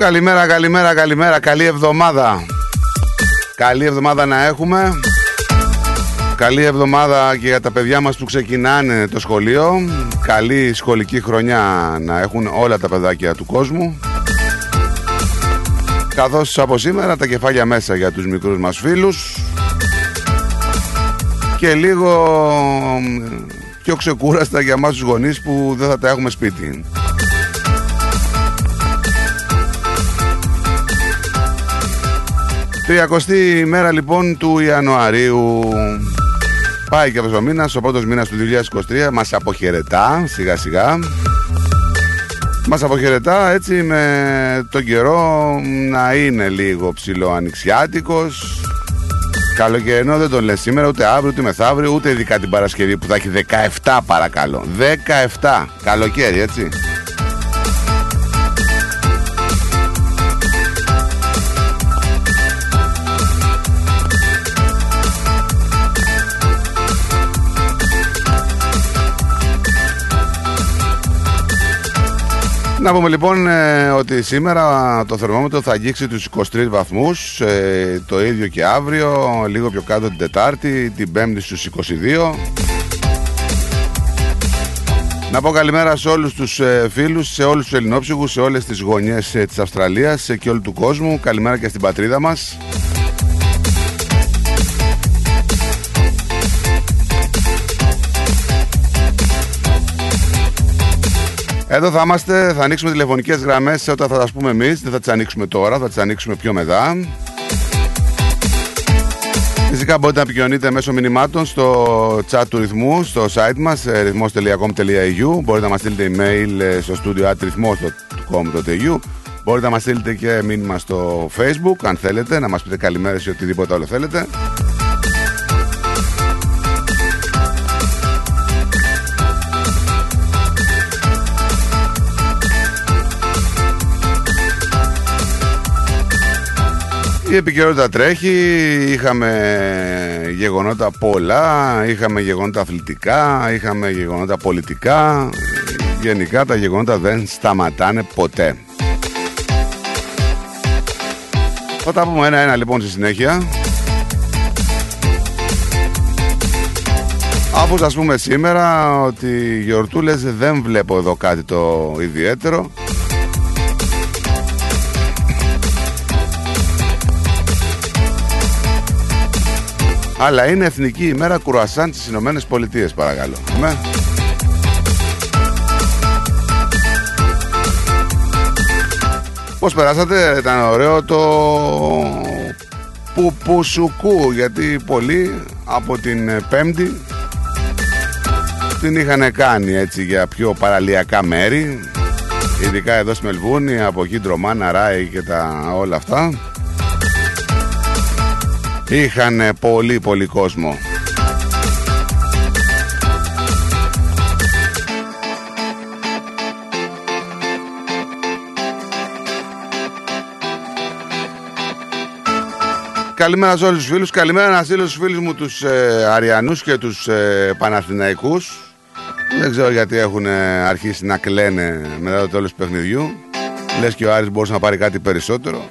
Καλημέρα, καλημέρα, καλημέρα. Καλή εβδομάδα. Καλή εβδομάδα να έχουμε. Καλή εβδομάδα και για τα παιδιά μας που ξεκινάνε το σχολείο. Καλή σχολική χρονιά να έχουν όλα τα παιδάκια του κόσμου. Καθώς από σήμερα τα κεφάλια μέσα για τους μικρούς μας φίλους. Και λίγο πιο ξεκούραστα για εμάς τους γονείς που δεν θα τα έχουμε σπίτι. Τριακοστή ημέρα λοιπόν του Ιανουαρίου. Πάει και αυτός ο μήνας, ο πρώτος μήνας του 2023. Μας αποχαιρετά σιγά σιγά. Μας αποχαιρετά έτσι με τον καιρό να είναι λίγο ψηλό ανοιξιάτικο. Καλοκαιρινό δεν τον λες σήμερα, ούτε αύριο, ούτε μεθαύριο, ούτε ειδικά την Παρασκευή που θα έχει 17 παρακαλώ. 17 καλοκαίρι, έτσι. Να πούμε λοιπόν ε, ότι σήμερα το θερμόμετρο θα αγγίξει τους 23 βαθμούς, ε, το ίδιο και αύριο, λίγο πιο κάτω την Τετάρτη, την Πέμπτη στους 22. Να πω καλημέρα σε όλους τους ε, φίλους, σε όλους τους ελληνόψυχους, σε όλες τις γωνιές της Αυστραλίας και όλου του κόσμου. Καλημέρα και στην πατρίδα μας. Εδώ θα είμαστε, θα ανοίξουμε τηλεφωνικές γραμμές όταν θα τα πούμε εμείς. Δεν θα τις ανοίξουμε τώρα, θα τις ανοίξουμε πιο μετά. Φυσικά μπορείτε να επικοινωνείτε μέσω μηνυμάτων στο chat του ρυθμού, στο site μας ρυθμός.com.au Μπορείτε να μας στείλετε email ε, στο studio at Μπορείτε να μας στείλετε και μήνυμα στο facebook αν θέλετε, να μας πείτε καλημέρα ή οτιδήποτε άλλο θέλετε. Η επικαιρότητα τρέχει, είχαμε γεγονότα πολλά, είχαμε γεγονότα αθλητικά, είχαμε γεγονότα πολιτικά. Γενικά τα γεγονότα δεν σταματάνε ποτέ. Θα τα πούμε ένα-ένα λοιπόν στη συνέχεια. Αφού ας πούμε σήμερα ότι γιορτούλες δεν βλέπω εδώ κάτι το ιδιαίτερο Αλλά είναι Εθνική ημέρα κουρασάν στις Ηνωμένες Πολιτείες παρακαλώ. Ναι. Πώς περάσατε, ήταν ωραίο το Πουπουσουκού γιατί πολλοί από την Πέμπτη την είχαν κάνει έτσι για πιο παραλιακά μέρη ειδικά εδώ στη Μελβούνι από εκεί Ντρομάνα, Ράι και τα όλα αυτά Είχαν πολύ πολύ κόσμο καλημέρα σε όλους τους φίλους. Καλημέρα να στείλω στους φίλους μου τους ε, Αριανούς και τους ε, Παναθηναϊκούς. Δεν ξέρω γιατί έχουν ε, αρχίσει να κλαίνε μετά το τέλος του παιχνιδιού. Λες και ο Άρης μπορούσε να πάρει κάτι περισσότερο.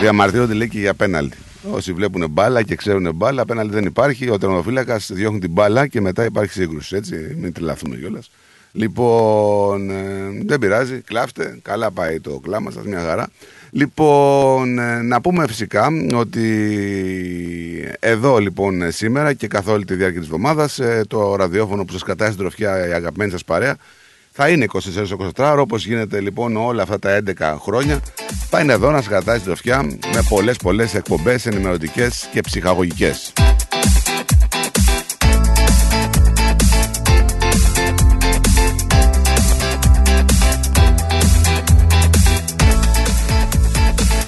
Διαμαρτύρονται λέει και για πέναλτι. Όσοι βλέπουν μπάλα και ξέρουν μπάλα, απέναντι δεν υπάρχει. Ο τερματοφύλακας διώχνει την μπάλα και μετά υπάρχει σύγκρουση. Έτσι, μην τρελαθούμε κιόλας. Λοιπόν, ε, δεν πειράζει, κλάφτε. Καλά πάει το κλάμα σας, μια χαρά. Λοιπόν, ε, να πούμε φυσικά ότι εδώ λοιπόν σήμερα και καθ' όλη τη διάρκεια της εβδομάδας ε, το ραδιόφωνο που σας κρατάει στην τροφιά η αγαπημένη σας παρέα θα είναι 24-24 όπως γίνεται λοιπόν όλα αυτά τα 11 χρόνια θα είναι εδώ να σας κρατάει στην τροφιά με πολλές πολλές εκπομπές ενημερωτικές και ψυχαγωγικές.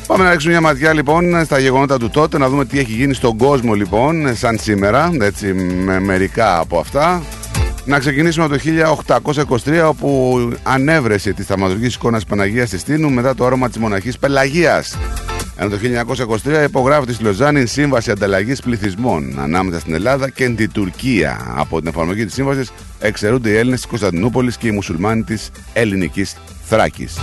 Πάμε να ρίξουμε μια ματιά λοιπόν στα γεγονότα του τότε, να δούμε τι έχει γίνει στον κόσμο λοιπόν, σαν σήμερα, έτσι με μερικά από αυτά. Να ξεκινήσουμε από το 1823 όπου ανεύρεση της θαυματουργικής εικόνας Παναγίας της Τίνου μετά το όραμα της μοναχής Πελαγίας. Ενώ το 1923 υπογράφεται στη Λωζάνη Σύμβαση Ανταλλαγής Πληθυσμών ανάμεσα στην Ελλάδα και την Τουρκία. Από την εφαρμογή της σύμβασης εξαιρούνται οι Έλληνες της Κωνσταντινούπολης και οι Μουσουλμάνοι της Ελληνικής Θράκης.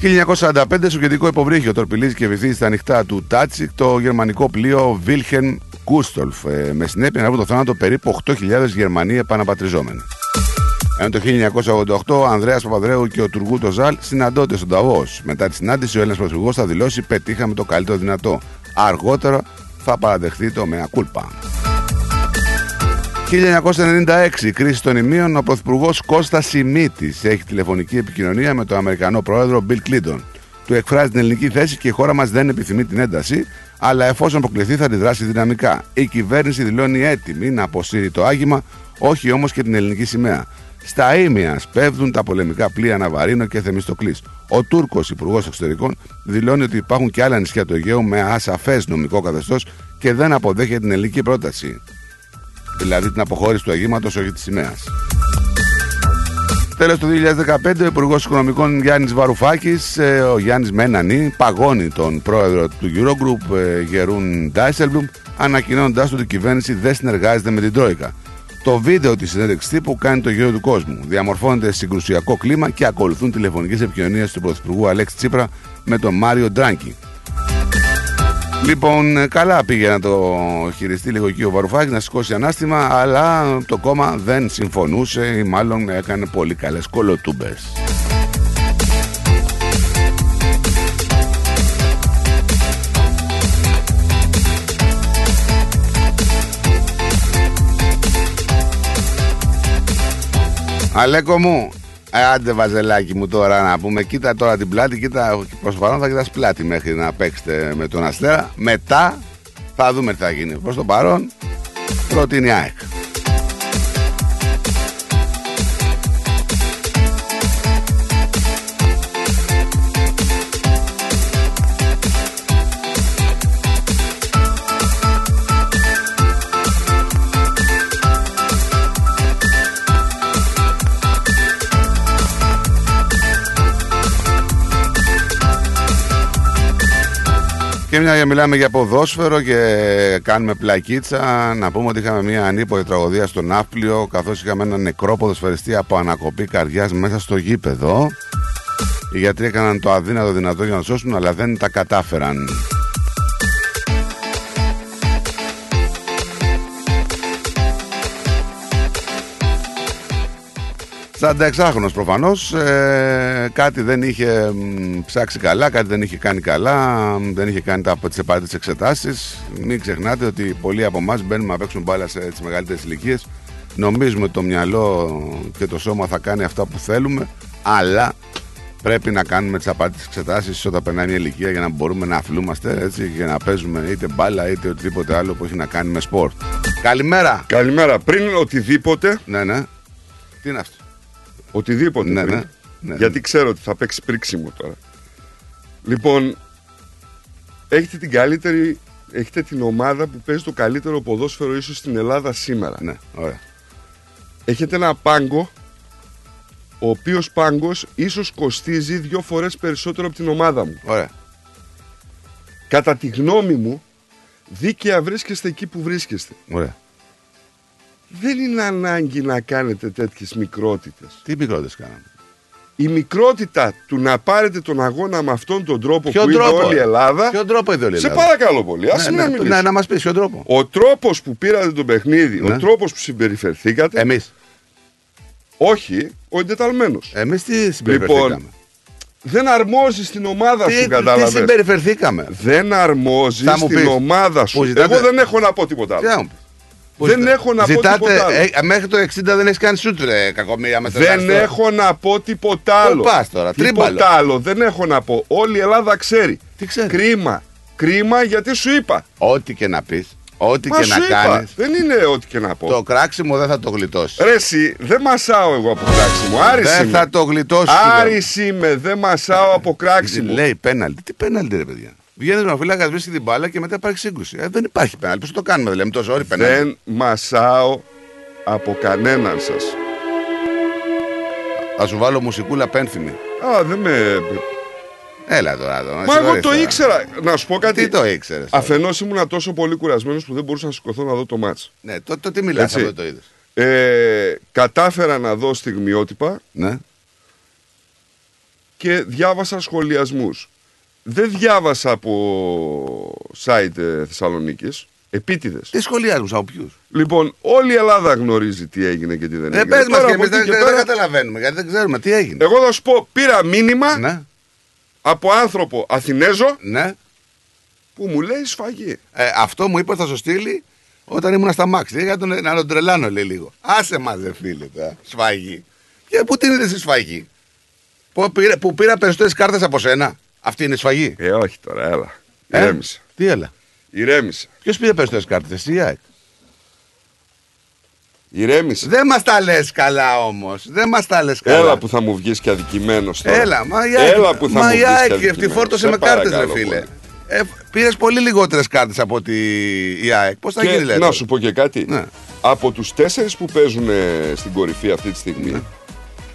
1945 Σοβιετικό υποβρύχιο τορπιλίζει και βυθίζει στα ανοιχτά του Ντάντσιχ το γερμανικό πλοίο Wilhelm Gustolf ε, με συνέπεια να βρουν το θάνατο περίπου 8.000 Γερμανοί επαναπατριζόμενοι. Ενώ το 1988 ο Ανδρέας Παπαδρέου και ο Τουργούτο Ζαλ συναντώνται στον Ταβός. Μετά τη συνάντηση, ο Έλληνας Πρωθυπουργός θα δηλώσει: Πετύχαμε το καλύτερο δυνατό. Αργότερα θα παραδεχθεί το με ακούλπα. 1996, κρίση των ημείων, ο Πρωθυπουργός Κώστας Σιμίτης έχει τηλεφωνική επικοινωνία με τον Αμερικανό πρόεδρο Μπιλ Κλίντον. Του εκφράζει την ελληνική θέση και η χώρα μας δεν επιθυμεί την ένταση, αλλά εφόσον αποκλειθεί θα αντιδράσει δυναμικά. Η κυβέρνηση δηλώνει έτοιμη να αποσύρει το άγημα, όχι όμως και την ελληνική σημαία. Στα ίμια σπέβδουν τα πολεμικά πλοία Ναβαρίνο και Θεμιστοκλής. Ο Τούρκος Υπουργός Εξωτερικών δηλώνει ότι υπάρχουν και άλλα νησιά του Αιγαίου με ασαφές νομικό καθεστώς και δεν αποδέχεται την ελληνική πρόταση δηλαδή την αποχώρηση του αγήματος, όχι της σημαίας. Τέλος του 2015, ο Υπουργός Οικονομικών Γιάννης Βαρουφάκης, ε, ο Γιάννης Μένανη, παγώνει τον πρόεδρο του Eurogroup, ε, Γερούν Ντάισελμπλουμ, ανακοινώνοντας ότι η κυβέρνηση δεν συνεργάζεται με την Τρόικα. Το βίντεο της συνέντευξης τύπου κάνει το γύρο του κόσμου. Διαμορφώνεται συγκρουσιακό κλίμα και ακολουθούν τηλεφωνικές επικοινωνίες του Πρωθυπουργού Αλέξη Τσίπρα με τον Μάριο Ντράγκη. Λοιπόν, ε, καλά πήγε να το χειριστεί λίγο εκεί ο Βαρουφάκης να σηκώσει ανάστημα, αλλά το κόμμα δεν συμφωνούσε ή μάλλον έκανε πολύ καλές κολοτούμπες. Αλέκο μου, ε, άντε βαζελάκι μου τώρα να πούμε, κοίτα τώρα την πλάτη, κοίτα προσπαθώ θα κοιτάς πλάτη μέχρι να παίξετε με τον Αστέρα. Μετά θα δούμε τι θα γίνει. Προς το παρόν, πρώτη είναι η ΑΕΚ. Και μια μιλάμε για ποδόσφαιρο και κάνουμε πλακίτσα, να πούμε ότι είχαμε μια ανίποδη τραγωδία στο Ναύπλιο, καθώς είχαμε ένα νεκρό ποδοσφαιριστή από ανακοπή καρδιάς μέσα στο γήπεδο. Οι γιατροί έκαναν το αδύνατο δυνατό για να σώσουν, αλλά δεν τα κατάφεραν. Σαν εξάχρονος προφανώς, ε, κάτι δεν είχε ψάξει καλά, κάτι δεν είχε κάνει καλά, δεν είχε κάνει τα, τις απαραίτητες εξετάσεις. Μην ξεχνάτε ότι πολλοί από εμάς μπαίνουμε να παίξουν μπάλα σε τις μεγαλύτερες ηλικίες. Νομίζουμε ότι το μυαλό και το σώμα θα κάνει αυτά που θέλουμε, αλλά πρέπει να κάνουμε τις απαραίτητες εξετάσεις όταν περνάει μια ηλικία για να μπορούμε να αθλούμαστε έτσι, και να παίζουμε είτε μπάλα είτε οτιδήποτε άλλο που έχει να κάνει με σπορτ. Καλημέρα! Καλημέρα. Πριν οτιδήποτε, Ναι, ναι. Τι είναι αυτό; Οτιδήποτε Ναι, πριν, ναι, ναι. γιατί ξέρω ότι θα παίξει πρίξιμο τώρα. Λοιπόν, έχετε την καλύτερη, έχετε την ομάδα που παίζει το καλύτερο ποδόσφαιρο ίσως στην Ελλάδα σήμερα. Ναι, ωραία. Έχετε ένα πάγκο, ο οποίος πάγκος ίσως κοστίζει δύο φορές περισσότερο από την ομάδα μου. Ωραία. Κατά τη γνώμη μου, δίκαια βρίσκεστε εκεί που βρίσκεστε. Ωραία. Δεν είναι ανάγκη να κάνετε τέτοιες μικρότητες. Τι μικρότερε κάναμε; Η μικρότητα του να πάρετε τον αγώνα με αυτόν τον τρόπο Ποιον που τρόπο, είδε όλη η ε; Ελλάδα. Ποιον τρόπο είδε όλη η Σε Ελλάδα; παρακαλώ πολύ, άσε Ναι, να ναι, μιλήσεις. ναι, να μας πεις ποιον τρόπο. Ο τρόπος που πήρατε το παιχνίδι, Ναι. ο τρόπος που συμπεριφερθήκατε, Εμείς. όχι ο εντεταλμένος. Εμείς τι συμπεριφερθήκαμε; Λοιπόν, δεν αρμόζει στην ομάδα τι, σου, τι κατάλαβες; συμπεριφερθήκαμε; Δεν αρμόζει Θα μου στην πεις, ομάδα που σου. ζητάτε- Εγώ δεν έχω να πω τίποτα Τι άλλο. Δεν ζητά- έχω να πω ζητάτε, τίποτα άλλο. ε, μέχρι το 60 δεν έχεις κάνει σούτρε κακομοίρα με Δεν έχω να πω τίποτα άλλο. πας τώρα, τίποτα τρίμπαλο. άλλο δεν έχω να πω. Όλη η Ελλάδα ξέρει. Τι ξέρει; Κρίμα. Κρίμα γιατί σου είπα. Ό,τι και να πεις, ό,τι Μα και σου να είπα. κάνεις, Δεν είναι ό,τι και να πω. το κράξιμο δεν θα το γλιτώσεις. Ρε εσύ, δεν μασάω εγώ από κράξιμο. Άρης Δεν είμαι. θα το γλιτώσεις. Άρης είμαι, δεν μασάω από κράξιμο. Λέει πέναλτι. Τι πέναλτι, ρε παιδιά. Βγαίνει ο φύλακα, βρίσκει την μπάλα και μετά υπάρχει σύγκρουση. Ε, δεν υπάρχει πέναλτι. Πώς το κάνουμε, δηλαδή, με τόσο όρι πέναλτι. Δεν μασάω από κανέναν σας. Θα σου βάλω μουσικούλα πένθυμη. Α, δεν με... Έλα τώρα εδώ. Μα εγώ το ήξερα. Να σου πω κάτι. Τι το ήξερες. Αφενός ήμουν τόσο πολύ κουρασμένος που δεν μπορούσα να σηκωθώ να δω το μάτς. Ναι, το, το τι μιλάς, Έτσι. αυτό το είδες. Ε, κατάφερα να δω στιγμιότυπα Ναι. και διάβασα σχολιασμούς. Δεν διάβασα από site ε, Θεσσαλονίκης, επίτηδες. Τι σχολιάζουμε από ποιους; Λοιπόν, όλη η Ελλάδα γνωρίζει τι έγινε και τι δεν Ε, έγινε. πες μας Τώρα και από εμείς εκεί δεν, και δεν πέρα, καταλαβαίνουμε γιατί δεν ξέρουμε τι έγινε. Εγώ θα σου πω, πήρα μήνυμα Ναι, από άνθρωπο Αθηνέζο ναι. που μου λέει σφαγή. Ε, αυτό μου είπε ότι θα σου στείλει όταν ήμουν στα Μάξ. Για τον, να τον τρελάνω, λέει λίγο. Άσε μας, δε φίλε, τα σφαγή. Και πού την είδε στη σφαγή; Που πήρα, που πήρα περισσότερες κάρτες από σένα; Αυτή είναι η σφαγή. Ε, όχι τώρα, έλα. Ε, Ηρέμησα. Τι έλα. Ηρέμησα. Ποιος πήρε περισσότερε κάρτες, εσύ ή η ΑΕΚ; Ηρέμησα. Δεν μας τα λες καλά όμως. Δεν μας τα λες καλά. Έλα που θα μου βγεις και αδικημένος τώρα. Έλα, μα η ΑΕΚ, Έλα που θα μα μου η βγεις και ΑΕΚ τη αδικημένος. φόρτωσε Σε με κάρτες, ρε παρακαλώ φίλε. πολύ. Ε, Πήρες πολύ λιγότερες κάρτες από ότι η ΑΕΚ. Πώς θα Και γίνει, λέει. να τώρα; σου πω και κάτι. Ναι. Από τους τέσσερις που παίζουν ε, στην κορυφή αυτή τη στιγμή, Ναι.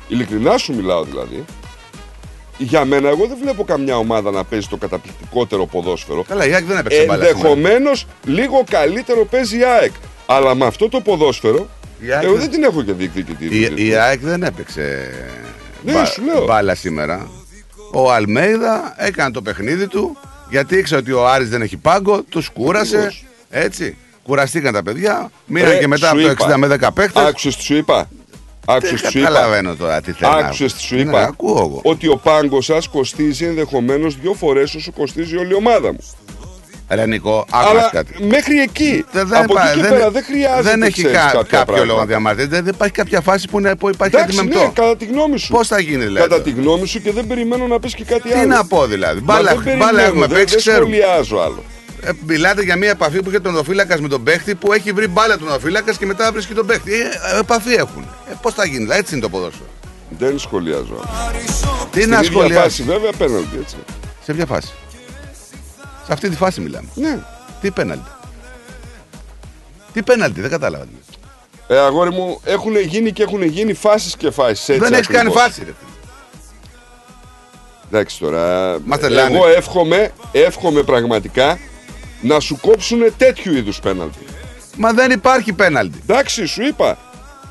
ειλικρινά σου μιλάω δηλαδή, για μένα εγώ δεν βλέπω καμιά ομάδα να παίζει το καταπληκτικότερο ποδόσφαιρο. Καλά, η ΑΕΚ δεν έπαιξε μπάλα. σήμερα. Ενδεχομένως λίγο καλύτερο παίζει η ΑΕΚ. Αλλά με αυτό το ποδόσφαιρο, Η ΑΕΚ εγώ δεν- δεν την έχω και διεκδικητή. Η, η ΑΕΚ δεν έπαιξε Ναι, σου λέω. μπάλα σήμερα. Ο Αλμέιδα έκανε το παιχνίδι του γιατί ήξερε ότι ο Άρης δεν έχει πάγκο, τους κούρασε. Ακριβώς. Έτσι. Κουραστήκαν τα παιδιά. Μείναν Ρε, και μετά σου από το είπα. 60 με 10 παίχτε. Άκουσες τι σου είπα; Άκουσες τι Δεν σου είπα; καταλαβαίνω τώρα τι θέλει. να- Άκουσες τι σου Ναι, είπα. ακούω εγώ. Ότι ο πάγκος σας κοστίζει ενδεχομένως δύο φορές όσο κοστίζει όλη η ομάδα μου. Ρε Νικό, άκου Αλλά κάτι. μέχρι εκεί. Δεν, δεν από υπά- εκεί και πέρα δεν χρειάζεται δεν έχει ξέρεις, κα- κάποια κάποιο πράγματα. λόγο να διαμαρτύρεται. Δεν υπάρχει κάποια φάση που, είναι, που υπάρχει Εντάξει, κάτι ναι, μεμπτό. κατά τη γνώμη σου. Πώς θα γίνει δηλαδή. Κατά τη γνώμη σου και δεν περιμένω να πεις και κάτι Τι άλλο. να πω δηλαδή. Μα Μπάλα, δεν περιμένω, μπάλα έχουμε δεν- παίξει, Δεν ξέρουμε. σχολιάζω άλλο. Ε, μιλάτε για μια επαφή που είχε τον οδοφύλακα με τον παίχτη που έχει βρει μπάλα τον οδοφύλακα και μετά βρίσκει τον παίχτη. Ε, ε, επαφή έχουν. Ε, Πώς θα γίνει, δηλαδή, έτσι είναι το ποδόσφαιρο. Δεν σχολιάζω άλλο. Τι Στην να ίδια σχολιάσει. φάση βέβαια πέναλτι έτσι. Σε ποια φάση; Σε αυτή τη φάση μιλάμε. Ναι. Τι πέναλτι; Τι πέναλτι, δεν κατάλαβα. τι λες. Ε, αγόρι μου, έχουν γίνει και έχουν γίνει φάσεις και φάσεις. Δεν έχεις κάνει φάση, ρε. Εντάξει τώρα. Μας τρελάνε. Εγώ εύχομαι, εύχομαι πραγματικά να σου κόψουν τέτοιου είδους πέναλτι. Μα δεν υπάρχει πέναλτι. Εντάξει, σου είπα.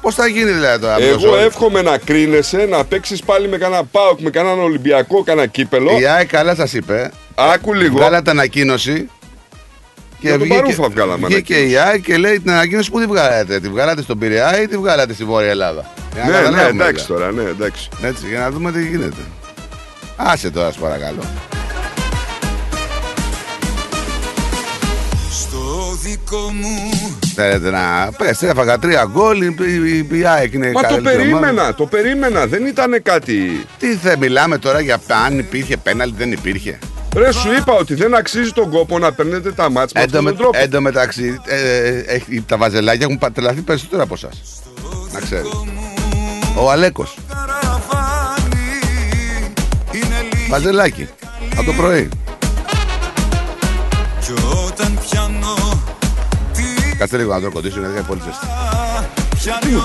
Πώς θα γίνει δηλαδή τώρα. αυτό Εγώ το- εύχομαι να κρίνεσαι, να παίξεις πάλι με κανένα πάοκ, με κανέναν Ολυμπιακό, κανένα κύπελο. Η ΑΕΚ καλά σας είπε. Άκου λίγο. Βγάλατε ανακοίνωση. Για τον Παρούφα βγάλαμε βγήκε η ΑΕΚ και λέει την ανακοίνωση που τη βγάλατε. Τη βγάλατε στον Πειραιά ή τη βγάλατε στη Βόρεια Ελλάδα; Για να Ναι, ναι, καταλάβουμε, εντάξει δηλαδή. τώρα, ναι, εντάξει. Έτσι, για να δούμε τι γίνεται. Άσε τώρα, σας παρακαλώ. Δικό μου Θέλετε να πες, έφαγα τρία γκολ, η, η, η ΑΕΚ είναι Μα το καλύτερη περίμενα, ομάδα. το περίμενα. Δεν ήταν κάτι. Τι θε, μιλάμε τώρα για αν υπήρχε πέναλτι, δεν υπήρχε. Ρε, σου είπα ότι δεν αξίζει τον κόπο να παίρνετε τα μάτς με Εν τω αυτόν με- τον τρόπο. εν τω μεταξύ, ε, ε, έχει- τα βαζελάκια έχουν πατρελαθεί περισσότερο από εσάς. Να ξέρεις. Ο Αλέκος, καραβάνι είναι λίγη βαζελάκι, από το πρωί. Κάτσε λίγο να το κοντήσω, είναι πολύ ζεστή. Τι μου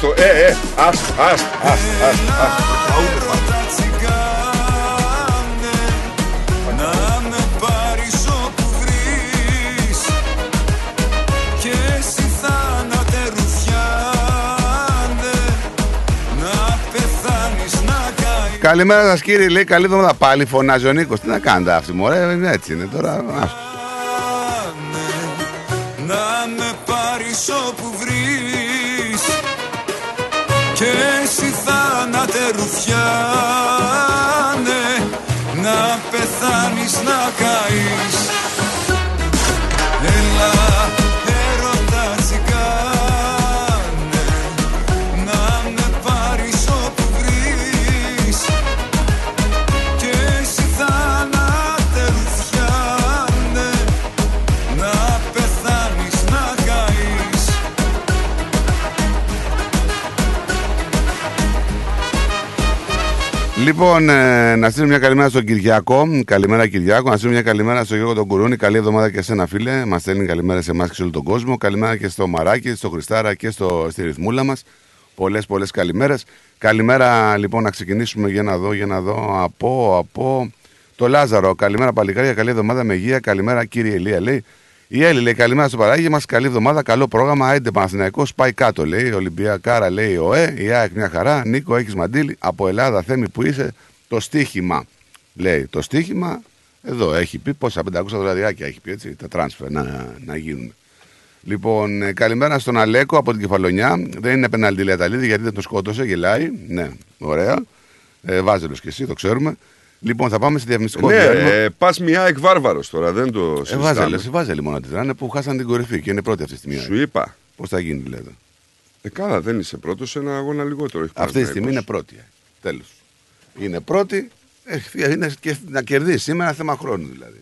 το ε, ε, Καλημέρα σας κύριε, λέει καλή εβδομάδα. Πάλι φωνάζει ο Νίκος. Τι να κάνετε αυτή μου, ωραία, έτσι είναι τώρα άστο. Να με πάρεις όπου βρεις Και εσύ θάνατε ρουφιάνε Να πεθάνεις να καείς Λοιπόν, ε, να στείλω μια καλημέρα στον Κυριακό. Καλημέρα Κυριακό. Να στείλω μια καλημέρα στον Γιώργο τον Κουρούνη. Καλή εβδομάδα και σε ένα φίλε. Μας στέλνει καλημέρα σε εμάς και σε όλο τον κόσμο. Καλημέρα και στο Μαράκι, στο Χριστάρα και στο, στη ρυθμούλα μας. Πολλές, πολλές καλημέρες. Καλημέρα λοιπόν να ξεκινήσουμε για να δω, για να δω από, από το Λάζαρο. Καλημέρα παλικάρια, καλή εβδομάδα με υγεία. Καλημέρα κύριε Ελία λέει. Η Έλλη λέει: Καλημέρα στο παράγει. Μας καλή εβδομάδα, καλό πρόγραμμα. Άιντε Παναθηναϊκός, πάει κάτω λέει. Ολυμπιακάρα λέει ο Ε. Η ΑΕΚ μια χαρά. Νίκο, έχεις μαντήλη. Από Ελλάδα, θέμη που είσαι. Το στίχημα λέει. Το στίχημα εδώ έχει πει πόσα 500 δολαριάκια έχει πει έτσι. Τα τράνσφερ να, να γίνουν. Λοιπόν, ε, καλημέρα στον Αλέκο από την Κεφαλονιά. Δεν είναι πέναλτι λέει γιατί δεν το σκότωσε. Γελάει. Ναι, ωραία. Ε, Βάζελος και εσύ, το ξέρουμε. Λοιπόν, θα πάμε σε διαφημιστικό Ναι, διάλειμμα. ε, πας μια εκ βάρβαρος τώρα, δεν το Ε, συζητάμε. βάζελε, βάζελε μόνο τη δράνε που χάσαν την κορυφή και είναι πρώτη αυτή τη στιγμή. Σου είπα. Πώς θα γίνει, λέτε. Ε, καλά, δεν είσαι πρώτος, ένα αγώνα λιγότερο. έχει Αυτή τη στιγμή είναι Παναθηναϊκός. πρώτη. Τέλος. Είναι πρώτη. ε, Είναι και να κερδίσει. Σήμερα θέμα χρόνου δηλαδή.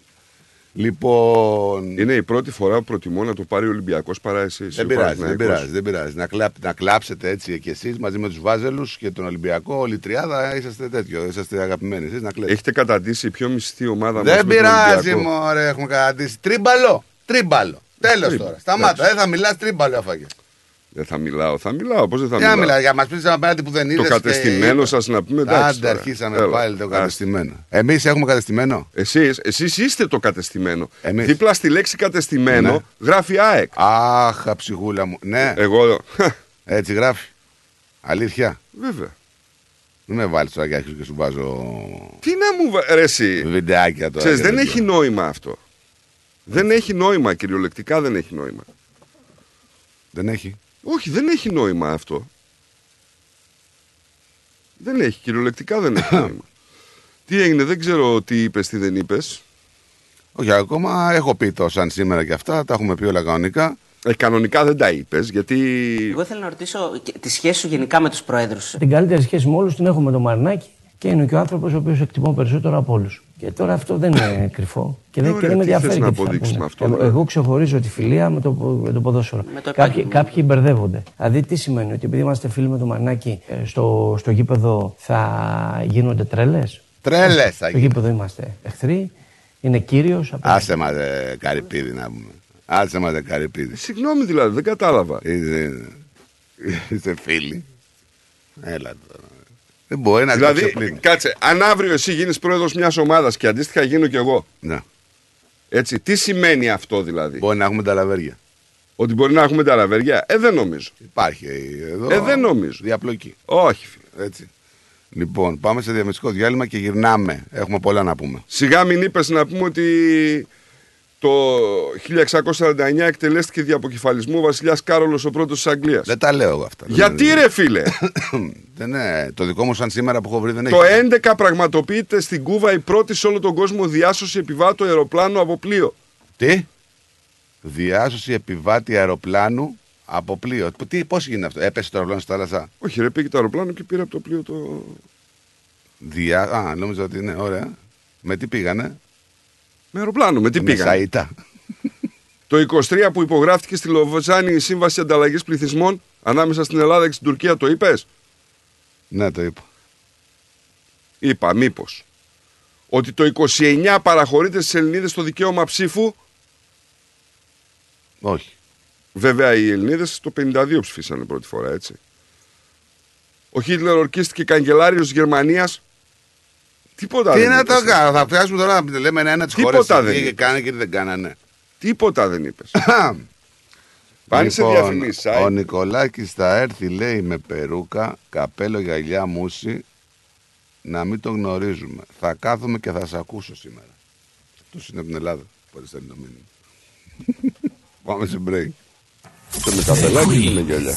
Λοιπόν. Είναι η πρώτη φορά που προτιμώ να το πάρει ο Ολυμπιακός παρά εσύ. Δεν πειράζει, δεν πειράζει, δεν πειράζει. Να, κλαπ, να κλάψετε έτσι και εσείς μαζί με τους Βάζελους και τον Ολυμπιακό, όλη η τριάδα είσαστε τέτοιο. Είσαστε αγαπημένοι. Εσείς να κλαίτε. Έχετε καταντήσει η πιο μισθή ομάδα μας Δεν με τον πειράζει, Ολυμπιακό. μωρέ, έχουμε καταντήσει. Τρίμπαλο. Τρίμπαλο. Τέλος Τρίμπα. τώρα. Σταμάτα. Δεν θα μιλάς τρίμπαλο έφαγε. Δεν θα μιλάω, θα μιλάω. Πώς δεν θα Για να μιλάω; μιλά, για μας πεις απέναντι που δεν είδες. Το κατεστημένο σας να πούμε εντάξει. Άντε, τώρα. αρχίσαμε Έλα. πάλι το Ας. κατεστημένο. Εμείς έχουμε κατεστημένο; Εσείς, εσείς είστε το κατεστημένο. Εμείς. Δίπλα στη λέξη κατεστημένο Ναι. γράφει ΑΕΚ. Αχ, ψυχούλα μου. Ναι, Εγώ. έτσι γράφει. Αλήθεια. Βέβαια. Μην με βάλεις τώρα και αρχίζω και σου βάζω Τι να μου βα... ρε εσύ. βιντεάκια τώρα. Ξέρεις, και δεν τέτοια. έχει νόημα αυτό. Δεν έχει νόημα, κυριολεκτικά δεν έχει νόημα. Δεν έχει. Όχι, δεν έχει νόημα αυτό. Δεν έχει, κυριολεκτικά δεν έχει νόημα. Τι έγινε, δεν ξέρω τι είπες, τι δεν είπες. Όχι, ακόμα έχω πει το σαν σήμερα και αυτά. Τα έχουμε πει όλα κανονικά. Ε, κανονικά δεν τα είπες, γιατί. Εγώ ήθελα να ρωτήσω και τη σχέση σου γενικά με τους προέδρους. Την καλύτερη σχέση με όλους την έχω με τον Μαρνάκη και είναι και ο άνθρωπος ο οποίος εκτιμώ περισσότερο από όλους. Και τώρα αυτό δεν είναι κρυφό. Και δεν, Ωραία, και δεν με τι θες ενδιαφέρει. να και τι θα αποδείξεις πούνε. με αυτό, Εγώ, δηλαδή; εγώ ξεχωρίζω τη φιλία με το, με το ποδόσφαιρο. Με το κάποιοι, επάγγελμα. κάποιοι μπερδεύονται. Δηλαδή, τι σημαίνει, ότι επειδή είμαστε φίλοι με τον Μαρνάκη ε, στο, στο γήπεδο θα γίνονται τρέλες; Τρέλες θα Στο γίνει. γήπεδο είμαστε εχθροί. Είναι κύριος. Άσε μα δε καρυπίδι να πούμε. Άσε μα δε καρυπίδι. Συγγνώμη δηλαδή, δεν κατάλαβα. Είστε, είστε φίλοι. Έλα τώρα. Δεν μπορεί να Δηλαδή, ξεπλύνει. κάτσε, αν αύριο εσύ γίνεις πρόεδρος μιας ομάδας και αντίστοιχα γίνω κι εγώ. Ναι. Έτσι, τι σημαίνει αυτό δηλαδή; Μπορεί να έχουμε τα λαβέρια. Ότι μπορεί να έχουμε τα ραβέρια. Ε, δεν νομίζω. Υπάρχει εδώ. Ε, δεν νομίζω. Διαπλοκή. Όχι, φίλε. Έτσι. Λοιπόν, πάμε σε διαμεσικό διάλειμμα και γυρνάμε. Έχουμε πολλά να πούμε. Σιγά μην είπες να πούμε ότι το 1649 εκτελέστηκε δια αποκεφαλισμού ο βασιλιάς Κάρολος ο πρώτος της Αγγλίας. Δεν τα λέω εγώ αυτά. Γιατί Δεν- ρε φίλε, δεν είναι. Το δικό μου σαν σήμερα που έχω βρει δεν το έχει. 11 πραγματοποιείται στην Κούβα η πρώτη σε όλο τον κόσμο διάσωση επιβάτου αεροπλάνου από πλοίο. Τι; Διάσωση επιβάτη αεροπλάνου από πλοίο. Τι, πώς γίνεται αυτό; Έπεσε το αεροπλάνο στη θάλασσα; Όχι, ρε, πήγε το αεροπλάνο και πήρε από το πλοίο το. Διά... Α, νόμιζα ότι είναι. Ωραία. Με τι πήγανε; Με αεροπλάνο, με τι με πήγαν. Σαΐτα. Το 23 που υπογράφτηκε στη Λοβοζάνη η Σύμβαση Ανταλλαγής Πληθυσμών ανάμεσα στην Ελλάδα και στην Τουρκία, το είπες; ναι, το είπα. Είπα, μήπως. Ότι το 29 παραχωρείται στις Ελληνίδες το δικαίωμα ψήφου; Όχι. Βέβαια, οι Ελληνίδες το 52 ψηφίσανε πρώτη φορά, έτσι. Ο Χίτλερ ορκίστηκε καγκελάριος της Γερμανίας. Τίποτα Τι δεν να είπες, το κάνω. Θα φτιάσουμε τώρα να λέμε ένα-ένα τι χώρε. Τίποτα δεν Τι είπες. κάνανε και τι δεν κάνανε. Τίποτα δεν είπες. Πάνε σε διαφημίσεις, άι. Λοιπόν, Ο Νικολάκης θα έρθει, λέει, με περούκα, καπέλο, γυαλιά, μουσι. να μην το γνωρίζουμε. Θα κάθομαι και θα σε ακούσω σήμερα. Αυτός είναι από την Ελλάδα. Που στέλνει το μήνυμα. Πάμε σε break. Και με καπελάκι και με γυαλιά.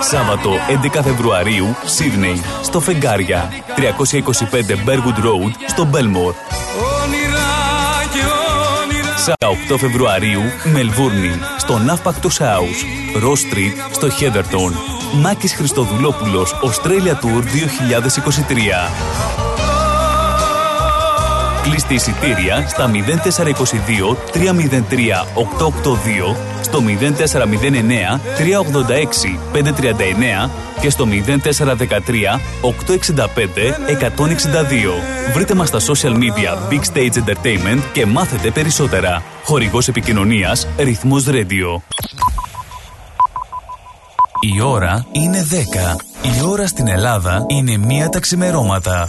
Σάββατο 11 Φεβρουαρίου, Σίδνεϊ, στο Φεγγάρια, 325 Bergwood Road, στο Μπέλμορ. Όνειρα και όνειρα Σα 8 Φεβρουαρίου, Μελβούρνη, στο Ναύπακτο House, Ross Street, στο Χέδερτον. Μάκης Χριστοδουλόπουλος, Australia Tour 2023. Κλείστε εισιτήρια στα 0422 303 882, στο 0409 386 539 και στο 0413 865 162. Βρείτε μας στα social media Big Stage Entertainment και μάθετε περισσότερα. Χορηγός επικοινωνίας Ρυθμός Radio. Η ώρα είναι 10. Η ώρα στην Ελλάδα είναι μία τα ξημερώματα.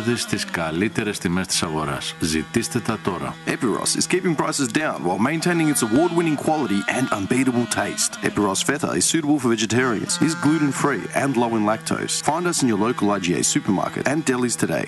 της στις καλύτερες τιμές της αγοράς. Ζητήστε τα τώρα. Epiros is keeping prices down while maintaining its award-winning quality and unbeatable taste. Epiros Feta is suitable for vegetarians, is gluten-free and low in lactose. Find us in your local IGA supermarket and delis today.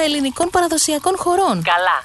ελληνικών παραδοσιακών χωρών. Καλά,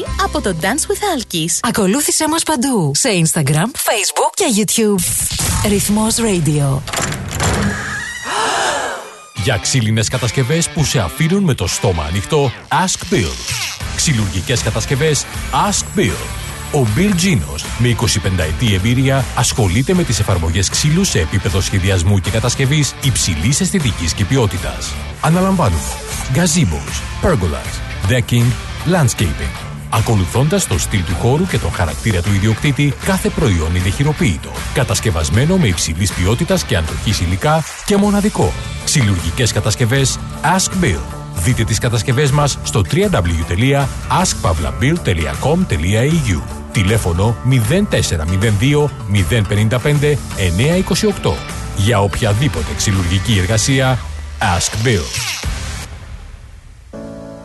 Manasi από το Dance with Alkis. Ακολούθησέ μας παντού σε Instagram, Facebook και YouTube. Ρυθμός Radio. Για ξύλινες κατασκευές που σε αφήνουν με το στόμα ανοιχτό, Ask Bill. Ξυλουργικές κατασκευές, Ask Bill. Ο Bill Genos, με 25 ετή εμπειρία, ασχολείται με τις εφαρμογές ξύλου σε επίπεδο σχεδιασμού και κατασκευής υψηλής αισθητικής και ποιότητας. Αναλαμβάνουμε gazebos, pergolas, decking, landscaping. Ακολουθώντας το στυλ του χώρου και τον χαρακτήρα του ιδιοκτήτη, κάθε προϊόν είναι χειροποίητο. Κατασκευασμένο με υψηλής ποιότητας και αντοχής υλικά και μοναδικό. Ξυλουργικές κατασκευές Ask Bill. Δείτε τις κατασκευές μας στο www.askpavlabill.com.au Τηλέφωνο 0402 055 928 Για οποιαδήποτε ξυλουργική εργασία Ask Bill.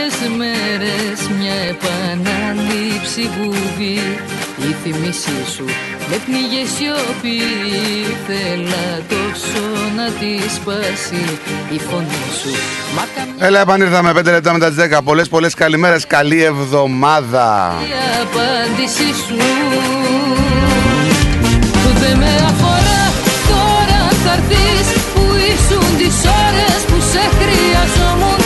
Πόσες ίδιες μέρες μια επανάληψη βουβή Η θυμήσή σου με πνίγε σιωπή Θέλα τόσο να τη σπάσει η φωνή σου Μα καμιά Έλα, επανήρθαμε 5 λεπτά μετά τις 10. Πολλές, πολλές καλημέρες. Καλή εβδομάδα. απάντηση σου Δεν με αφορά τώρα αν θα έρθεις Που ήσουν τις ώρες που σε χρειαζόμουν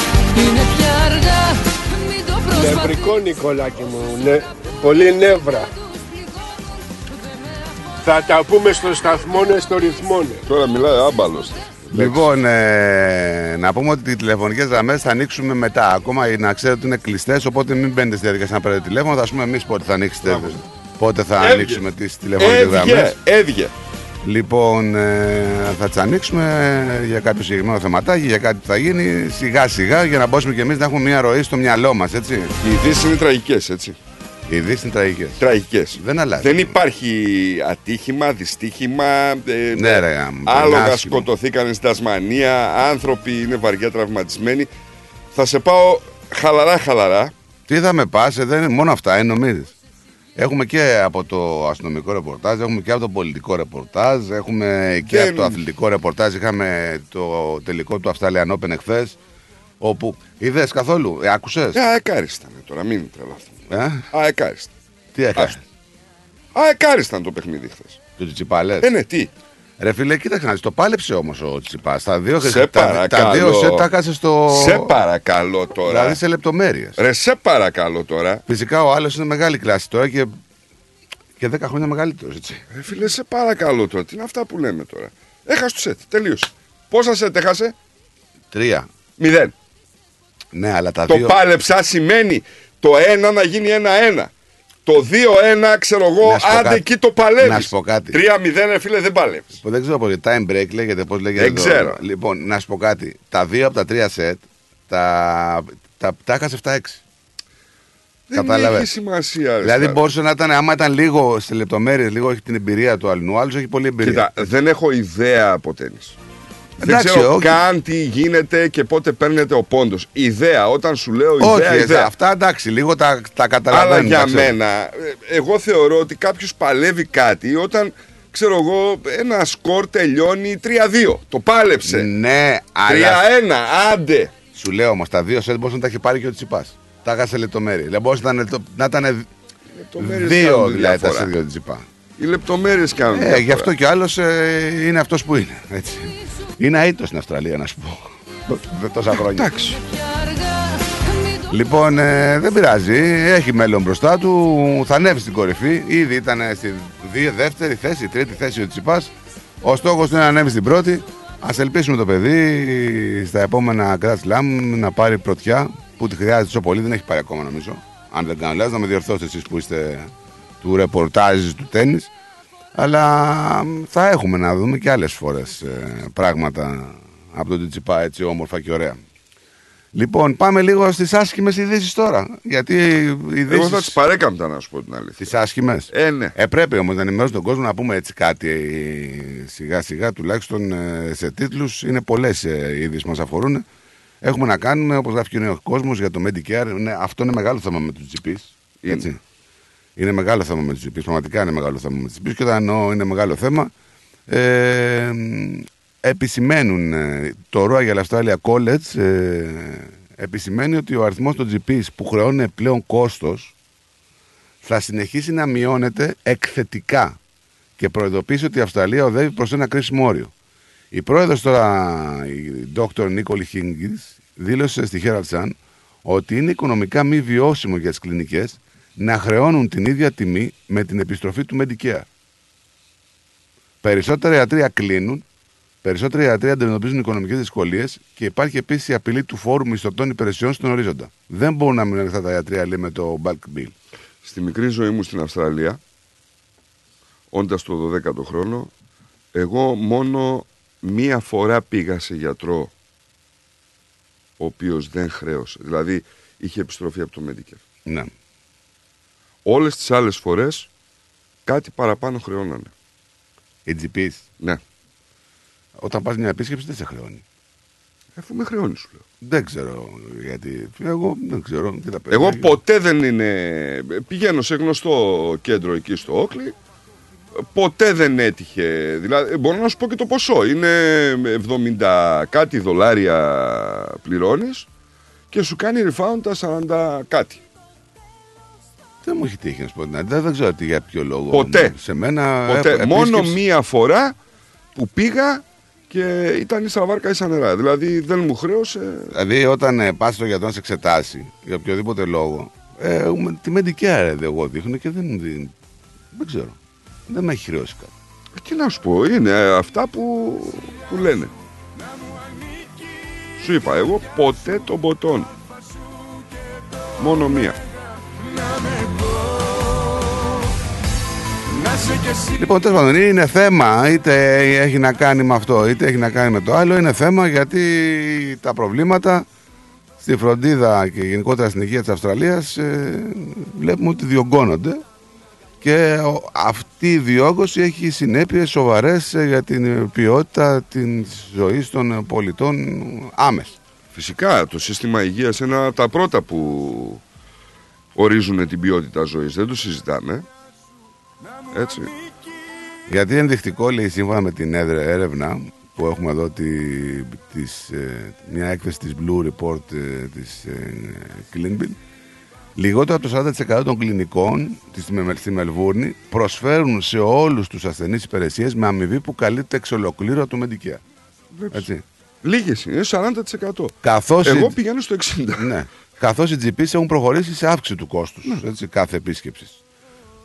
Νευρικό Νικολάκη μου, ναι, πολύ νεύρα. Θα τα πούμε στο σταθμό, ναι, στο ρυθμό. ναι. Τώρα μιλάει άμπαλος. Λοιπόν, ε, να πούμε ότι οι τηλεφωνικές γραμμές θα ανοίξουμε μετά. Ακόμα να ξέρετε ότι είναι κλειστές, οπότε μην μπαίνετε στη διαδικασία να πάρετε τηλέφωνο. Θα πούμε εμείς πότε θα ανοίξετε. Πότε θα Έβγε. ανοίξουμε τις τηλεφωνικές Έβγε, γραμμές. έβγε. Λοιπόν, ε, θα τις ανοίξουμε για κάποιο συγκεκριμένο θεματάκι, για κάτι που θα γίνει σιγά σιγά για να μπορέσουμε και εμείς να έχουμε μια ροή στο μυαλό μας, έτσι. Οι ειδήσεις είναι τραγικές, έτσι. Οι ειδήσεις είναι τραγικές. Τραγικές. Δεν αλλάζει. Δεν υπάρχει ατύχημα, δυστύχημα. ε, Ναι, ρε, γάμο, είναι άλογα άσχημο. σκοτωθήκαν στην Τασμανία. Άνθρωποι είναι βαριά τραυματισμένοι. Θα σε πάω χαλαρά, χαλαρά. Τι θα με πας, δεν είναι μόνο αυτά, είναι νομίζεις. Έχουμε και από το αστυνομικό ρεπορτάζ, έχουμε και από το πολιτικό ρεπορτάζ, έχουμε και Δεν- από το αθλητικό ρεπορτάζ. Είχαμε το τελικό του Australian Open εχθές. Όπου είδες καθόλου, ε, άκουσες; Ε, αεκάρισταν τώρα, μην τρελαθούμε. Ε, Αεκάρισταν. τι έκανε; Άστο. Αεκάρισταν το παιχνίδι χθες. Του Τσιπάλε. Ε, ναι, τι; Ρε φίλε, κοίταξε να δεις, το πάλεψε όμως ο Τσιπάς. Τα δύο, Σε τα, τα παρακαλώ. δύο σε τα έκασε στο. Σε παρακαλώ τώρα. Δηλαδή σε λεπτομέρειες. Ρε, σε παρακαλώ τώρα. Φυσικά ο άλλος είναι μεγάλη κλάση τώρα και, και 10 χρόνια μεγαλύτερος, έτσι. Ρε φίλε, σε παρακαλώ τώρα. Τι είναι αυτά που λέμε τώρα. Έχασε το σετ. Τελείωσε. Πόσα σετ έχασε, Τρία. Μηδέν. Ναι, αλλά τα Το δύο. πάλεψα σημαίνει το ένα να γίνει ένα-ένα. Το δύο-ένα, ξέρω εγώ, Να σου πω άντε κάτι. εκεί το παλεύεις. Να σου πω κάτι. Τρία-μηδέν, ρε φίλε, δεν παλεύεις. Δεν ξέρω πώς time break λέγεται, πώς λέγεται. Δεν το- ξέρω. Λοιπόν, να σου πω κάτι. Τα δύο από τα τρία σετ τα, τα, τα έχασε 7-6. Δεν Κατάλαβες; έχει σημασία. ρε, Δηλαδή Σταύρο. μπορούσε να ήταν, άμα ήταν λίγο σε λεπτομέρειες, λίγο έχει την εμπειρία του αλλού. Ο άλλος έχει πολλή εμπειρία. Κοίτα, δεν έχω ιδέα από τέννις. Δεν Εντάξει, ξέρω όχι. καν τι γίνεται και πότε παίρνεται ο πόντος. Ιδέα, όταν σου λέω Όχι, ιδέα, ε, ιδέα. αυτά εντάξει, λίγο τα, τα Αλλά καταλαβαίνω. για τα ξέρω. μένα, ε, εγώ θεωρώ ότι κάποιος παλεύει κάτι όταν, ξέρω εγώ, ένα σκορ τελειώνει 3-2. Το πάλεψε. Ναι, 3-1, αλλά. άντε. Σου λέω όμως, τα δύο σετ μπορούσε να τα έχει πάρει και ο Τσιπάς. Τα έχασε λεπτομέρειες. Δηλαδή μπορούσε να ήταν, το- να ήταν Λεπτομέρειες δύο κάνουν τη δηλαδή τα διαφορά. σετ για τον Τσιπά. Οι λεπτομέρειες κάνουν. Ε, διαφορά. γι' αυτό και ο άλλος ε, είναι αυτός που είναι. Έτσι. Είναι αίτητος στην Αυστραλία, να σου πω. Δεν τόσα χρόνια. Εντάξει. Λοιπόν, ε, δεν πειράζει. Έχει μέλλον μπροστά του. Θα ανέβει στην κορυφή. Ήδη ήταν στη δύο, δεύτερη θέση, τρίτη θέση ο Τσιπάς. Ο στόχος του είναι να ανέβει στην πρώτη. Α ελπίσουμε το παιδί στα επόμενα Grand Slam να πάρει πρωτιά που τη χρειάζεται τόσο πολύ. Δεν έχει πάρει ακόμα νομίζω. Αν δεν κάνω λάθος, να με διορθώσετε εσείς που είστε του ρεπορτάζ του τέννη. Αλλά μ, θα έχουμε να δούμε και άλλες φορές πράγματα από τον Τσιπά έτσι όμορφα και ωραία. Λοιπόν, πάμε λίγο στις άσχημες ειδήσεις τώρα. Γιατί οι ειδήσει. Εγώ θα τις παρέκαμπτα να σου πω την αλήθεια. Τις άσχημες; Ε, ναι. Ε, πρέπει όμως να ενημερώσουμε τον κόσμο να πούμε έτσι κάτι ε, σιγά σιγά τουλάχιστον ε, σε τίτλους. Είναι πολλές ε, ειδήσεις που μας αφορούν. Έχουμε να κάνουμε, όπως γράφει και ο κόσμος, για το Medicare. Είναι, αυτό είναι μεγάλο θέμα με τους GPs. Είναι. Έτσι. Είναι μεγάλο θέμα με του GPs. Πραγματικά είναι μεγάλο θέμα με του GPs. Και όταν εννοώ είναι μεγάλο θέμα, ε, επισημαίνουν ε, το Royal Australia College ε, επισημαίνει ότι ο αριθμός των GPs που χρεώνουν πλέον κόστος θα συνεχίσει να μειώνεται εκθετικά και προειδοποίησε ότι η Αυστραλία οδεύει προς ένα κρίσιμο όριο. Η πρόεδρος τώρα, η Dr. Νίκολη Higgins, δήλωσε στη Herald Sun ότι είναι οικονομικά μη βιώσιμο για τις κλινικές να χρεώνουν την ίδια τιμή με την επιστροφή του Medicare. Περισσότερα ιατρία κλείνουν, περισσότερα ιατρία αντιμετωπίζουν οικονομικές δυσκολίες και υπάρχει επίσης η απειλή του φόρου μισθωτών υπηρεσιών στον ορίζοντα. Δεν μπορούν να μείνουν αυτά τα ιατρία, λέει, με το bulk bill. Στη μικρή ζωή μου στην Αυστραλία, όντας το 12ο χρόνο, εγώ μόνο μία φορά πήγα σε γιατρό ο οποίος δεν χρέωσε. Δηλαδή είχε επιστροφή από το Medicare. Ναι. Όλες τις άλλες φορές κάτι παραπάνω χρεώνανε. Οι GPs. Ναι. Όταν πας μια επίσκεψη δεν σε χρεώνει. Αφού με χρεώνεις σου λέω. Δεν ξέρω γιατί. Εγώ δεν ξέρω. Τι θα Εγώ ποτέ δεν είναι. Πηγαίνω σε γνωστό κέντρο εκεί στο Όκλι. Ποτέ δεν έτυχε. Δηλαδή, μπορώ να σου πω και το ποσό. Είναι 70 κάτι δολάρια πληρώνεις και σου κάνει refund τα 40 κάτι. Δεν μου έχει τύχει να σου πω την αλήθεια. Δεν ξέρω τι, για ποιο λόγο. Ποτέ. Σε μένα. Ποτέ. έχω Μόνο επίσκεψη. μία φορά που πήγα και ήταν ίσα βάρκα ίσα νερά. Δηλαδή δεν μου χρέωσε. Δηλαδή, όταν ε, πας στο γιατρό να σε εξετάσει για οποιοδήποτε λόγο, ε, με- τη Medicare ε, εγώ δείχνω και δεν, δεν, δεν ξέρω. Δεν με έχει χρεώσει κάτι. Ε, Τι να σου πω, είναι αυτά που, που λένε. Σου είπα, εγώ ποτέ τον ποτόν. Μόνο μία. Λοιπόν, τέλος πάντων, είναι θέμα, είτε έχει να κάνει με αυτό, είτε έχει να κάνει με το άλλο. Είναι θέμα γιατί τα προβλήματα στη φροντίδα και γενικότερα στην υγεία της Αυστραλίας ε, βλέπουμε ότι διωγγώνονται και ο- αυτή η διόγκωση έχει συνέπειες σοβαρές ε, για την ποιότητα της ζωής των ε, πολιτών άμεσα. Φυσικά, το σύστημα υγείας είναι ένα από τα πρώτα που ορίζουν την ποιότητα ζωής. Δεν το συζητάμε. Έτσι. Γιατί ενδεικτικό λέει σύμφωνα με την έδρα- έρευνα που έχουμε εδώ τη, της, ε, μια έκθεση της Blue Report ε, της ε, Cleanbill λιγότερο από το 40% των κλινικών της, με- στη Μελβούρνη προσφέρουν σε όλους τους ασθενείς υπηρεσίες με αμοιβή που καλύπτεται εξ ολοκλήρου από το Medicare. Έτσι. Λίγες είναι, 40%. Καθώς Εγώ η- πηγαίνω στο 60%. Ναι. Καθώς οι GPs έχουν προχωρήσει σε αύξηση του κόστους έτσι, κάθε επίσκεψης.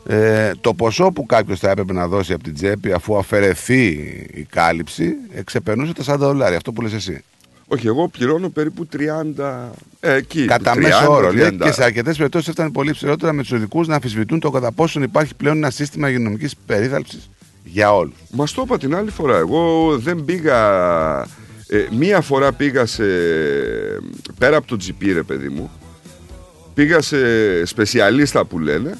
Ε, το ποσό που κάποιος θα έπρεπε να δώσει από την τσέπη αφού αφαιρεθεί η κάλυψη εξεπερνούσε τα 40 δολάρια. Αυτό που λες εσύ. Όχι, εγώ πληρώνω περίπου 30. Ε, εκεί. Κατά 30, μέσο όρο. λέει, 30. και σε αρκετές περιπτώσεις έφτανε πολύ ψηλότερα με τους ειδικού να αμφισβητούν το κατά πόσον υπάρχει πλέον ένα σύστημα υγειονομικής περίθαλψης για όλους. Μα το είπα την άλλη φορά. Εγώ δεν πήγα. ε, μία φορά πήγα σε. πέρα από το GP, ρε παιδί μου. Πήγα σε σπεσιαλίστα που λένε.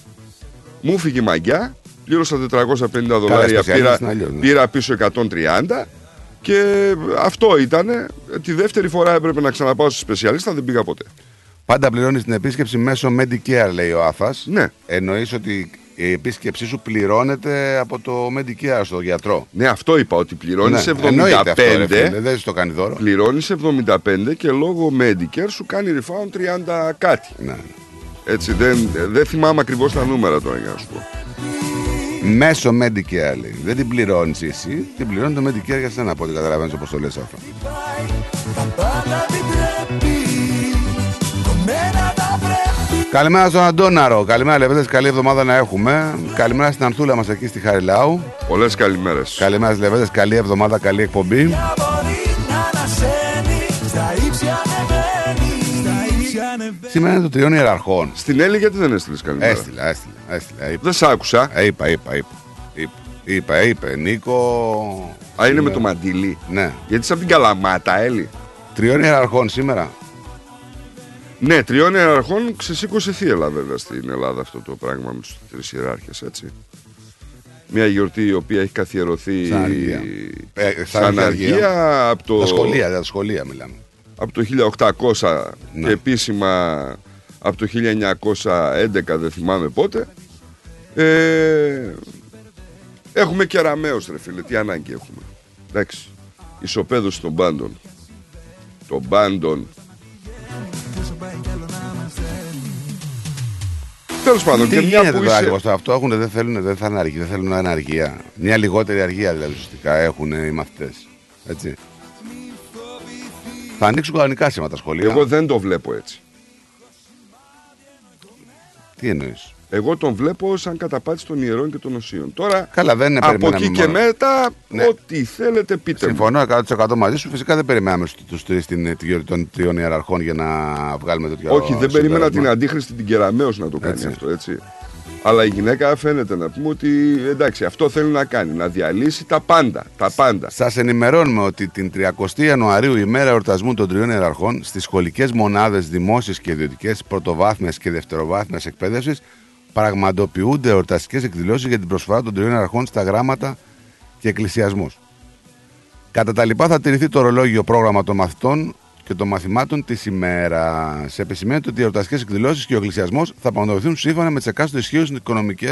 Μου φύγει η μαγιά. Πλήρωσα 450 δολάρια. σπεσιαλίστα Πήρα, είναι αλλιώς, ναι. πήρα πίσω 130. Και αυτό ήταν. Τη δεύτερη φορά έπρεπε να ξαναπάω σε σπεσιαλίστα. Δεν πήγα ποτέ. Πάντα πληρώνεις την επίσκεψη μέσω Medicare, λέει ο Άφας. Ναι. Εννοείς ότι η επίσκεψή σου πληρώνεται από το Medicare στο γιατρό. Ναι, αυτό είπα ότι πληρώνεις Ναι, 75. εννοείται αυτό, ρε φίλε, δεν σου το κάνει δώρο. Πληρώνεις 75 και λόγω Medicare σου κάνει refund 30 κάτι. Ναι. Έτσι, δεν, δεν θυμάμαι ακριβώς τα νούμερα τώρα για να σου πω. Μέσω Medicare λέει. Δεν την πληρώνεις εσύ, την πληρώνει το Medicare για σένα από ό,τι καταλαβαίνεις όπως το λες αυτό. Καλημέρα στον Αντώναρο. Καλημέρα, Λεβέντε. Καλή εβδομάδα να έχουμε. Καλημέρα στην Ανθούλα μας εκεί στη Χαριλάου. Πολλές καλημέρες. Καλημέρα, Λεβέντε. Καλή εβδομάδα, καλή εκπομπή. Σήμερα είναι το τριών ιεραρχών. Στην Έλλη γιατί δεν έστειλες καλημέρα. Έστειλα, έστειλα. έστειλα είπα. Δεν σ' άκουσα. Ε, Είπα, είπα, είπα. Είπα, είπα, είπε. Νίκο. Α, είναι με το μαντιλί. Ναι. Γιατί είσαι από την Καλαμάτα, Έλλη. Τριών ιεραρχών σήμερα. Ναι, τριών ιεραρχών ξεσήκωσε θύελα βέβαια στην Ελλάδα αυτό το πράγμα με τους τρεις ιεράρχες, έτσι. Μια γιορτή η οποία έχει καθιερωθεί Σαν αργία. Ε, σαν σαν αργία. αργία από το, Τα σχολεία, τα σχολεία μιλάμε. Από το 1800 Ναι. και επίσημα από το 1911 δεν θυμάμαι πότε. Ε, έχουμε και Ραμαίος ρε φίλε, τι ανάγκη έχουμε. Εντάξει. ισοπαίδωση των πάντων. Των πάντων. Τέλος πάντων, Τι και μια γίνεται που τώρα είσαι... ακριβώς το αυτό, έχουν, δεν θέλουν, δεν θα είναι αργία, δεν θέλουν να είναι αργία. Μια λιγότερη αργία δηλαδή ουσιαστικά έχουν οι μαθητές. Έτσι. Θα ανοίξουν κανονικά σήμερα τα σχολεία. Εγώ δεν το βλέπω έτσι. Τι εννοείς; Εγώ τον βλέπω σαν καταπάτηση των ιερών και των οσίων. Τώρα, Καλά, δεν από περιμέναμε εκεί και μόνο. μετά, Ναι. ό,τι θέλετε πείτε μου. Συμφωνώ 100% μαζί σου. Φυσικά δεν περιμέναμε τους τρεις στην τη γιορτή των τριών ιεραρχών για να βγάλουμε τέτοιο Όχι, δεν περίμενα συμπέρασμα. την αντίχρηστη την Κεραμέως να το κάνει Έτσι. αυτό, έτσι. Αλλά η γυναίκα φαίνεται να πούμε ότι εντάξει, αυτό θέλει να κάνει, να διαλύσει τα πάντα. Τα πάντα. Σας ενημερώνουμε ότι την 30η Ιανουαρίου, ημέρα εορτασμού των τριών ιεραρχών, στις σχολικές μονάδες δημόσιες και ιδιωτικές, πρωτοβάθμιας και δευτεροβάθμιας εκπαίδευσης, πραγματοποιούνται εορταστικές εκδηλώσεις για την προσφορά των τριών ιεραρχών στα γράμματα και εκκλησιασμούς. Κατά τα λοιπά, θα τηρηθεί το ορολόγιο πρόγραμμα των μαθητών και των μαθημάτων της ημέρας. Σε επισημαίνεται ότι οι εορταστικές εκδηλώσεις και ο εκκλησιασμός θα πραγματοποιηθούν σύμφωνα με τις εκάστοτε ισχύουσε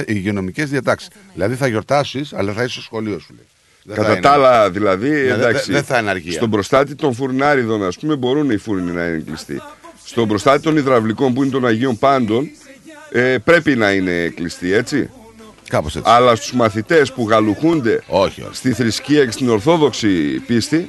υγειονομικές διατάξεις. Δηλαδή θα γιορτάσεις, αλλά θα είσαι στο σχολείο σου. Λέει. Δεν θα Κατά είναι- τα άλλα, δηλαδή, Ναι, δεν- εντάξει. δεν θα είναι αργία. Στον προστάτη των φουρνάριδων, ας πούμε, μπορούν οι φούρνοι να είναι κλειστοί. Στον προστάτη των υδραυλικών που είναι των Αγίων Πάντων, ε, πρέπει να είναι κλειστοί, έτσι. Κάπως έτσι. Αλλά στους μαθητές που γαλουχούνται όχι, όχι. στη θρησκεία και στην ορθόδοξη πίστη,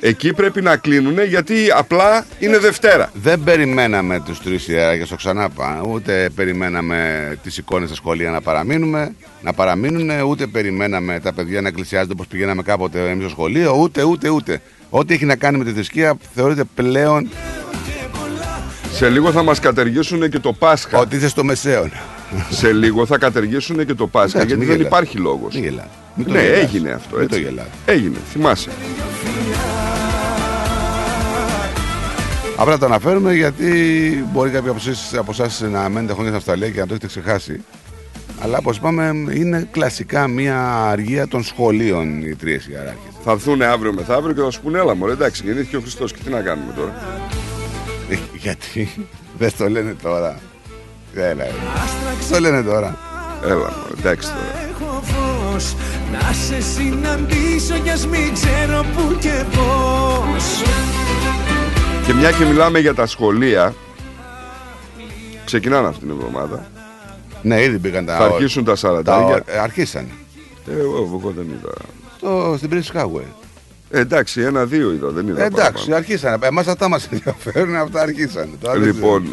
εκεί πρέπει να κλείνουν γιατί απλά είναι Δευτέρα. Δεν περιμέναμε τους τρεις ιεράρχε, το ξανάπα. Ούτε περιμέναμε τις εικόνες στα σχολεία να παραμείνουμε, να παραμείνουν, ούτε περιμέναμε τα παιδιά να εκκλησιάζονται όπως πηγαίναμε κάποτε εμείς στο σχολείο, ούτε, ούτε, ούτε. Ό,τι έχει να κάνει με τη θρησκεία θεωρείται πλέον Σε λίγο θα μας κατεργήσουν και το Πάσχα. ότι είσαι στο μεσαίον. Σε λίγο θα κατεργήσουν και το Πάσχα Εντάξει, γιατί μην δεν γελάς. υπάρχει λόγος. Μην γελάς. Μην το Ναι, γελάς. έγινε αυτό Μην έτσι. το γελάς. Έγινε, θυμάσαι. Απλά το αναφέρουμε γιατί μπορεί κάποιοι από εσάς- από εσάς να μένετε χρόνια στην Αυστραλία και να το έχετε ξεχάσει. Αλλά όπως είπαμε, είναι κλασικά μια αργία των σχολείων οι τρεις ιεράρχε. Θα έρθουν αύριο μεθαύριο και θα σου πούνε έλα μωρέ εντάξει γεννήθηκε ο Χριστός και τι να κάνουμε τώρα. Γιατί; Δεν το λένε τώρα. Έλα, έλα. Το λένε τώρα. Έλα μωρέ εντάξει τώρα. Έχω φως να σε συναντήσω κι ας μην ξέρω που και πώς Και μια και μιλάμε για τα σχολεία ξεκινάνε αυτή την εβδομάδα. Ναι, ήδη πήγαν τα. Θα αρχίσουν τα 40. τα- ε, αρχίσαν. Ε, εγώ, εγώ δεν είδα. Στο, στην British Highway. Ε, εντάξει, ένα-δύο είδα, δεν είδα. Ε, εντάξει, παραπάνω. αρχίσαν. Εμάς αυτά μας ενδιαφέρουν, αυτά αρχίσαν. Τώρα δεν Λοιπόν,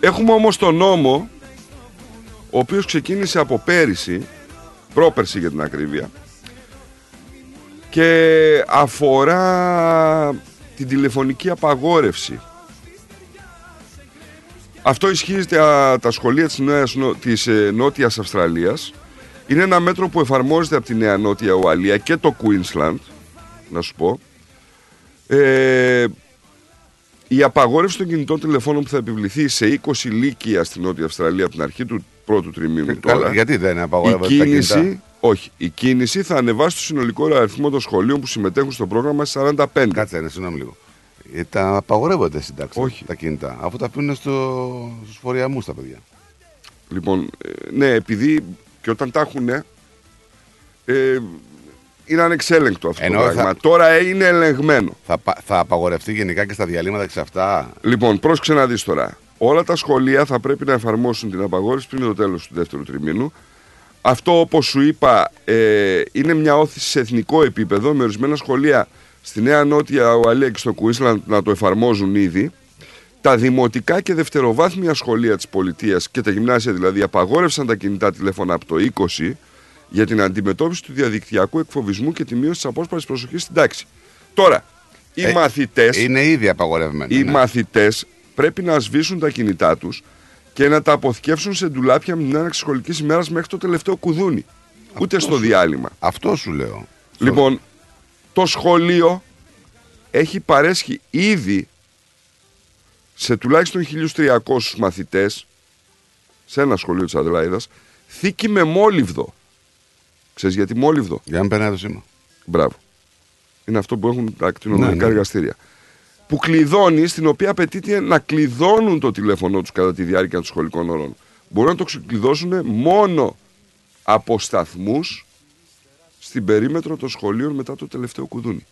έχουμε όμως τον νόμο ο οποίος ξεκίνησε από πέρυσι, πρόπερση για την ακρίβεια και αφορά την τηλεφωνική απαγόρευση. Αυτό ισχύει στα τα σχολεία της, Νέας, Νο- της ε, Νότιας Αυστραλίας. Είναι ένα μέτρο που εφαρμόζεται από τη Νέα Νότια Ουαλία και το Queensland, να σου πω. Ε, η απαγόρευση των κινητών τηλεφώνων που θα επιβληθεί σε 20 λύκεια στην Νότια Αυστραλία από την αρχή του πρώτου τριμήνου Ε, καλά, τώρα. γιατί δεν η απαγορεύονται τα κίνηση, κινητά; όχι, η κίνηση θα ανεβάσει το συνολικό αριθμό των σχολείων που συμμετέχουν στο πρόγραμμα σε 45. Κάτσε, ναι, συγγνώμη λίγο. Ε, τα απαγορεύονται συντάξει Όχι. τα κινητά. Αφού τα αφήνουν στο, στους φοριαμούς τα παιδιά. Λοιπόν, ε, ναι, επειδή και όταν τα έχουν, ε, είναι ανεξέλεγκτο αυτό Ενώ το πράγμα. θα- Τώρα ε, είναι ελεγμένο. Θα, πα- θα απαγορευτεί γενικά και στα διαλύματα και σε αυτά; Λοιπόν, πρόσεξε να δεις τώρα. Όλα τα σχολεία θα πρέπει να εφαρμόσουν την απαγόρευση πριν το τέλος του δεύτερου τριμήνου. Αυτό, όπως σου είπα, ε, είναι μια όθηση σε εθνικό επίπεδο, με ορισμένα σχολεία στη Νέα Νότια Ουαλία και στο Κουίσλαντ να το εφαρμόζουν ήδη. Τα δημοτικά και δευτεροβάθμια σχολεία της πολιτείας και τα γυμνάσια δηλαδή απαγόρευσαν τα κινητά τηλέφωνα από το 20 για την αντιμετώπιση του διαδικτυακού εκφοβισμού και τη μείωση της απόσπασης προσοχής στην τάξη. Τώρα, οι Ε, μαθητές... Είναι ήδη απαγορευμένο. Οι ναι. μαθητές πρέπει να σβήσουν τα κινητά τους και να τα αποθηκεύσουν σε ντουλάπια με την άνοιξη σχολικής ημέρας μέχρι το τελευταίο κουδούνι. Ούτε στο διάλειμμα. Αυτό σου λέω. Λοιπόν, το σχολείο έχει παρέσχει ήδη σε τουλάχιστον 1.300 μαθητές σε ένα σχολείο της Αδελάιδας θήκη με μόλιβδο. Ξέρεις γιατί μόλιβδο. Για να περνάει το σήμα. Μπράβο. Είναι αυτό που έχουν τα ακτινολογικά Ναι, ναι. εργαστήρια. Που κλειδώνει, στην οποία απαιτείται να κλειδώνουν το τηλέφωνό τους κατά τη διάρκεια των σχολικών ώρων. Μπορούν να το ξεκλειδώσουν μόνο από σταθμούς στην περίμετρο των σχολείων μετά το τελευταίο κουδούνι.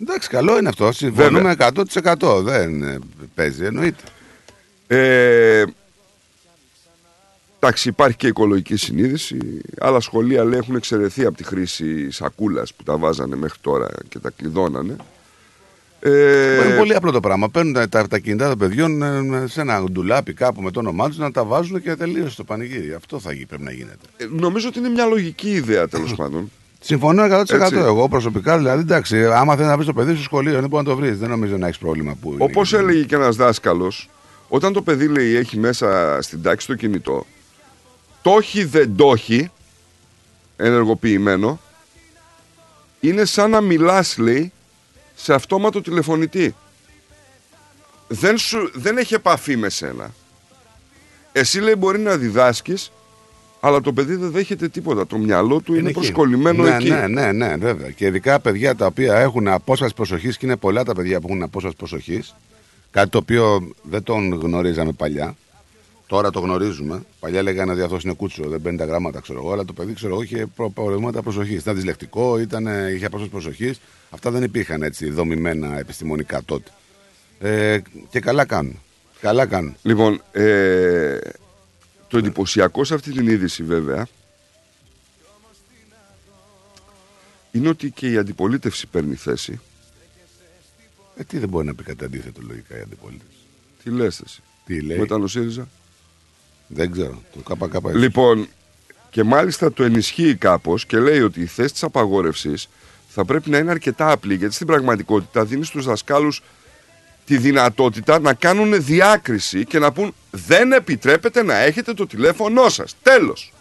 Εντάξει, καλό είναι αυτό. Συμφωνούμε 100%. Δεν ε, παίζει, εννοείται. Ε, εντάξει, υπάρχει και οικολογική συνείδηση. Άλλα σχολεία λέει, έχουν εξαιρεθεί από τη χρήση σακούλας που τα βάζανε μέχρι τώρα και τα κλειδώνανε. Ε, Είναι πολύ απλό το πράγμα. Παίρνουν τα, τα, τα κινητά των παιδιών ε, σε ένα ντουλάπι κάπου με το όνομά τους να τα βάζουν και τελείωσε το πανηγύρι. Αυτό θα γι- πρέπει να γίνεται. ε, νομίζω ότι είναι μια λογική ιδέα τέλος πάντων. Συμφωνώ 100% Έτσι. εγώ προσωπικά. Δηλαδή, εντάξει, άμα θέλει να βρει το παιδί στο σχολείο, δεν μπορεί να το βρεις. Δεν νομίζω να έχεις πρόβλημα που. είναι. Όπω έλεγε και ένας δάσκαλος, όταν το παιδί λέει έχει μέσα στην τάξη το κινητό, το έχει δεν το έχει ενεργοποιημένο, είναι σαν να μιλάς, λέει, σε αυτόματο τηλεφωνητή. Δεν, σου, δεν έχει επαφή με σένα. Εσύ λέει μπορεί να διδάσκεις, αλλά το παιδί δεν δέχεται τίποτα. Το μυαλό του είναι, εκεί. προσκολλημένο ναι, εκεί. Ναι, ναι, ναι, βέβαια. Και ειδικά παιδιά τα οποία έχουν απόσταση προσοχής και είναι πολλά τα παιδιά που έχουν απόσταση προσοχής. Κάτι το οποίο δεν τον γνωρίζαμε παλιά. Τώρα το γνωρίζουμε. Παλιά λέγανε ότι αυτό είναι κούτσο, δεν παίρνει τα γράμματα, ξέρω εγώ. Αλλά το παιδί, ξέρω εγώ, είχε προ- προβλήματα προσοχής. Ήταν δυσλεκτικό, ήταν, είχε απόσταση προσοχής. Αυτά δεν υπήρχαν έτσι δομημένα επιστημονικά τότε. Ε, και καλά κάνουν. Καλά κάνουν. Λοιπόν, ε, το εντυπωσιακό σε αυτή την είδηση βέβαια είναι ότι και η αντιπολίτευση παίρνει θέση. Ε, τι δεν μπορεί να πει κάτι αντίθετο λογικά η αντιπολίτευση. Τι λες εσύ; Τι λέει; Μετά ο ΣΥΡΙΖΑ; Δεν ξέρω. Το ΚΚ. Λοιπόν, και μάλιστα το ενισχύει κάπως και λέει ότι η θέση της απαγόρευσης θα πρέπει να είναι αρκετά απλή γιατί στην πραγματικότητα δίνει στους δασκάλους τη δυνατότητα να κάνουν διάκριση και να πούν δεν επιτρέπεται να έχετε το τηλέφωνό σας. Τέλος.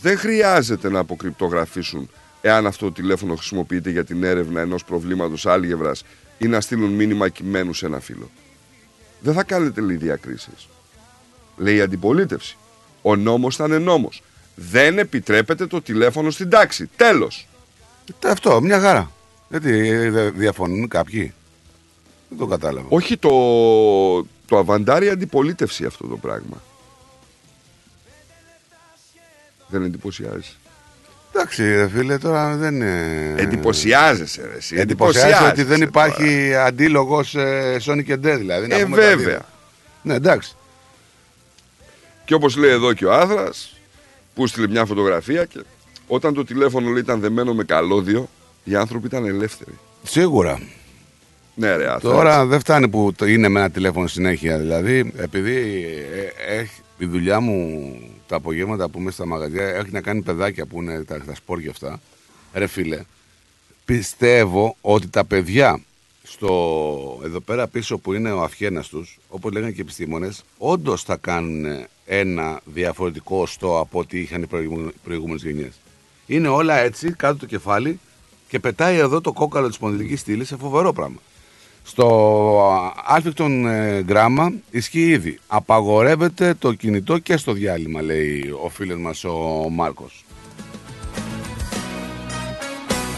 Δεν χρειάζεται να αποκρυπτογραφήσουν εάν αυτό το τηλέφωνο χρησιμοποιείται για την έρευνα ενός προβλήματος άλγευρας ή να στείλουν μήνυμα κειμένου σε ένα φύλλο. Δεν θα κάνετε λέει διακρίσεις. Λέει η αντιπολίτευση. Ο νόμος θα είναι νόμος. Δεν επιτρέπεται το τηλέφωνο στην τάξη. Τέλος. Ε, Αυτό, μια χαρά. Γιατί ε, δεν διαφωνούν κάποιοι. Δεν το κατάλαβα. Όχι το, το αβαντάρει η αντιπολίτευση αυτό το πράγμα. Δεν εντυπωσιάζει. Εντάξει, ρε φίλε, τώρα δεν είναι. Εντυπωσιάζεσαι, ρε, εσύ. Εντυπωσιάζεσαι ότι δεν Εντυπωσιάζεσαι υπάρχει αντίλογος ε, Sony και Dead, δηλαδή. να Ε, πούμε τα βέβαια. δύο. Ναι, εντάξει. Και όπως λέει εδώ και ο Άθρας, που στείλε μια φωτογραφία και όταν το τηλέφωνο λέει, ήταν δεμένο με καλώδιο, οι άνθρωποι ήταν ελεύθεροι. Σίγουρα. Ναι, ρε, Άθρα. Τώρα δεν φτάνει που το είναι με ένα τηλέφωνο συνέχεια. Δηλαδή, επειδή ε, έχει, η δουλειά μου τα απογεύματα που είμαι στα μαγαζιά έχει να κάνει παιδάκια που είναι τα, τα σπόρια αυτά. Ρε φίλε, πιστεύω ότι τα παιδιά στο εδώ πέρα πίσω που είναι ο αυχένας τους, όπως λέγανε και οι επιστήμονες, όντως θα κάνουν ένα διαφορετικό οστό από ό,τι είχαν οι προηγούμενε- προηγούμενες γενιές. Είναι όλα έτσι, κάτω το κεφάλι και πετάει εδώ το κόκαλο της σπονδυλικής στήλης σε φοβερό πράγμα. Στο άλφικτον ε, γράμμα ισχύει ήδη. Απαγορεύεται το κινητό και στο διάλειμμα, λέει ο φίλος μας ο Μάρκος.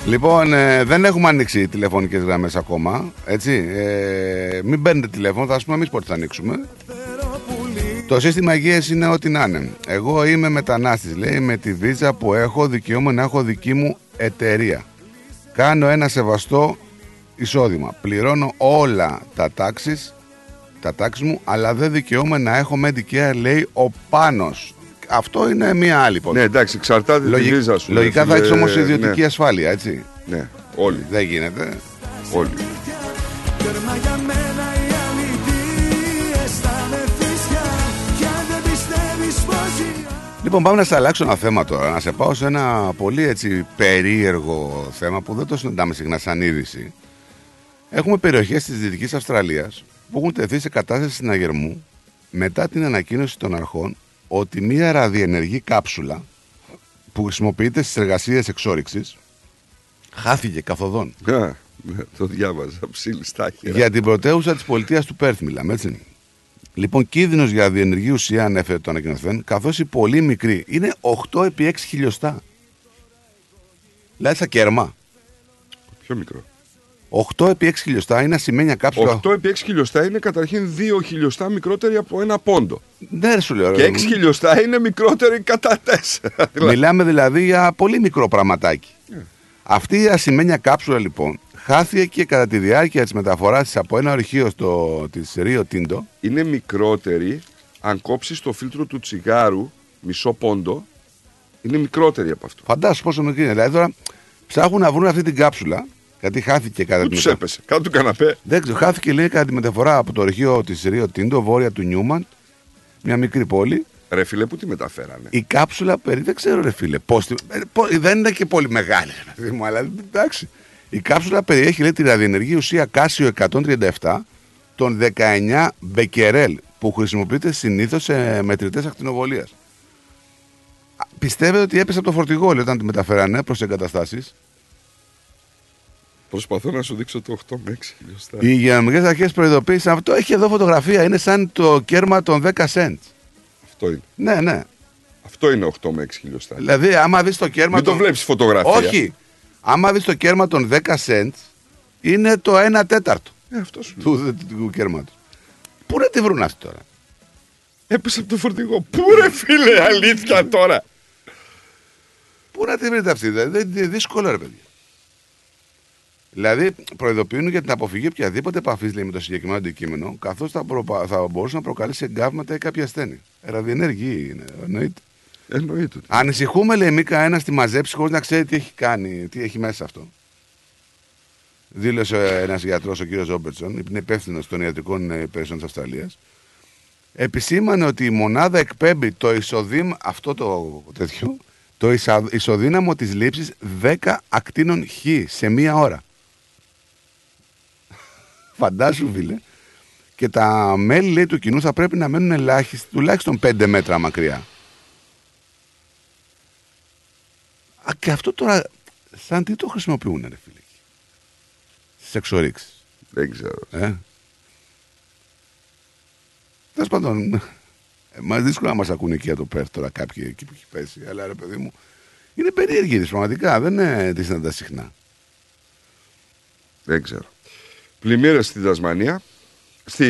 Λοιπόν, ε, δεν έχουμε ανοίξει τηλεφωνικές γραμμές ακόμα, έτσι. Ε, μην παίρνετε τηλέφωνο, θα σας πούμε εμείς πότε θα ανοίξουμε. Το σύστημα υγείας είναι ό,τι να είναι. Εγώ είμαι μετανάστης, λέει, με τη βίζα που έχω δικαίωμα να έχω δική μου εταιρεία. Κάνω ένα σεβαστό εισόδημα. Πληρώνω όλα τα τάξεις, τα τάξεις μου, αλλά δεν δικαιούμαι να έχω Medicare, λέει ο Πάνος. Αυτό είναι μία άλλη υπόθεση. Ναι, εντάξει, εξαρτάται τη Λογι- βίζα σου. Λογικά ρε θα φίλε, έχει όμως ιδιωτική ναι. ασφάλεια, έτσι. Ναι, όλοι. Δεν γίνεται. Όλοι. Τέρμα για μένα η αλήθεια αισθάνομαι φυσιά Κι αν δεν πιστεύεις πως η Λοιπόν, πάμε να σε αλλάξω ένα θέμα τώρα. Να σε πάω σε ένα πολύ έτσι περίεργο θέμα που δεν το συναντάμε συχνά σαν είδηση. Έχουμε περιοχές της Δυτικής Αυστραλίας που έχουν τεθεί σε κατάσταση συναγερμού μετά την ανακοίνωση των αρχών ότι μία ραδιενεργή κάψουλα που χρησιμοποιείται στις εργασίες εξόριξης χάθηκε καθοδόν. Α, ναι, το διάβαζα. Ψήλει στα χέρια. Για την πρωτεύουσα της πολιτείας του Πέρθ, μιλάμε έτσι. Λοιπόν, κίνδυνος για διενεργή ουσία ανέφερε το ανακοινωθέν, καθώς η πολύ μικρή είναι 8 επί 6 χιλιοστά. Δηλαδή στα κέρμα. Πιο μικρό. 8 επί 6 χιλιοστά είναι ασημένια κάψουλα. 8 επί 6 χιλιοστά είναι καταρχήν 2 χιλιοστά μικρότερη από ένα πόντο. Ναι, ρε, σου λέω. Και ρε. 6 χιλιοστά είναι μικρότερη κατά 4. Μιλάμε δηλαδή για πολύ μικρό πραγματάκι. Ναι. Αυτή η ασημένια κάψουλα λοιπόν χάθηκε και κατά τη διάρκεια της μεταφοράς της από ένα ορυχείο στο, της Ρίο Τίντο. Είναι μικρότερη αν κόψεις το φίλτρο του τσιγάρου μισό πόντο. Είναι μικρότερη από αυτό. Φαντάσου πόσο μικρή είναι. Δηλαδή τώρα ψάχνουν να βρουν αυτή την κάψουλα γιατί χάθηκε κατά Πού τη τους μετα- έπεσε, κάτω του καναπέ. Δεν ξέρω, χάθηκε λέει κατά τη μεταφορά από το ορυχείο της Ρίο Τίντο, βόρεια του Νιούμαν, μια μικρή πόλη. Ρε φίλε, πού τη μεταφέρανε; Η κάψουλα περί, δεν ξέρω ρε φίλε, πώς, τη- ε, πο- δεν είναι και πολύ μεγάλη ρε παιδί μου, αλλά εντάξει. Η κάψουλα περιέχει λέει τη ραδιενεργή ουσία Κάσιο 137 των 19 μπεκερέλ που χρησιμοποιείται συνήθως σε μετρητές ακτινοβολίας. Α, Πιστεύετε ότι έπεσε από το φορτηγό λέει, όταν τη μεταφέρανε προς εγκαταστάσεις; Προσπαθώ να σου δείξω το 8 με 6 χιλιοστά. Οι υγειονομικές αρχές προειδοποίησαν αυτό. Έχει εδώ φωτογραφία. Είναι σαν το κέρμα των 10 cents. Αυτό είναι. Ναι, ναι. Αυτό είναι 8 με 6 χιλιοστά. Δηλαδή, άμα δεις το κέρμα. Μην το των- βλέπεις φωτογραφία. Όχι. Άμα δεις το κέρμα των 10 cents, είναι το 1 τέταρτο Ε, αυτός σου του, του, του κέρματος. Πού να τη βρουν αυτή τώρα; Έπεσε από το φορτηγό. Πού ρε φίλε, αλήθεια τώρα. Πού να τη βρείτε αυτή, δηλαδή, δεν είναι δύσκολο ρε παιδιά. Δηλαδή, προειδοποιούν για την αποφυγή οποιαδήποτε επαφής λέει, με το συγκεκριμένο αντικείμενο, καθώς θα, προπα- θα μπορούσε να προκαλέσει εγκάβματα ή κάποια ασθένεια. Ραδιενεργή είναι, εννοείται. Εννοείται. ότι- Ανησυχούμε, λέει, μη κανένας τη μαζέψει χωρίς να ξέρει τι έχει κάνει, τι έχει μέσα αυτό. Δήλωσε ένας γιατρός, ο κύριος Ρόμπερτσον, είναι υπεύθυνος των ιατρικών ε, υπηρεσιών της Αυστραλίας. Επισήμανε ότι η μονάδα εκπέμπει το ισοδύναμο, αυτό το τέτοιο, το ισα- ισοδύναμο της λήψης 10 ακτίνων χ σε μία ώρα. Φαντάσου, φίλε. Και τα μέλη λέει, του κοινού θα πρέπει να μένουν ελάχιστη, τουλάχιστον 5 μέτρα μακριά. Α, και αυτό τώρα, σαν τι το χρησιμοποιούν, ρε φίλε. Στις εξορίξεις. Δεν ξέρω. Ε. Τέλος πάντων, ε, μα δύσκολο να μας ακούνε εκεί για το Πέρθ τώρα κάποιοι εκεί που έχει πέσει. Αλλά ρε παιδί μου, είναι περίεργη είδηση πραγματικά. Δεν είναι τη συναντά συχνά. Δεν ξέρω. Πλημμύρες στη Τασμανία, στη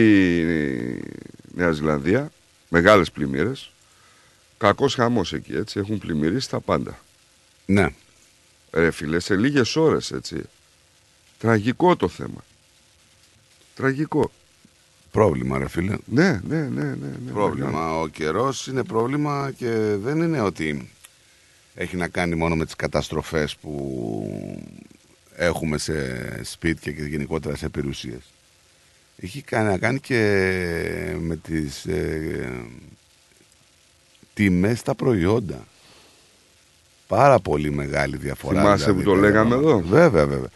Νέα Ζηλανδία, μεγάλες πλημμύρες. Κακός χαμός εκεί, έτσι, έχουν πλημμυρίσει τα πάντα. Ναι. Ρε φίλε, σε λίγες ώρες, έτσι. Τραγικό το θέμα. Τραγικό. Πρόβλημα, ρε φίλε. Ναι, ναι, ναι, ναι. ναι πρόβλημα. μεγάλο. Ο καιρός είναι πρόβλημα και δεν είναι ότι έχει να κάνει μόνο με τις καταστροφές που έχουμε σε σπίτια και γενικότερα σε περιουσίες. Έχει κάνει, να κάνει και με τις ε, τιμές στα προϊόντα. Πάρα πολύ μεγάλη διαφορά. Θυμάσαι δηλαδή, που το βέβαια. λέγαμε εδώ; Βέβαια, βέβαια.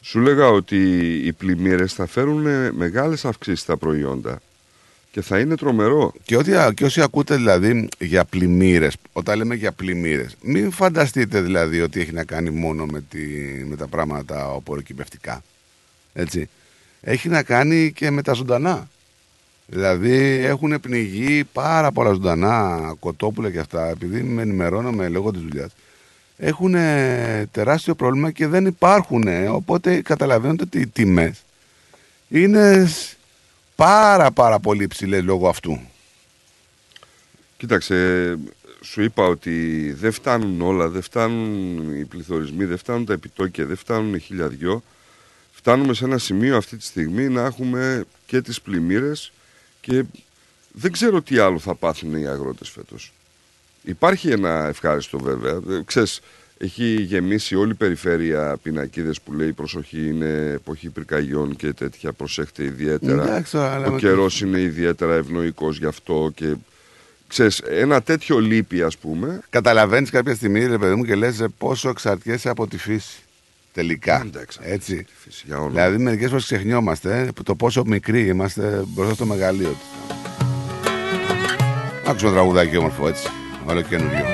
Σου λέγα ότι οι πλημμύρες θα φέρουν ε, μεγάλες αυξήσεις στα προϊόντα και θα είναι τρομερό. Και, ό,τι, και όσοι ακούτε δηλαδή για πλημμύρες, όταν λέμε για πλημμύρες, μην φανταστείτε δηλαδή ότι έχει να κάνει μόνο με, τη, με τα πράγματα οποροκυπευτικά. Έτσι. Έχει να κάνει και με τα ζωντανά. Δηλαδή έχουν πνιγεί πάρα πολλά ζωντανά κοτόπουλα και αυτά, επειδή με ενημερώνομαι λόγω της δουλειάς. Έχουν τεράστιο πρόβλημα και δεν υπάρχουν. Οπότε καταλαβαίνετε ότι οι τιμές είναι σ- πάρα πάρα πολύ υψηλέ λόγω αυτού. Κοίταξε, σου είπα ότι δεν φτάνουν όλα, δεν φτάνουν οι πληθωρισμοί, δεν φτάνουν τα επιτόκια, δεν φτάνουν οι χιλιαδιό. Φτάνουμε σε ένα σημείο αυτή τη στιγμή να έχουμε και τις πλημμύρες και δεν ξέρω τι άλλο θα πάθουν οι αγρότες φέτος. Υπάρχει ένα ευχάριστο βέβαια. Ε, Ξέρεις, έχει γεμίσει όλη η περιφέρεια πινακίδες που λέει προσοχή είναι εποχή πυρκαγιών και τέτοια προσέχτε ιδιαίτερα. Εντάξει, τώρα, αλλά Ο με- καιρός είναι ιδιαίτερα ευνοϊκός γι' αυτό και ξέρεις, ένα τέτοιο λύπη ας πούμε Καταλαβαίνεις κάποια στιγμή, ρε παιδί μου, και λες πόσο εξαρτιέσαι από τη φύση. Τελικά. Εντάξει, Έτσι. για όνομα. Δηλαδή, μερικές φορές ξεχνιόμαστε ε, το πόσο μικροί είμαστε μπροστά στο μεγαλείο του. Άκουσα ένα τραγουδάκι όμορφο έτσι. Όλο καινούριο.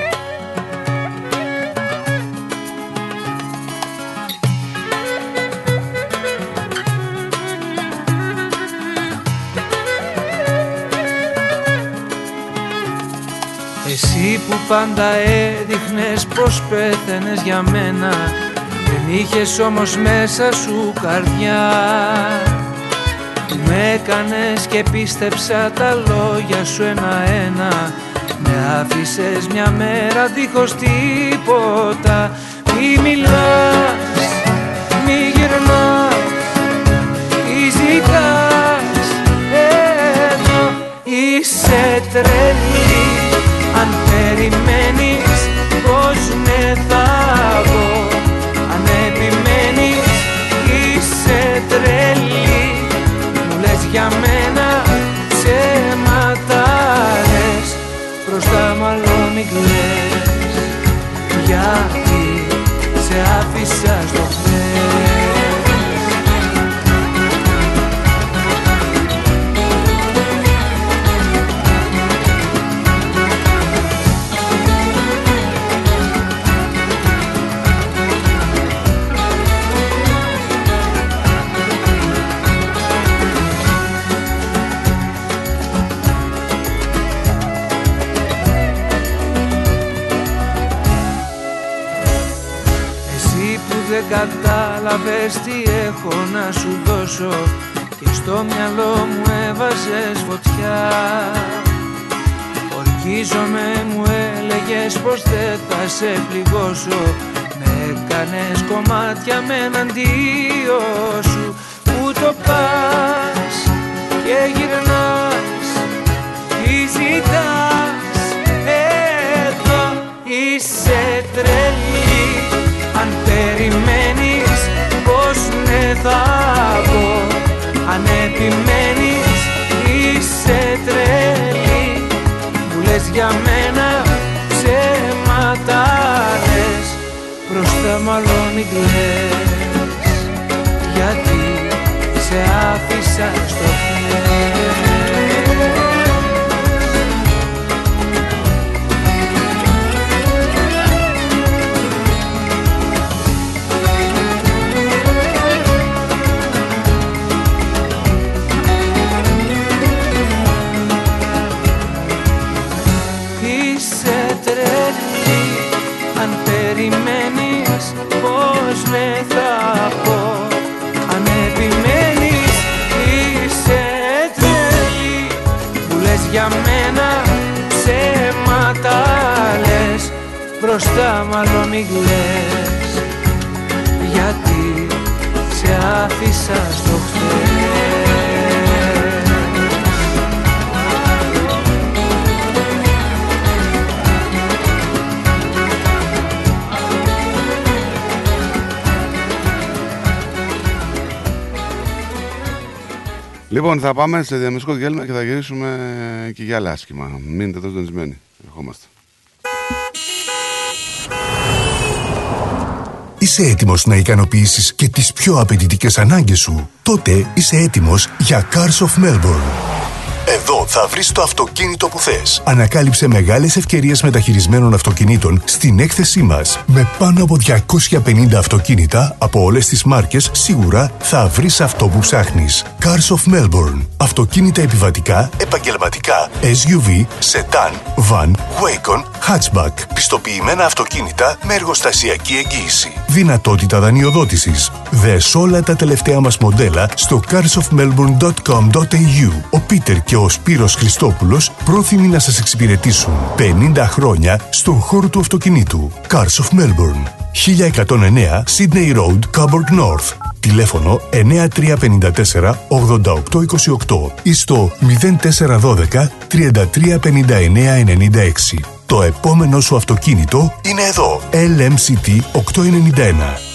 Εσύ που πάντα έδειχνες πως πέθαινες για μένα Δεν είχες όμως μέσα σου καρδιά. Που με έκανες και πίστεψα τα λόγια σου ένα-ένα Με άφησες μια μέρα δίχως τίποτα. Μη μιλάς σε πληγώσω. Με έκανες κομμάτια με εναντίο μην κλαις. Γιατί σε άφησα στο Μπροστά μάλλον μην κλαις Γιατί σε άφησα στο χθες Λοιπόν, θα πάμε σε διαμεσικό διάλειμμα και θα γυρίσουμε και για άλλα άσχημα. Μείνετε εδώ συντονισμένοι. Ερχόμαστε. Είσαι έτοιμος να ικανοποιήσεις και τις πιο απαιτητικές ανάγκες σου. Τότε είσαι έτοιμος για Cars of Melbourne. Εδώ θα βρεις το αυτοκίνητο που θες. Ανακάλυψε μεγάλες ευκαιρίες μεταχειρισμένων αυτοκινήτων στην έκθεσή μας. Με πάνω από 250 αυτοκίνητα από όλες τις μάρκες, σίγουρα θα βρεις αυτό που ψάχνεις. Cars of Melbourne. Αυτοκίνητα επιβατικά, επαγγελματικά, SUV, sedan, van, wagon, hatchback. Πιστοποιημένα αυτοκίνητα με εργοστασιακή εγγύηση. Δυνατότητα δανειοδότησης. Δες όλα τα τελευταία μας μοντέλα στο carsofmelbourne.com.au. Ο Πίτερ και ο Σπύρος Χριστόπουλος πρόθυμοι να σας εξυπηρετήσουν 50 χρόνια στον χώρο του αυτοκινήτου. Cars of Melbourne. 1109 Sydney Road, Coburg North. Τηλέφωνο 9354 8828 ή στο 0412 335996. Το επόμενο σου αυτοκίνητο είναι εδώ. LMCT 891.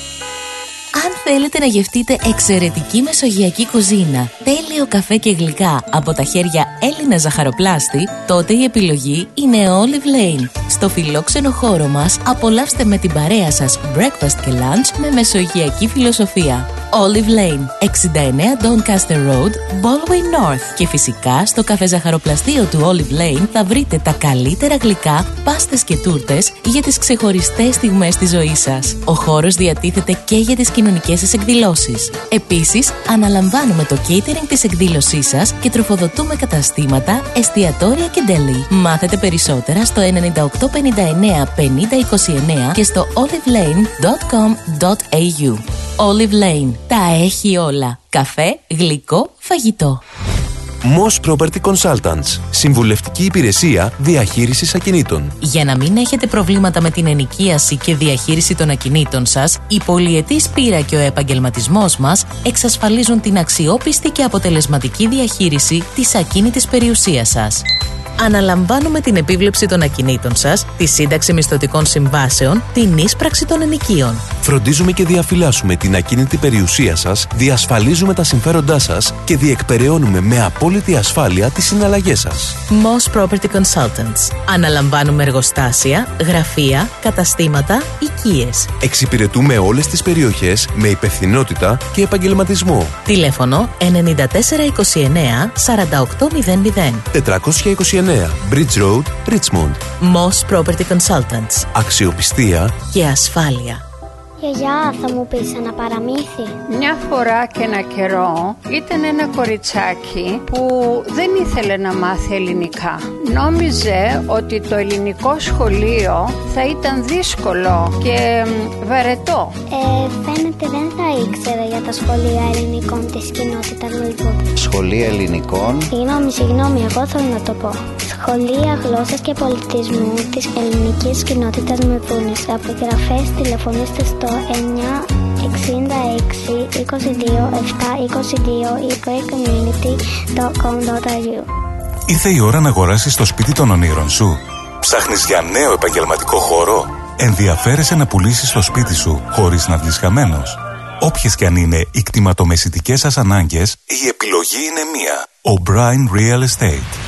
Αν θέλετε να γευτείτε εξαιρετική μεσογειακή κουζίνα, τέλειο καφέ και γλυκά από τα χέρια Έλληνα ζαχαροπλάστη, τότε η επιλογή είναι Olive Lane. Στο φιλόξενο χώρο μας απολαύστε με την παρέα σας breakfast και lunch με μεσογειακή φιλοσοφία. Olive Lane, 69 Doncaster Road, Baldwin North. Και φυσικά στο καφέ ζαχαροπλαστείο του Olive Lane θα βρείτε τα καλύτερα γλυκά, πάστες και τούρτες για τις ξεχωριστές στιγμές της ζωής σας. Ο χώρος διατίθεται και για τις κοινωνικές σας εκδηλώσεις. Επίσης, αναλαμβάνουμε το catering της εκδήλωσής σας και τροφοδοτούμε καταστήματα, εστιατόρια και deli. Μάθετε περισσότερα στο 9859 5029 και στο olivelane.com.au. Olive Lane. Τα έχει όλα. Καφέ, γλυκό, φαγητό. Moss Property Consultants. Συμβουλευτική υπηρεσία διαχείρισης ακινήτων. Για να μην έχετε προβλήματα με την ενοικίαση και διαχείριση των ακινήτων σας, η πολυετής πείρα και ο επαγγελματισμός μας εξασφαλίζουν την αξιόπιστη και αποτελεσματική διαχείριση της ακίνητης περιουσίας σας. Αναλαμβάνουμε την επίβλεψη των ακινήτων σας, τη σύνταξη μισθωτικών συμβάσεων, την ίσπραξη των ενοικίων. Φροντίζουμε και διαφυλάσσουμε την ακίνητη περιουσία σας, διασφαλίζουμε τα συμφέροντά σας και διεκπεραιώνουμε με απόλυτη ασφάλεια τις συναλλαγές σας. Moss Property Consultants. Αναλαμβάνουμε εργοστάσια, γραφεία, καταστήματα, οικίες. Εξυπηρετούμε όλες τις περιοχές με υπευθυνότητα και επαγγελματισμό. Τηλέφωνο 9429 4800. 429 Bridge Road, Richmond. Moss Property Consultants. Αξιοπιστία Και ασφάλεια. Γιαγιά, θα μου πεις ένα παραμύθι. Μια φορά και ένα καιρό ήταν ένα κοριτσάκι που δεν ήθελε να μάθει ελληνικά. Νόμιζε ότι το ελληνικό σχολείο θα ήταν δύσκολο και μ, βαρετό. Ε, φαίνεται δεν θα ήξερα για τα σχολεία ελληνικών της κοινότητας Λουιβούδη. Σχολεία ελληνικών; Συγγνώμη, συγγνώμη, εγώ θέλω να το πω. Σχολεία γλώσσας και πολιτισμού της ελληνικής κοινότητας Μεθούνης. Απογραφές τηλεφωνήστε στο 966 22 7 22 ή greatcommunity.com.au Ήρθε η ώρα να αγοράσεις το σπίτι των ονείρων σου. Ψάχνεις για νέο επαγγελματικό χώρο. Ενδιαφέρεσαι να πουλήσεις το σπίτι σου χωρίς να βγεις χαμένος. Όποιες και αν είναι οι κτηματομεσητικές σας ανάγκες, η επιλογή είναι μία. O'Brien Real Estate.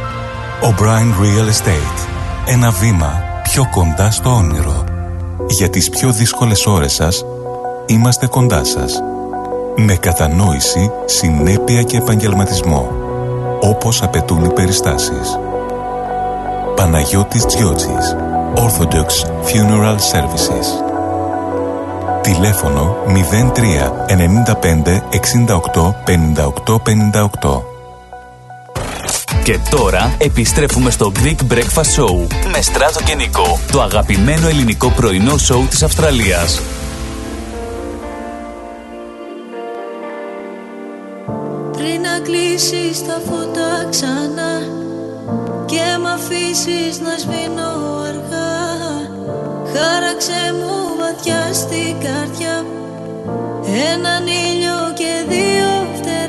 O'Brien Real Estate. Ένα βήμα πιο κοντά στο όνειρο. Για τις πιο δύσκολες ώρες σας, είμαστε κοντά σας. Με κατανόηση, συνέπεια και επαγγελματισμό. Όπως απαιτούν οι περιστάσεις. Παναγιώτης Τζιότσης. Orthodox Funeral Services. Τηλέφωνο 03 95 68 58 58. Και τώρα επιστρέφουμε στο Greek Breakfast Show με Στράτο και Νικό, το αγαπημένο ελληνικό πρωινό σοου της Αυστραλίας. Πριν να κλείσεις τα φώτα ξανά Και μ' αφήσεις να σβήνω αργά Χάραξε μου βαθιά στην καρδιά Έναν ήλιο και δύο φτερά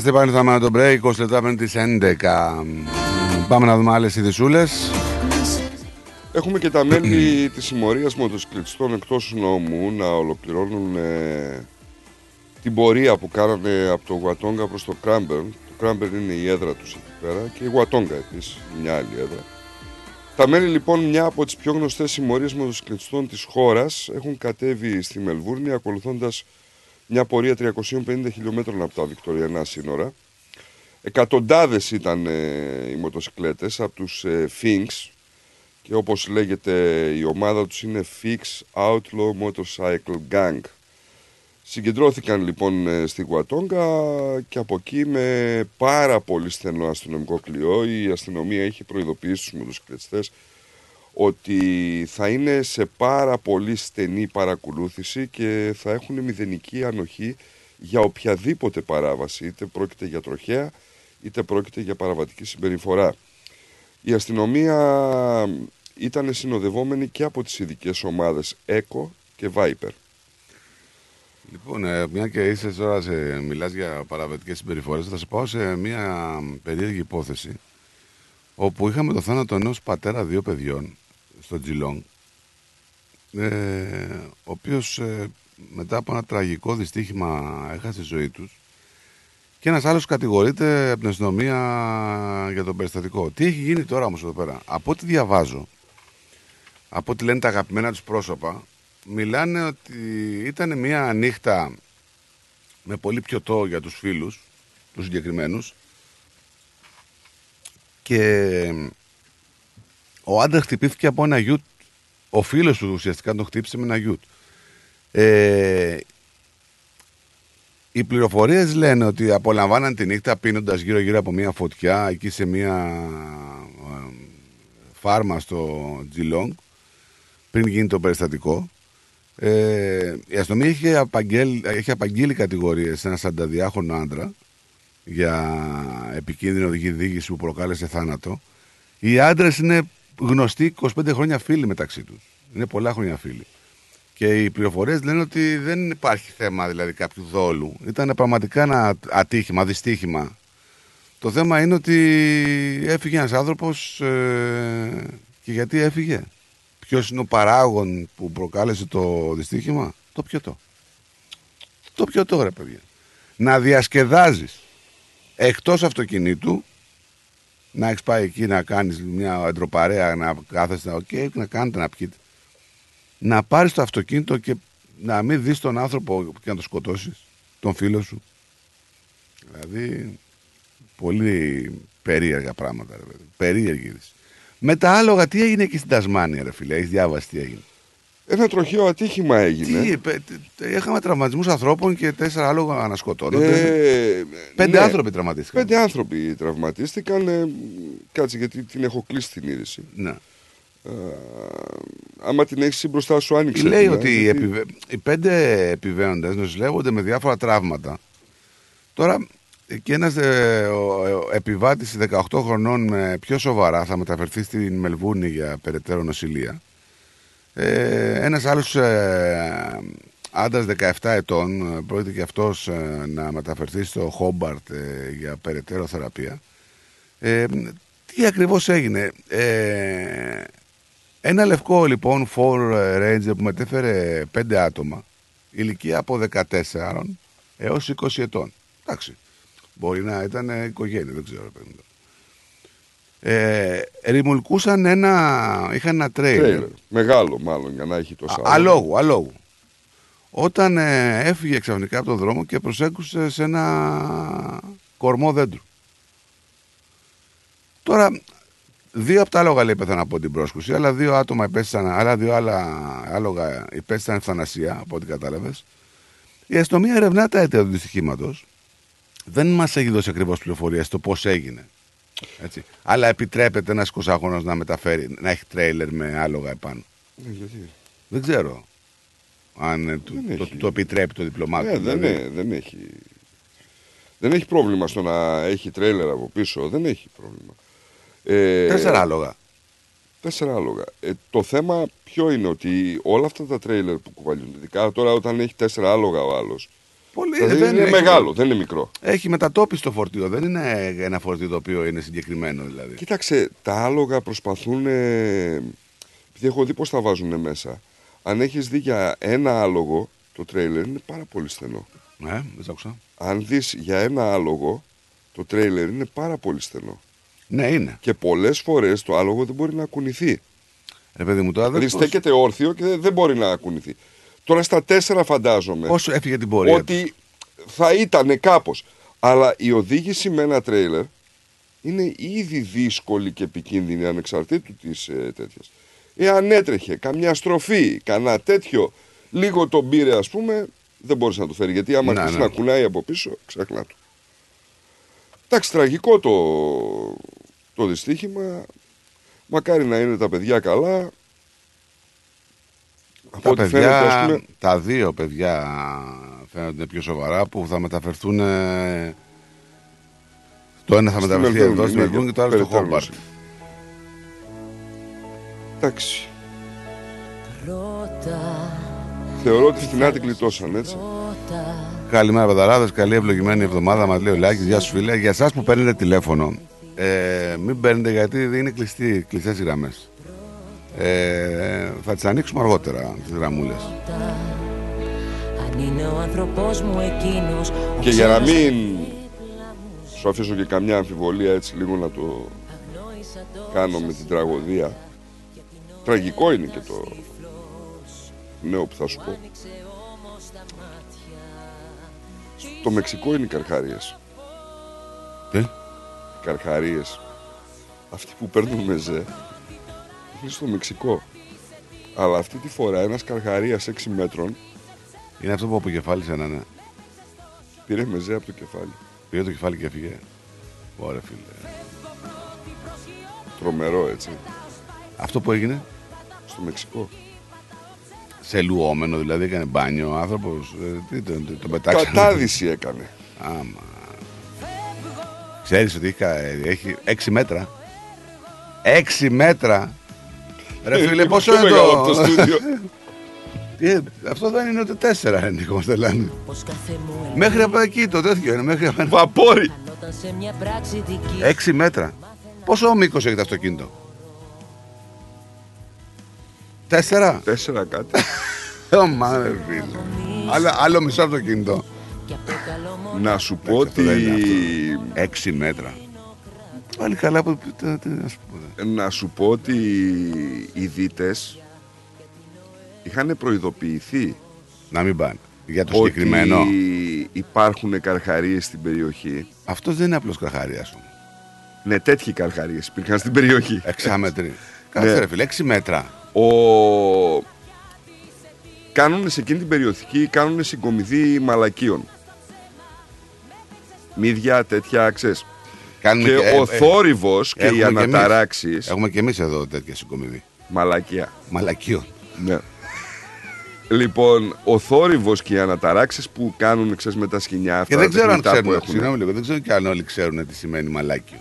είμαστε πάλι, θα με το break, 20 λεπτά πριν τις 11. Πάμε να δούμε άλλες ειδησούλες. Έχουμε και τα μέλη της συμμορίας μοτοσυκλετιστών εκτός νόμου να ολοκληρώνουν ε, την πορεία που κάνανε από το Γουατόγκα προς το Κράμπερν. Το Κράμπερν είναι η έδρα τους εκεί πέρα και η Γουατόγκα επίσης, μια άλλη έδρα. Τα μέλη λοιπόν μια από τις πιο γνωστές συμμορίες μοτοσυκλετιστών της χώρας έχουν κατέβει στη Μελβούρνη ακολουθώντας μια πορεία 350 χιλιόμετρων από τα Βικτοριανά σύνορα. Εκατοντάδες ήταν ε, οι μοτοσυκλέτες από τους ε, Finks και όπως λέγεται η ομάδα τους είναι Fix Outlaw Motorcycle Gang. Συγκεντρώθηκαν λοιπόν ε, στη Γουατόγκα και από εκεί με πάρα πολύ στενό αστυνομικό κλειό η αστυνομία είχε προειδοποιήσει τους μοτοσυκλετιστές ότι θα είναι σε πάρα πολύ στενή παρακολούθηση και θα έχουν μηδενική ανοχή για οποιαδήποτε παράβαση, είτε πρόκειται για τροχέα, είτε πρόκειται για παραβατική συμπεριφορά. Η αστυνομία ήταν συνοδευόμενη και από τις ειδικές ομάδες ECO και Viper. Λοιπόν, ε, μια και είσαι τώρα σε, μιλάς για παραβατικές συμπεριφορές, θα σε πάω σε μια περίεργη υπόθεση όπου είχαμε το θάνατο ενός πατέρα δύο παιδιών στο Τζιλόν ε, ο οποίος ε, μετά από ένα τραγικό δυστύχημα έχασε τη ζωή τους και ένας άλλος κατηγορείται από την αστυνομία για τον περιστατικό. Τι έχει γίνει τώρα όμως εδώ πέρα; Από ό,τι διαβάζω, από ό,τι λένε τα αγαπημένα τους πρόσωπα, μιλάνε ότι ήταν μια νύχτα με πολύ πιωτό για τους φίλους, τους συγκεκριμένους και ο άντρας χτυπήθηκε από ένα γιουτ. Ο φίλος του ουσιαστικά τον χτύπησε με ένα γιουτ. Ε, οι πληροφορίες λένε ότι απολαμβάναν τη νύχτα πίνοντας γύρω-γύρω από μια φωτιά εκεί σε μια ε, φάρμα στο Τζιλόγκ πριν γίνει το περιστατικό. Ε, η αστυνομία είχε απαγγείλει, είχε απαγγείλει κατηγορίες σε ένα σανταδιάχωνο άντρα για επικίνδυνη οδηγή δίγηση που προκάλεσε θάνατο. Οι άντρες είναι γνωστοί 25 χρόνια φίλοι μεταξύ τους. Είναι πολλά χρόνια φίλοι. Και οι πληροφορίες λένε ότι δεν υπάρχει θέμα δηλαδή κάποιου δόλου. Ήταν πραγματικά ένα ατύχημα, δυστύχημα. Το θέμα είναι ότι έφυγε ένας άνθρωπος ε, και γιατί έφυγε; Ποιος είναι ο παράγον που προκάλεσε το δυστύχημα, το πιωτό. Το πιωτό, ρε παιδιά. Να διασκεδάζεις εκτός αυτοκινήτου να έχεις πάει εκεί να κάνεις μια εντροπαρέα, να κάθεσαι, okay, να κάνετε να πιείτε. Να πάρεις το αυτοκίνητο και να μην δεις τον άνθρωπο και να το σκοτώσεις, τον φίλο σου. Δηλαδή, πολύ περίεργα πράγματα. Ρε, περίεργη Με τα άλογα, τι έγινε εκεί στην Τασμάνια, ρε φίλε, έχεις διάβαση τι έγινε. Ένα τροχαίο ατύχημα έγινε. Τι, είχαμε τραυματισμούς ανθρώπων και τέσσερα άλογα ανασκοτώνονται. Ε, πέντε ναι, άνθρωποι τραυματίστηκαν. Πέντε άνθρωποι τραυματίστηκαν. Ε, κάτσε γιατί την έχω κλείσει την είδηση. Ναι. Ε, άμα την έχεις μπροστά σου, άνοιξε. Λέει την, ότι γιατί... επιβε... οι πέντε επιβαίνοντε νοσηλεύονται με διάφορα τραύματα. Τώρα και ένας ε, επιβάτης 18 χρονών με πιο σοβαρά θα μεταφερθεί στην Μελβούνη για περαιτέρω νοσηλεία. Ε, ένας άλλος ε, άντρας 17 ετών ε, πρόκειται και αυτός ε, να μεταφερθεί στο Χόμπαρτ ε, για περαιτέρω θεραπεία. Ε, τι ακριβώς έγινε; ένα λευκό λοιπόν Ford Ranger που μετέφερε 5 άτομα ηλικία από 14 έως 20 ετών. Εντάξει. Μπορεί να ήταν οικογένεια, δεν ξέρω. Παιδί ε, ρημουλκούσαν ένα. είχαν ένα τρέιλερ. Μεγάλο, μάλλον, για να έχει τόσα. Αλόγου, αλόγου. Όταν ε, έφυγε ξαφνικά από τον δρόμο και προσέκουσε σε ένα κορμό δέντρου. Τώρα, δύο από τα άλογα λέει πέθαναν από την πρόσκουση, αλλά δύο άτομα υπέστησαν, άλλα δύο άλλα άλογα υπέστησαν ευθανασία, από ό,τι κατάλαβες. Η αστυνομία ερευνά τα αίτια του δυστυχήματος. Δεν μας έχει δώσει ακριβώς πληροφορία στο πώς έγινε. Έτσι. Αλλά επιτρέπεται ένας 20χρονο να μεταφέρει, να έχει τρέιλερ με άλογα επάνω. Ε, γιατί. Δεν ξέρω. Αν ε, δεν το, το, το, επιτρέπει το διπλωμάτι. Ε, δεν, δηλαδή. δεν έχει. Δεν έχει πρόβλημα στο να έχει τρέιλερ από πίσω. Δεν έχει πρόβλημα. Ε, τέσσερα άλογα. Τέσσερα άλογα. Ε, το θέμα ποιο είναι ότι όλα αυτά τα τρέιλερ που κουβαλιούνται, ειδικά τώρα όταν έχει τέσσερα άλογα ο άλλος, Πολύ, Δηλαδή δεν είναι έχει- μεγάλο, δεν είναι μικρό. Έχει μετατόπιση το φορτίο. Δεν είναι ένα φορτίο το οποίο είναι συγκεκριμένο δηλαδή. Κοίταξε, τα άλογα προσπαθούν. ε, Επειδή έχω δει πώς τα βάζουν μέσα. Αν έχεις δει για ένα άλογο, το τρέιλερ είναι πάρα πολύ στενό. Ναι, δεν το άκουσα. Αν δεις για ένα άλογο, το τρέιλερ είναι πάρα πολύ στενό. Ναι, είναι. Και πολλές φορές το άλογο δεν μπορεί να κουνηθεί. Ρε παιδί μου, τώρα δεν Δηλαδή στέκεται όρθιο και δεν μπορεί να κουνηθεί. Τώρα στα τέσσερα φαντάζομαι. Πόσο έφυγε την πορεία Ότι θα ήταν κάπως. Αλλά η οδήγηση με ένα τρέιλερ είναι ήδη δύσκολη και επικίνδυνη ανεξαρτήτου της ε, τέτοιας. Εάν έτρεχε καμιά στροφή, κανένα τέτοιο, λίγο τον πήρε ας πούμε, δεν μπορούσε να το φέρει. Γιατί άμα Ναι, αρχίσει ναι. να κουνάει από πίσω, ξεχνά το. Εντάξει, τραγικό το, το δυστύχημα. Μακάρι να είναι τα παιδιά καλά. Από Τα ό,τι παιδιά, φαίνεται, ας πούμε, τα δύο παιδιά φαίνονται πιο σοβαρά που θα μεταφερθούν. ε, Το ένα θα Στη μεταφερθεί Μελβούρνη, εδώ στη ναι, Μελβούρνη και το άλλο στο περαιτέρω Χόμπαρτ. Εντάξει. Θεωρώ ότι στην Άττη γλιτώσαν, έτσι. Καλημέρα, Πεδαράδε. Καλή ευλογημένη εβδομάδα. Μας λέει ο Λάκης. Γεια σου, φίλε. Για εσάς που παίρνετε τηλέφωνο, ε, μην παίρνετε γιατί δεν είναι κλειστοί, κλειστές οι γραμμές. Ε, θα τις ανοίξουμε αργότερα τις γραμμούλες. Αν είναι ο άνθρωπός μου εκείνος Και για να μην σου αφήσω και καμιά αμφιβολία έτσι λίγο να το κάνω με την τραγωδία. Τραγικό είναι και το νέο που θα σου πω. Το Μεξικό είναι οι καρχαρίες. Τι; Οι καρχαρίες. Αυτοί που παίρνουν μεζέ είναι στο Μεξικό. Αλλά αυτή τη φορά ένας καρχαρίας 6 μέτρων Είναι αυτό που αποκεφάλισε ένα, ναι. πήρε μεζέ από το κεφάλι. Πήρε το κεφάλι και έφυγε. Ωραία, φίλε. Τρομερό έτσι. Αυτό που έγινε; Στο Μεξικό. σε λουόμενο, δηλαδή έκανε μπάνιο ο άνθρωπος. τι τον, τον, τον πετάξανε. Κατάδυση έκανε. Άμα. Ξέρεις ότι έχει, κα- έχει 6 μέτρα. 6 μέτρα. Ρε φίλε, Είναι πόσο πιο είναι μεγάλο το... από το στούντιο. Τι, αυτό δεν είναι ούτε 4, Νίκο Μαστελάνη. Μέχρι από εκεί το τέτοιο είναι. Μέχρι από... Βαπόρι. Όταν σε μια πράξη δική 6 μέτρα. Πόσο μήκος έχει το αυτοκίνητο; 4. Τέσσερα κάτι. Ωμα, ρε φίλε. Άλλο, άλλο μισό αυτοκίνητο. Να σου πω ότι. 6 μέτρα. Πάλι καλά που. τι- τι να σου πω. Να σου πω ότι οι δίτες είχαν προειδοποιηθεί Να μην πάνε. Για το ότι συγκεκριμένο. υπάρχουν καρχαρίες στην περιοχή. Αυτός δεν είναι απλός καρχαρίας σου. Ναι, τέτοιοι καρχαρίες υπήρχαν στην περιοχή. Εξάμετροι. Κάτσε Ναι. ρε φίλε, 6 μέτρα. Ο... Κάνουν σε εκείνη την περιοχή, κάνουν συγκομιδή μαλακίων. Μύδια, τέτοια, ξέρεις. Κάνουμε και και- ο ε, ε, θόρυβος και οι έχουμε και εμείς. αναταράξεις... Έχουμε και εμείς εδώ τέτοια συγκομιδή. Μαλακία. Μαλακίων. Ναι. Λοιπόν, ο θόρυβος και οι αναταράξεις που κάνουν ξέρεις, με τα σκηνιά αυτά Και δεν τα ξέρω αν τεχνητά που ξέρουν. έχουν. Συγγνώμη λίγο, δεν ξέρω και αν όλοι ξέρουν τι σημαίνει μαλάκιο.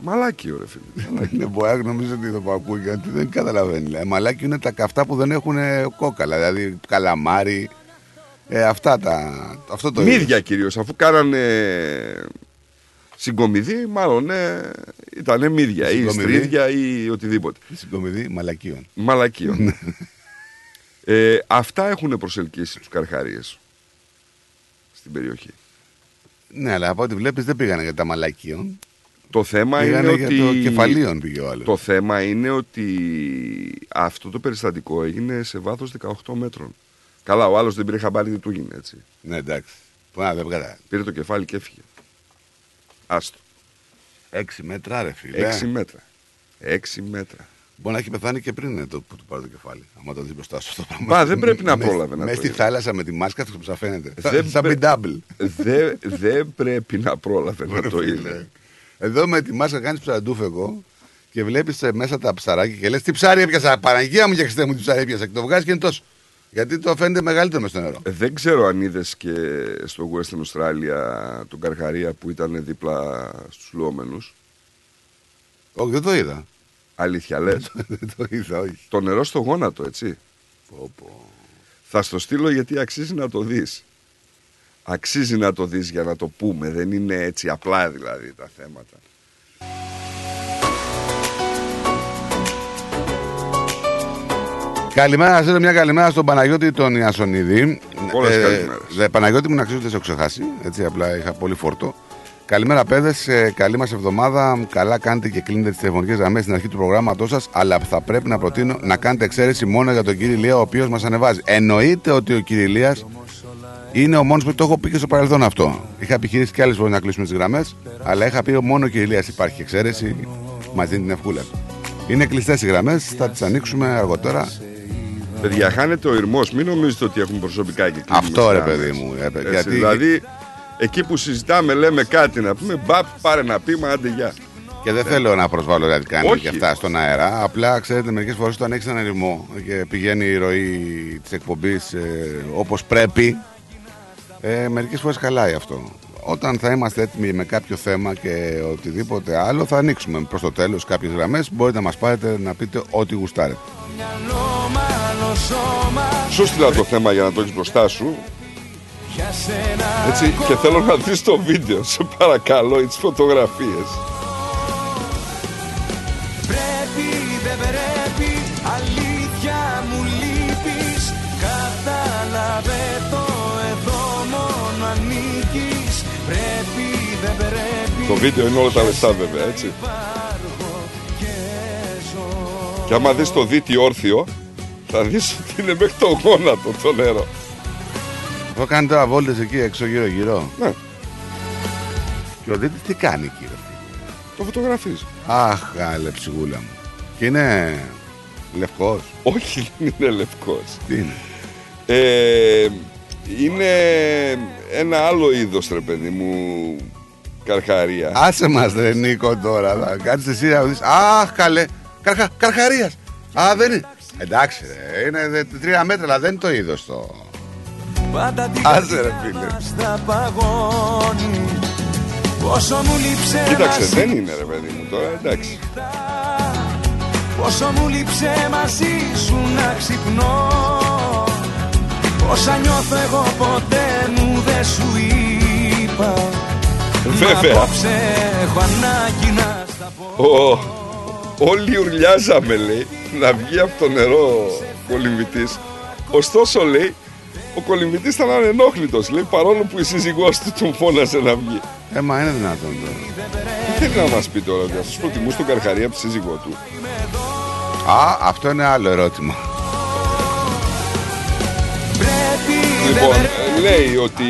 Μαλάκιο, ρε φίλε. Ναι, μπορεί να νομίζω ότι το ακούει γιατί δεν καταλαβαίνει. λέει. Μαλάκιο είναι τα καυτά που δεν έχουν ε, κόκαλα. Δηλαδή καλαμάρι. Ε, αυτά τα. Αυτό το Μύδια κυρίως, αφού κάνανε συγκομιδή, μάλλον ναι, ήταν μύδια ή Συγκομιδή. στρίδια ή οτιδήποτε. Η συγκομιδή μαλακίων. Μαλακίων. ε, αυτά έχουν προσελκύσει τους καρχαρίες στην περιοχή. Ναι, αλλά από ό,τι βλέπεις δεν πήγανε για τα μαλακίων. Το θέμα Πήγανε είναι για ότι... το κεφαλίον πήγε ο άλλος. Το θέμα είναι ότι αυτό το περιστατικό έγινε σε βάθος 18 μέτρων. Καλά, ο άλλος δεν πήρε χαμπάρι τι του έγινε, έτσι. Ναι, εντάξει. Που να δεν βγάλα. Πήρε το κεφάλι και έφυγε. Άστο. 6 μέτρα, ρε φίλε. 6 μέτρα. 6 μέτρα. Μπορεί να έχει πεθάνει και πριν ε, το, που του πάρει το κεφάλι. άμα το δει μπροστά σου αυτό το πράγμα. Μα δεν πρέπει να Μες- πρόλαβε να Μες το στη είδε. θάλασσα με τη μάσκα του που φαίνεται. Δεν Σαν πρέ- μπι double. Δεν δεν πρέπει να πρόλαβε να Ρε το φίλε. είδε. Εδώ με τη μάσκα κάνεις ψαραντούφεκο και βλέπεις μέσα τα ψαράκια και λες: Τι ψάρι έπιασα, Παναγία μου και Χριστέ μου, τι ψάρι έπιασα. Και το βγάζεις και είναι τόσο. Γιατί το φαίνεται μεγαλύτερο μες στο νερό. Ε, Δεν ξέρω αν είδες και στο Western Australia τον Καρχαρία που ήταν δίπλα στους λουόμενους. Όχι, δεν το είδα. Αλήθεια λες; δεν το είδα, όχι. Το νερό στο γόνατο, έτσι; Πω, πω. Θα στο στείλω γιατί αξίζει να το δεις. Αξίζει να το δεις για να το πούμε. Δεν είναι έτσι απλά δηλαδή τα θέματα. Καλημέρα, να στείλω μια καλημέρα στον Παναγιώτη τον Ιασονίδη. Πολλές καλημέρες. δε, Παναγιώτη μου να ξέρω ότι δεν σε έχω ξεχάσει. Έτσι απλά είχα πολύ φόρτο. Καλημέρα, παιδες. καλή μας εβδομάδα. Καλά κάνετε και κλείνετε τις τηλεφωνικές γραμμές στην αρχή του προγράμματός σας. Αλλά θα πρέπει να προτείνω να κάνετε εξαίρεση μόνο για τον κύριο Ηλία, ο οποίος μας ανεβάζει. Εννοείται ότι ο κύριος Ηλίας είναι ο μόνος που το έχω πει και στο παρελθόν αυτό. Είχα επιχειρήσει και άλλες φορές να κλείσουμε τις γραμμές, αλλά είχα πει μόνο ο κύριος Ηλίας υπάρχει εξαίρεση. Μα δίνει την ευκούλα του. Είναι κλειστές οι γραμμές, θα τις ανοίξουμε αργότερα. Παιδιά, χάνεται ο ηρμός. Μην νομίζετε ότι έχουν προσωπικά και κλείνουμε Αυτό ρε τις παιδί γραμμές. μου. ε, Έτσι, γιατί Δηλαδή, εκεί που συζητάμε, λέμε κάτι να πούμε, μπαπ, πάρε ένα πείμα, άντε γεια. Και δεν θέλω να προσβάλλω δηλαδή κανένα Όχι. και αυτά στον αέρα. Απλά ξέρετε, μερικές φορές όταν έχεις έναν ρυθμό και πηγαίνει η ροή της εκπομπής ε, όπως πρέπει, ε, μερικές φορές χαλάει αυτό. Όταν θα είμαστε έτοιμοι με κάποιο θέμα και οτιδήποτε άλλο, θα ανοίξουμε προς το τέλος κάποιες γραμμές. Μπορείτε να μας πάρετε να πείτε ό,τι γουστάρετε. Σου στείλα το θέμα για να το έχεις μπροστά σου. Έτσι, και θέλω να δεις το βίντεο, σε παρακαλώ, ή τις φωτογραφίες. Το βίντεο είναι όλα τα λεφτά βέβαια, έτσι. Και άμα δεις το δίτι όρθιο, θα δεις ότι είναι μέχρι το γόνατο το νερό. Αυτό κάνει τώρα βόλτες εκεί έξω γύρω-γύρω. Ναι. Και ο Δίτης τι κάνει εκεί, ρε. Το φωτογραφίζει. Αχ, γάλε ψυγούλα μου. Και είναι λευκός; Όχι, δεν είναι λευκός. Τι είναι; Ε, είναι ένα άλλο είδος, ρε παιδί μου, καρχαρίας. Άσε μας ρε Νίκο τώρα. Θα κάτσεις εσύ να δεις. Αχ, καλέ. Καρχα, καρχαρίας. Α, δεν είναι. Εντάξει, ρε. Είναι δε- τρία μέτρα, αλλά δεν είναι το είδος το. Πάντα την Άσε, ρε, καρδιά φίλε. μας τα παγώνει Πόσο μου λείψε Κοίταξε, μαζί δεν είναι ρε παιδί μου τώρα, εντάξει. Πόσο μου λείψε μαζί σου να ξυπνώ Όσα νιώθω εγώ ποτέ μου δεν σου είπα Βέβαια. Μα απόψε έχω ανάγκη να στα πω Ο, όλοι ουρλιάζαμε, λέει, να βγει από το νερό κολυμβητής. Ωστόσο, λέει, ο κολυμβητής ήταν ανενόχλητος, λέει, παρόλο που η σύζυγός του τον φώνασε να βγει. Ε, μα είναι δυνατόν τώρα. Τι θέλει να μας πει τώρα, ότι αυτός προτιμούσε τον Καρχαρία από τη σύζυγό του. Α, αυτό είναι άλλο ερώτημα. Λοιπόν, ε, λέει ότι...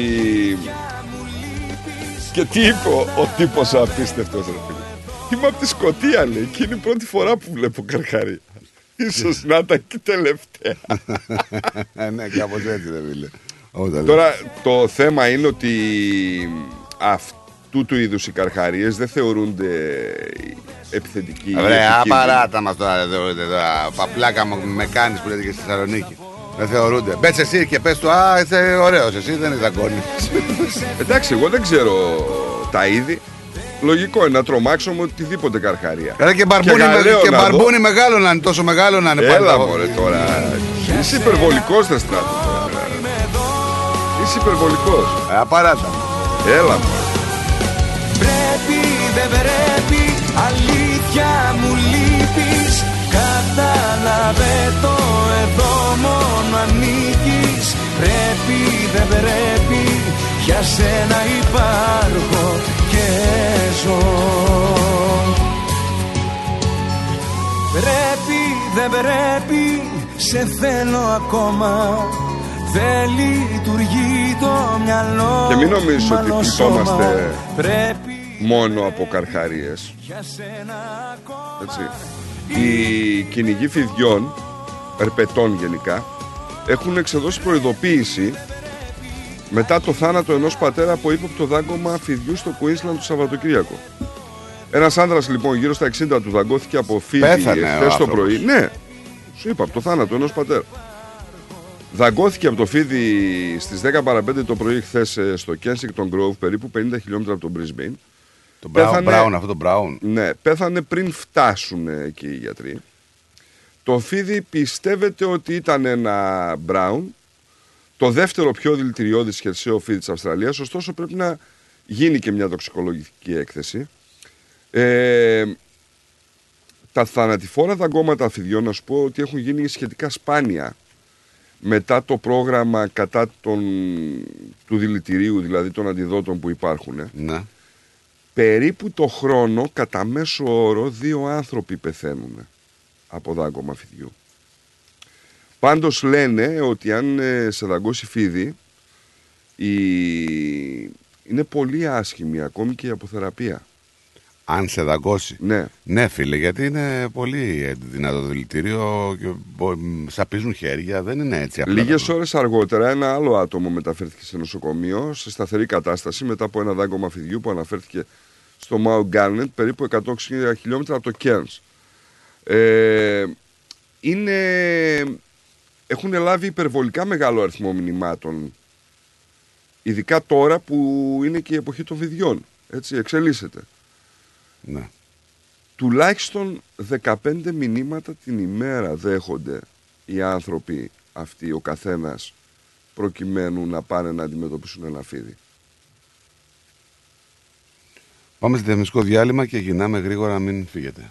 Και τι είπε ο, ο τύπος ο απίστευτος, ρε φίλε. Είμαι από τη Σκωτία, λέει, και είναι η πρώτη φορά που βλέπω Καρχαρία. Ίσως να ήταν και η τελευταία. Ε, ναι, κάπως έτσι δεν φίλε. Όταν Τώρα το θέμα είναι ότι αυτού του είδους οι καρχαρίες δεν θεωρούνται επιθετικοί. ή Ωραία, επικίνδυνοι. απαράτα μας τώρα, δεν θεωρούνται τώρα. Παπλάκα μου με κάνεις που λέτε και στη Θεσσαλονίκη. Δεν θεωρούνται. Μπες εσύ και πες του, α, είσαι ωραίος, εσύ δεν είσαι δαγκόνι. Εντάξει, εγώ δεν ξέρω τα είδη. Λογικό είναι να τρομάξω με οτιδήποτε καρχαρία. Καλά και μπαρμπούνι, γαλαίο και να δω. μπαρμπούνι μεγάλο να είναι, τόσο μεγάλο να είναι πάλι Έλα το- μωρέ τώρα. Είσαι υπερβολικός δε στράτο τώρα. Είσαι υπερβολικός. Ε, απαράτα. Έλα μωρέ. Πρέπει, δεν πρέπει, αλήθεια μου λείπεις Κατάλαβε το εδώ μόνο ανήκεις Πρέπει, δεν πρέπει, για σένα υπάρχω και ζω Πρέπει, δεν πρέπει, σε θέλω ακόμα Δεν λειτουργεί το μυαλό Και μην νομίζεις μ' ότι άλλο σώμα. πληττόμαστε Πρέπει μόνο από καρχαρίες. Έτσι. Οι κυνηγοί φιδιών, ερπετών γενικά, έχουν εξεδώσει προειδοποίηση μετά το θάνατο ενός πατέρα από ύποπτο δάγκωμα φιδιού στο Queensland το Σαββατοκύριακο. Ένας άνδρας λοιπόν γύρω στα 60 του δαγκώθηκε από φίδι Πέθανε ο εχθές το άνθρωπος. πρωί. Ναι, σου είπα από το θάνατο ενός πατέρα. Δαγκώθηκε από το φίδι στις 10 παρα 5 το πρωί χθες στο Kensington Grove, περίπου 50 χιλιόμετρα από τον Brisbane. Το Brown, Brown, αυτό το Brown. Ναι, πέθανε πριν φτάσουν εκεί οι γιατροί. Το φίδι πιστεύετε ότι ήταν ένα Brown, το δεύτερο πιο δηλητηριώδης χερσαίο φίδι της Αυστραλίας, ωστόσο πρέπει να γίνει και μια τοξικολογική έκθεση. Ε, τα θανατηφόρα δαγκώματα φιδιών, να σου πω ότι έχουν γίνει σχετικά σπάνια μετά το πρόγραμμα κατά τον, του δηλητηρίου, δηλαδή των αντιδότων που υπάρχουν. Ναι. Περίπου το χρόνο, κατά μέσο όρο, δύο άνθρωποι πεθαίνουν από δάγκωμα φιδιού. Πάντως λένε ότι αν ε, σε δαγκώσει φίδι, η... είναι πολύ άσχημη ακόμη και η αποθεραπεία. Αν σε δαγκώσει. Ναι. Ναι, φίλε, γιατί είναι πολύ δυνατό το δηλητήριο και μπο- σαπίζουν χέρια, δεν είναι έτσι απλά. Λίγες ώρες αργότερα, ένα άλλο άτομο μεταφέρθηκε σε νοσοκομείο σε σταθερή κατάσταση μετά από ένα δάγκωμα φιδιού που αναφέρθηκε στο Mount Γκάρνετ, περίπου 160 χιλιόμετρα από το Κέρνς. Ε, είναι, έχουν λάβει υπερβολικά μεγάλο αριθμό μηνυμάτων, ειδικά τώρα που είναι και η εποχή των βιδιών. Έτσι, εξελίσσεται. Ναι. Τουλάχιστον 15 μηνύματα την ημέρα δέχονται οι άνθρωποι αυτοί, ο καθένας, προκειμένου να πάνε να αντιμετωπίσουν ένα φίδι. Πάμε σε διαφημιστικό διάλειμμα και γυρνάμε γρήγορα, μην φύγετε.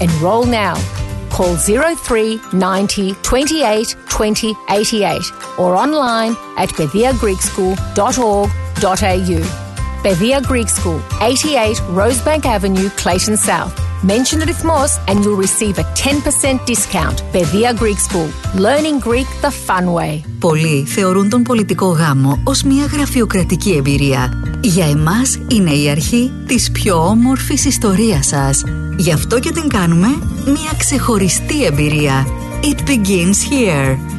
Enroll now. Call 03 90 28 20 88 or online at pediagreekschool.org.au. Pedia Greek School, 88 Rosebank Avenue, Clayton South. Mention Rhythmos and you'll receive a 10% discount. Pedia Greek School. Learning Greek the fun way. Πολλοί θεωρούν τον πολιτικό γάμο ως μια γραφειοκρατική εμπειρία. Για εμάς είναι η αρχή της πιο όμορφης ιστορίας σας. Γι' αυτό και την κάνουμε μια ξεχωριστή εμπειρία. It begins here.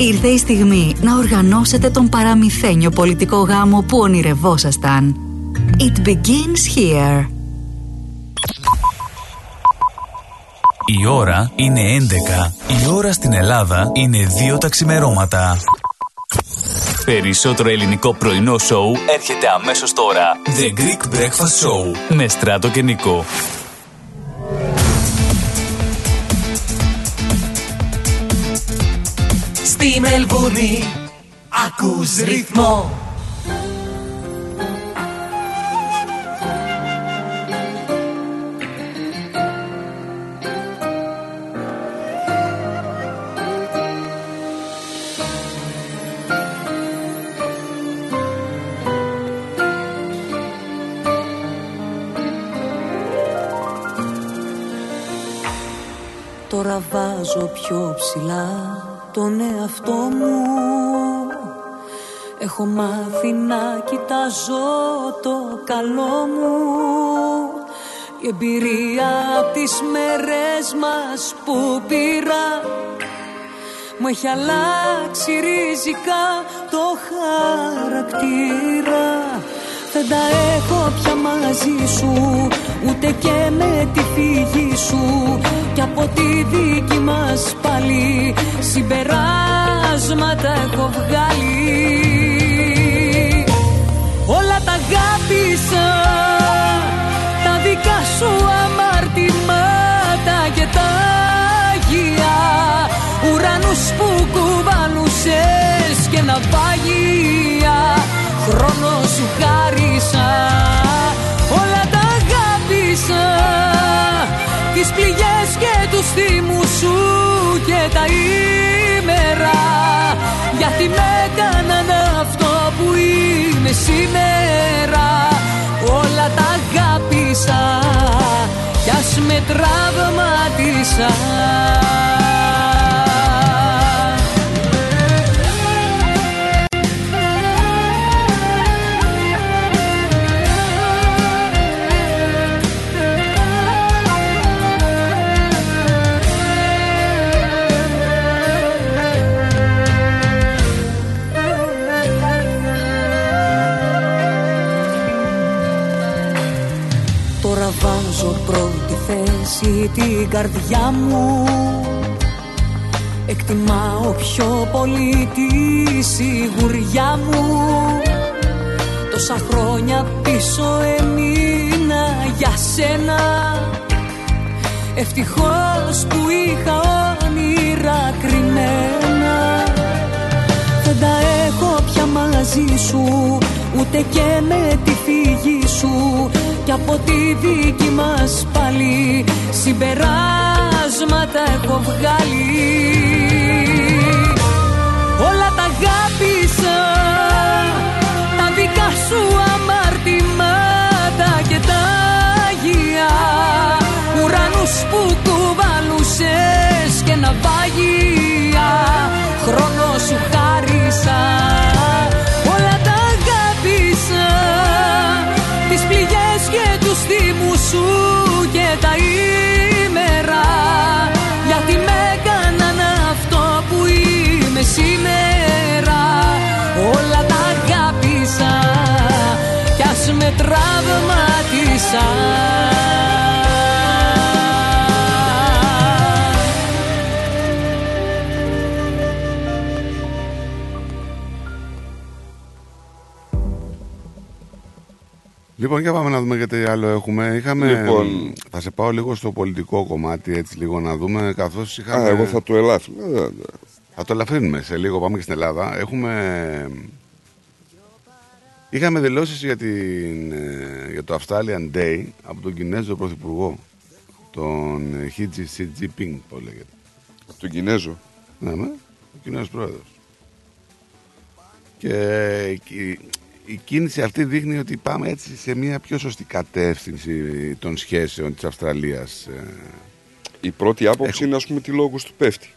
Ήρθε η στιγμή να οργανώσετε τον παραμυθένιο πολιτικό γάμο που ονειρευόσασταν. It begins here. Η ώρα είναι 11. Η ώρα στην Ελλάδα είναι 2 τα ξημερώματα. Περισσότερο ελληνικό πρωινό σοου έρχεται αμέσως τώρα. The Greek Breakfast Show με Στράτο και Νικό. Στη Μελβούρνη ακούς ρυθμό. Τώρα βάζω πιο ψηλά τον εαυτό μου. Έχω μάθει να κοιτάζω το καλό μου. Η εμπειρία από τις μέρες μας που πήρα Μου έχει αλλάξει ριζικά το χαρακτήρα Δεν τα έχω πια μαζί σου Ούτε και με τη φύγη σου. Κι από τη δική μας πάλι Συμπεράσματα έχω βγάλει. Όλα τα αγάπησα Τα δικά σου αμαρτημάτα και τα αγία. Ουρανούς που κουβαλούσες και ναυάγια Χρόνο σου χάρισα. Όλα τα αγάπησα. Τις πληγές και τους θύμους σου Και τα ημέρα Για Γιατί με έκαναν αυτό που είμαι σήμερα. Όλα τα αγάπησα. Κι ας με τραυματίσα θέση την καρδιά μου. Εκτιμάω πιο πολύ τη σιγουριά μου. Τόσα χρόνια πίσω έμεινα για σένα. Ευτυχώς που είχα όνειρα κρυμμένα. Δεν τα έχω πια μαζί σου Ούτε και με τη φύγη σου Κι από τη δική μας πάλι Συμπεράσματα έχω βγάλει Λοιπόν, για πάμε να δούμε γιατί άλλο έχουμε. Είχαμε... Λοιπόν. Θα σε πάω λίγο στο πολιτικό κομμάτι, έτσι λίγο να δούμε, καθώς είχαμε... Α, εγώ θα το ελάφρυνα. Ε, ε, Θα το ελαφρύνουμε σε λίγο, πάμε και στην Ελλάδα. Έχουμε... Είχαμε δηλώσεις για, την, ε, για το Australian Day από τον Κινέζο Πρωθυπουργό, τον Χίτζι Σιτζι Πινγκ, που λέγεται. Από τον Κινέζο. Ναι, ναι, ο Κινέζος Πρόεδρος. Και η, η κίνηση αυτή δείχνει ότι πάμε έτσι σε μια πιο σωστή κατεύθυνση των σχέσεων της Αυστραλίας. ε, Η πρώτη άποψη είναι, ας πούμε, τι λόγους του πέφτει.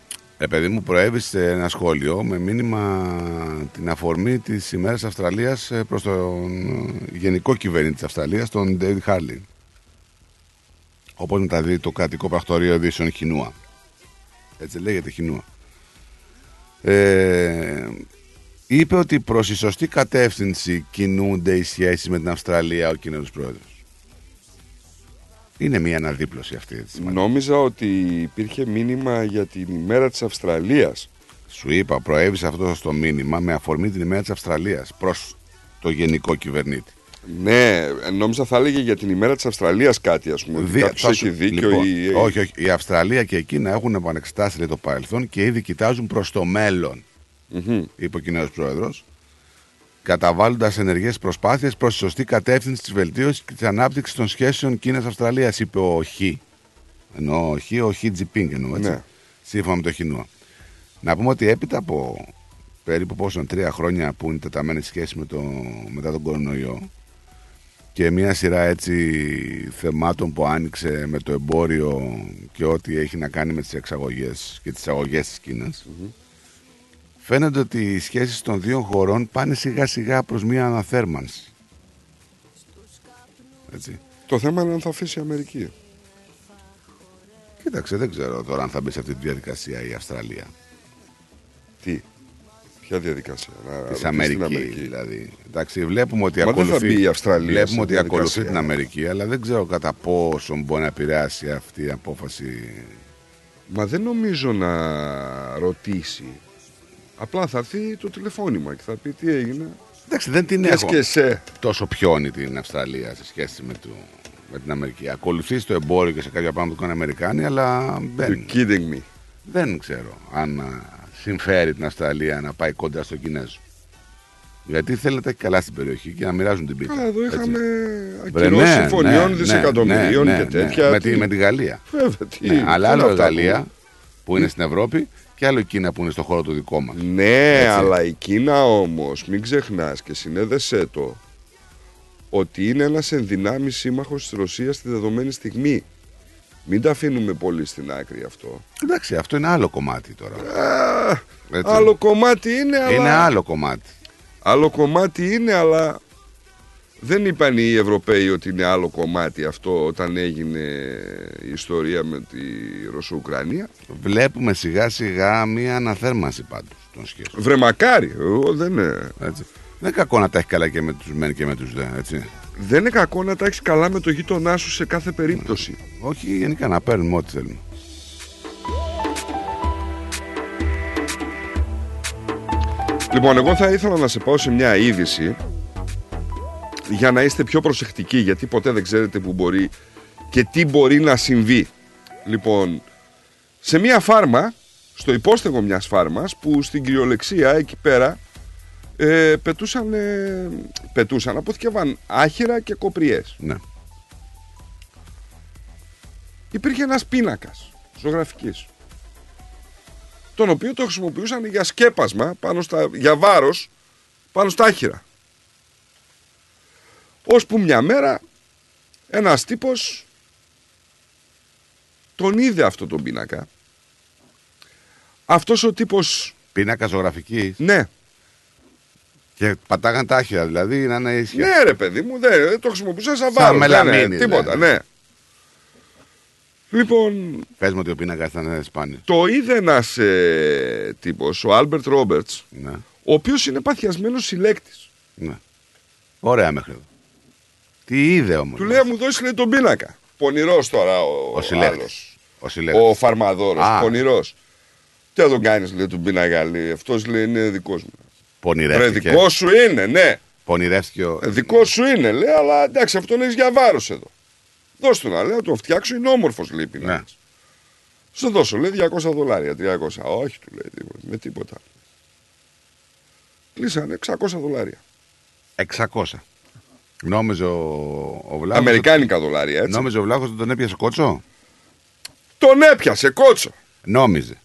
Ε, παιδί μου, προέβη σε ένα σχόλιο με μήνυμα την αφορμή της ημέρας Αυστραλίας ε, προς τον ε, γενικό κυβέρνηση της Αυστραλίας, τον David Harley. Όπως μεταδίδει το κρατικό πρακτορείο ειδήσεων Χινούα. Έτσι λέγεται Χινούα. Ε, είπε ότι προς η σωστή κατεύθυνση κινούνται οι σχέσεις με την Αυστραλία ο Κινέζος Πρόεδρος. Είναι μια αναδίπλωση αυτή. Έτσι, Νόμιζα ότι υπήρχε μήνυμα για την ημέρα της Αυστραλίας. Σου είπα, προέβησε αυτό στο μήνυμα με αφορμή την ημέρα της Αυστραλίας προς το γενικό κυβερνήτη. Ναι, νόμιζα θα έλεγε για την ημέρα της Αυστραλίας κάτι, ας πούμε. ότι Δι- κάποιος θα σου- έχει δίκιο λοιπόν, ή... Όχι, όχι. Η Αυστραλία και εκείνα έχουν επανεξετάσει λέει, το παρελθόν και ήδη κοιτάζουν προς το μέλλον, είπε ο Κινέζος Πρόεδρος, καταβάλλοντας ενεργές προσπάθειες προς τη σωστή κατεύθυνση της βελτίωσης και της ανάπτυξης των σχέσεων Κίνας-Αυστραλίας, είπε ο Χ. Εννοώ ο Χ, ο Χ Τζιπίνγκ εννοώ, έτσι. Ναι. Σύμφωνα με το Χινούα. Να πούμε ότι έπειτα από περίπου πόσο, τρία χρόνια που είναι τεταμένη σχέση με το, μετά τον κορονοϊό και μια σειρά έτσι θεμάτων που άνοιξε με το εμπόριο και ό,τι έχει να κάνει με τις εξαγωγές και τις αγωγές της κινας φαίνεται ότι οι σχέσεις των δύο χωρών πάνε σιγά σιγά προς μια αναθέρμανση. Έτσι. Το θέμα είναι αν θα αφήσει η Αμερική. Κοίταξε, δεν ξέρω τώρα αν θα μπει σε αυτή τη διαδικασία η Αυστραλία. Τι, ποια διαδικασία; Να Της ρωτήσεις Αμερική, την Αμερική. δηλαδή. Εντάξει, βλέπουμε ότι Μα δεν θα ακολουθεί, μπει η Αυστραλία βλέπουμε σε ότι διαδικασία. ακολουθεί την Αμερική, αλλά δεν ξέρω κατά πόσο μπορεί να επηρεάσει αυτή η απόφαση. Μα δεν νομίζω να ρωτήσει. Απλά θα έρθει το τηλεφώνημα και θα πει τι έγινε. Εντάξει, δεν την Πες έχω και σε. τόσο πιόνι την Αυστραλία σε σχέση με, το, με την Αμερική. Ακολουθείς στο εμπόριο και σε κάποια πράγματα που κάνουν οι Αμερικάνοι, αλλά δεν, You're kidding me. δεν ξέρω αν α, συμφέρει την Αυστραλία να πάει κοντά στο Κινέζο. Γιατί θέλετε έχει καλά στην περιοχή και να μοιράζουν την πίτα. Καλά, εδώ έτσι. είχαμε Βρε, ακυρώσεις ναι, συμφωνιών ναι, δισεκατομμυρίων ναι, και ναι, τέτοια. Με, Τι- τη, με τη Γαλλία. Βέβαια, τι, Ναι, αλλά τι άλλο η είναι αυτά Γαλλία που- που είναι στην Ευρώπη Και άλλο η Κίνα που είναι στο χώρο το δικό μας. Ναι, αλλά η Κίνα όμως, μην ξεχνάς και συνέδεσέ το, ότι είναι ένας ενδυνάμεις σύμμαχος της Ρωσίας στη δεδομένη στιγμή. Μην τα αφήνουμε πολύ στην άκρη αυτό. Εντάξει, αυτό είναι άλλο κομμάτι τώρα. Έτσι. Άλλο κομμάτι είναι, αλλά... Είναι άλλο κομμάτι. Άλλο κομμάτι είναι, αλλά δεν είπαν οι Ευρωπαίοι ότι είναι άλλο κομμάτι αυτό όταν έγινε η ιστορία με τη Ρωσο-Ουκρανία. Βλέπουμε σιγά σιγά μία αναθέρμανση πάντως των σχέσεων. Βρε μακάρι, εγώ δεν είναι. Έτσι. Δεν είναι κακό να τα έχει καλά και με τους μεν και με τους δε, έτσι. Δεν είναι κακό να τα έχεις καλά με το γείτονά σου σε κάθε περίπτωση. Όχι γενικά να παίρνουμε ό,τι θέλουμε. Λοιπόν, εγώ θα ήθελα να σε πάω σε μια είδηση για να είστε πιο προσεκτικοί, γιατί ποτέ δεν ξέρετε που μπορεί και τι μπορεί να συμβεί. Λοιπόν, σε μια φάρμα, στο υπόστεγο μιας φάρμας, που στην κυριολεξία εκεί πέρα ε, πετούσαν, ε, πετούσαν, αποθηκεύαν άχυρα και κοπριές. Ναι. Υπήρχε ένας πίνακας ζωγραφικής, τον οποίο το χρησιμοποιούσαν για σκέπασμα, πάνω στα, για βάρος, πάνω στα άχυρα. Ώσπου μια μέρα ένας τύπος τον είδε αυτό τον πίνακα. Αυτός ο τύπος... Πίνακα ζωγραφικής; Ναι. Και πατάγαν τα άχυρα, δηλαδή να είναι ίσια. Ναι ρε παιδί μου, δεν, δεν το χρησιμοποιούσα σαν Σαν βάρος. δεν είναι μελαμίνη, τίποτα, ναι. ναι. Λοιπόν, Πες μου ότι ο πίνακας ήταν σπάνιος. το είδε ένας ε, τύπος, ο Άλμπερτ Ρόμπερτς, Ναι. ο οποίος είναι παθιασμένος συλλέκτης. ναι. Ωραία μέχρι εδώ. Τι είδε όμως. Του λέει μου δώσεις λέει, τον πίνακα. Πονηρός τώρα ο, Ο συλλέκτης. άλλος. Ο συλλέκτης. Ο φιρμαδόρος, Α. πονηρός. Τι θα τον κάνεις λέει τον πίνακα, λέει. Αυτός λέει είναι δικός μου. Ρε Πονηρεύτηκε. δικός σου είναι, ναι. Πονηρεύτηκε ο. Ε, Δικός σου είναι, λέει, αλλά εντάξει, αυτόν έχεις για βάρος εδώ. Δώσ' του να λέει, να τον φτιάξω, είναι όμορφος, λέει πίνακα. Ναι. Σου δώσω, λέει 200 δολάρια, 300. Όχι, του λέει τίποτα, με τίποτα. Κλείσανε 600 δολάρια. 600. Νόμιζε ο, ο Βλάχος. Αμερικάνικα δολάρια, έτσι. Νόμιζε ο Βλάχος ότι τον έπιασε κότσο; Τον έπιασε, κότσο. Νόμιζε.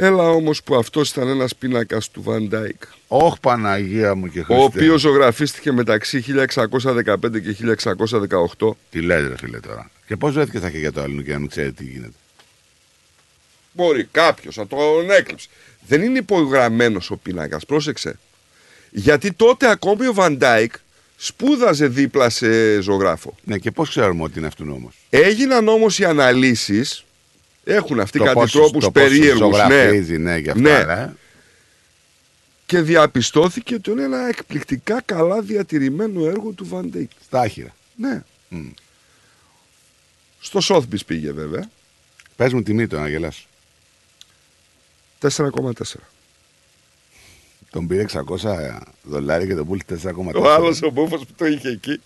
Έλα όμως που αυτός ήταν ένας πίνακας του Van Dyke. Όχι Παναγία μου και Ο Χριστέ. οποίος ζωγραφίστηκε μεταξύ 1615 και 1618. Τι λες ρε φίλε τώρα. Και πώς βρέθηκες στα χέρια του άλλου και να μην ξέρει τι γίνεται. Μπορεί κάποιος να τον έκλειψε. Δεν είναι υπογραμμένος ο πίνακας, πρόσεξε. Γιατί τότε ακόμη ο Van Dyke σπούδαζε δίπλα σε ζωγράφο. Ναι και πώς ξέρουμε ότι είναι αυτού όμως. Έγιναν όμως οι αναλύσεις. Έχουν αυτοί Το κάτι πόσο- τρόπους το πόσο περίεργους. Ναι. ζωγραφίζει, ναι, και αυτά, ναι. Και διαπιστώθηκε ότι είναι ένα εκπληκτικά καλά διατηρημένο έργο του Van Dyke. Στα άχυρα. Ναι. Μμ. Στο Sotheby's πήγε βέβαια. Πες μου τιμή το να γελάσω. 4,4. Τον πήρε 600 δολάρια και τον πούλησε 4,4. Ο άλλος ο μπούφος που το είχε εκεί.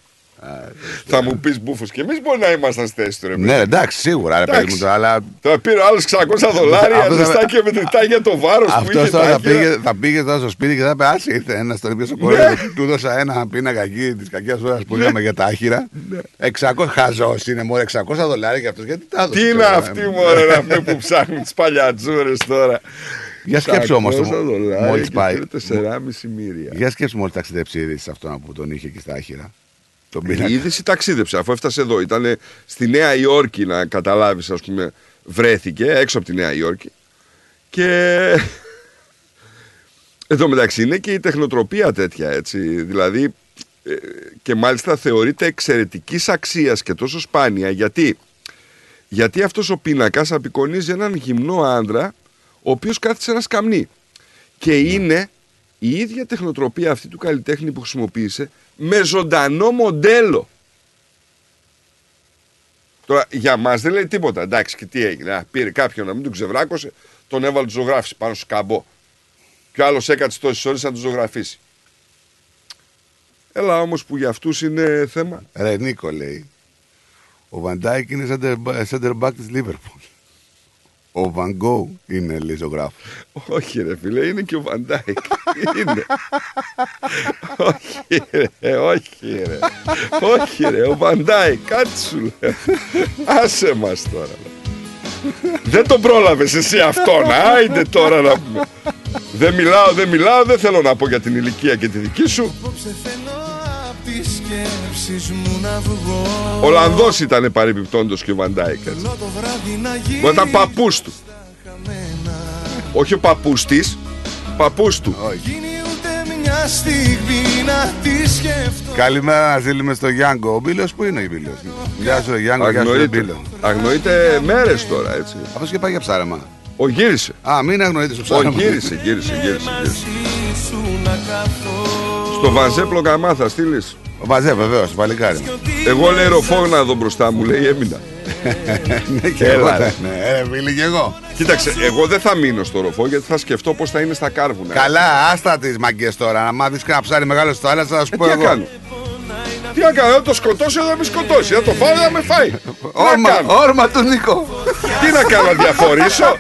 Θα μου πεις μπούφος και εμείς μπορεί να ήμασταν στη θέση του ρε Ναι, παιδί. εντάξει, σίγουρα, ρε παιδί μου Εντάξει. τώρα, αλλά Τώρα πήρε ο άλλος 600 δολάρια, Αυτός θα- ζεστά και μετρητά για το βάρος που αυτός είχε. τώρα τα θα άκυρα. πήγε, θα πήγε τώρα στο σπίτι και θα πει Άσε ήρθε ένας τον οποίο στο Ναι. κορέδο. Του δώσα ένα πίνακα εκεί της κακιάς ώρας που Ναι. είχαμε για τα άχυρα. 600 χαζός είναι μόνο 600 δολάρια και αυτός. Γιατί τα έδωσε Τι είναι τώρα, αυτή ε, μωρέ να πούμε που ψάχνουν τις παλιατζούρες τώρα. Για σκέψου όμως το 600 δολάρια μόλις και πάει. πήρε 4,5 μοίρια. Για σκέψου μόλις ταξιδέψεις η είδηση αυτό που τον είχε εκεί στα άχυρα. Τον πίνακα. Η είδηση ταξίδεψε αφού έφτασε εδώ. Ήταν στη Νέα Υόρκη να καταλάβεις, ας πούμε, βρέθηκε έξω από τη Νέα Υόρκη. Και εδώ μεταξύ είναι και η τεχνοτροπία τέτοια έτσι. Δηλαδή ε, και μάλιστα θεωρείται εξαιρετικής αξίας και τόσο σπάνια γιατί, γιατί αυτός ο πίνακας απεικονίζει έναν γυμνό άντρα ο οποίος κάθεται σε ένα σκαμνί και είναι η ίδια τεχνοτροπία αυτή του καλλιτέχνη που χρησιμοποίησε με ζωντανό μοντέλο. Τώρα για μας δεν λέει τίποτα. Εντάξει και τι έγινε. Α, πήρε κάποιον να μην τον ξεβράκωσε, τον έβαλε του ζωγράφηση πάνω στο καμπό. Και ο άλλος έκατσε τόσες ώρες να του ζωγραφίσει. Έλα όμως που για αυτούς είναι θέμα. Ρε Νίκο λέει. Ο Βαντάικ είναι center- center back της Liverpool. Ο Van Gogh είναι λέει ζωγράφος. Όχι ρε φίλε, είναι και ο Βαντάικ. είναι. όχι ρε, όχι ρε. όχι ρε, ο Βαντάικ, κάτι σου λέω. Άσε μας τώρα. δεν τον πρόλαβες εσύ αυτόν. Άιντε τώρα να πούμε. Δεν μιλάω, δεν μιλάω, δεν θέλω να πω για την ηλικία και τη δική σου. Τις σκέψεις μου να βγω Ολλανδός ήταν παρεμπιπτόντος και ο Βαντάικ. έτσι. Το βράδυ να Που ήταν παππούς του. Όχι ο παππούς της, παππούς του. γίνει ούτε μια στιγμή να τη σκεφτώ Καλημέρα να στείλουμε στο Γιάνγκο. Ο Μπίλος που είναι ο Μπίλος; Γεια σου, Γιάνγκο, γεια σου, Αγνοείται, Μπίλο. αγνοείται μέρες τώρα έτσι. Αυτό και πάει για ψάρεμα. Ο γύρισε. Α, μην αγνοείτε στο Ο ψάρεμα. γύρισε, γύρισε, γύρισε. γύρισε. Σου να καθώ Στο Βαζέπλο Καμά θα στείλεις. Ο Βαζέ, βεβαίως, παλικάρι. Εγώ λέει ροφόγνα εδώ μπροστά μου, λέει έμεινα. Ναι, και Έλα, εγώ. ρε. Ναι, ε, φίλοι και εγώ. Κοίταξε, εγώ δεν θα μείνω στο ροφό γιατί θα σκεφτώ πώς θα είναι στα κάρβουνα. Καλά, άστα τις μαγκές τώρα. Να μάθεις κανένα ψάρι μεγάλο στο θάλασσα, θα σου πω τι εγώ. να κάνω; Τι να κάνω, θα το σκοτώσω, θα με σκοτώσει; Θα το φάω, θα με φάει; Τι να Όρμα, κάνω; όρμα του Νίκο. Τι να κάνω, να διαφορήσω;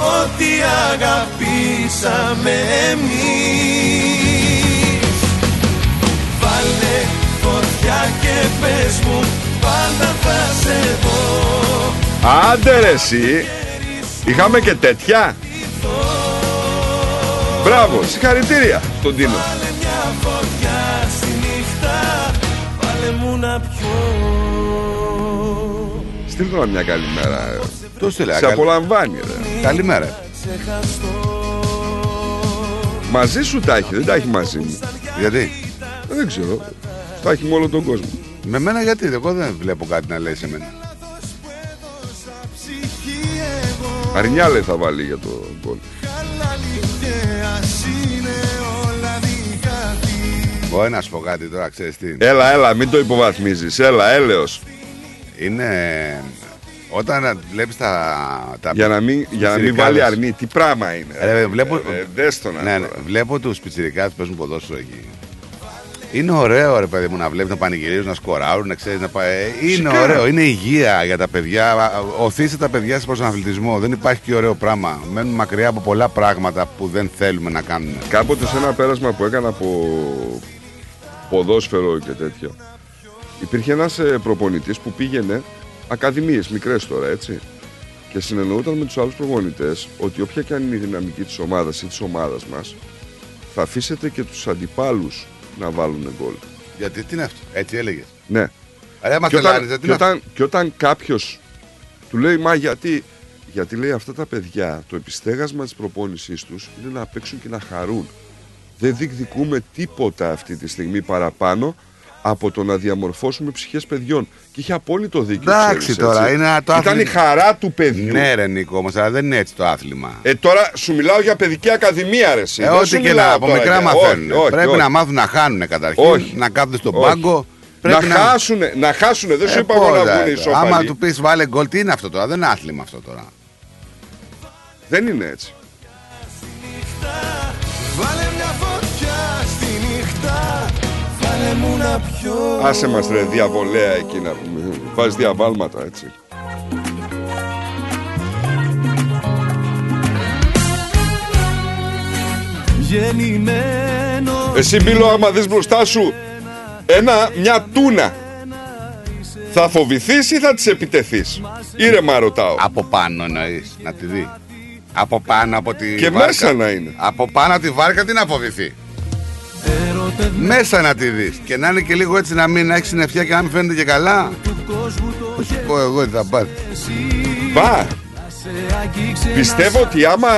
Πάψω τι μπορείς Ό,τι αγαπήσαμε εμείς Βάλε φωτιά και πες μου Πάντα θα σε δω Άντε ρε εσύ. Είχαμε και τέτοια. Μπράβο, συγχαρητήρια στον Τίνο. Βάλε μια φωτιά στη νύχτα Βάλε μου να πιω Στείλ τώρα μια καλημέρα. Το στείλε. Σε καλη- απολαμβάνει, ρε. Καλημέρα. Μαζί σου τα έχει, δεν τα έχει μαζί μου. Γιατί; Δεν ξέρω. Τα έχει με όλο τον κόσμο. Με μένα γιατί, εγώ δεν βλέπω κάτι να λέει σε μένα. Αρνιά λέει θα βάλει για το γκολ. Μπορεί να σου πω κάτι τώρα, ξέρεις τι. Έλα, έλα, μην το υποβαθμίζεις. Έλα, έλεος. Είναι. Όταν βλέπεις τα, τα. Για να μην, για να μην πιτσιρικάδες. βάλει αρνή. Τι πράγμα είναι. Ρε, βλέπω, Ε, δες το να ναι, ναι, τώρα. βλέπω τους πιτσιρικάδες που παίζουν ποδόσφαιρο εκεί. Είναι ωραίο ρε παιδί μου να βλέπεις να πανηγυρίζουν, να σκοράουν, να ξέρεις να πάει. Ε, Είναι Φυσικά. ωραίο, είναι υγεία για τα παιδιά. Οθήστε τα παιδιά σε προσανατολισμό. Δεν υπάρχει και ωραίο πράγμα. Μένουν μακριά από πολλά πράγματα που δεν θέλουμε να κάνουν. Κάποτε σε ένα πέρασμα που έκανα από ποδόσφαιρο και τέτοιο υπήρχε ένας ε, προπονητής που πήγαινε ακαδημίες μικρές τώρα έτσι και συνεννοούταν με τους άλλους προπονητές ότι όποια και αν είναι η δυναμική της ομάδας ή της ομάδας μας θα αφήσετε και τους αντιπάλους να βάλουν γκολ. Γιατί τι είναι αυτό, έτσι έλεγες; Ναι. Ρε, μα και, όταν, τελάνιζε, τι και, είναι όταν, και όταν κάποιος του λέει μα γιατί γιατί λέει αυτά τα παιδιά το επιστέγασμα της προπόνησής τους είναι να παίξουν και να χαρούν δεν διεκδικούμε τίποτα αυτή τη στιγμή παραπάνω από το να διαμορφώσουμε ψυχές παιδιών και είχε απόλυτο δίκιο Εντάξει ξέρεις, τώρα, έτσι. είναι ένα το ήταν η άθλημα. χαρά του παιδιού Ναι, ρε Νίκο, όμως, αλλά δεν είναι έτσι το άθλημα. ε, τώρα σου μιλάω για παιδική ακαδημία ρε εσύ. Ε, Δεν ό,τι σου και μιλάω να από τώρα μικρά για- μαθαίνουν. όχι, όχι, Πρέπει όχι. να μάθουν να χάνουν καταρχήν. Όχι. Να κάθονται στον Όχι. πάγκο. Πρέπει να, χάσουνε, να χάσουνε, δεν σου Ε, είπα εγώ πώς, να ρε, βγουν οι τώρα. Άμα ισοπαλοί. του πεις βάλε γκολ, τι είναι αυτό τώρα; Δεν είναι άθλημα αυτό τώρα. Δεν είναι έτσι. Βάλε μια φωτιά στη νύχτα Βάλε μου να πιω Άσε μας ρε διαβολέα εκεί να πούμε. Βάζεις διαβάλματα έτσι. Γεννημένο Εσύ Μπίλο άμα δεις μπροστά σου ένα, μια τούνα θα φοβηθείς ή θα της επιτεθείς; Ήρεμα ρωτάω Από πάνω εννοείς να τη δει. Από πάνω από τη Και βάρκα. μέσα να είναι. Από πάνω από τη βάρκα τι να φοβηθεί; Μέσα να τη δεις. Και να είναι και λίγο έτσι να μην έχεις συννεφιά και να μην φαίνεται και καλά. Θα σου πω εγώ τι θα πάθεις. Μπα Πιστεύω ότι άμα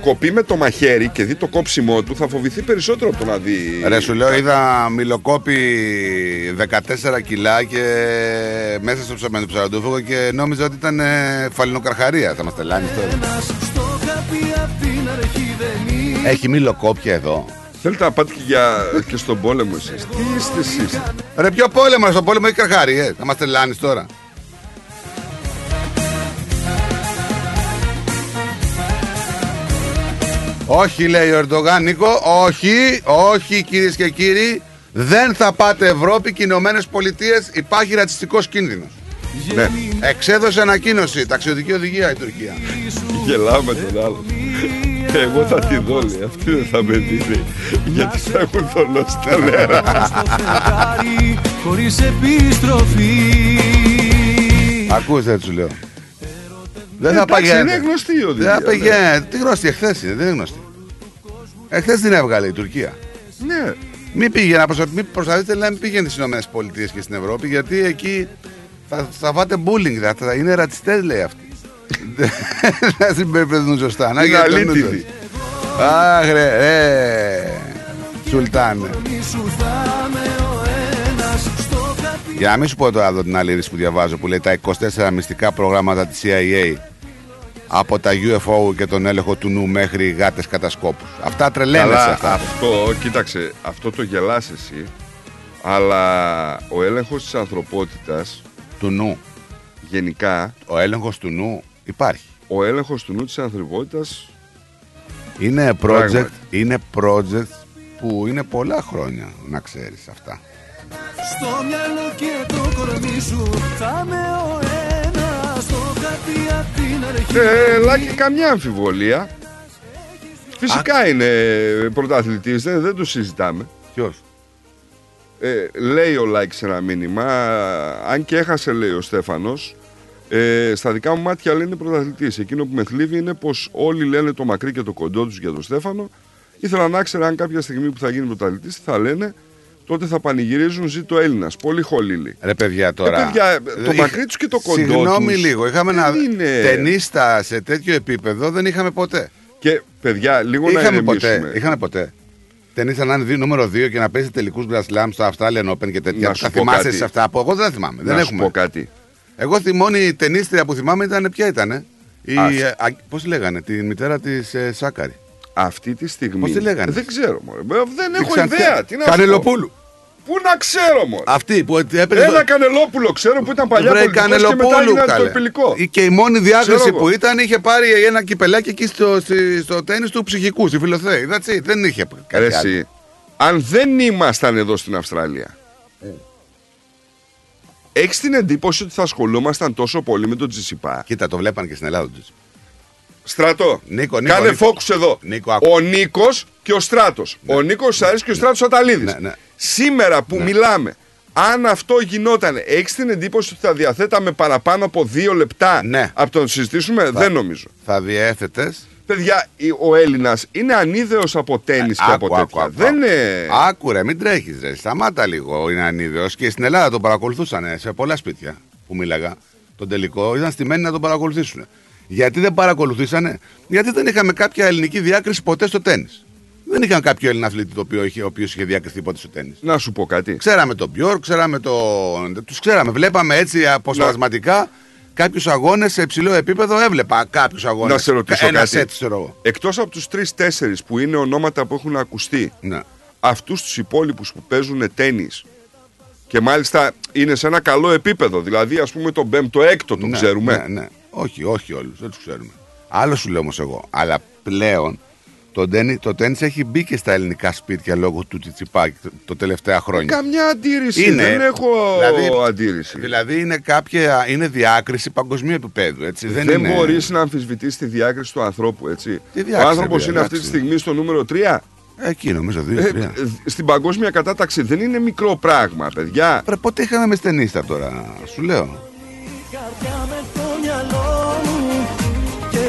κοπεί με το μαχαίρι και δει το κόψιμό του θα φοβηθεί περισσότερο από το να δει Ρε σου λέω είδα μιλοκόπη 14 κιλά και μέσα στο ψαμένο ψαροντούφωγο και νόμιζα ότι ήταν ε, φαλινοκαρχαρία. Θα μας τελάνεις τώρα. Στο χαπί απ' την αρχή δεν είναι Έχει μιλοκόπια εδώ. Θέλετε να πάτε και, για, και στον πόλεμο εσείς. Τι είστε εσείς; Ρε ποιο πόλεμο, στον πόλεμο έχει καρχαρίε. Θα μας τελάνει τώρα. Όχι λέει ο Ερντογάν Νίκο, όχι, όχι κυρίες και κύριοι. Δεν θα πάτε Ευρώπη και Ηνωμένες Πολιτείες. Υπάρχει ρατσιστικός κίνδυνος. Ναι. Εξέδωσε ανακοίνωση, ταξιδιωτική οδηγία η Τουρκία. Γελάω με τον άλλο εγώ θα τη δω λέει Αυτή δεν θα με δει λέει. Γιατί θα έχουν θολώσει τα νερά στο φεγγάρι χωρίς επιστροφή Ακούστε τι σου λέω. Δεν θα Εντάξει, παγαίνετε. είναι γνωστή η Δεν οδηγία. θα παγαίνετε. Τι γνωστή, εχθές είναι, δεν είναι γνωστή. Εχθές την έβγαλε η Τουρκία. Ναι. Μην πήγε να προσπα... μην προσπαθείτε να μην πήγαινε στις ΗΠΑ και στην Ευρώπη γιατί εκεί θα, θα φάτε bullying. Θα, θα είναι ρατσιστές, λέει αυτοί. Δεν συμπεριφερθούν σωστά. Να Είναι γιατί το αλήτιδοι. νου τους. Αχ, ρε, ρε. Σουλτάνε. Για να μην σου πω τώρα εδώ την άλλη είδηση που διαβάζω που λέει τα 24 μυστικά προγράμματα της CIA από τα UFO και τον έλεγχο του νου μέχρι γάτες κατασκόπους. Αυτά τρελαίνεσαι Καλά, αυτά. αυτό, κοίταξε, αυτό το γελάς εσύ, αλλά ο έλεγχος της ανθρωπότητας Του νου. γενικά, Ο έλεγχος του νου υπάρχει. ο έλεγχος του νου της ανθρωπότητας Είναι project, Πράγματι. είναι project που είναι πολλά χρόνια να ξέρεις αυτά. Στο μυαλό και το κορμί σου θα με ο ένας Το κάτι απ' την αρχή Ε, Λάκη, καμιά αμφιβολία. Φυσικά είναι πρωταθλητής, δεν, δεν το συζητάμε. Ποιος; Ε, λέει ο Λάκης σε ένα μήνυμα, αν και έχασε λέει ο Στέφανος, ε, στα δικά μου μάτια λένε πρωταθλητής. Εκείνο που με θλίβει είναι πως όλοι λένε το μακρύ και το κοντό τους για τον Στέφανο. Ήθελα να ξέρω αν κάποια στιγμή που θα γίνει πρωταθλητής θα λένε τότε θα πανηγυρίζουν ζήτω Έλληνας. Πολύ χολίλη. Ρε παιδιά τώρα. Ε, παιδιά, το Είχα- μακρύ τους και το κοντό Συγγνώμη τους λίγο. Είχαμε δεν ένα είναι- ταινίστα σε τέτοιο επίπεδο δεν είχαμε ποτέ. Και παιδιά, λίγο να Είχαμε ηρεμήσουμε. ποτέ. Είχαμε ποτέ. Ταινίστα να είναι δύο, νούμερο 2 και να παίζει τελικούς Grand Slam στο Australian Open και τέτοια. Να που σου Τα πω θυμάσαι κάτι. σε αυτά που εγώ δεν τα θυμάμαι. Να δεν σου έχουμε. πω κάτι. Εγώ τη μόνη ταινίστρια που θυμάμαι ήταν ποια ήταν. Η, Ας. ε, α, πώς λέγανε, τη μητέρα της ε, Σάκαρη. Αυτή τη στιγμή. Πώς τη λέγανε; Δεν ξέρω. Μωρέ. Ε, Δεν έχω Ξανθέ- ιδέα. Τι να σου πω. Κανελοπούλου. Πού να ξέρω, μόνο. Αυτή που έπαιζε. Ένα κανελόπουλο ξέρω που ήταν παλιά Βρε, πολιτικός και μετά Κανελοπούλου, έγινε καλέ. αντιπηλικό. Και η μόνη διάκριση Ξέρω εγώ. που ήταν είχε πάρει ένα κυπελάκι εκεί στο, στη- στο τέννη του ψυχικού, στη Φιλοθέη. That's it. Δεν είχε κάτι Ρε άλλο. εσύ, αν δεν ήμασταν εδώ στην Αυστραλία, Ε. έχεις την εντύπωση ότι θα ασχολούμασταν τόσο πολύ με τον Τζισιπά; Κοίτα, το βλέπαν και στην Ελλάδα του Τζισιπά. Στρατό. Νίκο, Νίκο, Κάνε Νίκο. φόκους εδώ. Νίκο, άκου. ο Νίκος και ο Στράτος. Ο Νίκος Σαρή και ο Στράτος Αταλίδης. Ναι, ναι. Σήμερα που μιλάμε, αν αυτό γινόταν, έχεις την εντύπωση ότι θα διαθέταμε παραπάνω από δύο λεπτά Ναι. από το να το συζητήσουμε. Δεν νομίζω. Θα διέθετες. Παιδιά, η- ο Έλληνας είναι ανίδεος από τέννη και από τέτοια. Δεν είναι. Άκου ρε, μην τρέχεις ρε. Σταμάτα λίγο. Είναι ανίδεος. Και στην Ελλάδα τον παρακολουθούσαν ε, σε πολλά σπίτια που μίλαγα. Τον τελικό ήταν στημένοι να τον παρακολουθήσουν. Γιατί δεν παρακολουθήσανε, Γιατί δεν είχαμε κάποια ελληνική διάκριση ποτέ στο τέννη. Δεν είχαν κάποιο Έλληνα αθλητή το οποίο είχε, ο οποίος είχε διακριθεί ποτέ στο τέννη. Να σου πω κάτι. Ξέραμε τον Μπιόρ, ξέραμε τον. Τους ξέραμε. Βλέπαμε έτσι αποσπασματικά κάποιους αγώνες σε υψηλό επίπεδο. Έβλεπα κάποιους αγώνες. Να σε ρωτήσω Ένα κάτι. σετ, ξέρω εγώ. Εκτός από τους τρει-τέσσερι που είναι ονόματα που έχουν ακουστεί, Ναι. αυτούς τους υπόλοιπους που παίζουν τέννη και μάλιστα είναι σε ένα καλό επίπεδο. Δηλαδή, ας πούμε, τον πέμπτο έκτο τον Ναι, ξέρουμε. Ναι, ναι. Όχι, όχι όλους. Δεν τους ξέρουμε. Άλλο σου λέω όμως εγώ. Αλλά πλέον το τέννη, το τέννις έχει μπει και στα ελληνικά σπίτια λόγω του Τσιτσιπάκη το, το τελευταία χρόνια. Καμιά αντίρρηση. Είναι. Δεν έχω Δηλαδή- αντίρρηση. Δηλαδή είναι κάποια είναι διάκριση παγκοσμίου επίπεδου. Έτσι. Δεν, Δεν, είναι... μπορείς να αμφισβητήσει τη διάκριση του ανθρώπου, έτσι. Τι Ο διάκριση, άνθρωπος ρε, είναι παιδιά, αυτή τη εντάξει. στιγμή στο νούμερο 3. Εκεί νομίζω δύο, Ε, τρία. ε, στην παγκόσμια κατάταξη δεν είναι μικρό πράγμα, παιδιά. Ρε, πότε είχαμε με στενίστα τώρα, σου λέω.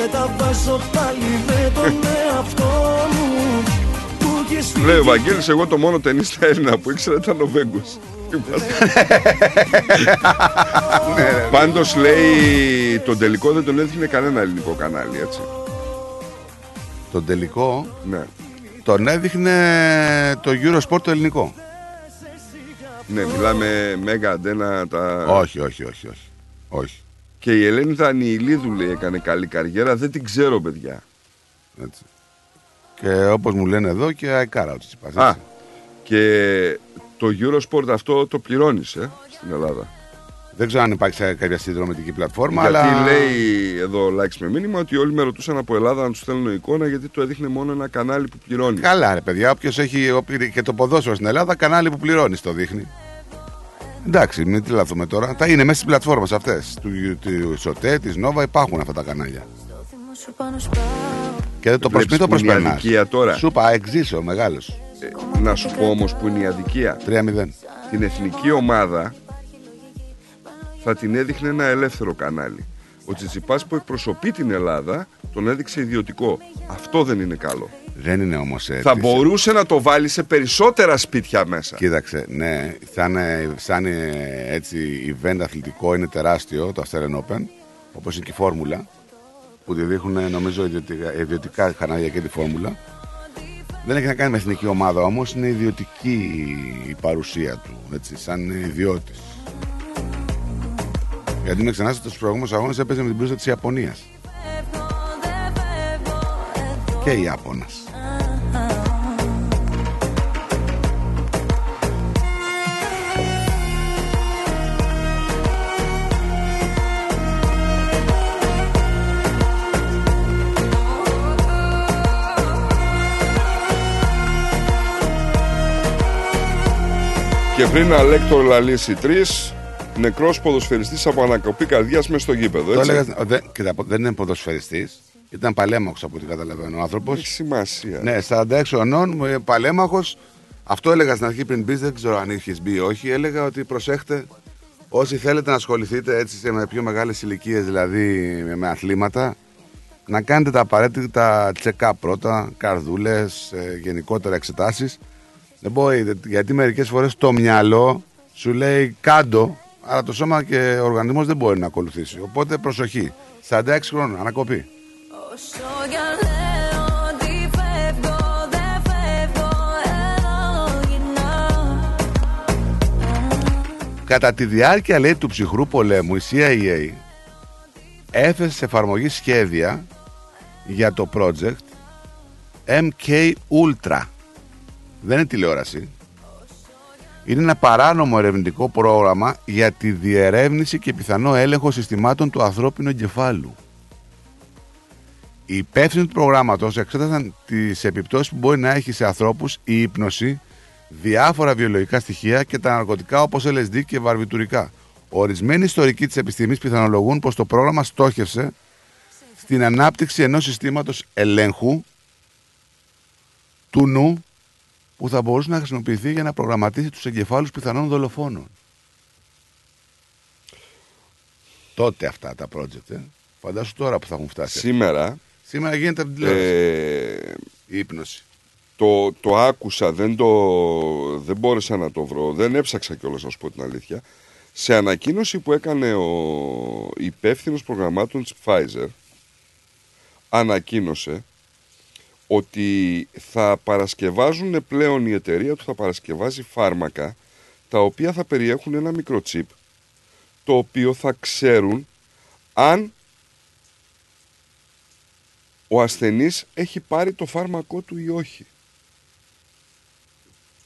Και τα βάζω πάλι με τον εαυτό μου Που έχεις Λέει ο φύγει Βαγγέλης, εγώ το μόνο ταινίστα Έλληνα που ήξερα ήταν ο Βέγκος. Πάντως λέει τον τελικό δεν τον έδειχνε κανένα ελληνικό κανάλι, έτσι. Τον τελικό Ναι. τον έδειχνε το Eurosport το ελληνικό. Ναι, μιλάμε μέγα αντένα τα... Όχι, όχι, όχι, όχι. όχι. Και η Ελένη Δανιηλίδου λέει έκανε καλή καριέρα, δεν την ξέρω παιδιά. Έτσι. Και όπως μου λένε εδώ και αεκάρα ο Τσιτσιπάς, Α, έτσι. και το Eurosport αυτό το πληρώνεις, ε, στην Ελλάδα. Δεν ξέρω αν υπάρχει σε κάποια συνδρομητική πλατφόρμα, γιατί αλλά... λέει εδώ likes με μήνυμα ότι όλοι με ρωτούσαν από Ελλάδα να του στέλνω εικόνα γιατί το έδειχνε μόνο ένα κανάλι που πληρώνεις. Καλά ρε παιδιά, όποιος έχει όποιο- και το ποδόσφαιρο στην Ελλάδα, κανάλι που πληρώνεις το δείχνει. Εντάξει, μην τρελαθούμε τώρα. Τα είναι μέσα στις πλατφόρμες αυτές. Του, του ΣΟΤΕ, της Νόβα υπάρχουν αυτά τα κανάλια. σου πάνω σπάω Και δεν το Βλέπεις προσπίτι το που είναι η προσπερνάς. αδικία τώρα; Σου είπα, εξίσου ο μεγάλος. Ε, να σου πω όμως που είναι η αδικία. 3-0. Την εθνική ομάδα θα την έδειχνε ένα ελεύθερο κανάλι. Ο Τσιτσιπάς που εκπροσωπεί την Ελλάδα τον έδειξε ιδιωτικό. Αυτό δεν είναι καλό. Δεν είναι όμως έτσι. Θα μπορούσε να το βάλει σε περισσότερα σπίτια μέσα. Κοίταξε, ναι, θα είναι, σαν ε, έτσι event αθλητικό είναι τεράστιο το Australian Open, όπως είναι και η φόρμουλα, που τη δείχνουν νομίζω ιδιωτικά, ιδιωτικά κανάλια και τη φόρμουλα. Δεν έχει να κάνει με εθνική ομάδα όμως, είναι ιδιωτική η παρουσία του, έτσι, σαν ιδιώτης. Γιατί μην ξεχνάτε ότι στους προηγούμενους αγώνες έπαιζε με την πλούσια της Ιαπωνίας. Και η Ιάπωνας. Και πριν Αλέκτορ Λαλίση 3, νεκρός ποδοσφαιριστής από ανακοπή καρδιάς μέσα στο γήπεδο. Το Έτσι; έλεγα, ο, δεν, κοίτα, δεν είναι ποδοσφαιριστής. Ήταν παλέμαχος από ό,τι καταλαβαίνω ο άνθρωπος. Έχει σημασία. Ναι, 46 χρονών, παλέμαχος. Αυτό έλεγα στην αρχή πριν μπεις, δεν ξέρω αν είχες μπει ή όχι. Έλεγα ότι προσέχτε, όσοι θέλετε να ασχοληθείτε έτσι σε με πιο μεγάλες ηλικίες, δηλαδή με, με αθλήματα, να κάνετε τα απαραίτητα check-up πρώτα, καρδούλες, γενικότερα εξετάσεις. Δεν μπορεί, γιατί μερικές φορές το μυαλό σου λέει κάντο, αλλά το σώμα και ο οργανισμός δεν μπορεί να ακολουθήσει. Οπότε προσοχή. 46 χρόνων, ανακοπή. Όσο κι αν λέω ότι φεύγω, δεν φεύγω, εδώ γυρνάω. Κατά τη διάρκεια λέει του ψυχρού πολέμου η CIA έθεσε σε εφαρμογή σχέδια για το project MK Ultra. Δεν είναι τηλεόραση. Είναι ένα παράνομο ερευνητικό πρόγραμμα για τη διερεύνηση και πιθανό έλεγχο συστημάτων του ανθρώπινου εγκεφάλου. Οι υπεύθυνοι του προγράμματος εξέτασαν τις επιπτώσεις που μπορεί να έχει σε ανθρώπους η ύπνωση, διάφορα βιολογικά στοιχεία και τα ναρκωτικά όπως LSD και βαρβιτουρικά. Ορισμένοι ιστορικοί της επιστήμης πιθανολογούν πως το πρόγραμμα στόχευσε στην ανάπτυξη ενός συστήματος ελέγχου του νου που θα μπορούσε να χρησιμοποιηθεί για να προγραμματίσει τους εγκεφάλους πιθανών δολοφόνων. Τότε αυτά τα project, ε. Φαντάσου τώρα που θα έχουν φτάσει. Σήμερα. Σήμερα γίνεται από την τηλεόραση. Ε, Η ύπνοση. Το, το άκουσα, δεν, το, δεν μπόρεσα να το βρω, δεν έψαξα κιόλας να σου πω την αλήθεια. Σε ανακοίνωση που έκανε ο υπεύθυνος προγραμμάτων της Pfizer, ανακοίνωσε ότι θα παρασκευάζουν πλέον η εταιρεία του θα παρασκευάζει φάρμακα τα οποία θα περιέχουν ένα μικροτσίπ το οποίο θα ξέρουν αν ο ασθενής έχει πάρει το φάρμακό του ή όχι.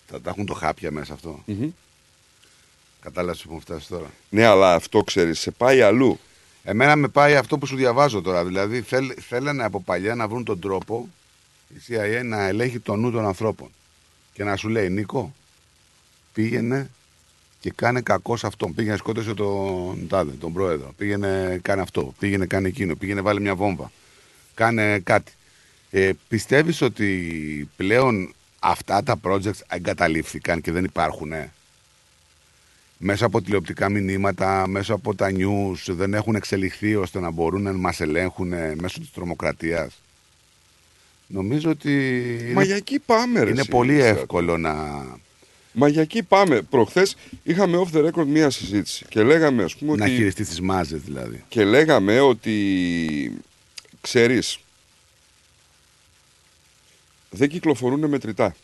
Θα τα έχουν το χάπια μέσα αυτό. Μμμ. Κατάλαβες που έχουν φτάσεις τώρα. Ναι, αλλά αυτό ξέρεις, σε πάει αλλού. Εμένα με πάει αυτό που σου διαβάζω τώρα. Δηλαδή θέλ, θέλανε από παλιά να βρουν τον τρόπο η CIA να ελέγχει το νου των ανθρώπων. Και να σου λέει Νίκο, πήγαινε και κάνε κακό σε αυτόν. Πήγαινε σκότωσε τον τάδε, τον πρόεδρο. Πήγαινε κάνε αυτό. Πήγαινε κάνε εκείνο. Πήγαινε βάλε μια βόμβα. Κάνε κάτι. Ε, πιστεύεις ότι πλέον αυτά τα projects εγκαταλείφθηκαν και δεν υπάρχουν μέσα από τηλεοπτικά μηνύματα, μέσα από τα news δεν έχουν εξελιχθεί ώστε να μπορούν να μας ελέγχουν μέσω της τρομοκρατίας; Νομίζω ότι Μα είναι, για εκεί πάμε, ρε, είναι εσύ, πολύ Στράτο. εύκολο να... Μα για εκεί πάμε. Προχθές είχαμε off the record μία συζήτηση και λέγαμε ας πούμε να ότι... χειριστεί τις μάζες δηλαδή. Και λέγαμε ότι ξέρεις δεν κυκλοφορούν μετρητά.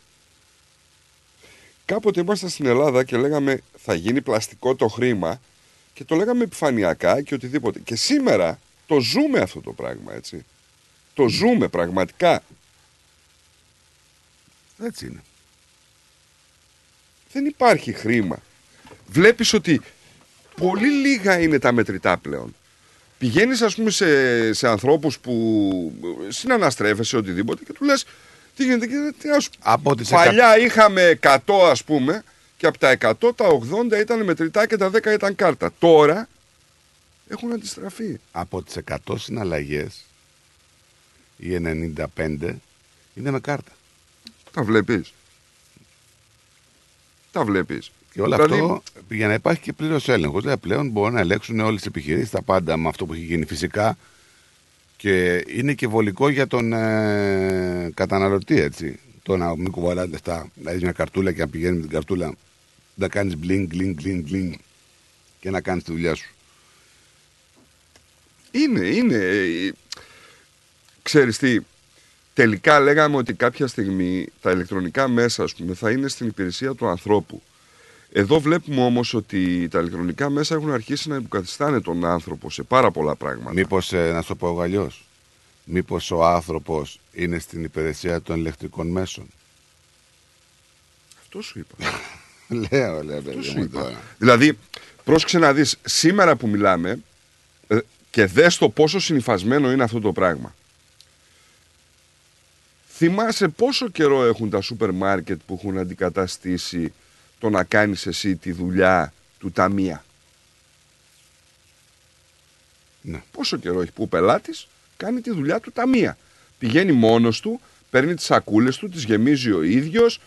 Κάποτε ήμασταν στην Ελλάδα και λέγαμε θα γίνει πλαστικό το χρήμα και το λέγαμε επιφανειακά και οτιδήποτε. Και σήμερα το ζούμε αυτό το πράγμα, έτσι. Το ζούμε πραγματικά. Έτσι είναι. Δεν υπάρχει χρήμα. Βλέπεις ότι πολύ λίγα είναι τα μετρητά πλέον. Πηγαίνεις ας πούμε σε, σε ανθρώπους που συναναστρέφεσαι οτιδήποτε και του λες τι γίνεται και τι να σου Από τις Παλιά είχαμε 100 ας πούμε και από τα 100 τα 80 ήταν μετρητά και τα 10 ήταν κάρτα. Τώρα έχουν αντιστραφεί. Από τις 100 συναλλαγές οι 95 είναι με κάρτα. Τα βλέπεις. τα βλέπεις. Και όλο Δηλαδή- αυτό για να υπάρχει και πλήρως έλεγχος. Δηλαδή πλέον μπορούν να ελέγξουν όλες τις επιχειρήσεις, τα πάντα με αυτό που έχει γίνει φυσικά. Και είναι και βολικό για τον ε, καταναλωτή, έτσι. Το να μην κουβαλάς λεφτά, να έχεις μια καρτούλα και να πηγαίνεις με την καρτούλα να κάνεις μπλινγκ, μπλινγκ, μπλινγκ, μπλινγκ και να κάνεις τη δουλειά σου. Είναι, είναι. Ε, Ξέρεις τι, τελικά λέγαμε ότι κάποια στιγμή τα ηλεκτρονικά μέσα ας πούμε, θα είναι στην υπηρεσία του ανθρώπου. Εδώ βλέπουμε όμως ότι τα ηλεκτρονικά μέσα έχουν αρχίσει να υποκαθιστάνε τον άνθρωπο σε πάρα πολλά πράγματα. Μήπως, να σου το πω εγώ αλλιώς, μήπως ο άνθρωπος είναι στην υπηρεσία των ηλεκτρικών μέσων. Αυτό σου είπα. λέω, λέω, Αυτό παιδί σου μου είπα. τώρα. Δηλαδή, πρόσεξε να δεις, σήμερα που μιλάμε ε, και δες το πόσο συνυφασμένο είναι αυτό το πράγμα. Θυμάσαι πόσο καιρό έχουν τα σούπερ μάρκετ που έχουν αντικαταστήσει το να κάνεις εσύ τη δουλειά του ταμεία; Ναι. Πόσο καιρό έχει που ο πελάτης κάνει τη δουλειά του ταμεία. Πηγαίνει μόνος του, παίρνει τις σακούλες του, τις γεμίζει ο ίδιος,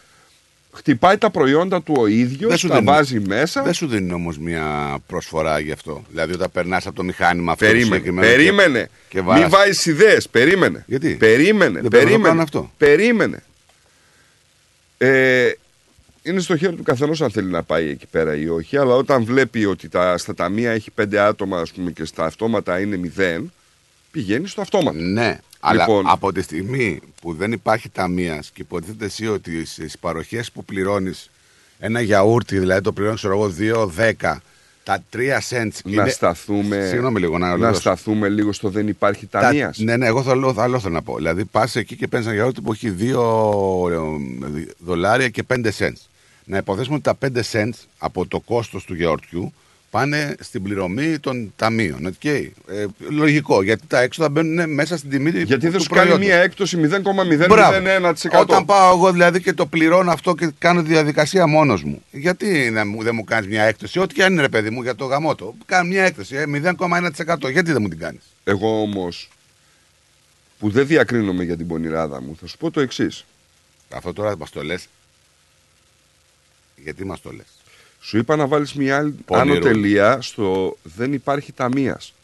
χτυπάει τα προϊόντα του ο ίδιος, τα δίνουν- βάζει μέσα. Δεν σου δίνουν όμως μια προσφορά γι' αυτό. Δηλαδή, όταν περνάς από το μηχάνημα αυτό. το Περίμενε, συγκεκριμένο περίμενε. Και, και Μην βάζεις- βάζεις ιδέες. Περίμενε. Γιατί; Περίμενε. Δεν πρέπει να το περίμενε. κάνω αυτό. Περίμενε. Ε, είναι στο χέρι του καθενός αν θέλει να πάει εκεί πέρα ή όχι. Αλλά όταν βλέπει ότι τα, στα ταμεία έχει πέντε άτομα ας πούμε, και στα αυτόματα είναι μηδέν, πηγαίνει στο αυτόματο. Ναι, αλλά Λοιπόν. από τη στιγμή που δεν υπάρχει ταμείας και υποτίθεται εσύ ότι στις παροχές που πληρώνεις ένα γιαούρτι, δηλαδή το πληρώνεις, ξέρω εγώ, 2-10, τα 3 cents. Να είναι... σταθούμε. Συγγνώμη λίγο, να, να ολοκληρώσω. σταθούμε λίγο στο δεν υπάρχει Τα- ταμείας. Ναι, ναι, εγώ θέλω, άλλο θέλω να πω. Δηλαδή, πας εκεί και παίρνεις ένα γιαούρτι που έχει 2 δολάρια και 5 cents. Να υποθέσουμε ότι τα 5 cents από το κόστος του γιαουρτιού πάνε στην πληρωμή των ταμείων. Okay. Ε, λογικό, γιατί τα έξοδα μπαίνουν μέσα στην τιμή Γιατί του δεν σου κάνει προϊόντος. μία έκπτωση Μπράβο. 0,001%. Όταν πάω εγώ δηλαδή και το πληρώνω αυτό και κάνω τη διαδικασία μόνος μου, γιατί να μου, δεν μου κάνεις μια έκπτωση, ό,τι και αν είναι ρε παιδί μου για το γαμότο. Κάνω μια έκπτωση, ε, 0,1%. Γιατί δεν μου την κάνεις; Εγώ όμως που δεν διακρίνομαι για την πονηράδα μου, θα σου πω το εξής. Αυτό τώρα μας το λες. Γιατί μας το λες; Σου είπα να βάλεις μια άλλη Πονηρό. άνω τελεία στο δεν υπάρχει ταμείας.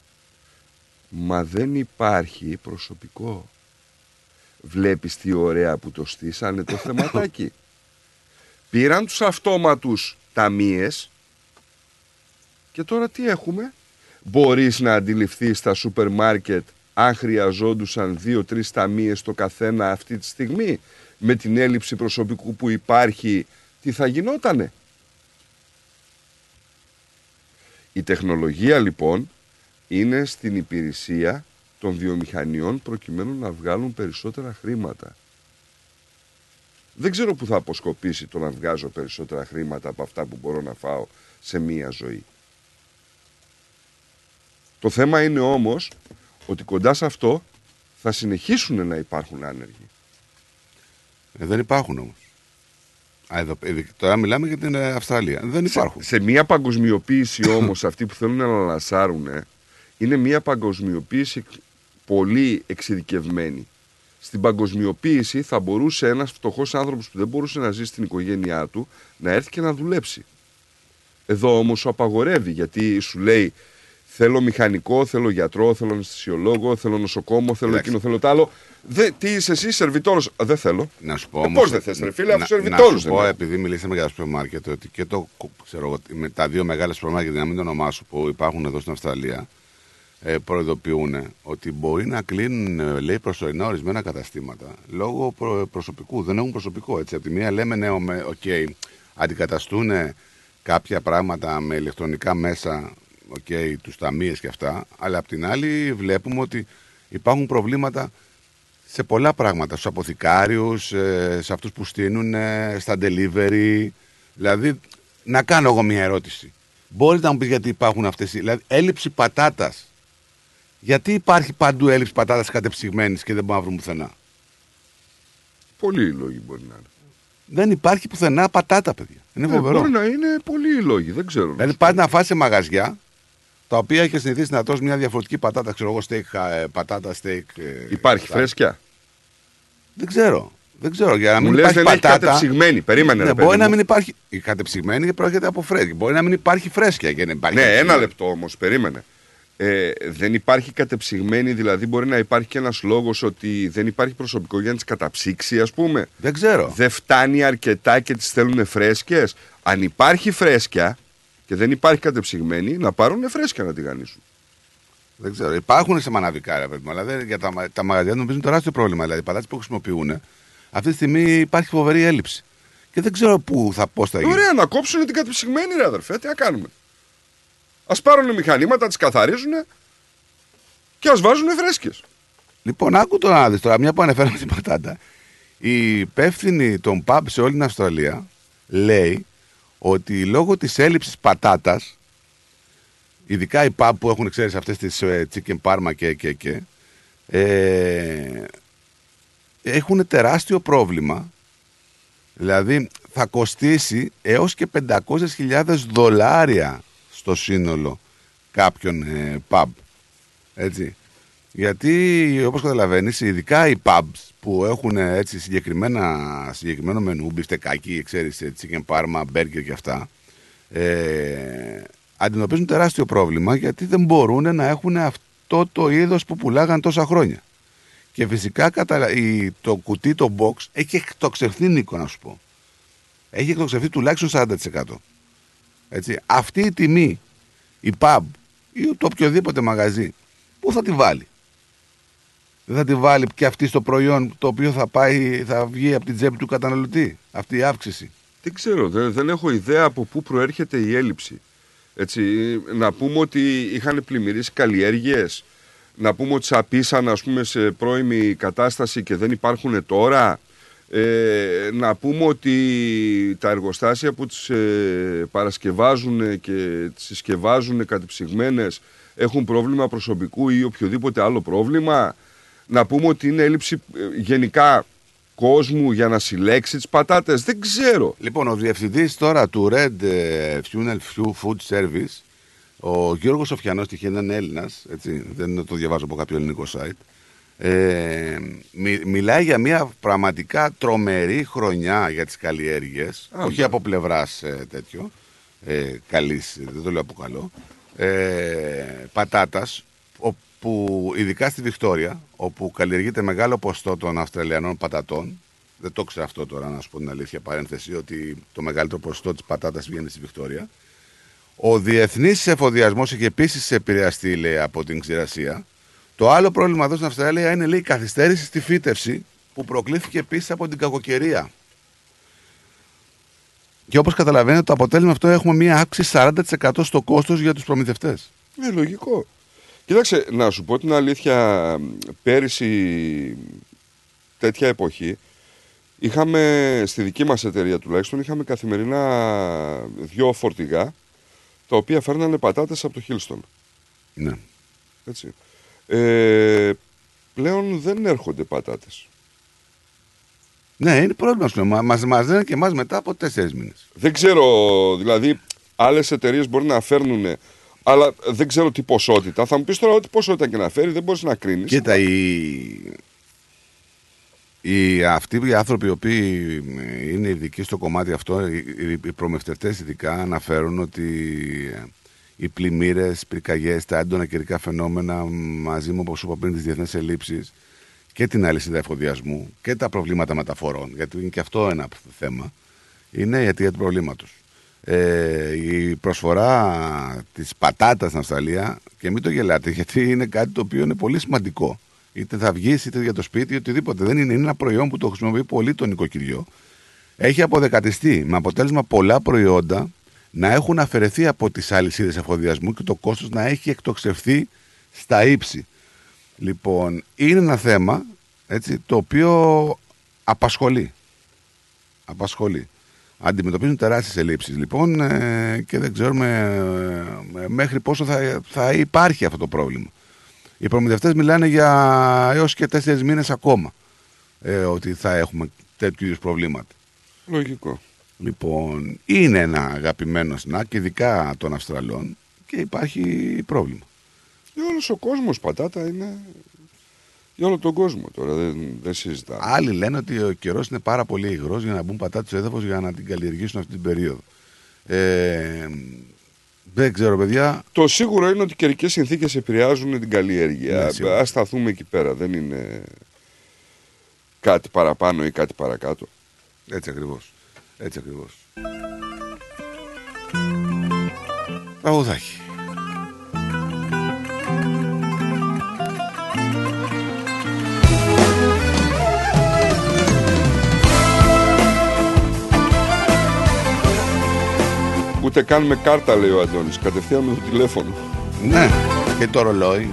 Μα δεν υπάρχει προσωπικό. Βλέπεις τι ωραία που το στήσανε το θεματάκι. Πήραν τους αυτόματους ταμείες και τώρα τι έχουμε; Μπορείς να αντιληφθείς στα σούπερ μάρκετ αν χρειαζόντουσαν δύο-τρεις ταμείες το καθένα αυτή τη στιγμή με την έλλειψη προσωπικού που υπάρχει τι θα γινότανε; Η τεχνολογία λοιπόν είναι στην υπηρεσία των βιομηχανιών προκειμένου να βγάλουν περισσότερα χρήματα. Δεν ξέρω που θα αποσκοπήσει το να βγάζω περισσότερα χρήματα από αυτά που μπορώ να φάω σε μία ζωή. Το θέμα είναι όμως ότι κοντά σε αυτό θα συνεχίσουν να υπάρχουν άνεργοι. Ε, δεν υπάρχουν όμω. Τώρα μιλάμε για την ε, Αυστραλία. Δεν υπάρχουν. Σε μια παγκοσμιοποίηση όμως αυτή που θέλουν να αναλασάρουν είναι μια παγκοσμιοποίηση πολύ εξειδικευμένη. Στην παγκοσμιοποίηση θα μπορούσε ένας φτωχός άνθρωπος που δεν μπορούσε να ζει στην οικογένειά του να έρθει και να δουλέψει. Εδώ όμως σου απαγορεύει γιατί σου λέει θέλω μηχανικό, θέλω γιατρό, θέλω αναισθησιολόγο, θέλω νοσοκόμο, θέλω Κοίταξε. εκείνο, θέλω τ' άλλο. Δε, τι είσαι εσύ, σερβιτόρος. Α, Δεν θέλω. Να σου πω Ε, όμως, πώς δεν θες ρε φίλε, αφού να- σερβιτόρος Να σου δεν πω, είναι. επειδή μιλήσαμε για τα σούπερ μάρκετ, ότι και το, ξέρω, εγώ, με τα δύο μεγάλα σούπερ μάρκετ, να μην το ονομάσω, που υπάρχουν εδώ στην Αυστραλία, ε, προειδοποιούν ότι μπορεί να κλείνουν, ε, λέει, προσωρινά ορισμένα καταστήματα λόγω προ- προσωπικού. Δεν έχουν προσωπικό. Έτσι. Από τη μία λέμε, ναι, okay, okay, αντικαταστούν κάποια πράγματα με ηλεκτρονικά μέσα, okay, okay, τους ταμίες και αυτά, αλλά απ' την άλλη βλέπουμε ότι υπάρχουν προβλήματα σε πολλά πράγματα. Στους αποθηκάριους, ε, σε αυτούς που στείνουν, ε, στα delivery. Δηλαδή, να κάνω εγώ μια ερώτηση. Μπορείτε να μου πεις γιατί υπάρχουν αυτές οι... Δηλαδή, έλλειψη πατάτας. Γιατί υπάρχει παντού έλλειψη πατάτας κατεψυγμένης και δεν μπορούμε να βρούμε πουθενά; Πολλοί λόγοι μπορεί να είναι. Δεν υπάρχει πουθενά πατάτα, παιδιά. Είναι Ε, φοβερό. μπορεί να είναι πολλοί οι λόγοι, δεν ξέρω. Δηλαδή, πάει να φάσει σε μαγαζιά τα οποία έχει συνηθίσει να τρώσει μια διαφορετική πατάτα, ξέρω εγώ, steak, ε, πατάτα, steak. ε, Υπάρχει αυτά. φρέσκια; Δεν ξέρω. Δεν ξέρω, για να Μου μην λες υπάρχει δεν έχει πατάτα. κατεψυγμένη. Περίμενε, Ναι, ρε μπορεί παιδί να μου. μην υπάρχει. Η κατεψυγμένη προέρχεται από φρέσκια. Μπορεί να μην υπάρχει φρέσκια και να υπάρχει. Ναι, ένα κατεψυγμένη. λεπτό όμως, περίμενε. Ε, δεν υπάρχει κατεψυγμένη, δηλαδή μπορεί να υπάρχει και ένας λόγος ότι δεν υπάρχει προσωπικό για να τις καταψύξει, ας πούμε. Δεν ξέρω. Δεν φτάνει αρκετά και τις θέλουν φρέσκε. Αν υπάρχει φρέσκια και δεν υπάρχει κατεψυγμένη, να πάρουν φρέσκια να τη γανίσουν. Δεν ξέρω. Υπάρχουν σε μαναβικά, ρε παιδί μου, αλλά δεν, για τα, μα- τα μαγαζιά νομίζουν τεράστιο πρόβλημα. Δηλαδή, οι πατάτε που χρησιμοποιούν, αυτή τη στιγμή υπάρχει φοβερή έλλειψη. Και δεν ξέρω πού θα πώς θα γίνει. Ωραία, να κόψουν την κατεψυγμένη, ρε αδερφέ, τι να κάνουμε. Α πάρουν μηχανήματα, τις καθαρίζουν και ας βάζουν φρέσκες. Λοιπόν, άκου το να δεις τώρα, μια που αναφέραμε την πατάτα. Η υπεύθυνη των pub σε όλη την Αυστραλία λέει ότι λόγω της έλλειψης πατάτας, ειδικά οι pub που έχουν, ξέρεις, αυτές τις ε, chicken parma και, και, και ε, έχουν τεράστιο πρόβλημα. Δηλαδή θα κοστίσει έως και 500.000 δολάρια στο σύνολο κάποιον ε, pub. Έτσι. Γιατί όπως καταλαβαίνεις ειδικά οι pubs που έχουν ε, έτσι συγκεκριμένα, συγκεκριμένο μενού, μπιφτεκάκι, ξέρεις, ε, chicken parma, burger και αυτά ε, αντιμετωπίζουν τεράστιο πρόβλημα γιατί δεν μπορούν να έχουν αυτό το είδος που πουλάγαν τόσα χρόνια. Και φυσικά κατα... η- το κουτί, το box, έχει εκτοξευθεί Νίκο να σου πω. Έχει εκτοξευθεί τουλάχιστον 40%. Έτσι. Αυτή η τιμή, η pub ή το οποιοδήποτε μαγαζί, πού θα τη βάλει; Δεν θα τη βάλει και αυτή στο προϊόν το οποίο θα, πάει, θα βγει από την τσέπη του καταναλωτή. Αυτή η αύξηση. Δεν ξέρω, δεν, δεν έχω ιδέα από πού προέρχεται η έλλειψη. Έτσι, να πούμε ότι είχαν πλημμυρίσει καλλιέργειες, να πούμε ότι σαπίσαν ας πούμε σε πρώιμη κατάσταση και δεν υπάρχουν τώρα. Ε, να πούμε ότι τα εργοστάσια που τις ε, παρασκευάζουν και τις συσκευάζουν κατεψυγμένες έχουν πρόβλημα προσωπικού ή οποιοδήποτε άλλο πρόβλημα. Να πούμε ότι είναι έλλειψη ε, γενικά κόσμου για να συλλέξει τις πατάτες. Δεν ξέρω. Λοιπόν, ο διευθυντής τώρα του Red ε, Funeral Food Service, ο Γιώργος Σοφιανός, τυχαίνει να είναι Έλληνας, δεν το διαβάζω από κάποιο ελληνικό site. Ε, μι- μιλάει για μια πραγματικά τρομερή χρονιά για τις καλλιέργειες Α, όχι ναι. από πλευράς ε, τέτοιο ε, καλής, δεν το λέω από καλό ε, πατάτας όπου ειδικά στη Βικτόρια όπου καλλιεργείται μεγάλο ποστό των Αυστραλιανών πατατών δεν το ξέρω αυτό τώρα να σου πω την αλήθεια παρένθεση ότι το μεγαλύτερο ποσοστό της πατάτας βγαίνει στη Βικτόρια ο διεθνής εφοδιασμός έχει επίσης επηρεαστεί λέει, από την ξηρασία το άλλο πρόβλημα εδώ στην Αυστραλία είναι λέει, η καθυστέρηση στη φύτευση που προκλήθηκε επίσης από την κακοκαιρία. Και όπως καταλαβαίνετε, το αποτέλεσμα αυτό έχουμε μία αύξηση 40% στο κόστος για τους προμηθευτές. Είναι λογικό. Κοίταξε, να σου πω την αλήθεια, πέρυσι τέτοια εποχή είχαμε στη δική μας εταιρεία τουλάχιστον είχαμε καθημερινά δυο φορτηγά τα οποία φέρνανε πατάτες από το Χίλστον. Ναι. Έτσι. Ε, πλέον δεν έρχονται πατάτες. Ναι, είναι πρόβλημα. Σου λέω. Μα μας λένε και εμάς μετά από τέσσερις μήνες. Δεν ξέρω, δηλαδή άλλες εταιρείες μπορεί να φέρνουν αλλά δεν ξέρω τι ποσότητα. Θα μου πεις τώρα ότι ποσότητα και να φέρει δεν μπορείς να κρίνεις. Κοίτα, οι, οι, αυτοί οι άνθρωποι οι οποίοι είναι ειδικοί στο κομμάτι αυτό, οι, οι προμηθευτές ειδικά αναφέρουν ότι οι πλημμύρες, πυρκαγιές, τα έντονα καιρικά φαινόμενα μαζί με όπως σου είπα πριν τις διεθνεί ελλείψεις και την αλυσίδα εφοδιασμού και τα προβλήματα μεταφορών, γιατί είναι και αυτό ένα θέμα, είναι η αιτία του προβλήματος. Ε, η προσφορά της πατάτας στην Αυστραλία, και μην το γελάτε, γιατί είναι κάτι το οποίο είναι πολύ σημαντικό. Είτε θα βγεις, είτε για το σπίτι, οτιδήποτε. Δεν είναι, είναι ένα προϊόν που το χρησιμοποιεί πολύ το νοικοκυριό. Έχει αποδεκατιστεί με αποτέλεσμα πολλά προϊόντα να έχουν αφαιρεθεί από τις αλυσίδες εφοδιασμού και το κόστος να έχει εκτοξευθεί στα ύψη. Λοιπόν, είναι ένα θέμα έτσι, το οποίο απασχολεί. Απασχολεί. Αντιμετωπίζουν τεράστιες ελλείψεις λοιπόν ε, και δεν ξέρουμε ε, μέχρι πόσο θα, θα υπάρχει αυτό το πρόβλημα. Οι προμηθευτές μιλάνε για έως και τέσσερις μήνες ακόμα ε, ότι θα έχουμε τέτοιου είδους προβλήματα. Λογικό. Λοιπόν, είναι ένα αγαπημένο σνακ, ειδικά των Αυστραλών και υπάρχει πρόβλημα. Και όλος ο κόσμος πατάτα είναι... Για όλο τον κόσμο τώρα, δεν, δεν συζητάμε. Άλλοι λένε ότι ο καιρός είναι πάρα πολύ υγρός για να μπουν πατάτες στο έδαφος για να την καλλιεργήσουν αυτή την περίοδο. Ε, δεν ξέρω, παιδιά. Το σίγουρο είναι ότι οι καιρικές συνθήκες επηρεάζουν την καλλιέργεια. Ναι, σίγουρα. Α σταθούμε εκεί πέρα. Δεν είναι κάτι παραπάνω ή κάτι παρακάτω. Έτσι ακριβώς. Έτσι ακριβώς. Παγουδάκι. Ούτε καν με κάρτα, λέει ο Αντώνης. Κατευθείαν με το τηλέφωνο. Ναι, και το ρολόι.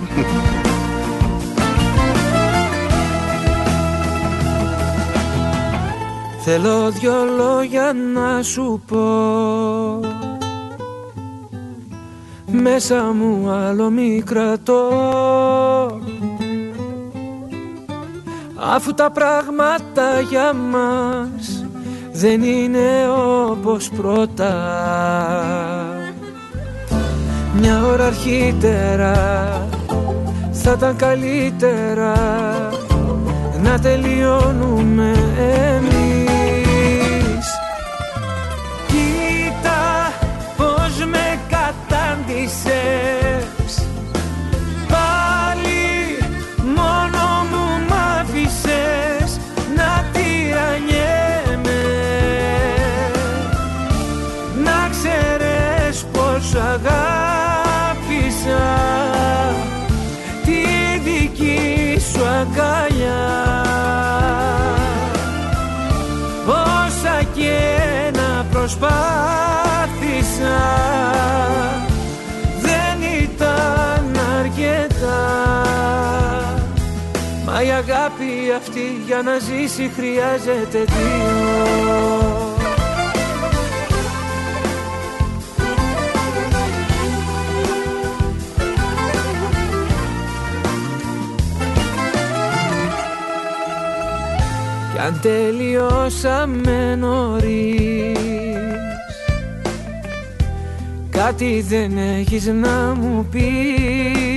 Θέλω δυο λόγια να σου πω Μέσα μου άλλο μη κρατώ Αφού τα πράγματα για μας δεν είναι όπως πρώτα. Μια ώρα αρχίτερα θα ήταν καλύτερα να τελειώνουμε εμείς. Κοίτα πως με κατάντησες για να ζήσει χρειάζεται δύο Κι αν τελειώσαμε νωρίς Κάτι δεν έχεις να μου πεις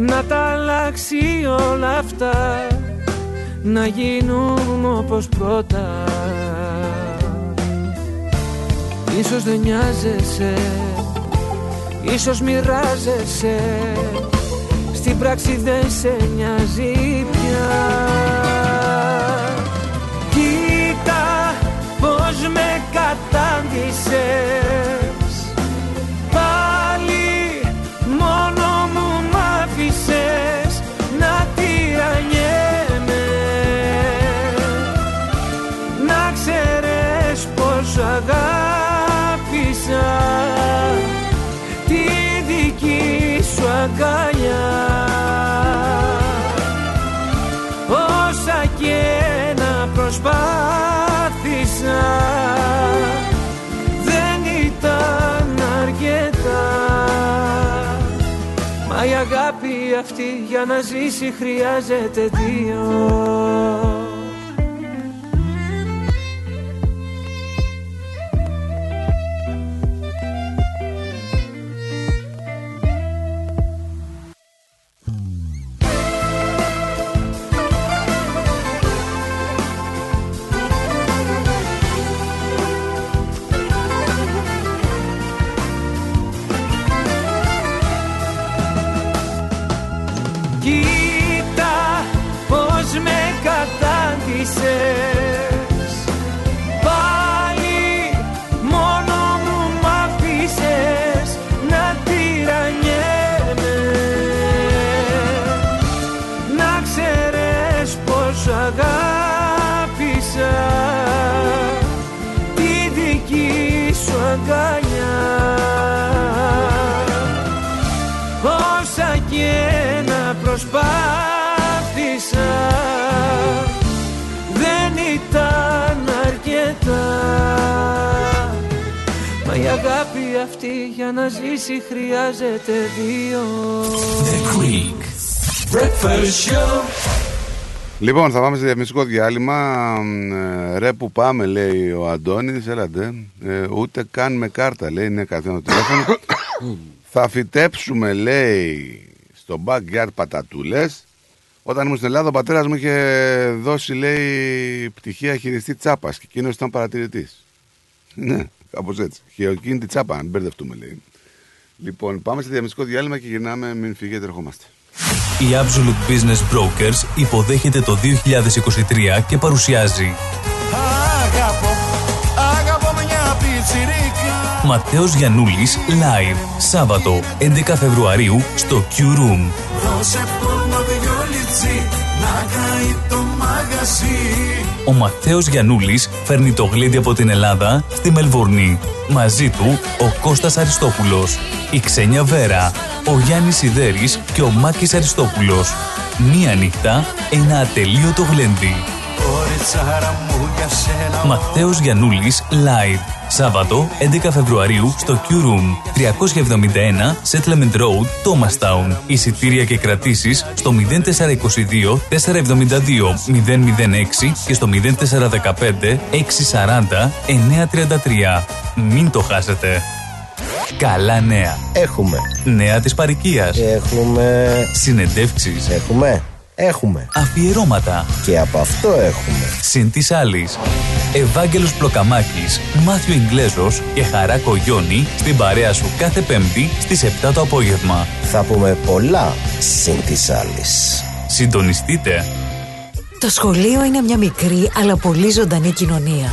Να τα αλλάξει όλα αυτά Να γίνουν όπως πρώτα. Ίσως δεν νοιάζεσαι Ίσως μοιράζεσαι στην πράξη δεν σε νοιάζει πια. Κοίτα πως με κατάντησες αγκαλιά. Όσα και να προσπάθησα δεν ήταν αρκετά. Μα η αγάπη αυτή για να ζήσει χρειάζεται δύο Λοιπόν, θα πάμε σε διαφημιστικό διάλειμμα. Ε, Ρε που πάμε, λέει ο Αντώνης, έλατε. Ε, ούτε καν με κάρτα, λέει, είναι καθένα το τηλέφωνο. θα φυτέψουμε, λέει, Στο backyard πατατούλες. Όταν ήμουν στην Ελλάδα, ο πατέρας μου είχε δώσει, λέει, πτυχία χειριστή τσάπας και εκείνος ήταν παρατηρητής. Ναι, κάπως έτσι. Χειροκίνητη τσάπα, αν μπερδευτούμε, λέει. Λοιπόν, πάμε σε διαμεσικό διάλειμμα και γυρνάμε. Μην φύγετε, ερχόμαστε. Η Absolute Business Brokers υποδέχεται το 2023 και παρουσιάζει. Αγαπώ, αγαπώ μια πιτσιρίκα Ματέος Γιαννούλης Live Σάββατο 11 Φεβρουαρίου στο Q Room. Δώσε πόνο βιολιτσί να καεί το μαγαζί Ο Ματέος Γιαννούλης φέρνει το γλέντι από την Ελλάδα στη Μελβορνή. Μαζί του ο Κώστας Αριστόπουλος, η Ξένια Βέρα, ο Γιάννης Σιδέρης και ο Μάκης Αριστόπουλος. Μία νύχτα, ένα ατελείωτο γλέντι. Κοριτσάρα μου για σένα Ματέος Γιαννούλης Live. Σάββατο 11 Φεβρουαρίου στο Q Room 371 Settlement Road, Thomastown. Εισιτήρια και κρατήσεις στο 0422 472 006 και στο 0415 640 933. Μην το χάσετε. Καλά νέα. Έχουμε. Νέα της παροικίας. Έχουμε. Συνεντεύξεις. Έχουμε. Έχουμε. Αφιερώματα. Και από αυτό έχουμε. Συν της άλλης. Ευάγγελος Πλοκαμάκης, Μάθιο Ιγκλέζος και Χαρά Κογιόνι στην παρέα σου κάθε Πέμπτη στις 7 το απόγευμα. Θα πούμε πολλά συν της άλλης. Συντονιστείτε. Το σχολείο είναι μια μικρή αλλά πολύ ζωντανή κοινωνία.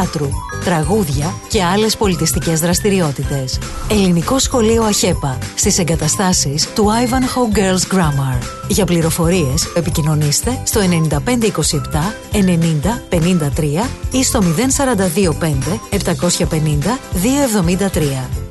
θεάτρου, τραγούδια και άλλες πολιτιστικές δραστηριότητες. Ελληνικό Σχολείο ΑΧΕΠΑ στις εγκαταστάσεις του Ivanhoe Girls Grammar. Για πληροφορίες επικοινωνήστε στο 9527 90 53 ή στο 0425 750 273.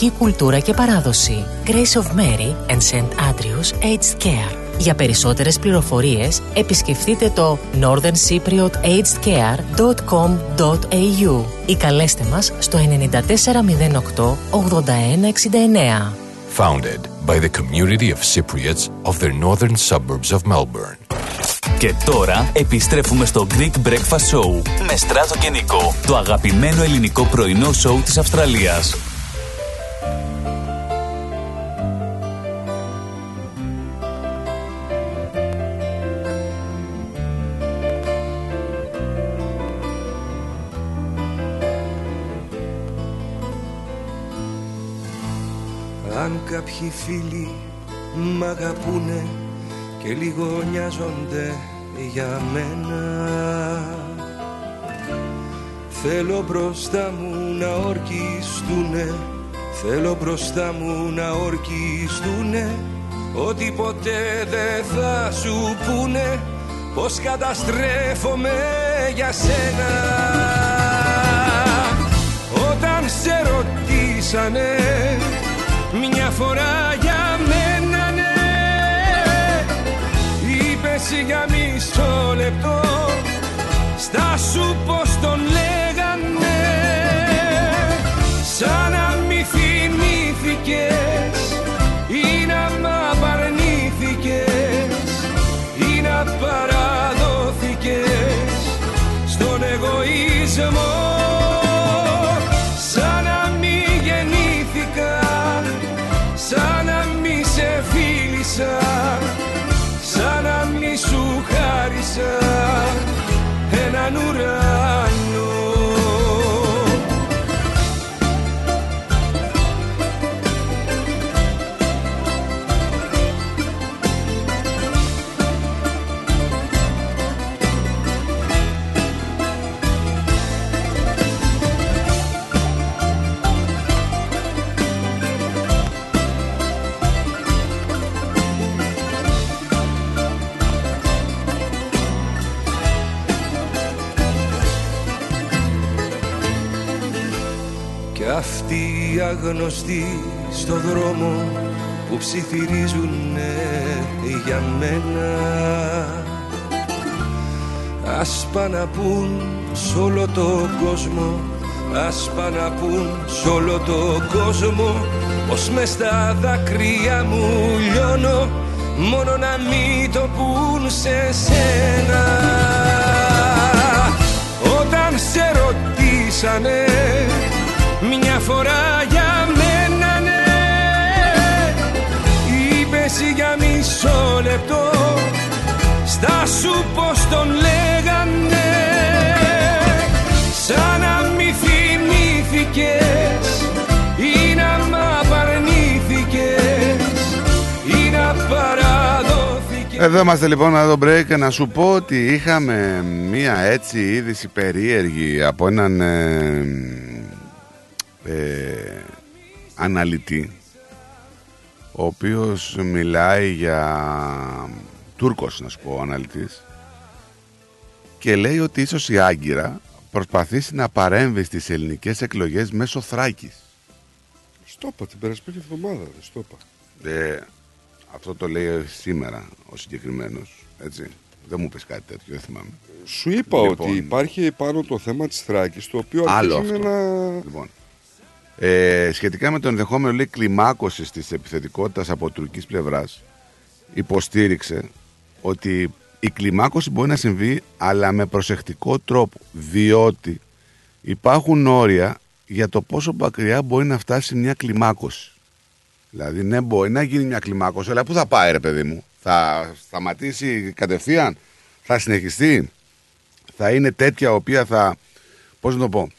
κουλτούρα και παράδοση. Grace of Mary and St. Andrews Aged Care. Για περισσότερες πληροφορίες επισκεφτείτε το northerncypriotagedcare.com.au ή καλέστε μας στο 9408 8169. Founded by the community of Cypriots of the northern suburbs of Melbourne. Και τώρα επιστρέφουμε στο Greek Breakfast Show με Στράτο και Νικό, το αγαπημένο ελληνικό πρωινό σοου της Αυστραλίας. Κάποιοι φίλοι μ' αγαπούνε και λίγο νοιάζονται για μένα. Θέλω μπροστά μου να ορκιστούνε Θέλω μπροστά μου να ορκιστούνε. Ότι ποτέ δεν θα σου πούνε Πως καταστρέφομαι για σένα. Όταν σε ρωτήσανε Μια φορά για μένα ναι. Είπες για μισό λεπτό. Στάσου πως τον λέγανε. Σαν να μη θυμήθηκες Έναν ουρανό αυτοί οι αγνωστοί στο δρόμο που ψιθυρίζουν για μένα. Ας πάνε να πουν σ' όλο το κόσμο Ας πάνε να πουν σ' όλο το κόσμο Πως μες στα δάκρυα μου λιώνω Μόνο να μην το πουν σε σένα. Όταν σε ρωτήσανε μια φορά για μένα ναι. Είπες για μισό λεπτό. Στάσου πως τον λέγανε. Σαν να μη θυμήθηκες Ή να μ' απαρνήθηκες Ή να παραδόθηκες. Εδώ είμαστε λοιπόν να δω break να σου πω ότι είχαμε μία έτσι είδηση περίεργη από έναν ε, ε, αναλυτή ο οποίος μιλάει για Τούρκος να σου πω ο αναλυτής και λέει ότι ίσως η Άγκυρα προσπαθήσει να παρέμβει στις ελληνικές εκλογές μέσω Θράκης. Στο είπα την περασμένη εβδομάδα. δεν Στο είπα. Ε, αυτό το λέει σήμερα ο συγκεκριμένος, έτσι. Δεν μου πες κάτι τέτοιο, δεν θυμάμαι. Σου είπα Λοιπόν. ότι υπάρχει πάνω το θέμα της Θράκης το οποίο Άλλο αρχίζουν αυτό. να... Λοιπόν. Ε, σχετικά με το ενδεχόμενο λέει, κλιμάκωσης της επιθετικότητας από τουρκικής πλευράς υποστήριξε ότι η κλιμάκωση μπορεί να συμβεί αλλά με προσεκτικό τρόπο διότι υπάρχουν όρια για το πόσο μακριά μπορεί να φτάσει μια κλιμάκωση. Δηλαδή, ναι, μπορεί να γίνει μια κλιμάκωση, αλλά πού θα πάει, ρε παιδί μου; Θα σταματήσει κατευθείαν, θα συνεχιστεί, θα είναι τέτοια η οποία θα. Πώς να το πω,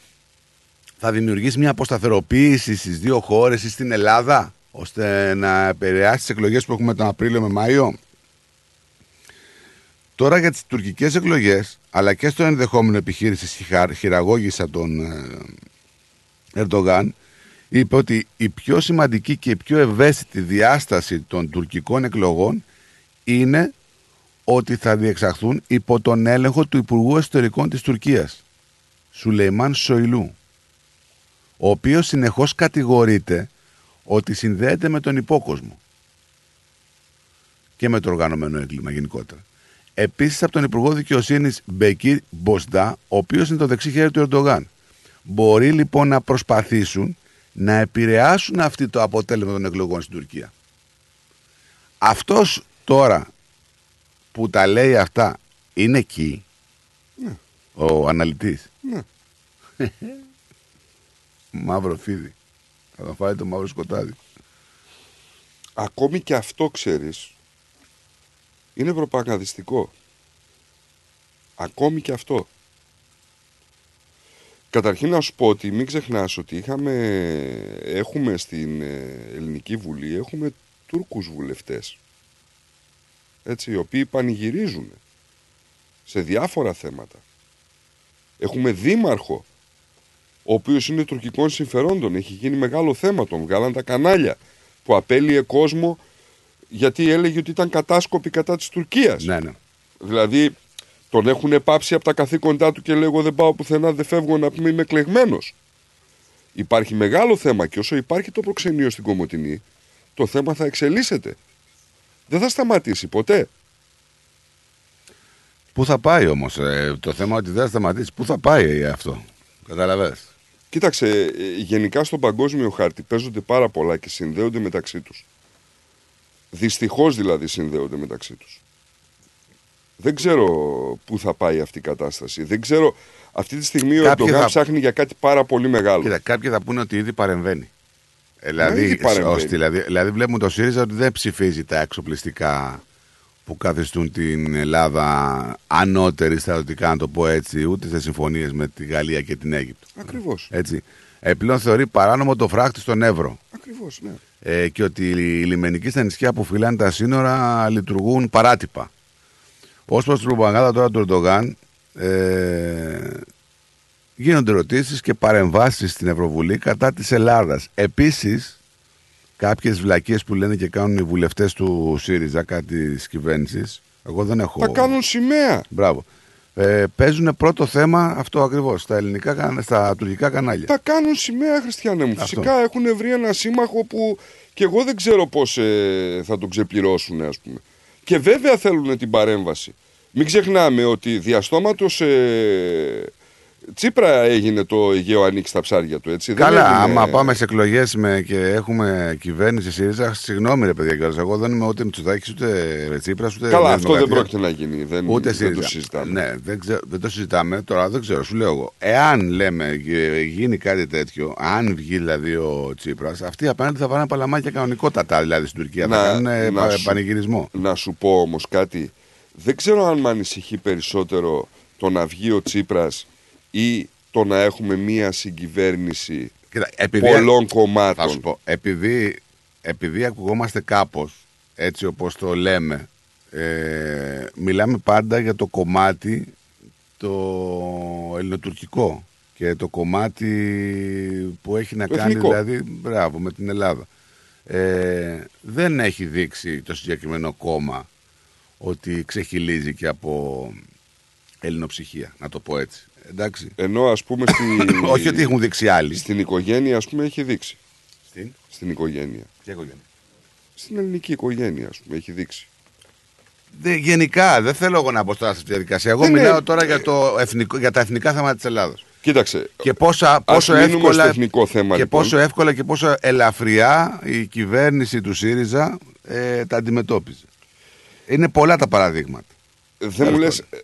θα δημιουργήσει μια αποσταθεροποίηση στις δύο χώρες ή στην Ελλάδα, ώστε να επηρεάσει τις εκλογές που έχουμε τον Απρίλιο με Μάιο. Τώρα για τις τουρκικές εκλογές, αλλά και στο ενδεχόμενο επιχείρηση χειραγώγησα τον ε, Ερντογάν, είπε ότι η πιο σημαντική και η πιο ευαίσθητη διάσταση των τουρκικών εκλογών είναι ότι θα διεξαχθούν υπό τον έλεγχο του Υπουργού Εσωτερικών της Τουρκίας, Σουλεϊμάν Σοϊλού, ο οποίος συνεχώς κατηγορείται ότι συνδέεται με τον υπόκοσμο και με το οργανωμένο έγκλημα γενικότερα. Επίσης από τον Υπουργό Δικαιοσύνης Μπεκίρ Μποσδά, ο οποίος είναι το δεξί χέρι του Ερντογάν. Μπορεί λοιπόν να προσπαθήσουν να επηρεάσουν αυτή το αποτέλεσμα των εκλογών στην Τουρκία. Αυτός τώρα που τα λέει αυτά είναι εκεί Ναι. ο αναλυτής. Ναι. Μαύρο φίδι. Θα τον φάει το μαύρο σκοτάδι. Ακόμη και αυτό ξέρεις είναι προπαγανδιστικό. Ακόμη και αυτό. Καταρχήν να σου πω ότι μην ξεχνάς ότι είχαμε, έχουμε στην ε, Ελληνική Βουλή έχουμε Τούρκους βουλευτές. Έτσι, οι οποίοι πανηγυρίζουν σε διάφορα θέματα. Έχουμε δήμαρχο, ο οποίος είναι τουρκικών συμφερόντων. Έχει γίνει μεγάλο θέμα, τον βγάλαν τα κανάλια που απέλυε κόσμο γιατί έλεγε ότι ήταν κατάσκοπη κατά της Τουρκίας. Ναι, ναι. Δηλαδή τον έχουν πάψει από τα καθήκοντά του και λέει εγώ δεν πάω πουθενά, δεν φεύγω να πούμε είμαι εκλεγμένος. Υπάρχει μεγάλο θέμα και όσο υπάρχει το προξενείο στην Κομωτινή, το θέμα θα εξελίσσεται. Δεν θα σταματήσει ποτέ. Πού θα πάει όμως, το θέμα ότι δεν θα σταματήσει, πού θα πάει αυτό. Καταλαβες; Κοίταξε, ε, γενικά στον παγκόσμιο χάρτη παίζονται πάρα πολλά και συνδέονται μεταξύ τους. Δυστυχώς δηλαδή συνδέονται μεταξύ τους. Δεν ξέρω πού θα πάει αυτή η κατάσταση. Δεν ξέρω. Αυτή τη στιγμή ο Κάποιοι Ερντογάν θα- ψάχνει για κάτι πάρα πολύ μεγάλο. Κοίτα, κάποιοι θα πούνε ότι ήδη παρεμβαίνει. Ε, Δηλαδή, ήδη παρεμβαίνει. σωστή, δηλαδή, δηλαδή βλέπουμε το ΣΥΡΙΖΑ ότι δεν ψηφίζει τα εξοπλιστικά που καθιστούν την Ελλάδα ανώτερη στρατιωτικά, να το πω έτσι, ούτε σε συμφωνίες με τη Γαλλία και την Αίγυπτο. Ακριβώς. Έτσι. Ε, πλέον θεωρεί παράνομο το φράχτη στον Εύρο. Ακριβώς, ναι. Ε, και ότι οι λιμενικοί στα νησιά που φυλάνε τα σύνορα λειτουργούν παράτυπα. Ω προς την προπαγάνδα τώρα του Ερντογάν, ε, γίνονται ερωτήσεις και παρεμβάσεις στην Ευρωβουλή κατά της Ελλάδας. Επίσης, κάποιες βλακίες που λένε και κάνουν οι βουλευτές του ΣΥΡΙΖΑ, κάτι της κυβέρνησης, εγώ δεν έχω. Θα κάνουν σημαία. Μπράβο. Ε, παίζουν πρώτο θέμα αυτό ακριβώς στα, ελληνικά, κα- στα τουρκικά κανάλια. Θα κάνουν σημαία, Χριστιανέ μου. Φυσικά έχουν βρει ένα σύμμαχο που και εγώ δεν ξέρω πώς θα τον ξεπληρώσουν, ας πούμε. Και βέβαια θέλουν την παρέμβαση. Μην ξεχνάμε ότι διαστόματος ε, Τσίπρα έγινε το Αιγαίο ανοίξει στα ψάρια του, έτσι. Δεν Καλά, έγινε- άμα πάμε σε εκλογές και έχουμε κυβέρνηση ΣΥΡΙΖΑ, συγγνώμη ρε παιδιά κιόλας, Εγώ δεν είμαι ούτε Μητσοτάκης ούτε Τσίπρας ούτε. Καλά, Νέα αυτό δεν Δημοκρατία. πρόκειται να γίνει. Δεν, Ούτε δεν ΣΥΡΙΖΑ. το συζητάμε. Ναι, δεν, ξέρω, δεν το συζητάμε. Τώρα δεν ξέρω, σου λέω εγώ. Εάν λέμε ε, γίνει κάτι τέτοιο, αν βγει δηλαδή ο Τσίπρας, αυτοί απέναντι θα βάλουν παλαμάκια κανονικότατα δηλαδή στην Τουρκία. θα κάνουν ε, πα- σου- πανηγυρισμό. να σου πω όμως κάτι. Δεν ξέρω αν με ανησυχεί περισσότερο το να βγει ο Τσίπρας ή το να έχουμε μία συγκυβέρνηση Κοίτα, επειδή- πολλών κομμάτων; Θα σου πω, επειδή, επειδή ακουγόμαστε κάπως έτσι όπως το λέμε, ε, μιλάμε πάντα για το κομμάτι το ελληνοτουρκικό και το κομμάτι που έχει να Το κάνει εθνικό. δηλαδή μπράβο, με την Ελλάδα. Ε, δεν έχει δείξει το συγκεκριμένο κόμμα ότι ξεχυλίζει και από ελληνοψυχία, να το πω έτσι. Εντάξει. Ενώ ας πούμε στη... Όχι ότι έχουν δείξει άλλοι. Στην οικογένεια ας πούμε έχει δείξει. Στην, στην οικογένεια. Ποια οικογένεια; Στην ελληνική οικογένεια ας πούμε έχει δείξει. Δε, γενικά, δεν θέλω εγώ να μπω τώρα σε αυτή τη διαδικασία. Εγώ Ναι, ναι. μιλάω τώρα για, το εθνικό, για τα εθνικά θέματα της Ελλάδα. Κοίταξε. Και πόσα, ας πόσο, μείνουμε εύκολα, στο εθνικό θέμα, και λοιπόν. πόσο εύκολα και πόσο ελαφριά η κυβέρνηση του ΣΥΡΙΖΑ ε, τα αντιμετώπιζε. Είναι πολλά τα παραδείγματα. Δεν μου λες ε,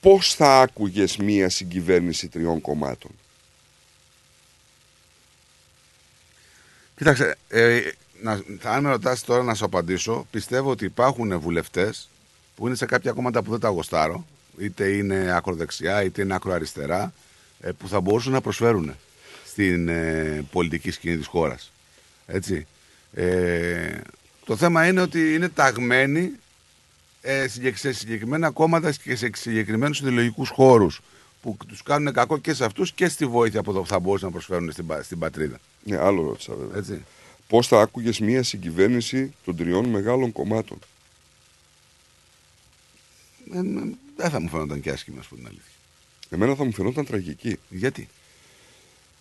πώς θα άκουγες μία συγκυβέρνηση τριών κομμάτων; Κοίταξε, ε, να, θα, αν με ρωτάς τώρα να σου απαντήσω, πιστεύω ότι υπάρχουν βουλευτές που είναι σε κάποια κόμματα που δεν τα γοστάρω, είτε είναι ακροδεξιά είτε είναι ακροαριστερά, ε, που θα μπορούσαν να προσφέρουν στην ε, πολιτική σκηνή της χώρας. Έτσι. Ε, το θέμα είναι ότι είναι ταγμένοι ε, συγκεκ- σε συγκεκριμένα κόμματα και σε συγκεκριμένους ιδεολογικούς χώρους που τους κάνουν κακό και σε αυτούς και στη βοήθεια που θα μπορούσαν να προσφέρουν στην, πα- στην πατρίδα. Ναι, άλλο ρώτησα βέβαια. Έτσι. Πώς θα άκουγες μία συγκυβέρνηση των τριών μεγάλων κομμάτων; Ε, ε, δεν θα μου φαίνονταν και άσχημα, ας πούμε την αλήθεια. Εμένα θα μου φαινόταν τραγική. Γιατί;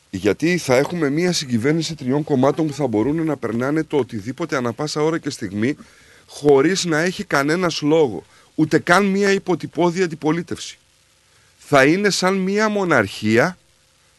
Γιατί θα έχουμε μία συγκυβέρνηση τριών κομμάτων που θα μπορούν να περνάνε το οτιδήποτε ανα πάσα ώρα και στιγμή χωρίς να έχει κανένας λόγο. Ούτε καν μία υποτυπώδη αντιπολίτευση. Θα είναι σαν μία μοναρχία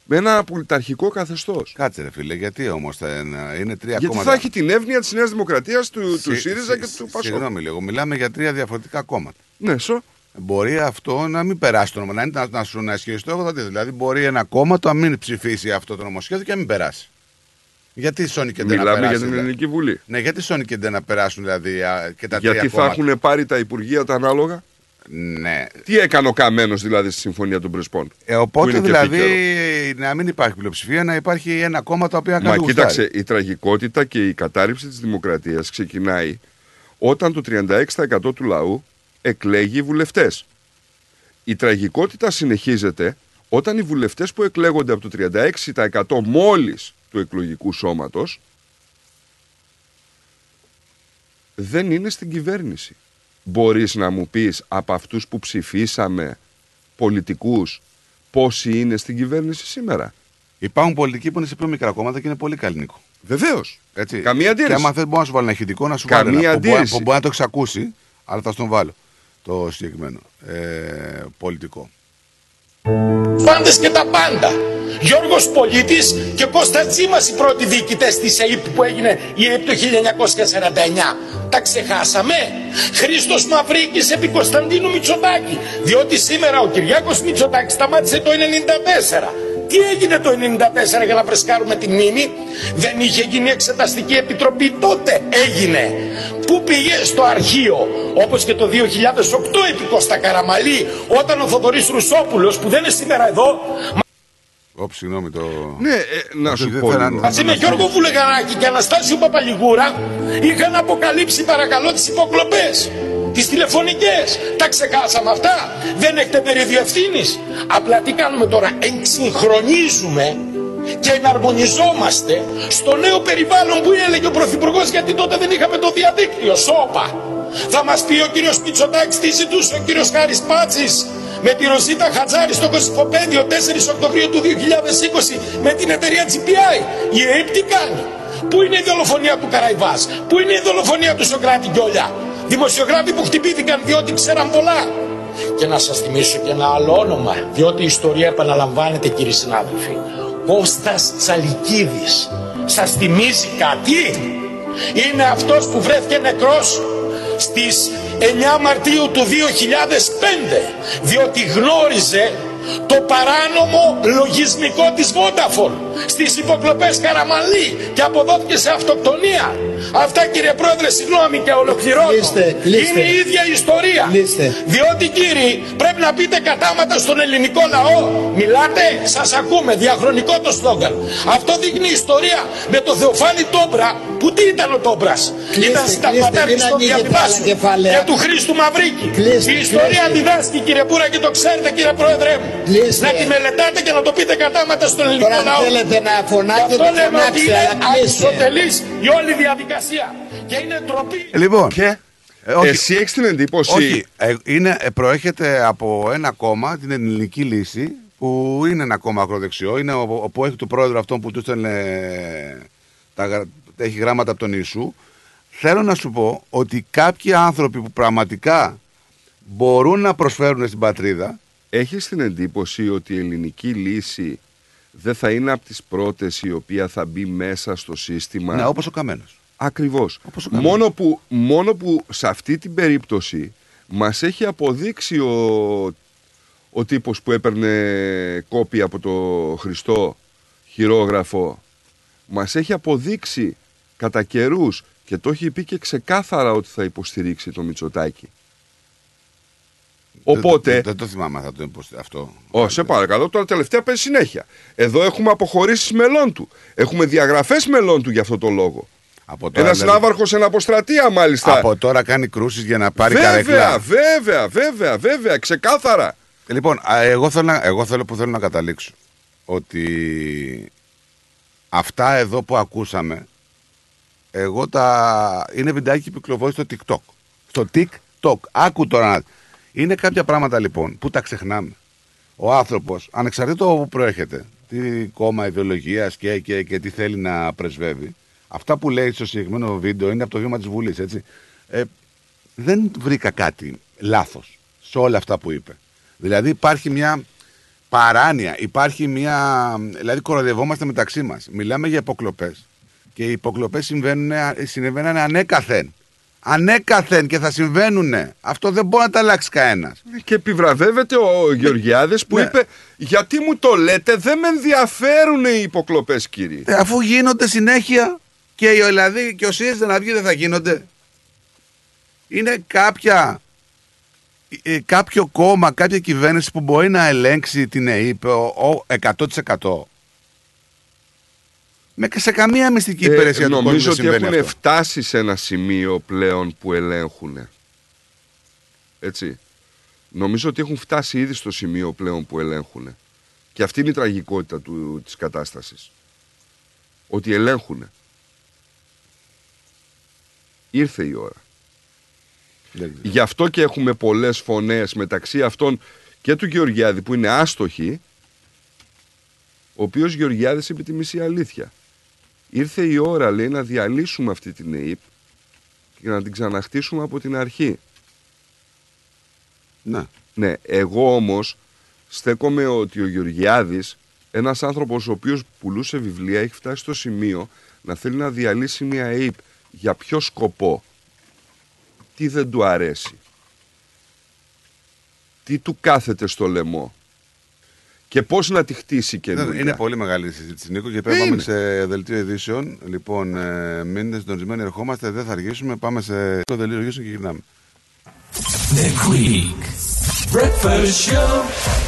με ένα πολιταρχικό καθεστώς. Κάτσε ρε φίλε, γιατί όμως θα είναι, είναι τρία Γιατί κόμματα. θα έχει την εύνοια της Νέας Δημοκρατίας, του, του Συ- ΣΥΡΙΖΑ συ- και του ΠΑΣΟΚ. Συγγνώμη λίγο, μιλάμε για τρία διαφορετικά κόμματα. Ναι, σω. Μπορεί αυτό να μην περάσει το νομοσχέδιο, να, είναι- να, να σου να ισχυριστώ εγώ το αντίθετο. Δηλαδή, μπορεί ένα κόμμα το να μην ψηφίσει αυτό το νομοσχέδιο και να μην περάσει. Γιατί σώνει και δεν να Μιλάμε περάσει. για την δηλαδή; Ελληνική Βουλή. Ναι, γιατί σώνει και δεν να περάσουν δηλαδή α, και τα Γιατί τρία θα κόμματα; έχουν πάρει τα Υπουργεία τα ανάλογα; Ναι. Τι έκανε ο Καμένος δηλαδή στη Συμφωνία των Πρεσπών. Ε, που οπότε είναι και δηλαδή επίκαιρο; να μην υπάρχει πλειοψηφία, να υπάρχει ένα κόμμα το οποίο να Μα κάνει κοίταξε, γουστάρι. η τραγικότητα και η κατάρριψη της δημοκρατίας ξεκινάει όταν το 36% του λαού εκλέγει βουλευτές. Η τραγικότητα συνεχίζεται όταν οι βουλευτές που εκλέγονται από το 36% μόλις του εκλογικού σώματος δεν είναι στην κυβέρνηση. Μπορείς να μου πεις από αυτούς που ψηφίσαμε πολιτικούς πόσοι είναι στην κυβέρνηση σήμερα; Υπάρχουν πολιτικοί που είναι σε πιο μικρά κόμματα και είναι πολύ καλή, Νίκο. Βεβαίως. Έτσι. Καμία αντίρρηση. Και άμα θες, μπορεί να σου βάλω ένα ηχητικό, να σου Καμία βάλω ένα. Που μπορεί, αντίρρηση. που μπορεί να το έχει ακούσει, αλλά θα στον βάλω το συγκεκριμένο ε, πολιτικό. Πάντες και τα πάντα. Γιώργος Πολίτης και Κώστας Τζίμας οι πρώτοι διοικητές της ΕΕΠ που έγινε η ΕΕΠ το 1949. Τα ξεχάσαμε; Χρήστος Μαυρίκης επί Κωνσταντίνου Μητσοτάκη. Διότι σήμερα ο Κυριάκος Μητσοτάκης σταμάτησε το 1994. Τι έγινε το 1994 για να φρεσκάρουμε τη μνήμη; Δεν είχε γίνει εξεταστική επιτροπή τότε. Έγινε. Πού πήγε στο αρχείο; Όπως και το 2008 επί Κώστα Καραμαλή. Όταν ο Θοδωρής Ρουσόπουλος που δεν είναι σήμερα εδώ Ωπ, συγγνώμη το. Ναι, ε, να σου Δεν πω. θέλω λίγο. Μαζί με Γιώργο Βουλεγαράκη και Αναστάσιο Παπαλιγούρα είχαν αποκαλύψει παρακαλώ τις υποκλοπές, τις τηλεφωνικές. Τα ξεχάσαμε αυτά. Δεν έχετε μερίδιο ευθύνης. Απλά τι κάνουμε τώρα. Εξυγχρονίζουμε και εναρμονιζόμαστε στο νέο περιβάλλον που έλεγε ο Πρωθυπουργός γιατί τότε δεν είχαμε το διαδίκτυο. Σόπα. Θα μας πει ο κύριος Μητσοτάκης τι ζητούσε ο κύριος Χάρης Πάτσης με τη Ροζίτα Χατζάρη στο Κωσυφοπέδιο 4 Οκτωβρίου του 2020 με την εταιρεία GPI. Η ΕΕΠ τι κάνει; Πού είναι η δολοφονία του Καραϊβάς; Πού είναι η δολοφονία του Σοκράτη Γκιόλια; Δημοσιογράφοι που χτυπήθηκαν διότι ξέραν πολλά. Και να σας θυμίσω και ένα άλλο όνομα, διότι η ιστορία επαναλαμβάνεται κύριοι συνάδελφοι. Κώστας Τσαλικίδης. Σας θυμίζει κάτι; Είναι αυτός που βρέθηκε νεκρός στις 9 Μαρτίου του 2005 διότι γνώριζε το παράνομο λογισμικό της Vodafone στις υποκλοπές Καραμαλή και αποδόθηκε σε αυτοκτονία. Αυτά κύριε Πρόεδρε, συγγνώμη και ολοκληρώνω. Κλείστε, κλείστε. Είναι η ίδια η ιστορία. Διότι κύριοι πρέπει να πείτε κατάματα στον ελληνικό λαό. Μιλάτε, σας ακούμε, διαχρονικό το σλόγγαν. Αυτό δείχνει η ιστορία με το Θεοφάνη Τόμπρα που τι ήταν ο Τόμπρας; Κλείστε, ήταν κλείστε, συνταγματάρχης μην των ανοίγετε διαβιβάσεων άλλα κεφάλαια. και του Χρήστου Μαυρίκη. Κλείστε, η ιστορία κλείστε. διδάσκει κύριε Μπούρα και το ξέρετε κύριε Πρόεδρε μου. Κλείστε. Να τη μελετάτε και να το πείτε κατάματα στον ελληνικό Τώρα αν λαό. θέλετε να Γι' φωνάξετε, αυτό λέμε ότι φωνάξτε, είναι αλλά κλείστε. ατελής η όλη διαδικασία. Και είναι ντροπή. Λοιπόν. Ε, όχι. Εσύ έχεις την εντύπωση. Όχι, ε, είναι, ε, προέρχεται από ένα κόμμα, την Ελληνική Λύση, που είναι ένα κόμμα ακροδεξιό. Είναι ο, ο- που έχει του πρόεδρο αυτόν που του στέλνε τα, γρα- έχει γράμματα από τον Ιησού. Θέλω να σου πω ότι κάποιοι άνθρωποι που πραγματικά μπορούν να προσφέρουν στην πατρίδα. Έχεις την εντύπωση ότι η ελληνική λύση δεν θα είναι από τις πρώτες η οποία θα μπει μέσα στο σύστημα; Ναι, όπως ο Καμένος. Ακριβώς. Όπως ο Καμένος. Μόνο που, μόνο που σε αυτή την περίπτωση μας έχει αποδείξει ο, ο τύπος που έπαιρνε κόπη από το Χριστό χειρόγραφο μας έχει αποδείξει κατά καιρούς και το έχει πει και ξεκάθαρα ότι θα υποστηρίξει το Μητσοτάκι. Οπότε. Δεν, δεν το θυμάμαι θα το υποστεί αυτό. Ω, σε παρακαλώ, τώρα τελευταία παίζει συνέχεια. Εδώ έχουμε αποχωρήσεις μελών του. Έχουμε διαγραφές μελών του για αυτό το λόγο. τώρα, Ένας δηλαδή- ναύαρχο εν αποστρατεία, μάλιστα. Από τώρα κάνει κρούσεις για να πάρει βέβαια, καρέκλα. βέβαια, βέβαια, βέβαια, ξεκάθαρα. Λοιπόν, α, εγώ θέλω, να- εγώ θέλω που θέλω να καταλήξω ότι αυτά εδώ που ακούσαμε εγώ τα... είναι βιντεάκι που κυκλοφορεί στο TikTok. Στο TikTok. Άκου τώρα. να- Είναι κάποια πράγματα λοιπόν που τα ξεχνάμε. Ο άνθρωπος, ανεξαρτήτως όπου προέρχεται, τι κόμμα ιδεολογίας και, και, και τι θέλει να πρεσβεύει, αυτά που λέει στο συγκεκριμένο βίντεο είναι από το βήμα της Βουλής, έτσι. Ε, δεν βρήκα κάτι λάθος σε όλα αυτά που είπε. Δηλαδή υπάρχει μια παράνοια, υπάρχει μια... Δηλαδή κοροϊδευόμαστε μεταξύ μας. Μιλάμε για υποκλοπές και οι υποκλοπές συμβαίνουν, συμβαίνουν ανέκαθεν. Ανέκαθεν και θα συμβαίνουν. Αυτό δεν μπορεί να τα αλλάξει κανένας. Και επιβραβεύεται ο Γεωργιάδης που Ναι. είπε γιατί μου το λέτε δεν με ενδιαφέρουν οι υποκλοπές κύριε. Ε, αφού γίνονται συνέχεια και οι- δηλαδή και ο ΣΥΡΙΖΑ να βγει δεν θα γίνονται. Είναι κάποια, ε, κάποιο κόμμα, κάποια κυβέρνηση που μπορεί να ελέγξει την ΕΕΠ ο, ο 100%. Με, σε καμία μυστική Ε, υπηρεσία του κόσμου νομίζω δεν ότι συμβαίνει έχουν αυτό. φτάσει σε ένα σημείο πλέον που ελέγχουν. Έτσι. Νομίζω ότι έχουν φτάσει ήδη στο σημείο πλέον που ελέγχουν. Και αυτή είναι η τραγικότητα του, της κατάστασης. Ότι ελέγχουν. Ήρθε η ώρα. Γι' αυτό και έχουμε πολλές φωνές μεταξύ αυτών και του Γεωργιάδη που είναι άστοχοι ο οποίος Γεωργιάδης είπε τη μισή αλήθεια. Ήρθε η ώρα, λέει, να διαλύσουμε αυτή την ΑΕΠ και να την ξαναχτίσουμε από την αρχή. Ναι. Ναι, εγώ όμως στέκομαι ότι ο Γεωργιάδης, ένας άνθρωπος ο οποίος πουλούσε βιβλία, έχει φτάσει στο σημείο να θέλει να διαλύσει μια ΑΕΠ. Για ποιο σκοπό. Τι δεν του αρέσει. Τι του κάθεται στο λαιμό. Και πώς να τη χτίσει και Είναι πολύ μεγάλη η συζήτηση, Νίκο, και πρέπει να πάμε σε δελτίο ειδήσεων. Λοιπόν, ε, μείνετε συντονισμένοι, ερχόμαστε, δεν θα αργήσουμε. Πάμε σε το δελτίο ειδήσεων και γυρνάμε. The Greek Breakfast Show.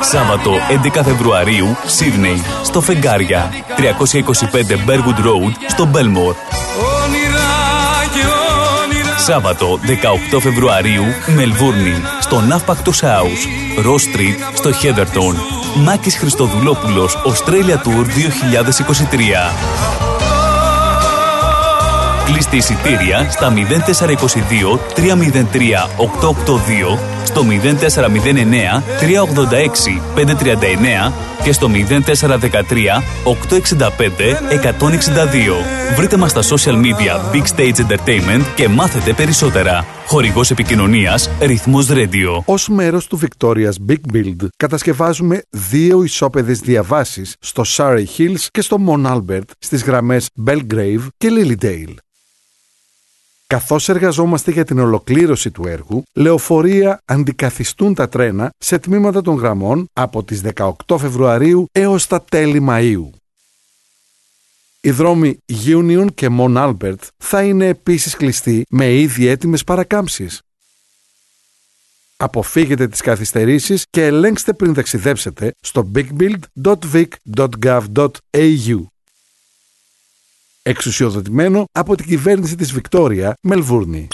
Σάββατο 11 Φεβρουαρίου, Σίδνεϊ, στο Φεγγάρια, 325 Bergwood Road, στο Μπέλμορ. Σάββατο 18 Φεβρουαρίου, Μελβούρνη, στο Ναύπακτος House, Ross Street, στο Χέδερτον. Μάκης Χριστοδουλόπουλος, Australia Tour 2023. Κλείστε εισιτήρια στα 0422 303 882, στο 0409 386 539 και στο 0413 865 162. Βρείτε μας στα social media Big Stage Entertainment και μάθετε περισσότερα. Χορηγός επικοινωνίας Ρυθμός Radio. Ως μέρος του Victoria's Big Build κατασκευάζουμε δύο ισόπεδες διαβάσεις στο Surrey Hills και στο Mon Albert στις γραμμές Belgrave και Lilydale. Καθώς εργαζόμαστε για την ολοκλήρωση του έργου, λεωφορεία αντικαθιστούν τα τρένα σε τμήματα των γραμμών από τις 18 Φεβρουαρίου έως τα τέλη Μαΐου. Οι δρόμοι Union και Mon Albert θα είναι επίσης κλειστοί με ήδη έτοιμες παρακάμψεις. Αποφύγετε τις καθυστερήσεις και ελέγξτε πριν ταξιδέψετε στο bigbuild.vic.gov.au εξουσιοδοτημένο από την κυβέρνηση της Βικτόρια, Μελβούρνη.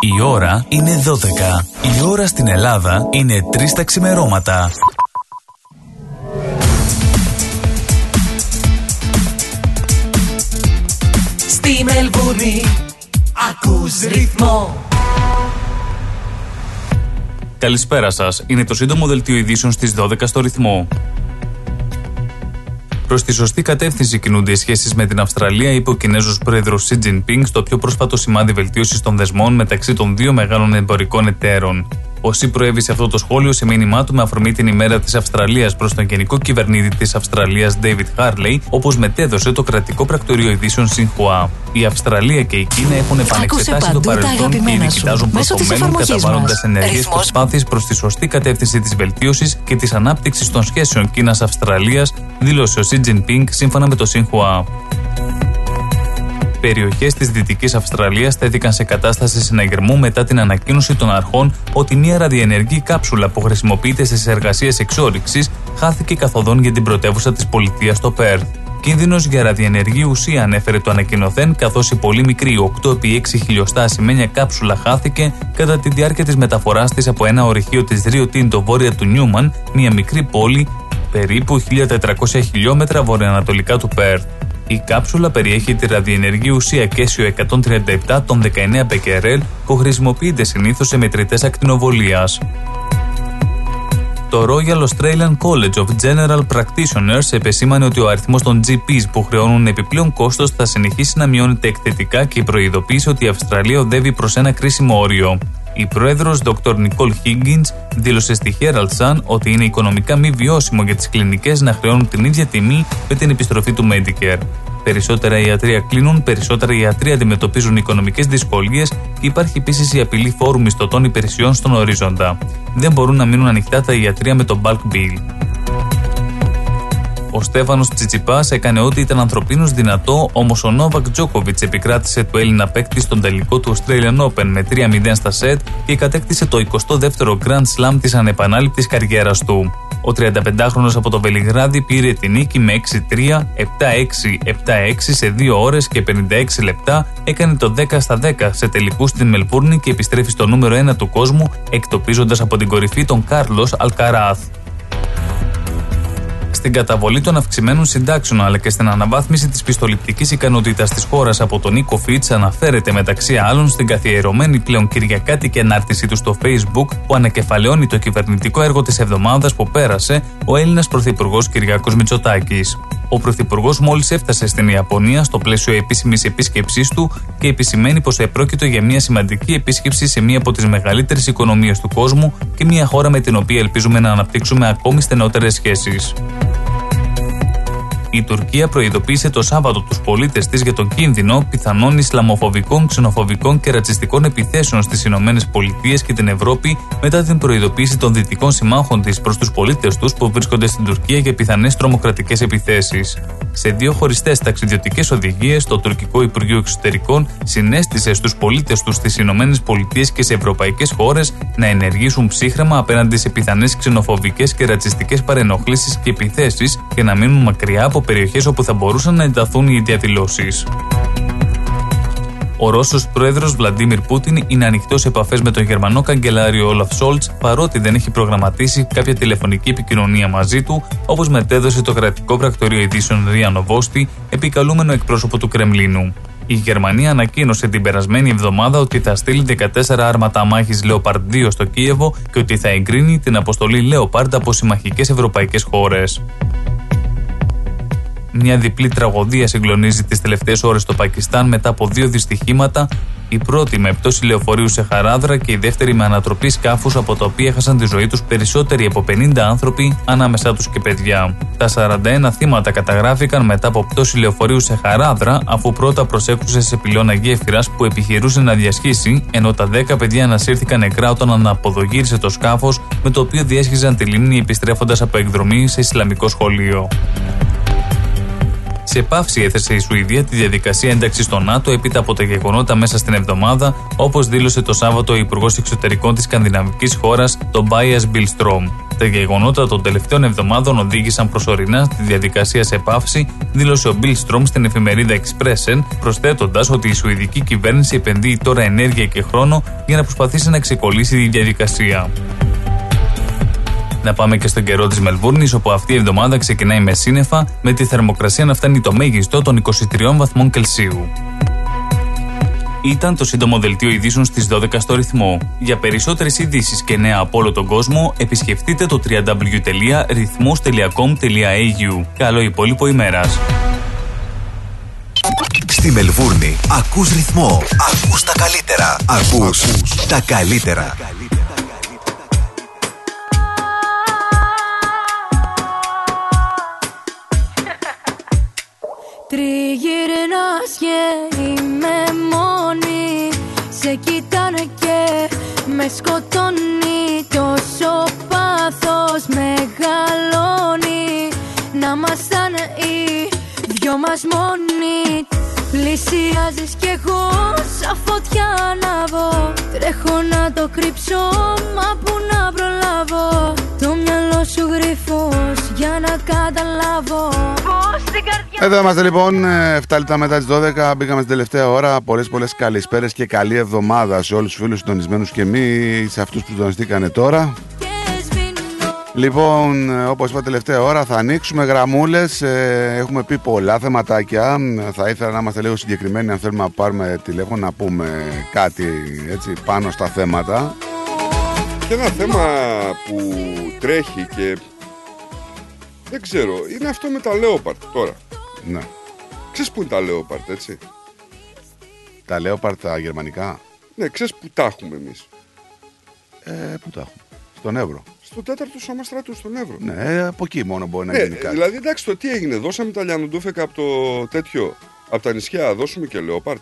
Η ώρα είναι 12. Η ώρα στην Ελλάδα είναι 3 τα ξημερώματα. Στη Μελβούρνη ακούς ρυθμό. Καλησπέρα σας. Είναι το σύντομο δελτίο ειδήσεων στις 12 στο ρυθμό. Προς τη σωστή κατεύθυνση κινούνται οι σχέσεις με την Αυστραλία, είπε ο Κινέζος πρόεδρος Xi Jinping στο πιο πρόσφατο σημάδι βελτίωσης των δεσμών μεταξύ των δύο μεγάλων εμπορικών εταίρων. Ο Σι προέβη αυτό το σχόλιο σε μήνυμά του με αφορμή την ημέρα της Αυστραλίας προς τον Γενικό Κυβερνήτη της Αυστραλίας, David Harley, όπως μετέδωσε το κρατικό πρακτορείο ειδήσεων Xinhua. Η Αυστραλία και η Κίνα έχουν επανεξετάσει το παρελθόν και ήδη κοιτάζουν προ το μέλλον, καταβάλλοντας ενεργές προσπάθειες προς τη σωστή κατεύθυνση της βελτίωσης και της ανάπτυξης των σχέσεων Κίνα-Αυστραλία, δήλωσε ο Xi Jinping σύμφωνα με το Xinhua περιοχές της Δυτικής Αυστραλίας τέθηκαν σε κατάσταση συναγερμού μετά την ανακοίνωση των αρχών ότι μια ραδιενεργή κάψουλα που χρησιμοποιείται στις εργασίες εξόριξης χάθηκε καθοδόν για την πρωτεύουσα της πολιτείας στο Πέρθ. Κίνδυνος για ραδιενεργή ουσία ανέφερε το ανακοινωθέν, καθώς η πολύ μικρή 8x6 χιλιοστά ασημένια κάψουλα χάθηκε κατά τη διάρκεια της μεταφοράς της από ένα ορυχείο της Ρίο Τίντο βόρεια του Νιούμαν, μια μικρή πόλη περίπου 1400 χιλιόμετρα βορειοανατολικά του Πέρθ. Η κάψουλα περιέχει τη ραδιενεργή ουσία Κέσιο 137 των 19 Μπεκερέλ που χρησιμοποιείται συνήθως σε μετρητές ακτινοβολίας. Το Royal Australian College of General Practitioners επεσήμανε ότι ο αριθμός των GPs που χρεώνουν επιπλέον κόστος θα συνεχίσει να μειώνεται εκθετικά και προειδοποίησε ότι η Αυστραλία οδεύει προς ένα κρίσιμο όριο. Η πρόεδρος Dr. Nicole Higgins δήλωσε στη Herald Sun ότι είναι οικονομικά μη βιώσιμο για τις κλινικές να χρεώνουν την ίδια τιμή με την επιστροφή του Medicare. Περισσότερα ιατρία κλείνουν, περισσότερα ιατροί αντιμετωπίζουν οικονομικές δυσκολίες και υπάρχει επίσης η απειλή φόρου μισθωτών υπηρεσιών στον ορίζοντα. Δεν μπορούν να μείνουν ανοιχτά τα ιατρία με το bulk bill. Ο Στέφανος Τσιτσιπάς έκανε ό,τι ήταν ανθρωπίνως δυνατό, όμω ο Νόβακ Τζόκοβιτς επικράτησε του Έλληνα παίκτη στον τελικό του Australian Open με 3-0 στα σετ και κατέκτησε το 22ο Grand Slam της ανεπανάληπτης καριέρας του. Ο 35χρονο από το Βελιγράδι πήρε την νίκη με 6-3, 7-6, 7-6 σε 2 ώρες και 56 λεπτά. Έκανε το 10 στα 10 σε τελικούς στην Μελβούρνη και επιστρέφει στο νούμερο 1 του κόσμου, εκτοπίζοντας από την κορυφή τον Κάρλος Αλκαράθ στην καταβολή των αυξημένων συντάξεων αλλά και στην αναβάθμιση της πιστοληπτικής ικανότητας της χώρας από τον Νίκο Φίτς, αναφέρεται μεταξύ άλλων στην καθιερωμένη πλέον κυριακάτικη ανάρτησή του στο Facebook που ανακεφαλαιώνει το κυβερνητικό έργο της εβδομάδας που πέρασε ο Έλληνας Πρωθυπουργός Κυριάκος Μητσοτάκης. Ο Πρωθυπουργός μόλις έφτασε στην Ιαπωνία στο πλαίσιο επίσημης επίσκεψής του και επισημαίνει πως επρόκειτο για μια σημαντική επίσκεψη σε μία από τις μεγαλύτερες οικονομίες του κόσμου και μια χώρα με την οποία ελπίζουμε να αναπτύξουμε ακόμη στενότερες σχέσεις. Η Τουρκία προειδοποίησε το Σάββατο τους πολίτες της για τον κίνδυνο πιθανών Ισλαμοφοβικών, ξενοφοβικών και ρατσιστικών επιθέσεων στις Ηνωμένες Πολιτείες και την Ευρώπη μετά την προειδοποίηση των δυτικών συμμάχων της προς τους πολίτες τους που βρίσκονται στην Τουρκία για πιθανές τρομοκρατικές επιθέσεις. Σε δύο χωριστές ταξιδιωτικές οδηγίες, το τουρκικό Υπουργείο Εξωτερικών συνέστησε στους πολίτες τους στις Ηνωμένες Πολιτείες και σε ευρωπαϊκές χώρες να ενεργήσουν ψύχρεμα απέναντι σε πιθανές ξενοφοβικές και ρατσιστικές παρενοχλήσει και επιθέσεις και να μείνουν μακριά από περιοχές όπου θα μπορούσαν να ενταθούν οι διαδηλώσεις. Ο Ρώσος πρόεδρος Βλαντίμιρ Πούτιν είναι ανοιχτός σε επαφές με τον Γερμανό καγκελάριο Όλαφ Σόλτς, παρότι δεν έχει προγραμματίσει κάποια τηλεφωνική επικοινωνία μαζί του, όπως μετέδωσε το κρατικό πρακτορείο ειδήσεων Ρία Νοβόστη, επικαλούμενο εκπρόσωπο του Κρεμλίνου. Η Γερμανία ανακοίνωσε την περασμένη εβδομάδα ότι θα στείλει 14 άρματα μάχης Leopard 2 στο Κίεβο και ότι θα εγκρίνει την αποστολή Leopard από συμμαχικές ευρωπαϊκές χώρες. Μια διπλή τραγωδία συγκλονίζει τις τελευταίες ώρες στο Πακιστάν μετά από δύο δυστυχήματα. Η πρώτη με πτώση λεωφορείου σε χαράδρα και η δεύτερη με ανατροπή σκάφους από τα οποία έχασαν τη ζωή τους περισσότεροι από 50 άνθρωποι, ανάμεσά τους και παιδιά. Τα 41 θύματα καταγράφηκαν μετά από πτώση λεωφορείου σε χαράδρα, αφού πρώτα προσέκρουσε σε πυλώνα γέφυρας που επιχειρούσε να διασχίσει, ενώ τα 10 παιδιά ανασύρθηκαν νεκρά όταν αναποδογύρισε το σκάφος με το οποίο διέσχιζαν τη λίμνη επιστρέφοντας από εκδρομή σε Ισλαμικό σχολείο. Σε πάυση έθεσε η Σουηδία τη διαδικασία ένταξης στο ΝΑΤΟ έπειτα από τα γεγονότα μέσα στην εβδομάδα, όπως δήλωσε το Σάββατο ο Υπουργός Εξωτερικών της σκανδιναβικής χώρας, τον Μπάιας Μπιλστρόμ. Τα γεγονότα των τελευταίων εβδομάδων οδήγησαν προσωρινά στη διαδικασία σε πάυση, δήλωσε ο Μπιλ Στρόμ στην εφημερίδα Expressen, προσθέτοντας ότι η Σουηδική κυβέρνηση επενδύει τώρα ενέργεια και χρόνο για να προσπαθήσει να ξεκολλήσει τη διαδικασία. Να πάμε και στον καιρό της Μελβούρνης, όπου αυτή η εβδομάδα ξεκινάει με σύννεφα, με τη θερμοκρασία να φτάνει το μέγιστο των 23 βαθμών Κελσίου. Ήταν το σύντομο δελτίο ειδήσεων στις 12 στο ρυθμό. Για περισσότερες ειδήσεις και νέα από όλο τον κόσμο, επισκεφτείτε το www.rythmos.com.au. Καλό υπόλοιπο ημέρας. Στη Μελβούρνη ακούς ρυθμό, ακούς τα καλύτερα, ακούς τα καλύτερα. Τριγυρνάς και είμαι μόνη. Σε κοιτάνε και με σκοτώνει. Τόσο πάθος μεγαλώνει. Να ήμασταν οι δυο μας μόνοι Πλησιάζεις κι εγώ σαν φωτιά ανάβω Τρέχω να το κρύψω μα που να προλάβω Το μυαλό σου γρυφός για να καταλάβω Πώς την καρδιά Εδώ είμαστε λοιπόν, 7 λεπτά μετά τις 12. Μπήκαμε στην τελευταία ώρα. Πολλές πολλές καλησπέρες και καλή εβδομάδα σε όλους τους φίλους συντονισμένους και μη σε αυτούς που συντονιστήκανε τώρα. Λοιπόν, όπως είπα τελευταία ώρα, θα ανοίξουμε γραμμούλες. Έχουμε πει πολλά θεματάκια. Θα ήθελα να είμαστε λίγο συγκεκριμένοι αν θέλουμε να πάρουμε τηλέφωνο να πούμε κάτι έτσι πάνω στα θέματα. Και ένα θέμα που τρέχει και δεν ξέρω, είναι αυτό με τα Leopard τώρα. Ναι. Ξέρεις που είναι τα Leopard, έτσι; Τα Leopard τα γερμανικά; Ναι, ξέρεις που τα έχουμε εμείς; Ε, πού τα έχουμε; Στον Εύρο. Στο τέταρτο σώμα στρατού, στον Εύρο. Ναι, από εκεί μόνο μπορεί να Ναι, γίνει κάτι. δηλαδή εντάξει, το τι έγινε, δώσαμε τα λιανοντούφεκα από το τέτοιο, από τα νησιά, δώσουμε και Leopard.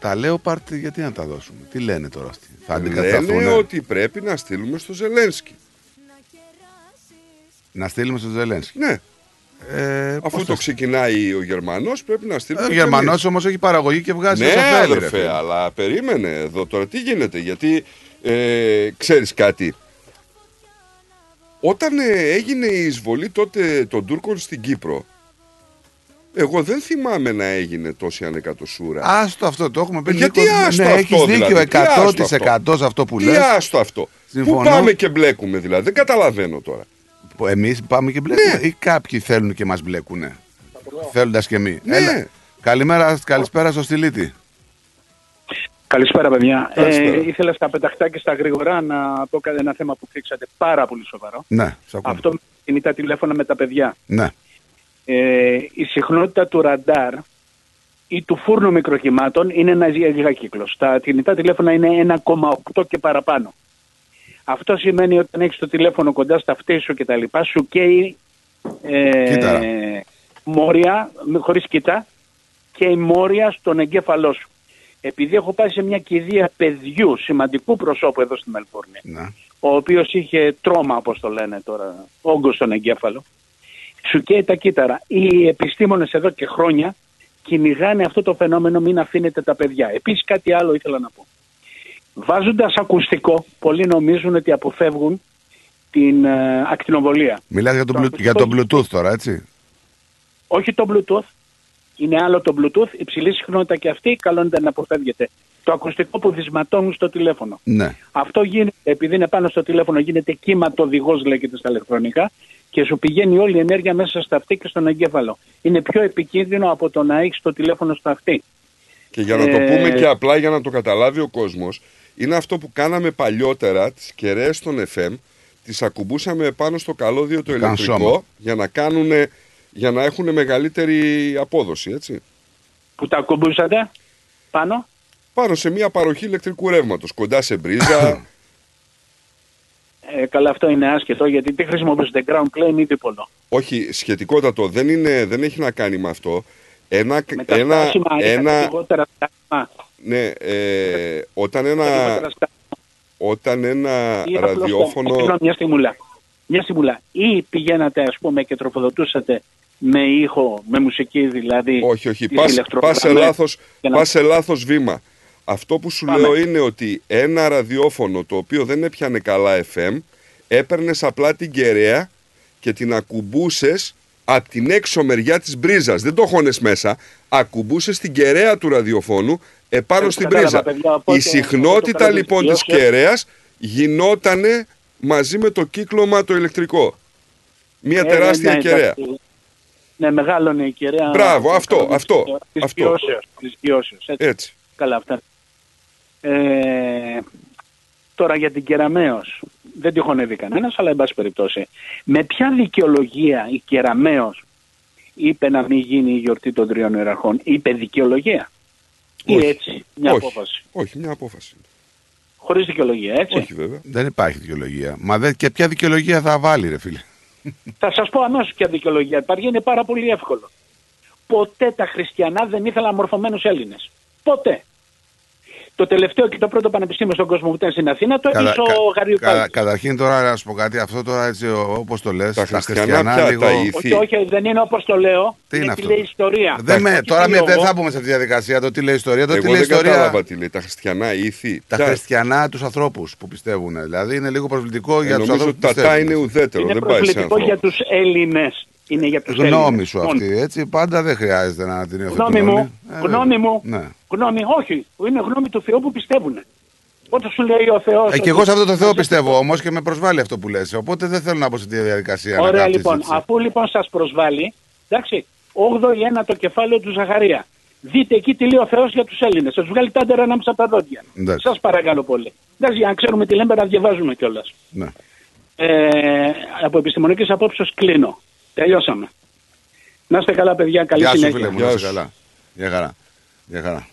Τα Leopard γιατί να τα δώσουμε; Τι λένε τώρα αυτοί; Θα Λένε αντικατασταθούν. ότι πρέπει να στείλουμε στο Ζελένσκι. Να στείλουμε στο Ζελένσκι; Ναι. Ε, Αφού πώς το θα- ξεκινάει ο Γερμανός, πρέπει να στείλουμε. Ε, Ο και Γερμανός εμείς. όμως έχει παραγωγή και βγάζει Ναι, όσο θέλει. ρε αδερφέ, φίλε. αλλά περίμενε εδώ τώρα τι γίνεται. Γιατί ε, ξέρεις κάτι. Όταν ε, έγινε η εισβολή τότε των Τούρκων στην Κύπρο, εγώ δεν θυμάμαι να έγινε τόση ανεκατοσούρα. Άστο αυτό, το έχουμε πει. Γιατί Νίκος. άστο ναι, αυτό, έχεις δίκιο δηλαδή, τι άστο 100% αυτό. σε αυτό που Τι λες. άστο αυτό. Συμφωνώ. Πού πάμε και μπλέκουμε δηλαδή. Δεν καταλαβαίνω τώρα. Που Εμείς πάμε και μπλέκουμε Ναι. ή κάποιοι θέλουν και μας μπλέκουνε. Θέλοντας και εμείς. Ναι. Καλημέρα, καλησπέρα στο Στυλίτη. Καλησπέρα, παιδιά. Καλησπέρα. Ε, ήθελα στα πεταχτά και στα γρήγορα να πω κάτι- ένα θέμα που θίξατε πάρα πολύ σοβαρό. Ναι, σε ακούω. Αυτό με τα κινητά τηλέφωνα με τα παιδιά. Ναι. Ε, η συχνότητα του ραντάρ ή του φούρνου μικροχημάτων είναι ένα γιγακύκλος. Τα κινητά τηλέφωνα είναι 1,8 και παραπάνω. Αυτό σημαίνει ότι όταν έχεις το τηλέφωνο κοντά στα αυτή σου και τα λοιπά, σου καίει ε, Κύτταρα. μόρια, μ- χωρίς κοιτά, και η μόρια στον εγκέφαλό σου. Επειδή έχω πάει σε μια κηδεία παιδιού σημαντικού προσώπου εδώ στη Μελβούρνη, Ναι. ο οποίος είχε τρόμα, όπως το λένε τώρα, όγκος στον εγκέφαλο, σου καίει τα κύτταρα. Οι επιστήμονες εδώ και χρόνια κυνηγάνε αυτό το φαινόμενο μην αφήνετε τα παιδιά. Επίσης κάτι άλλο ήθελα να πω. Βάζοντας ακουστικό, πολλοί νομίζουν ότι αποφεύγουν την ε, ακτινοβολία. Μιλάς για το, Blu- για το Bluetooth τώρα, έτσι. Όχι το Bluetooth. Είναι άλλο το Bluetooth, υψηλή συχνότητα και αυτή, καλό είναι να αποφεύγετε. Το ακουστικό που δυσματώνουν στο τηλέφωνο. Ναι. Αυτό γίνεται, επειδή είναι πάνω στο τηλέφωνο, γίνεται κύματο οδηγός, λέγεται στα ηλεκτρονικά, και σου πηγαίνει όλη η ενέργεια μέσα στα αυτή και στον εγκέφαλο. Είναι πιο επικίνδυνο από το να έχεις το τηλέφωνο στο αυτή. Και για να το Ε, πούμε και απλά για να το καταλάβει ο κόσμος, είναι αυτό που κάναμε παλιότερα, τις κεραίες των FM, τις ακουμπούσαμε πάνω στο καλώδιο το Καν ηλεκτρικό σώμα. για να, κάνουνε, για να έχουν μεγαλύτερη απόδοση, έτσι. Που τα ακουμπούσατε πάνω; Πάνω σε μια παροχή ηλεκτρικού ρεύματος, κοντά σε μπρίζα. Ε, καλά, αυτό είναι άσχετο γιατί τι χρησιμοποιήσετε, ground plane ή δίπολο. Όχι, σχετικότατο, δεν, είναι, δεν έχει να κάνει με αυτό. Ένα, Με τα ένα, στάσιμα ή τα ένα, κατηγότερα στάσιμα. ναι, ε, όταν ένα, Κατηγότερα στάσιμα. όταν ένα Ή απλώς το- ραδιόφωνο... Συγγνώμη, Μια στιγμούλα. Μια στιγμούλα. Ή πηγαίνατε, ας πούμε, και τροφοδοτούσατε με ήχο, με μουσική δηλαδή. Όχι, όχι. τις Πας, ηλεκτρογραμμές πας, σε λάθος, και να- πας σε λάθος βήμα. Αυτό που σου Πάμε. λέω είναι ότι ένα ραδιόφωνο το οποίο δεν έπιανε καλά FM, έπαιρνες απλά την κεραία και την ακουμπούσες από την έξω μεριά της μπρίζας. Δεν το χώνες μέσα. Ακουμπούσες την κεραία του ραδιοφώνου επάνω Ε, στην κατάλαβα, πρίζα. παιδιά, οπότε Η συχνότητα αυτό το λοιπόν της παραδείγμα- κεραίας γινότανε μαζί με το κύκλωμα το ηλεκτρικό. Μια Ε, τεράστια ναι, κεραία. εντάξει. Ναι, μεγάλωνε η κεραία. Μπράβο, αυτό, αυτό, Της αυτό. γιώσεως, της γιώσεως, έτσι. Έτσι. Καλά αυτά. Ε, τώρα για την Κεραμαίος. Δεν τη χωνεύει κανένας, αλλά εν πάση περιπτώσει. Με ποια δικαιολογία η Κεραμαίος είπε να μην γίνει η γιορτή των τριών ιεραρχών; Είπε δικαιολογία. Ή Όχι. έτσι, μια Όχι. απόφαση. Όχι, μια απόφαση. Χωρίς δικαιολογία, έτσι. Όχι βέβαια. Δεν υπάρχει δικαιολογία. Μα δεν, και ποια δικαιολογία θα βάλει, ρε φίλε; Θα σας πω αμέσως ποια δικαιολογία υπάρχει, είναι πάρα πολύ εύκολο. Ποτέ τα χριστιανά δεν ήθελαν μορφωμένους Έλληνες. Ποτέ. Το τελευταίο και το πρώτο πανεπιστήμιο στον κόσμο που ήταν στην Αθήνα το Κατα- έκλεισε ο κα- Γαριουκάκης. κα- καταρχήν τώρα να σου πω κάτι, αυτό τώρα έτσι όπως το λες, τα, χριστιανά πια, τα ήθη. Όχι, όχι, δεν είναι όπως το λέω. Τι είναι είναι αυτό; λέει ιστορία. Δεν με, Όχι τώρα τι μην, λέω δεν εγώ. θα πούμε σε αυτή τη διαδικασία το τι λέει η ιστορία. Το τι Εγώ λέει η δεν ιστορία. κατάλαβα τι λέει. Τα χριστιανά ήθη. Τα Ποια- χριστιανά τους ανθρώπους που πιστεύουν. Δηλαδή είναι λίγο προσβλητικό Ε, για τους νομίζω ανθρώπους ότι τα τά είναι ουδέτερο. Είναι δεν πάει σε προσβλητικό για ανθρώπους. τους Έλληνες. Είναι για τους Έλληνες. Γνώμη σου Μόνο. αυτή, έτσι. Πάντα δεν χρειάζεται να την υιοθετούν. Γνώμη μου, όλοι. Ε, γνώμη μου, Ναι. Γνώμη, όχι, είναι γνώμη του Θεού που πιστεύουν. Όταν σου λέει ο Θεός... Ε, και εγώ σε αυτό το Θεό πιστεύω όμως και με προσβάλλει αυτό που λες. Οπότε δεν θέλω να μπω σε τη διαδικασία. να Ωραία κάνω τη λοιπόν, συζήτηση. αφού λοιπόν σας προσβάλλει, εντάξει, 8η ένα το κεφάλαιο του Ζαχαρία. Δείτε εκεί τι λέει ο Θεός για τους Έλληνες. Σας βγάλει τάντερα ανάμεσα από τα δόντια. Εντάξει. Σας παρακαλώ πολύ. Εντάξει, για να ξέρουμε τι λέμε να διαβάζουμε κιόλας. Ναι. Ε, από επιστημονικής απόψεως κλείνω. Τελειώσαμε. Να είστε καλά παιδιά, καλή Γεια σου συνέχεια. φίλε μου, να είσαι καλά. Γεια χαρά. Γεια χαρά.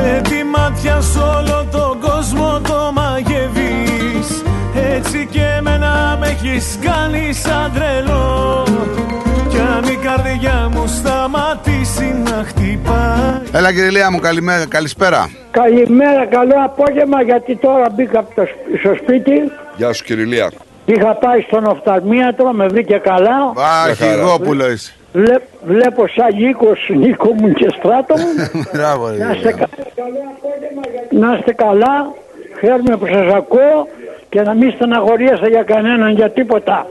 Με τη μάτια σ' όλο τον κόσμο το μαγεύεις Έτσι και εμένα με έχεις κάνει σαν τρελό Κι αν η καρδιά μου σταματήσει να χτυπάει Έλα κύριε Λία μου, καλημέρα, καλησπέρα. Καλημέρα, καλό απόγευμα γιατί τώρα μπήκα από το σπ- στο σπίτι. Γεια σου Κυριλία. Είχα πάει στον οφθαλμίατρο, με βρήκε καλά. Α, Μια χαρά. Πιγκόπουλο είσαι. Βλέ- βλέπω σαν Νίκος, Νίκο μου και Στράτο μου. Μπράβο, ρε. να, είστε, κα- να είστε καλά, χαίρομαι που σας ακούω και να μην στεναχωριέσαι για κανέναν για τίποτα.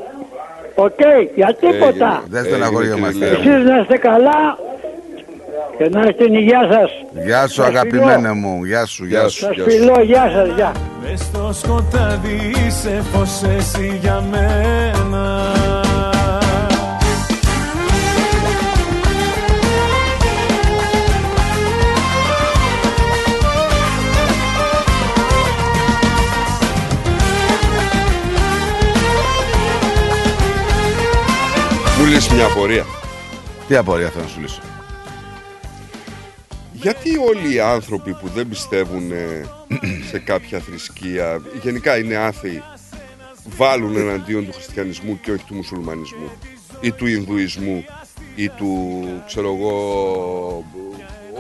Οκ, για τίποτα. Δεν στεναχωριόμαστε. Εσείς να είστε καλά και να είστε στην υγεία σας. Γεια σου Σας αγαπημένε φιλώ. μου. Γεια σου, γεια σου. Σας φιλώ, γεια σας, γεια. Μες στο σκοτάδι είσαι φως εσύ για μένα Μου λες μια απορία; Τι απορία θέλω να σου λύσω; Γιατί όλοι οι άνθρωποι που δεν πιστεύουν ε, σε κάποια θρησκεία, γενικά είναι άθεοι, βάλουν εναντίον του χριστιανισμού και όχι του μουσουλμανισμού ή του Ινδουισμού ή του, ξέρω εγώ,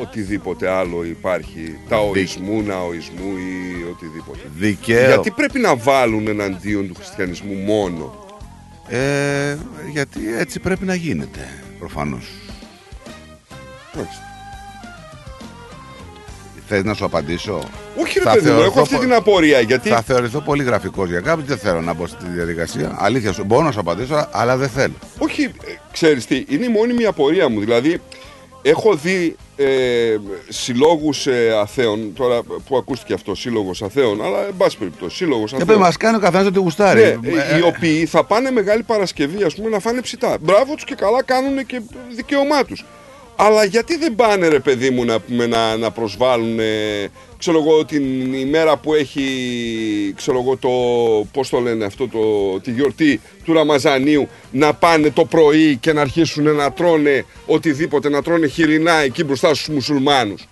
οτιδήποτε άλλο υπάρχει, ταοισμού, ναοισμού ή οτιδήποτε. Δικαίω. Γιατί πρέπει να βάλουν εναντίον του χριστιανισμού μόνο. Ε, γιατί έτσι πρέπει να γίνεται, προφανώς. Μάλιστα. Θες να σου απαντήσω; Όχι, ρε Θα παιδί μου, θεωρηθώ έχω αυτή πο- την απορία. Γιατί Θα θεωρηθώ πολύ γραφικός για κάποιον. Δεν θέλω να μπω στη διαδικασία. Αλήθεια σου. Μπορώ να σου απαντήσω, αλλά δεν θέλω. Όχι, ε, ξέρεις τι, είναι η μόνιμη απορία μου. Δηλαδή, έχω δει ε, συλλόγους ε, αθέων, τώρα που ακούστηκε αυτό, σύλλογος αθέων, αλλά εν πάση περιπτώσει, σύλλογος Και αθέων. πρέπει να μας κάνει ο καθένας ό,τι γουστάρει. Ναι, Ε, ε, οι οποίοι θα πάνε Μεγάλη Παρασκευή, ας πούμε, να φάνε ψητά. Μπράβο τους και καλά κάνουν και δικαίωμά τους. Αλλά γιατί δεν πάνε, ρε παιδί μου, να, πούμε, να, να προσβάλλουν, ε, ξέρω εγώ, την ημέρα που έχει, ξέρω εγώ, το, πώς το λένε αυτό, το, τη γιορτή του Ραμαζανίου, να πάνε το πρωί και να αρχίσουν να τρώνε οτιδήποτε, να τρώνε χοιρινά εκεί μπροστά στους μουσουλμάνους.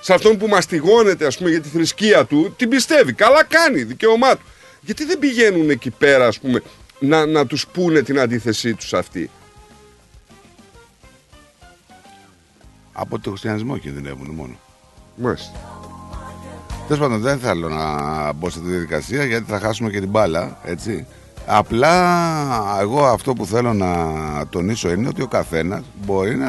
Σε αυτόν που μαστιγώνεται, ας πούμε, για τη θρησκεία του, την πιστεύει. Καλά κάνει, δικαίωμά του. Γιατί δεν πηγαίνουν εκεί πέρα, ας πούμε, να, να τους πούνε την αντίθεσή τους αυτή. Από το χριστιανισμό κινδυνεύουν μόνο. Μάλιστα. Τέλος πάντων, δεν θέλω να μπω σε τη διαδικασία γιατί θα χάσουμε και την μπάλα, έτσι. Απλά εγώ αυτό που θέλω να τονίσω είναι ότι ο καθένας μπορεί να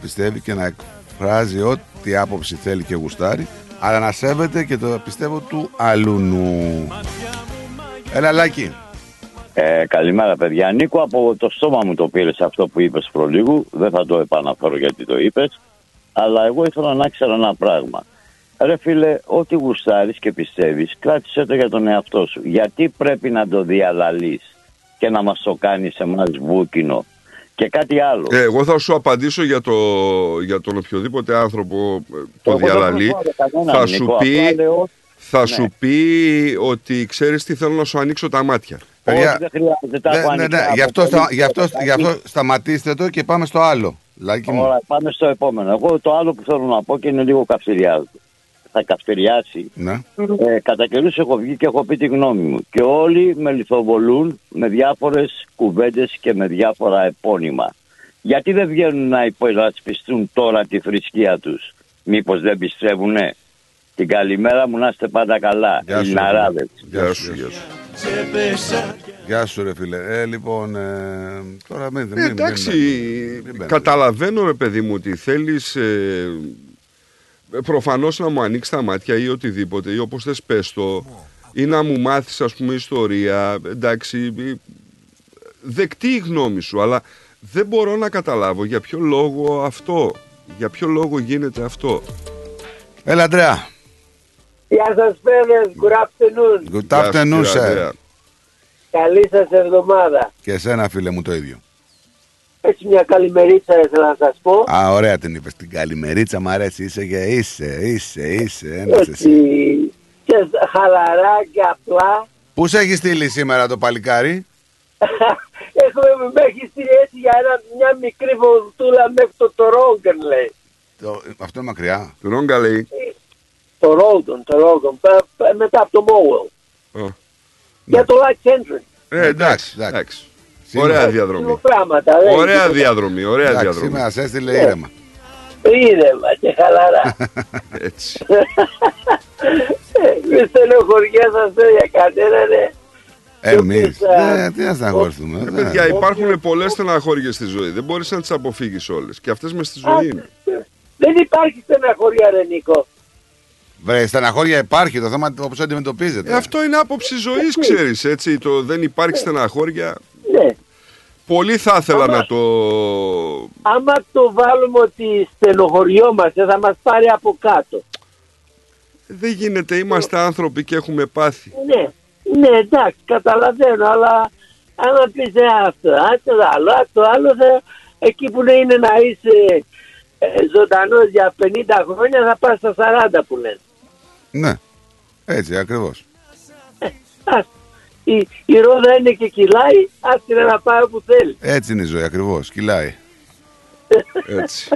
πιστεύει και να εκφράζει ό,τι άποψη θέλει και γουστάρει, αλλά να σέβεται και το πιστεύω του αλουνού. Έλα, Λάκη. Ε, καλημέρα, παιδιά. Νίκο, από το στόμα μου το πήρες αυτό που είπες προλίγου. Δεν θα το επαναφέρω γιατί το είπες. Αλλά εγώ ήθελα να ξέρω ένα πράγμα. Ρε φίλε, ό,τι γουστάρεις και πιστεύεις, κράτησε το για τον εαυτό σου. Γιατί πρέπει να το διαλαλείς και να μας το κάνεις εμάς βούκινο. Και κάτι άλλο. Ε, εγώ θα σου απαντήσω για, το, για τον οποιοδήποτε άνθρωπο ε, το Εγώ δεν διαλαλεί. προσβάλλω κανέναν, Θα Νίκο, σου απλά πει, λέω- θα Ναι. σου πει ότι ξέρεις τι θέλω να σου ανοίξω τα μάτια. Όχι, δεν χρειάζεται, τα έχω Ναι, ναι, ανοιχτά ναι. από Γι' αυτό, πολύ στα, γι, αυτό, καιρό. γι' αυτό σταματήστε το και πάμε στο άλλο. Λάκη μου. Ωραία, πάμε στο επόμενο. Εγώ το άλλο που θέλω να πω και είναι λίγο καυστηριάζω. Θα καυστηριάσει. Ναι. Ε, κατά καιρούς έχω βγει και έχω πει τη γνώμη μου. Και όλοι με λιθοβολούν με διάφορες κουβέντες και με διάφορα επώνυμα. Γιατί δεν βγαίνουν να υπερασπιστούν τώρα τη θρησκεία τους, Μήπως δεν πιστεύουνε; Την καλημέρα μου να είστε πάντα καλά. Γεια σου, Ελληναράδες. Γεια σου, γεια σου. Γεια σου ρε φίλε. Ε, λοιπόν, ε, τώρα μην... Ε, μην- εντάξει, μην- μην μπαίνετε. καταλαβαίνω ρε παιδί μου ότι θέλεις ε, προφανώς να μου ανοίξεις τα μάτια ή οτιδήποτε ή όπως θες πες το ή να μου μάθεις ας πούμε ιστορία, εντάξει, ε, δεκτή η γνώμη σου, αλλά δεν μπορώ να καταλάβω για ποιο λόγο αυτό, για ποιο λόγο γίνεται αυτό. Έλα, Αντρέα. Γεια σας παιδες, good afternoon. Good afternoon, Γεια σου, sir. Αντρέα. Καλή σας εβδομάδα. Και εσένα, φίλε μου, το ίδιο. Έτσι μια καλημερίτσα ήθελα να σας πω. Α, ωραία την είπες. Την καλημερίτσα μ' αρέσει. Είσαι και είσαι, είσαι, είσαι. Ένας Έτσι, εσύ. και χαλαρά και απλά. Πούς σε έχεις στείλει σήμερα το παλικάρι; Έχουμε με έχει στείλει έτσι για ένα, μια μικρή βολτούλα μέχρι το Τορόγκεν λέει. Το, αυτό είναι μακριά. Του Ρόγκα λέει. Το Ρόγκεν, το Ρόγκεν, μετά από το Μόουελ. Για το Light Century. Ε, εντάξει, εντάξει. Σήμερα- Ωραία Λίγο διαδρομή. πράγματα. δεν Ωραία είναι διαδρομή, ωραία Εντάξει, διαδρομή. σήμερα σε έστειλε Ναι. ήρεμα. Ήρεμα και χαλαρά. Έτσι. Μη στενοχωριέσαστε για κανέναν. ε. Εμείς. οποίες, ε, Ε, τι να στεναχωρηθούμε. Ε, δεν- παιδιά, υπάρχουν πολλές στεναχώριες στη ζωή. Δεν μπορείς να τις αποφύγεις όλες. Και αυτές μες στη Α, ζωή είναι. Δεν υπάρχει στεναχωρία, ρε Νίκο. Βρε, στεναχώρια υπάρχει. Το θέμα πώ αντιμετωπίζεται. Ε, αυτό είναι άποψη ζωής, ξέρεις. Έτσι, το δεν υπάρχει στεναχώρια. Ναι. Πολύ θα ήθελα Άμα- να το. Άμα το βάλουμε ότι στενοχωριόμαστε θα μας πάρει από κάτω. Δεν γίνεται, είμαστε άνθρωποι και έχουμε πάθει. Ναι, ναι εντάξει καταλαβαίνω αλλά άμα πεις ε, αυτό, α, το άλλο, α, το άλλο θα, εκεί που είναι να είσαι ε, ζωντανός για 50 χρόνια θα πας στα 40 που λένε. Ναι. Έτσι, ακριβώς. Ας, η, η ρόδα είναι και κυλάει, άσκηνε να πάει όπου θέλει. Έτσι είναι η ζωή, ακριβώς. Κυλάει. Έτσι.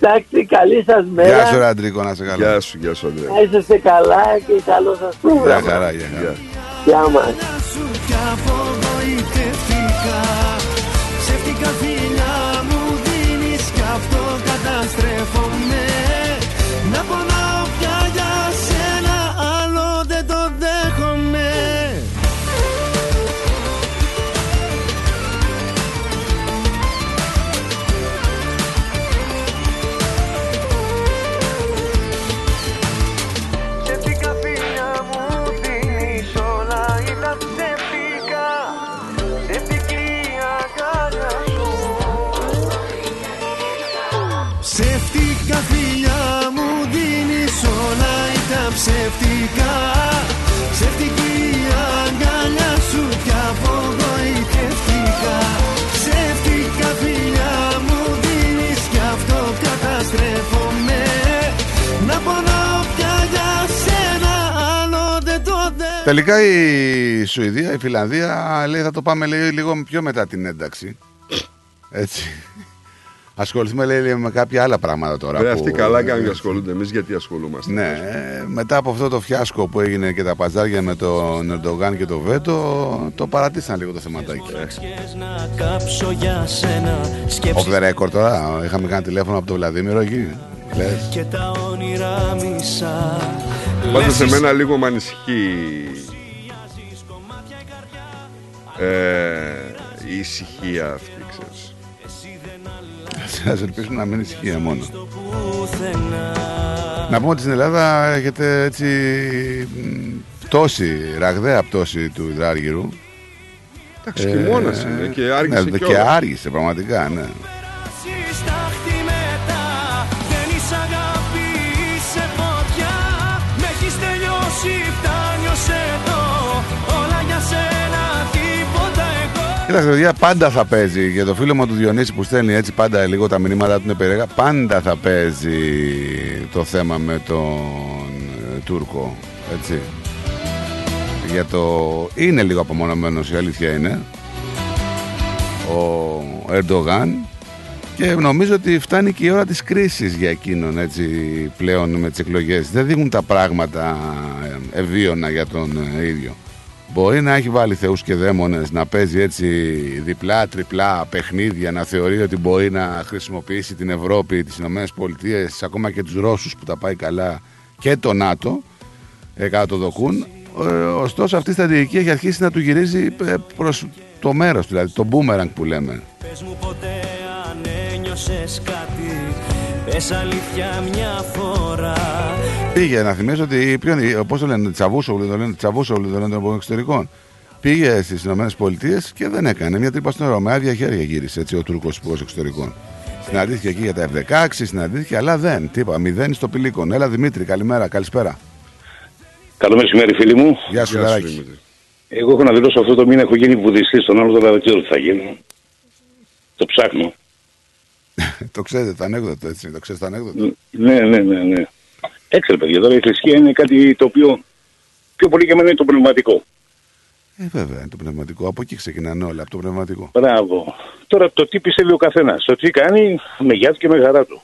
Εντάξει, καλή σας μέρα. Γεια σου, ρε Αντρίκο, να σε καλά. Γεια σου, γεια σου, Αντρέα. Να είσαστε καλά και καλό σας Γεια πρόγραμμα. χαρά, γεια χαρά. Γεια μας. Κι απογοητευτικά Ψεύτικα φιλιά μου δίνεις Κι αυτό καταστρέφομαι Τελικά η Σουηδία, η Φιλανδία λέει θα το πάμε λέει, λίγο πιο μετά την ένταξη. Έτσι. Ασχοληθούμε λέει με κάποια άλλα πράγματα τώρα. Ρε, που- αυτοί καλά κάνουν και ασχολούνται. Εμείς γιατί ασχολούμαστε. Ναι, ε, μετά από αυτό το φιάσκο που έγινε και τα παζάρια με τον Ερντογάν και το Βέτο, το παρατήσαν λίγο το θεματάκι. να κάψω για σένα Off Σκέψεις the record τώρα, είχαμε κάνει τηλέφωνο από τον Βλαδίμηρο εκεί. Λες. και τα όνειρα μισά Πάντως σε μένα λίγο με ανησυχεί ε, η ησυχία αυτή, ξέρεις. Ας ελπίσουμε να μην ησυχία μόνο. Να πούμε ότι στην Ελλάδα έχετε έτσι μ, πτώση, ραγδαία πτώση του υδράργυρου. Εντάξει, χειμώνας είναι και άργησε ναι, και κιόλας. άργησε πραγματικά, ναι. Εδώ Όλα για σένα, τίποτα εγώ Κοίταξε, παιδιά, πάντα θα παίζει. Για το φίλο μου του Διονύση που στέλνει έτσι πάντα λίγο τα μηνύματα του είναι περίεργα, πάντα θα παίζει το θέμα με τον ε, Τούρκο. Έτσι. Για το. Είναι λίγο απομονωμένος, η αλήθεια είναι. Ο Ερντογάν. Και νομίζω ότι φτάνει και η ώρα της κρίσης για εκείνον έτσι πλέον με τις εκλογές. Δεν δείχνουν τα πράγματα ε, ευίωνα για τον ε, ίδιο. Μπορεί να έχει βάλει θεούς και δαίμονες να παίζει έτσι διπλά, τριπλά παιχνίδια, να θεωρεί ότι μπορεί να χρησιμοποιήσει την Ευρώπη, τις Ηνωμένες Πολιτείες, ακόμα και τους Ρώσους που τα πάει καλά και το ένατο ε, κατά το δοκούν. Ε, ωστόσο αυτή η στρατηγική έχει αρχίσει να του γυρίζει ε, προς το μέρος, του, δηλαδή το boomerang που λέμε. Πες μου ποτέ αν ένιωσες κάτι Πες αλήθεια μια φορά Πήγε να θυμίσω ότι. Πώς το λένε, Τσαβούσογλου, το λένε Τσαβούσογλου, το λένε των εξωτερικών. Πήγε στις ΗΠΑ και δεν έκανε μια τρύπα στην ώρα. Με άδεια χέρια γύρισε έτσι ο Τούρκος Υπουργός Εξωτερικών. Συναντήθηκε εκεί για τα F-16, συναντήθηκε, αλλά δεν. Τι είπα, μηδέν στο πηλίκον. Έλα Δημήτρη, καλημέρα, καλησπέρα. Καλό μεσημέρι, φίλοι μου. Γεια σου, Λαράκη. Εγώ έχω να δηλώσω αυτό το μήνα έχω γίνει βουδιστής, τον άλλο τώρα δεν ξέρω τι θα γίνω. Το ψάχνω. το ξέρετε το ανέκδοτο, έτσι. Το ξέρετε το ανέκδοτο; Ναι, ναι, ναι, ναι. Έξερε, παιδιά, τώρα η θρησκεία είναι κάτι το οποίο πιο πολύ για μένα είναι το πνευματικό. Ε, βέβαια, είναι το πνευματικό. Από εκεί ξεκινάνε όλα, από το πνευματικό. Μπράβο. Τώρα το τι πιστεύει ο καθένας, το τι κάνει με γεια του και με χαρά του.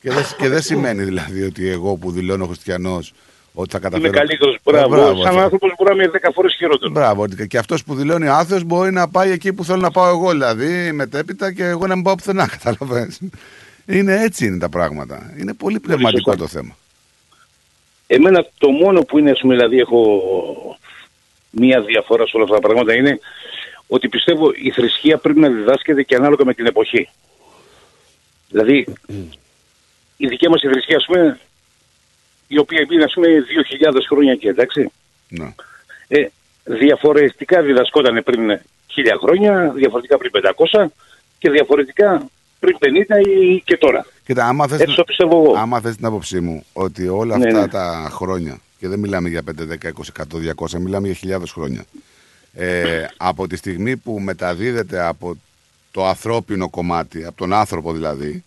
Και δεν, και δεν σημαίνει δηλαδή ότι εγώ που δηλώνω χριστιανός ότι θα καταφέρω. Είμαι καλύτερος. Ε, Μπράβο. Σαν θα- άνθρωπος μπορεί να είμαι 10 φορές χειρότερο. Μπράβο, ότι και αυτός που δηλώνει άθεος μπορεί να πάει εκεί που θέλω να πάω εγώ, δηλαδή μετέπειτα και εγώ να μην πάω πουθενά. Καταλαβαίνεις. Είναι έτσι είναι τα πράγματα. Είναι πολύ πνευματικό σωστά. το θέμα. Εμένα το μόνο που είναι, ας πούμε, δηλαδή έχω μία διαφορά σε όλα αυτά τα πράγματα είναι ότι πιστεύω η θρησκεία πρέπει να διδάσκεται και ανάλογα με την εποχή. Δηλαδή, η δική μας η θρησκεία, ας πούμε, η οποία είναι, ας πούμε, 2.000 χρόνια και εντάξει. Ναι. Ε, διαφορετικά διδασκόταν πριν 1000 χρόνια, διαφορετικά πριν 500 και διαφορετικά πριν 50 ή και τώρα. Κοίτα, άμα θες, Έτσι το πιστεύω εγώ. άμα θες την άποψή μου ότι όλα Ναι, αυτά ναι. τα χρόνια, και δεν μιλάμε για 5, 10, 20, 100, 200, μιλάμε για χιλιάδες χρόνια, ε, από τη στιγμή που μεταδίδεται από το ανθρώπινο κομμάτι, από τον άνθρωπο δηλαδή,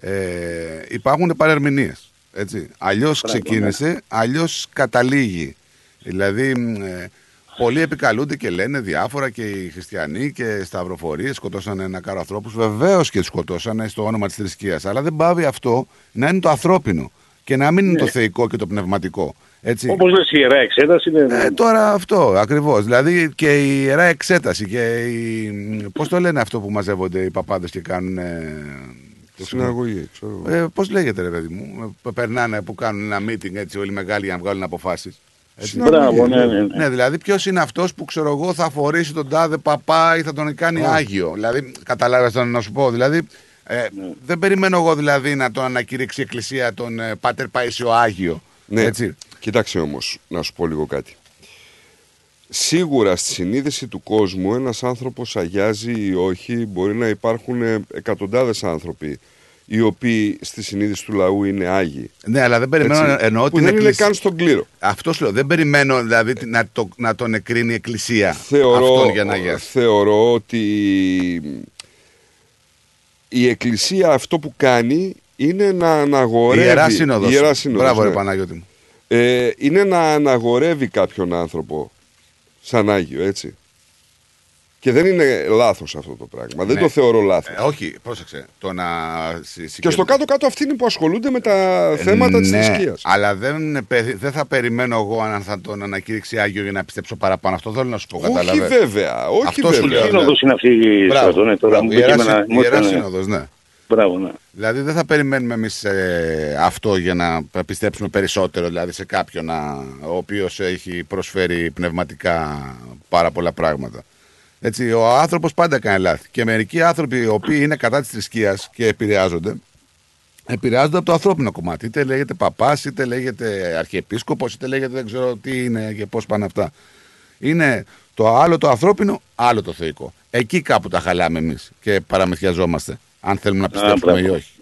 ε, υπάρχουν παρερμηνίες. Έτσι. Αλλιώς Μπράβο, ξεκίνησε, αλλιώς καταλήγει. Δηλαδή, μ, ε, πολλοί επικαλούνται και λένε διάφορα και οι χριστιανοί και σταυροφορίες σκοτώσαν ένα κάρο ανθρώπους. Βεβαίως και τους σκοτώσανε στο όνομα της θρησκείας. Αλλά δεν πάβει αυτό να είναι το ανθρώπινο και να μην είναι το θεϊκό και το πνευματικό. Έτσι. Όπως λες η Ιερά Εξέταση είναι... Ε, τώρα αυτό ακριβώς. Δηλαδή και η ιερά εξέταση και η. Πώς το λένε αυτό που μαζεύονται οι παπάδες και κάνουν. Ε, το Συναγωγή, ξέρω. εγώ. ε, Πώς λέγεται, ρε παιδί μου, που περνάνε, που κάνουν ένα meeting έτσι όλοι μεγάλοι για να βγάλουν αποφάσεις. Μπράβο, ναι, ναι, ναι. Ναι, δηλαδή ποιος είναι αυτός που ξέρω εγώ θα φορήσει τον τάδε παπά ή θα τον κάνει Α. Άγιο. Δηλαδή, καταλάβει να σου πω. Δηλαδή, ε, Ναι. δεν περιμένω εγώ δηλαδή να τον ανακηρύξει η Εκκλησία τον ε, Πάτερ Παΐσιο Άγιο. Ναι, Έτσι. κοίταξε όμως, να σου πω λίγο κάτι. Σίγουρα στη συνείδηση του κόσμου ένας άνθρωπος αγιάζει ή όχι, μπορεί να υπάρχουν ε, εκατοντάδες άνθρωποι οι οποίοι στη συνείδηση του λαού είναι άγιοι. Ναι, αλλά δεν περιμένω Έτσι, εννοώ που την δεν είναι εκκλησία. καν στον κλήρο. Αυτός σου λέω. Δεν περιμένω δηλαδή τι- να, το, να τον εκρίνει η Εκκλησία Θεωρώ, αυτόν για να αγιάσει. θεωρώ ότι η Εκκλησία αυτό που κάνει είναι να αναγορεύει... Η Ιερά Σύνοδος. Η Ιερά Σύνοδος, Μπράβο, ναι. ρε Παναγιώτη μου. Ε, είναι να αναγορεύει κάποιον άνθρωπο σαν Άγιο, έτσι. Και δεν είναι λάθος αυτό το πράγμα. Δεν Ναι. το θεωρώ λάθος. Ε, όχι, πρόσεξε. Το να συ- Και στο κάτω-κάτω αυτοί είναι που ασχολούνται με τα Ε, θέματα της ναι, θρησκείας. Αλλά δεν, πε- δεν θα περιμένω εγώ αν θα τον ανακήρυξει Άγιο για να πιστέψω παραπάνω. Αυτό θέλω να σου πω. Όχι κατάλαβες. βέβαια, όχι Αυτό σου βέβαια. λέω. Σύνοδος είναι αυτή η Μπράβο, στρατό, ναι, τώρα μπράβο. μου Η Ιερά, πήγε εμένα- Συ- μου η Ιερά έκανε- Σύνοδος, ναι. Μπράβο, ναι. Δηλαδή δεν θα περιμένουμε εμείς αυτό για να πιστέψουμε περισσότερο δηλαδή σε κάποιον να, ο οποίος έχει προσφέρει πνευματικά πάρα πολλά πράγματα. Έτσι, ο άνθρωπος πάντα κάνει λάθη. Και μερικοί άνθρωποι οι οποίοι είναι κατά της θρησκείας και επηρεάζονται, επηρεάζονται από το ανθρώπινο κομμάτι. Είτε λέγεται παπάς, είτε λέγεται αρχιεπίσκοπος, είτε λέγεται δεν ξέρω τι είναι και πώς πάνε αυτά. Είναι το άλλο το ανθρώπινο, άλλο το θεϊκό. Εκεί κάπου τα χαλάμε εμείς και παραμυθιαζόμαστε. Αν θέλουμε να πιστέψουμε ή μπράβο. όχι.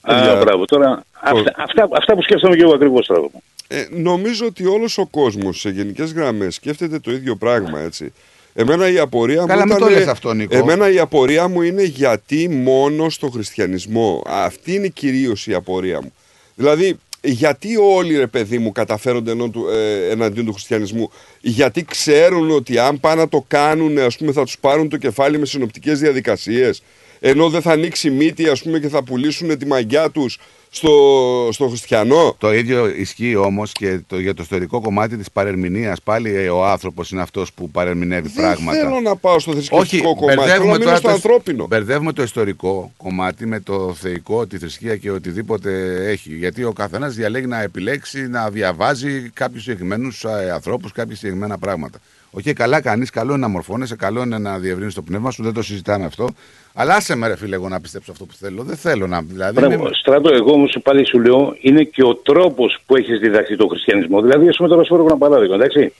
Α, μπράβο. Τώρα, αυτά, αυτά, αυτά που σκέφτομαι και εγώ ακριβώς τώρα. Ε, νομίζω ότι όλος ο κόσμος σε γενικές γραμμές σκέφτεται το ίδιο πράγμα, έτσι. Εμένα η απορία Καλά, μου μην ήταν, το λες αυτό, Νίκο. Εμένα η απορία μου είναι γιατί μόνο στο χριστιανισμό. Αυτή είναι κυρίως η απορία μου. Δηλαδή, γιατί όλοι ρε παιδί μου καταφέρονται ενώ του, ε, εναντίον του χριστιανισμού; Γιατί ξέρουν ότι αν πάνε να το κάνουν, ας πούμε, θα τους πάρουν το κεφάλι με συνοπτικές διαδικασίες. Ενώ δεν θα ανοίξει μύτη, ας πούμε, και θα πουλήσουν τη μαγιά τους στο, στο χριστιανό; Το ίδιο ισχύει όμως και το, για το ιστορικό κομμάτι της παρερμηνίας. Πάλι ε, ο άνθρωπος είναι αυτός που παρερμηνεύει Δεν πράγματα. θέλω να πάω στο θρησκευτικό κομμάτι. Θέλω να μπερδεύουμε μείνω τώρα στο το, ανθρώπινο. μπερδεύουμε το ιστορικό κομμάτι με το θεϊκό, τη θρησκεία και οτιδήποτε έχει. Γιατί ο καθένας διαλέγει να επιλέξει να διαβάζει κάποιους συγκεκριμένους ανθρώπους, κάποια συγκεκριμένα πράγματα. Οκ, καλά κάνεις, καλό είναι να μορφώνεσαι, καλό είναι να διευρύνεις το πνεύμα σου, δεν το συζητάμε αυτό. Αλλά άσε με, ρε φίλε, εγώ να πιστέψω αυτό που θέλω. Δεν θέλω να. Δηλαδή, Μπράβο. μην- Στράτο, εγώ όμως πάλι σου λέω, είναι και ο τρόπος που έχεις διδαχθεί το χριστιανισμό. Δηλαδή, ας πούμε τώρα σου φέρω ένα παράδειγμα, εντάξει.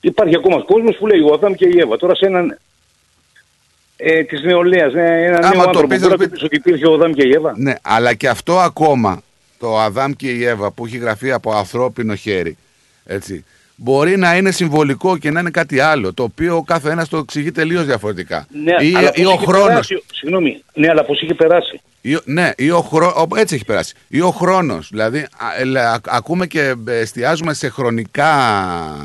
Υπάρχει ακόμα κόσμος που λέει ο Αδάμ και η Εύα. Τώρα σε έναν. Ε, της νεολαίας, ναι, έναν Άμα νέο το άνθρωπο. πεις, Μπορεί θα να πει- του πεις ότι υπήρχε ο Αδάμ και η Εύα. Ναι, αλλά και αυτό ακόμα το Αδάμ και η Εύα που έχει γραφεί από ανθρώπινο χέρι. Έτσι, μπορεί να είναι συμβολικό και να είναι κάτι άλλο, το οποίο ο κάθε ένας το εξηγεί τελείως διαφορετικά. Ναι, ή, αλλά ή πώς ο είχε χρόνος. περάσει, Συγγνώμη, ναι, αλλά πώς είχε περάσει. Ή, ναι, ή ο χρόνο. Έτσι έχει περάσει. Ή ο χρόνος. Δηλαδή, α, ε, λέ, α- ακούμε και εστιάζουμε σε χρονικά.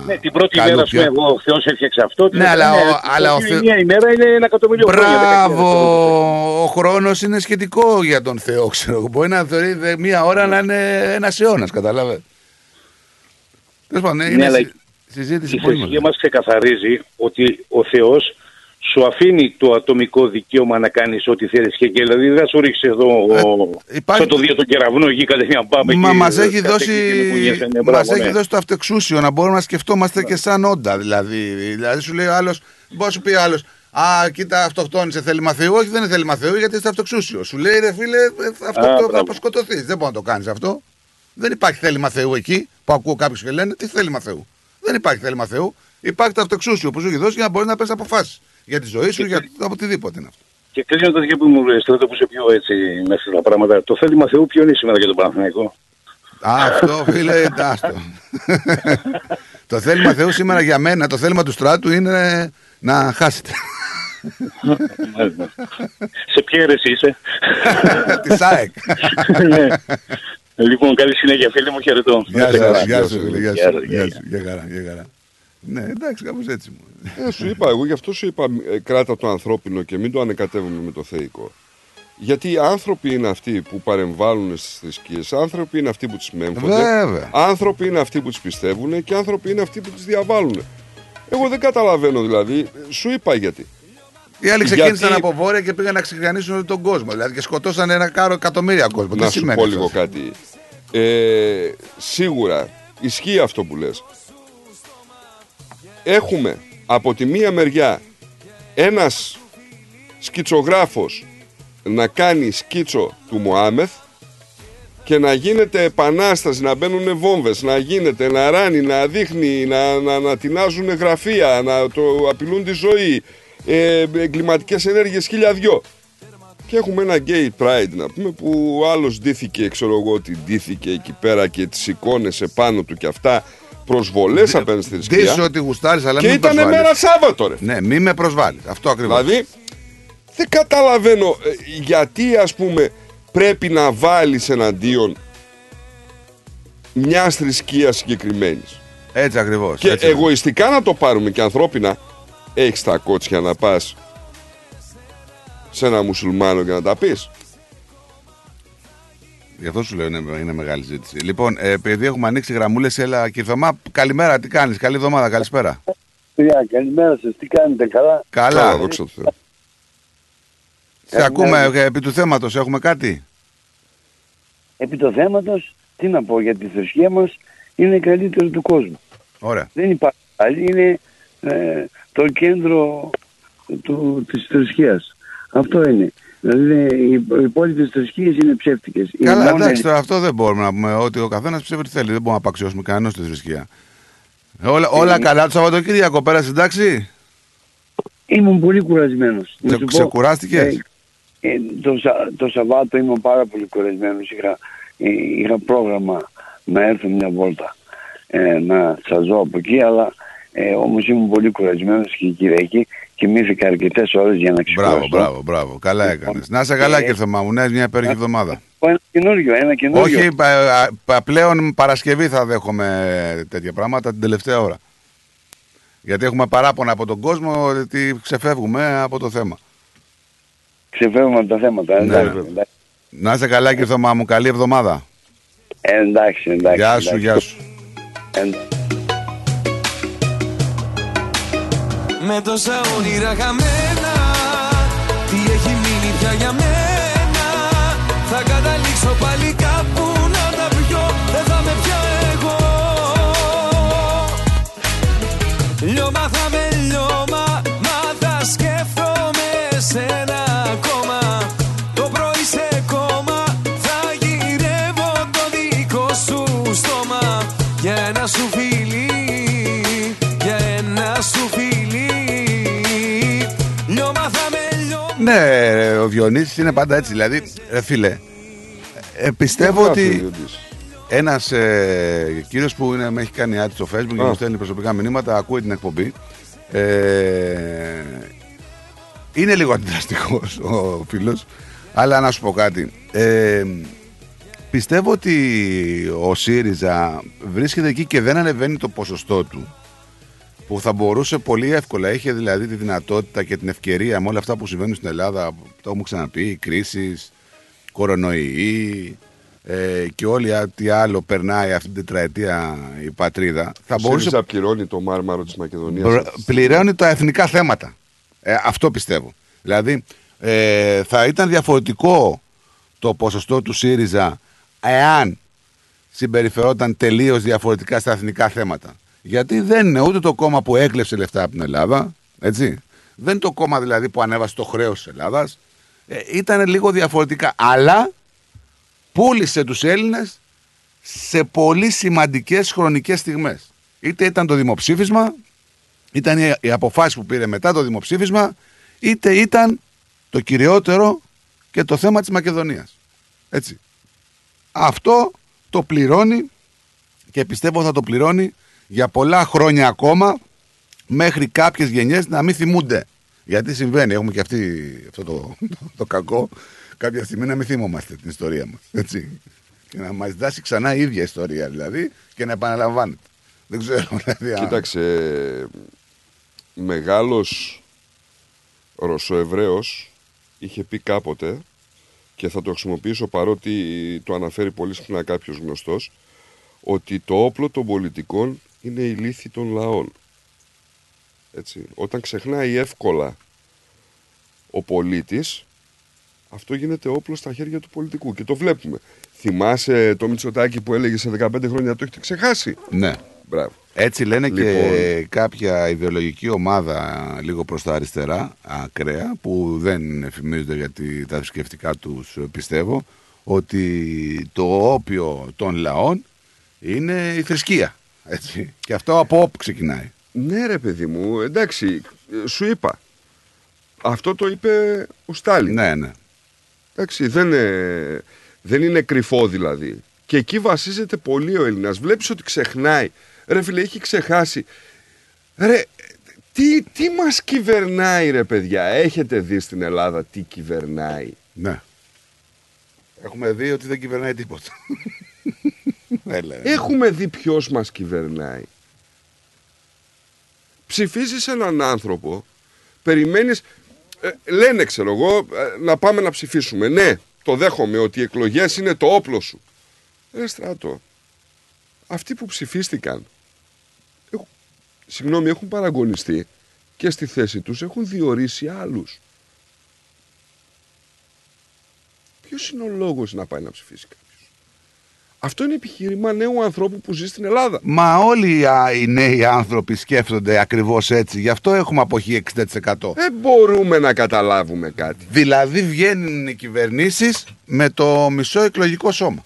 Ναι, την πρώτη μέρα, ας πούμε, εγώ, ο Θεός έφτιαξε αυτό. την Ναι, αλλά επόμενη- ο- αλλά ο την Θεό- Μία ημέρα είναι ένα εκατομμύριο χρόνια. Μπράβο! Ο χρόνος είναι σχετικό για τον Θεό, ξέρω εγώ. Μπορεί να θεωρεί δε- μία ώρα να είναι ένας αιώνας, καταλάβε. Τέλος πάντων, Ναι, είναι αλλά συ- συζήτηση Η πολύ θρησκεία μεγάλη. μας ξεκαθαρίζει ότι ο Θεός σου αφήνει το ατομικό δικαίωμα να κάνεις ό,τι θέλεις και, και δηλαδή δεν θα σου ρίξει εδώ ο, υπάρχει- στο το δύο τον κεραυνό εκεί κατευθείαν πάμε Μα και μας έχει, κάθε δώσει, εκεί και μου γίνεσαι, ναι, μας μπράβο, έχει ναι. δώσει το αυτεξούσιο να μπορούμε να σκεφτόμαστε και σαν όντα. Δηλαδή, δηλαδή σου λέει ο άλλο, μπορεί να σου πει άλλος, Α, κοίτα, αυτοκτόνησε θέλημα Θεού. Όχι, δεν είναι θέλημα Θεού, γιατί είσαι αυτοξούσιος. Σου λέει, ρε φίλε, ε, αυτό Α, το, θα μπράβο. αποσκοτωθείς. Δεν μπορεί να το κάνεις αυτό. Δεν υπάρχει θέλημα Θεού εκεί που ακούω κάποιους και λένε, Τι θέλημα Θεού. Δεν υπάρχει θέλημα Θεού. Υπάρχει το αυτοξούσιο που σου έχει δώσει για να μπορεί να παίρνει αποφάσεις. Για τη ζωή σου, για το οτιδήποτε είναι αυτό. Και κλείνοντας για που μου στρατό που είσαι πιο έτσι μέσα στα πράγματα, το θέλημα Θεού ποιο είναι σήμερα για τον Παναθηναϊκό; Α, αυτό φίλε, άστο. το θέλημα Θεού σήμερα για μένα, το θέλημα του στράτου είναι να χάσετε. Μάλιστα. Σε ποια αίρεση είσαι; Της ΣΑΕΚ. Ναι. Λοιπόν, καλή συνέχεια φίλε μου, χαιρετώ. Γεια Να είστε καλά. σου, γεια σου, φίλε, γεια Γεια σου, σας, γεια γεια. σου, γεια χαρά, γεια χαρά. Ναι, εντάξει, κάπως έτσι μου. Ε, σου είπα, εγώ γι' αυτό σου είπα ε, κράτα το ανθρώπινο και μην το ανεκατεύουμε με το θεϊκό. Γιατί οι άνθρωποι είναι αυτοί που παρεμβάλλουν στις θρησκείες, άνθρωποι είναι αυτοί που τις μέμφονται, Βέβαια. άνθρωποι είναι αυτοί που τις πιστεύουν και άνθρωποι είναι αυτοί που τις διαβάλλουν. Εγώ δεν καταλαβαίνω δηλαδή, σου είπα γιατί. Οι άλλοι ξεκίνησαν Γιατί- από βόρεια και πήγαν να ξεκινήσουν όλο τον κόσμο. Δηλαδή και σκοτώσαν ένα κάρο εκατομμύρια κόσμο. Να Τι σου σημαίνει πω αυτό; λίγο κάτι. Ε, σίγουρα ισχύει αυτό που λες. Έχουμε από τη μία μεριά ένας σκητσογράφος να κάνει σκίτσο του Μωάμεθ και να γίνεται επανάσταση, να μπαίνουν βόμβες, να γίνεται, να ράνει, να δείχνει, να, να, να τεινάζουν γραφεία, να το απειλούν τη ζωή, ε, εγκληματικές ενέργειες χίλια δυο. Και έχουμε ένα gay pride να πούμε που ο άλλος ντύθηκε, ξέρω εγώ ότι ντύθηκε εκεί πέρα και τις εικόνες επάνω του και αυτά προσβολές απέναντι στη θρησκεία. Ντύσου ότι γουστάρεις, αλλά Και μην ήταν προσβάλλεις. μέρα Σάββατο ρε. Ναι, μη με προσβάλλεις. Αυτό ακριβώς. Δηλαδή δεν καταλαβαίνω ε, γιατί ας πούμε πρέπει να βάλεις εναντίον μιας θρησκείας συγκεκριμένης. Έτσι ακριβώς. Και εγωιστικά να το πάρουμε και ανθρώπινα, έχεις τα κότσια να πας σε ένα μουσουλμάνο και να τα πεις. Γι' αυτό σου λέω είναι, είναι μεγάλη ζήτηση. Λοιπόν, ε, επειδή έχουμε ανοίξει γραμμούλες, έλα και Θωμά, καλημέρα, τι κάνεις, καλή εβδομάδα, καλησπέρα. Παιδιά, καλημέρα σας. Τι κάνετε, καλά; Καλά. δόξα τω Θεώ. Σε ακούμε ε, επί του θέματος, έχουμε κάτι; Επί το θέματος, τι να πω για τη θρησκεία μας, είναι η καλύτερη του κόσμου. Ωραία. Δεν υπάρχει άλλη, είναι ε, το κέντρο του, της θρησκείας. Αυτό είναι. Δηλαδή οι, οι υπόλοιπες θρησκείες είναι ψεύτικες. Οι Καλά, μόνες- εντάξει, τώρα αυτό δεν μπορούμε να πούμε ότι ο καθένας πιστεύει τι θέλει. Δεν μπορούμε να απαξιώσουμε κανένας στη θρησκεία. Όλα, όλα καλά το Σαββατοκύριακο, πέρασε εντάξει; Ήμουν πολύ κουρασμένος. Να Ξε- σου πω, ξεκουράστηκες; ε, ε, το, Σα- το Σαββάτο ήμουν πάρα πολύ κουρασμένος. Είχα, ε, είχα πρόγραμμα να έρθω μια βόλτα ε, να σας δω από εκεί, αλλά ε, όμως ήμουν πολύ κουρασμένος και η Κυριακή κοιμήθηκα αρκετές ώρες για να ξεκουραστώ. Μπράβο, μπράβο, μπράβο. Καλά έκανες. Να είσαι καλά, κύριε Θωμά μου. Ναι, μια υπέροχη εβδομάδα. Ένα καινούριο, ένα καινούριο. Όχι, πα- α- πα- πλέον Παρασκευή θα δέχομαι τέτοια πράγματα την τελευταία ώρα. Γιατί έχουμε παράπονα από τον κόσμο ότι ξεφεύγουμε από το θέμα. Ξεφεύγουμε από τα θέματα. Ναι, εντάξει, βέβαια. εντάξει. Να είσαι καλά, κύριε Θωμά μου. Καλή εβδομάδα. Ε, εντάξει, εντάξει. Γεια σου, εντάξει. γεια σου. Εντάξει. Με τόσα όνειρα χαμένα με λιώμα Ναι, ρε, ο Διονύσης είναι πάντα έτσι. Δηλαδή, ρε φίλε, ε, πιστεύω γράφει ο ότι Διονύσης; ένας ε, κύριος που είναι, με έχει κάνει ad στο facebook και Α. μου στέλνει προσωπικά μηνύματα, ακούει την εκπομπή. Ε, είναι λίγο αντιδραστικός ο φίλος, αλλά να σου πω κάτι. Ε, πιστεύω ότι ο ΣΥΡΙΖΑ βρίσκεται εκεί και δεν ανεβαίνει το ποσοστό του που θα μπορούσε πολύ εύκολα, είχε δηλαδή τη δυνατότητα και την ευκαιρία με όλα αυτά που συμβαίνουν στην Ελλάδα, το έχουμε ξαναπεί, κρίσεις, κορονοϊοί ε, και όλοι τι άλλο περνάει αυτή την τετραετία η πατρίδα. Θα Θα μπορούσε μπορούσε να πληρώνει το μάρμαρο της Μακεδονίας. Μπρο- πληρώνει τα εθνικά θέματα. Ε, αυτό πιστεύω. Δηλαδή, ε, θα ήταν διαφορετικό το ποσοστό του ΣΥΡΙΖΑ εάν συμπεριφερόταν τελείως διαφορετικά στα εθνικά θέματα. Γιατί δεν είναι ούτε το κόμμα που έκλεψε λεφτά από την Ελλάδα, έτσι. Δεν είναι το κόμμα δηλαδή που ανέβασε το χρέος της Ελλάδας. Ε, ήταν λίγο διαφορετικά. Αλλά πούλησε τους Έλληνες σε πολύ σημαντικές χρονικές στιγμές. Είτε ήταν το δημοψήφισμα, ήταν οι- οι αποφάσεις που πήρε μετά το δημοψήφισμα, είτε ήταν το κυριότερο και το θέμα της Μακεδονίας. Έτσι. Αυτό το πληρώνει και πιστεύω θα το πληρώνει για πολλά χρόνια ακόμα μέχρι κάποιες γενιές να μην θυμούνται. Γιατί συμβαίνει, έχουμε και αυτή, αυτό το, το, κακό, κάποια στιγμή να μην θυμόμαστε την ιστορία μας. Έτσι. Και να μας δάσει ξανά η ίδια ιστορία δηλαδή και να επαναλαμβάνεται. Δεν ξέρω. Δηλαδή, αν- Κοίταξε, μεγάλος Ρωσοεβραίος είχε πει κάποτε και θα το χρησιμοποιήσω παρότι το αναφέρει πολύ συχνά κάποιος γνωστός ότι το όπλο των πολιτικών είναι η λύθη των λαών. Έτσι. Όταν ξεχνάει εύκολα ο πολίτης αυτό γίνεται όπλο στα χέρια του πολιτικού και το βλέπουμε. Θυμάσαι το Μητσοτάκι που έλεγε σε 15 χρόνια το έχετε ξεχάσει. Ναι. Μπράβο. Έτσι λένε και Λοιπόν. κάποια ιδεολογική ομάδα λίγο προς τα αριστερά, ακραία, που δεν εφημίζονται γιατί τα θρησκευτικά τους πιστεύω, ότι το όπιο των λαών είναι η θρησκεία. Έτσι. Και αυτό από όπου ξεκινάει. Ναι ρε παιδί μου, εντάξει, ε, σου είπα. Αυτό το είπε ο Στάλιν. Ναι, ναι. Εντάξει, δεν, ε, δεν είναι κρυφό δηλαδή. Και εκεί βασίζεται πολύ ο Έλληνας. Βλέπεις ότι ξεχνάει. Ρε φίλε, έχει ξεχάσει. Ρε, τι, τι μας κυβερνάει ρε παιδιά; Έχετε δει στην Ελλάδα τι κυβερνάει; Ναι. Έχουμε δει ότι δεν κυβερνάει τίποτα. Έλα. Έχουμε δει ποιος μας κυβερνάει. Ψηφίζεις έναν άνθρωπο, περιμένεις, ε, λένε ξέρω εγώ, ε, να πάμε να ψηφίσουμε. Ναι, το δέχομαι ότι οι εκλογές είναι το όπλο σου. Ε, στράτο, αυτοί που ψηφίστηκαν, έχουν, συγγνώμη, έχουν παραγωνιστεί και στη θέση τους έχουν διορίσει άλλους. Ποιος είναι ο λόγος να πάει να ψηφίσει κάποιος. Αυτό είναι επιχείρημα νέου ανθρώπου που ζει στην Ελλάδα. Μα όλοι α, οι νέοι άνθρωποι σκέφτονται ακριβώς έτσι. Γι' αυτό έχουμε αποχή 60%. Δεν μπορούμε να καταλάβουμε κάτι. Δηλαδή βγαίνουν οι κυβερνήσεις με το μισό εκλογικό σώμα.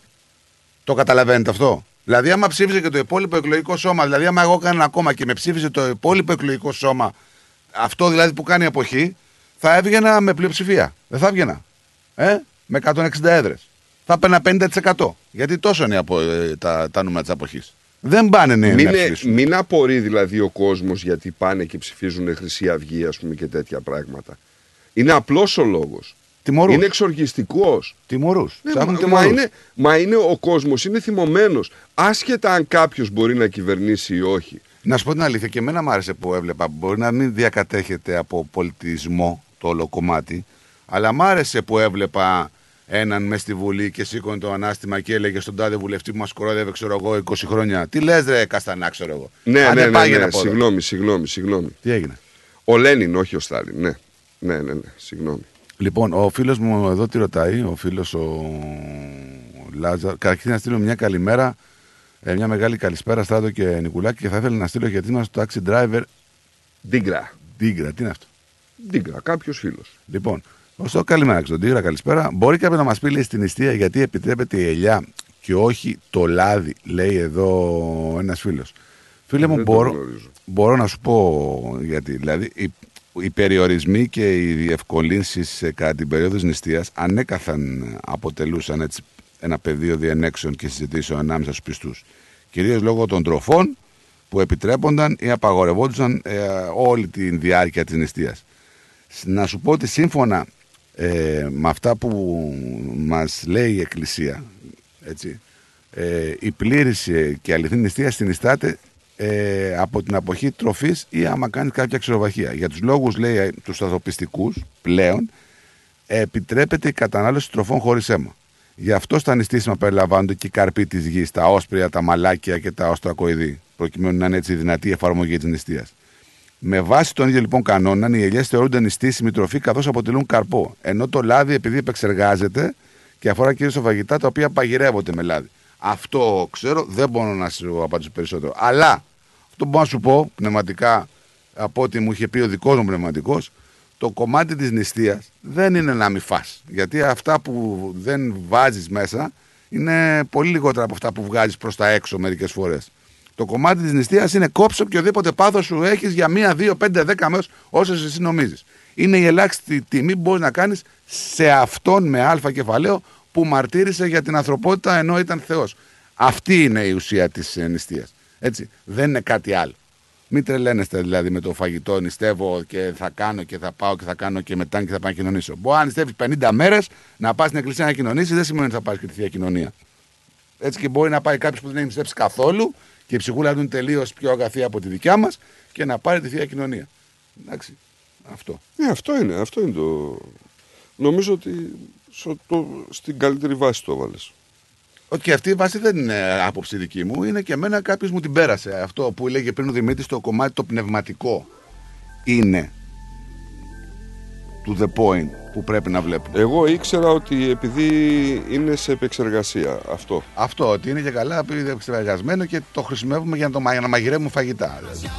Το καταλαβαίνετε αυτό; Δηλαδή, άμα ψήφιζε και το υπόλοιπο εκλογικό σώμα, δηλαδή, άμα εγώ έκανα ένα κόμμα και με ψήφιζε το υπόλοιπο εκλογικό σώμα, αυτό δηλαδή που κάνει αποχή, θα έβγαινα με πλειοψηφία. Δεν θα έβγαινα. Ε, με 160 έδρες. Θα έπαιρνα 50%. Γιατί τόσο είναι από, ε, τα, τα νούμερα της αποχής. Δεν πάνε νέοι Μην, να ε, ψηφίσουν. μην απορεί δηλαδή ο κόσμος γιατί πάνε και ψηφίζουν Χρυσή Αυγή ας πούμε και τέτοια πράγματα. Είναι απλός ο λόγος. Τιμωρούς. Είναι εξοργιστικός. Τιμωρούς. Ναι, Ψάχνουν μα, τιμωρούς. μα είναι, μα είναι ο κόσμος, είναι θυμωμένος. Άσχετα αν κάποιος μπορεί να κυβερνήσει ή όχι. Να σου πω την αλήθεια, και εμένα μου άρεσε που έβλεπα. Μπορεί να μην διακατέχεται από πολιτισμό το όλο κομμάτι, αλλά μ' άρεσε που έβλεπα έναν μες στη Βουλή και σήκωνε το ανάστημα και έλεγε στον τάδε βουλευτή που μας κορόδευε, ξέρω εγώ, 20 χρόνια. Τι λες, ρε Καστανά, ξέρω εγώ. Ναι, Άντε, ναι, ναι, πάγαινε ναι, από εδώ. συγγνώμη, συγγνώμη, συγγνώμη. Τι έγινε; Ο Λένιν, όχι ο Στάλιν, ναι. Ναι, ναι, ναι, συγγνώμη. Λοιπόν, ο φίλος μου εδώ τι ρωτάει, ο φίλος ο Λάζα. Καταρχήν να στείλω μια καλημέρα, ε, μια μεγάλη καλησπέρα Στράτο και Νικουλάκη και θα ήθελα να στείλω γιατί είμαστε το taxi driver. Ντίγκρα. Ντίγκρα, τι είναι αυτό; Ντίγκρα, κάποιος φίλος. Λοιπόν, ωστόσο καλημέρα στον Τίγρα, καλησπέρα. Μπορεί κάποιος να μας πει λέει, στην νηστεία γιατί επιτρέπεται η ελιά και όχι το λάδι, λέει εδώ ένας φίλος. Φίλε μου, Δεν το μπορώ, γνωρίζω. μπορώ να σου πω γιατί. Δηλαδή, οι, οι περιορισμοί και οι διευκολύνσεις κατά την περίοδο της νηστείας ανέκαθαν αποτελούσαν έτσι ένα πεδίο διενέξεων και συζητήσεων ανάμεσα στους πιστούς. Κυρίως λόγω των τροφών που επιτρέπονταν ή απαγορευόντουσαν ε, όλη τη διάρκεια της νηστείας. Να σου πω ότι σύμφωνα ε, με αυτά που μας λέει η Εκκλησία, έτσι, ε, η πλήρης ε, και αληθινή νηστεία συνιστάται ε, από την αποχή τροφής ή άμα κάνει κάποια ξεροβαχία. Για τους λόγους, λέει, ε, τους ανθρωπιστικούς πλέον, ε, επιτρέπεται η κατανάλωση τροφών χωρίς αίμα. Γι' αυτό στα νηστίσιμα περιλαμβάνονται και οι καρποί της γης, τα όσπρια, τα μαλάκια και τα οστρακοειδή, προκειμένου να είναι έτσι δυνατή η εφαρμογή της νηστείας. Με βάση τον ίδιο λοιπόν κανόνα, οι ελιές θεωρούνται νηστήσιμη τροφή καθώς αποτελούν καρπό. Ενώ το λάδι, επειδή επεξεργάζεται και αφορά κυρίως τα φαγητά τα οποία παγειρεύονται με λάδι. Αυτό ξέρω, δεν μπορώ να σου απαντήσω περισσότερο. Αλλά αυτό που μπορώ να σου πω πνευματικά από ό,τι μου είχε πει ο δικός μου πνευματικός, το κομμάτι της νηστείας δεν είναι να μην φας. Γιατί αυτά που δεν βάζεις μέσα είναι πολύ λιγότερα από αυτά που βγάζεις προς τα έξω μερικές φορές. Το κομμάτι της νηστείας είναι κόψω οποιοδήποτε πάθος σου έχεις για μία, δύο, πέντε, δέκα μέρες όσες εσύ νομίζεις. Είναι η ελάχιστη τιμή που μπορείς να κάνεις σε αυτόν με αλφα κεφαλαίο που μαρτύρησε για την ανθρωπότητα ενώ ήταν Θεός. Αυτή είναι η ουσία της νηστείας. Έτσι. Δεν είναι κάτι άλλο. Μην τρελαίνεστε δηλαδή με το φαγητό, νηστεύω και θα κάνω και θα πάω και θα κάνω και μετά και θα πάω να κοινωνήσω. Μπορεί να νηστεύεις 50 μέρες, να πας στην εκκλησία να κοινωνήσεις, δεν σημαίνει ότι θα πάρεις και τη θεία κοινωνία. Έτσι και μπορεί να πάει κάποιος που δεν έχει νηστεύσει καθόλου και η ψυχούλα του είναι τελείως πιο αγαθή από τη δικιά μας και να πάρει τη θεία κοινωνία. Εντάξει. Αυτό. Ναι, αυτό είναι. Αυτό είναι το. Νομίζω ότι στο- το, στην καλύτερη βάση το έβαλες. Ότι αυτή η βάση δεν είναι άποψη δική μου, είναι και εμένα κάποιος μου την πέρασε. Αυτό που λέγε πριν ο Δημήτρης, το κομμάτι το πνευματικό είναι to the point που πρέπει να βλέπουμε. Εγώ ήξερα ότι επειδή είναι σε επεξεργασία αυτό. Αυτό, ότι είναι και καλά επειδή εξεργασμένο και το χρησιμεύουμε για να, το, μα- για να μαγειρεύουμε φαγητά. Δηλαδή.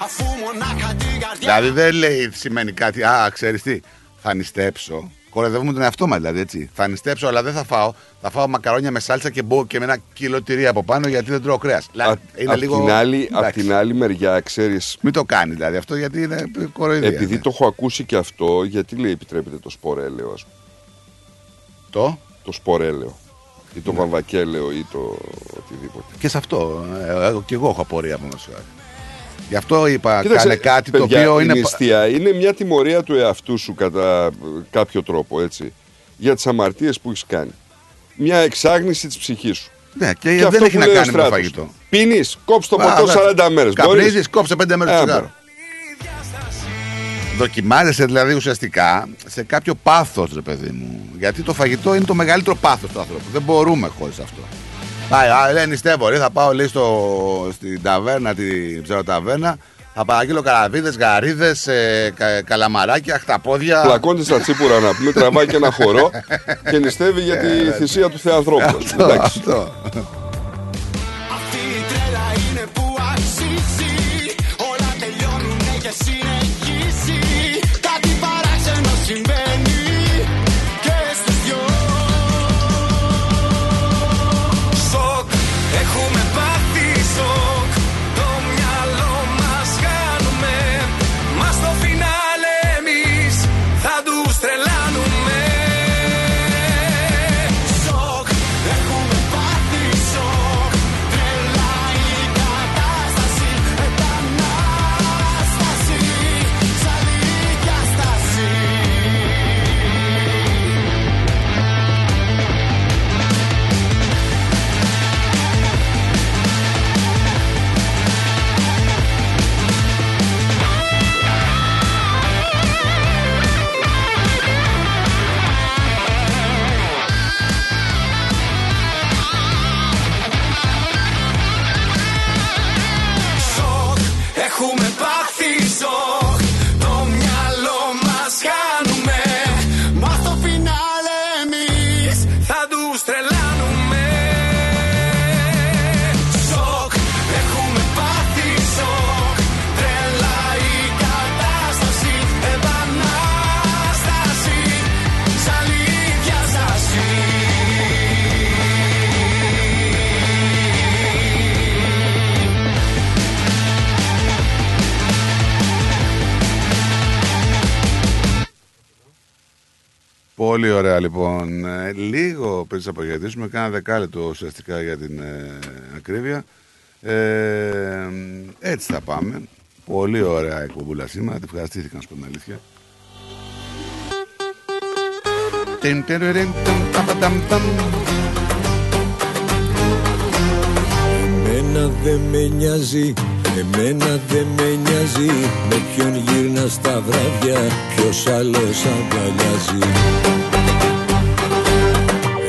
Αφού μονάχα την καρδιά δηλαδή δεν λέει σημαίνει κάτι, α, ξέρεις τι, θα νηστέψω. Κοροϊδεύουμε τον εαυτό μας δηλαδή έτσι. Θα νηστέψω, αλλά δεν θα φάω. Θα φάω μακαρόνια με σάλτσα και, μπο, και με ένα κιλό τυρί από πάνω γιατί δεν τρώω κρέας. Απ' την, άλλη, απ' την άλλη μεριά, ξέρει. Μην το κάνεις δηλαδή αυτό γιατί είναι κοροϊδία. Επειδή το έχω ακούσει και αυτό, γιατί λέει επιτρέπεται το σπορέλαιο, ας πούμε; Το; Το σπορέλαιο. Ή το βαμβακέλαιο ή το οτιδήποτε. Και σε αυτό. Ε, ε, και εγώ έχω απορία από μας. Γι' αυτό είπα, Κοίταξε, κάνε κάτι παιδιά, το οποίο η είναι. νηστεία είναι μια τιμωρία του εαυτού σου κατά ε, κάποιο τρόπο, έτσι. Για τις αμαρτίες που έχεις κάνει. Μια εξάγνηση της ψυχής σου. Ναι, και, Και δεν αυτό έχει που να λέει ο κάνει με το Στράτος. φαγητό. Πίνεις, κόψε το Α, ποτό βέβαια. 40 μέρες. Καπνίζεις, κόψε 5 μέρες Ε, το τσιγάρο. Δοκιμάζεσαι δηλαδή ουσιαστικά σε κάποιο πάθος, ρε παιδί μου. Γιατί το φαγητό είναι το μεγαλύτερο πάθος του ανθρώπου. Δεν μπορούμε χωρίς αυτό. Πάει, α, λέει, νηστεύω, λέει, θα πάω λέει, στο, στην ταβέρνα, την ψεροταβέρνα, θα παραγγείλω καραβίδες, γαρίδες, ε, κα, καλαμαράκια, χταπόδια. Πλακώνται στα τσίπουρα να πούμε, τραβάει και ένα χορό και νηστεύει για τη θυσία του Θεανθρώπου. Ε, Αυτό, Πολύ ωραία λοιπόν. Ε, λίγο πριν σας αποχαιρετήσουμε, κάνα δεκάλεπτο ουσιαστικά για την ε, ακρίβεια. Ε, έτσι θα πάμε. Πολύ ωραία εκπομπούλα σήμερα. Τη ευχαριστήθηκα να σου πω την αλήθεια. Τιν, τερεριν, ταμ, ταμ, ταμ, ταμ. Εμένα δεν με νοιάζει, εμένα δεν με νοιάζει Με ποιον γύρνα στα βράδια, ποιος άλλος αγκαλιάζει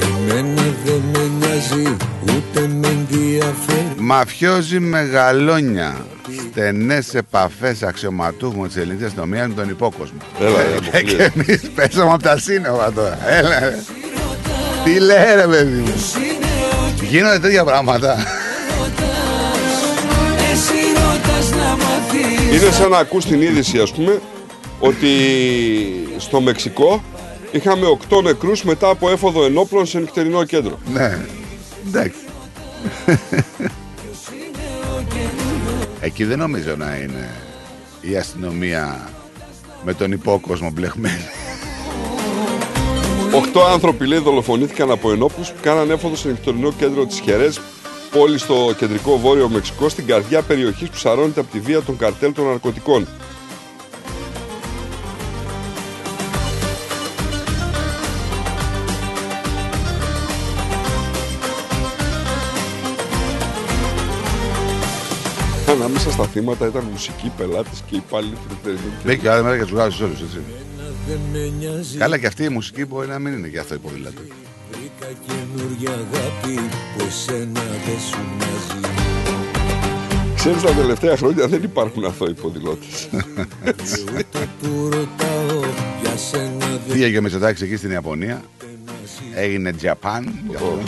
Εμένα δεν με νοιάζει, ούτε με ενδιαφέρει Μαφιόζι μεγαλόνια στενές επαφές αξιωματούχων της ελληνικής αστυνομίας με τον υπόκοσμο. Έλα, ρε, και αποκλείεται. και εμείς πέσαμε από τα σύννεφα τώρα. Έλα, ρε. Τι λέει, ρε, παιδί μου; Γίνονται τέτοια πράγματα. Είναι σαν να ακούς την είδηση, ας πούμε, ότι στο Μεξικό είχαμε 8 νεκρούς μετά από έφοδο ενόπλων σε νυχτερινό κέντρο. Ναι, εντάξει. Εκεί δεν νομίζω να είναι η αστυνομία με τον υπόκοσμο μπλεχμένη. Οχτώ άνθρωποι λέει δολοφονήθηκαν από ενόπλους που κάναν έφοδο σε νυχτερινό κέντρο της Χερές, πόλη στο κεντρικό βόρειο Μεξικό, στην καρδιά περιοχής που σαρώνεται από τη βία των καρτέλ των ναρκωτικών. Ανάμεσα στα θύματα ήταν μουσικοί πελάτες και υπάλληλοι του εντερνετικού Μπήκε και άλλη μέρα και τους βγάζει όλους έτσι. Δεν με νοιάζει Καλά και αυτή η μουσική μπορεί να μην είναι και αυτό η ποδήλατο. Βρήκα καινούργια αγάπη που εσένα δεν σου μοιάζει Ξέρεις τα τελευταία χρόνια δεν υπάρχουν αθώοι ποδηλώτες. Που ρωτάω για σένα δεν Πήγε και ο Μητσοτάκης εκεί στην Ιαπωνία; Έγινε Japan. γι' αυτό.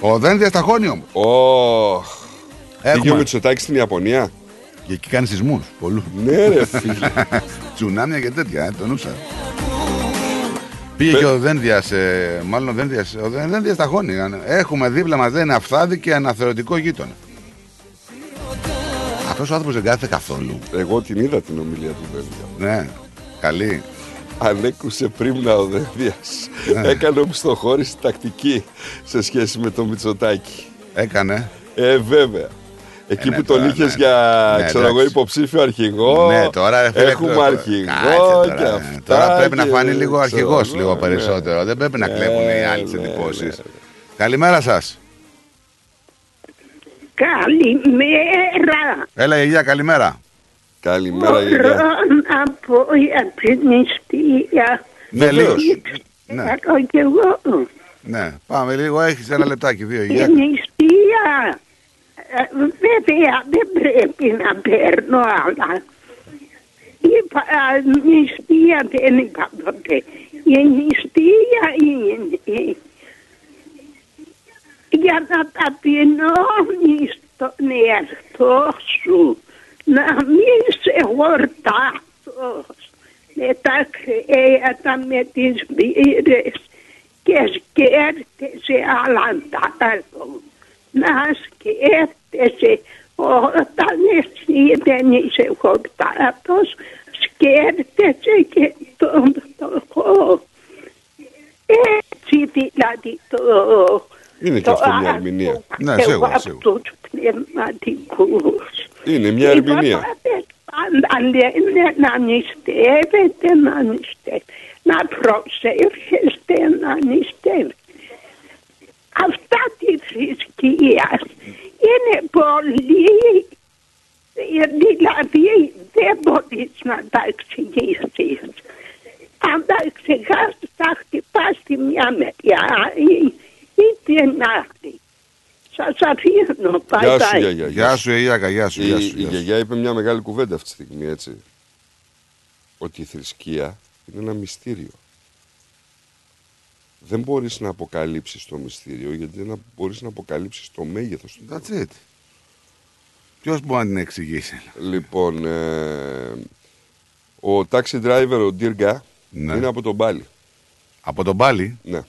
Ο Δένδια στα χώνιο μου. Ωχ. Πήγε ο Έχουμε. Μητσοτάκης στην Ιαπωνία; Και εκεί κάνει σεισμούς. Πολλού. Ναι, ρε φίλε. Τσουνάμια και τέτοια, ε, το νούσα. Πήγε και ο Δένδιας, μάλλον ο Δένδιας, ο Δένδιας στα χώνια. Έχουμε δίπλα μας δεν είναι αυθάδη και αναθεωρητικό γείτονα. Αυτός ο άνθρωπος δεν κάθεται καθόλου. Εγώ την είδα την ομιλία του Δένδια. Ναι, καλή. Ανέκουσε πρίμνα ο Δένδιας. Ναι. Έκανε οπισθοχώρηση τακτική σε σχέση με τον Μητσοτάκη. Έκανε. Ε, βέβαια. Εκεί ναι, που τον τώρα, είχες ναι. για Ναι, ξέρω εγώ, εντάξει. υποψήφιο αρχηγό. Ναι, τώρα, ρε φίλε, έχουμε τώρα- αρχηγό Κάτσε τώρα, και ε. αυτά. Τώρα πρέπει να και φανεί λίγο ξέρω αρχηγός εγώ, λίγο ναι. περισσότερο. Δεν πρέπει να Ε, κλέβουν οι άλλε ναι, εντυπώσεις. ναι. Καλημέρα σας. Καλημέρα. Έλα, γιαγιά, καλημέρα. Καλημέρα, Μπορώ γιαγιά. να πω για την νηστεία. Ναι, λίγος. Ναι. Θέλω κι εγώ. Ναι, πάμε λίγο. Έχεις ένα λεπτάκι, δύο γιαγιά. Η νηστεία. ε, Βέβαια δεν πρέπει να παίρνω άλλα. Είπα, α, νηστεία δεν είπα ποτέ. Η νηστεία είναι για να ταπεινώνεις τον εαυτό σου, να μην σε χορτάτος με τα κρέατα, με τις μπύρες και σκέφτεσαι άλλο. Να σκέφτεσαι όταν εσύ δεν είσαι χορτάτος, σκέφτεσαι και τον φτωχό. Έτσι δηλαδή το... Είναι και το αυτό μια άκουγα ερμηνεία. Ναι, εγώ σίγουρα, από σίγουρα. τους πνευματικούς. Είναι μια Οι ερμηνεία. παπάδες πάντα λένε να νηστεύετε, να νηστεύετε, να προσεύχεστε, να νηστεύετε. Αυτά τη θρησκεία είναι πολύ, ε, δηλαδή δεν μπορείς να τα εξηγήσεις. Αν τα ξεχάσεις θα χτυπάς τη μια μεριά ή, ή την άλλη. Σας αφήνω. Bye Γεια σου, bye. γιαγιά. Γεια σου, γιαγιά, γεια σου. Η, γεια σου, η γεια σου. γιαγιά είπε μια μεγάλη κουβέντα αυτή τη στιγμή, έτσι. Ότι η θρησκεία είναι ένα μυστήριο. Δεν μπορείς να αποκαλύψεις το μυστήριο γιατί δεν μπορείς να αποκαλύψεις το μέγεθος του. That's it. Ποιος μπορεί να την εξηγήσει. Λοιπόν, ε, ο taxi driver, ο Dirga, Ναι. είναι από τον Μπάλι. Από τον Πάλι. Ναι.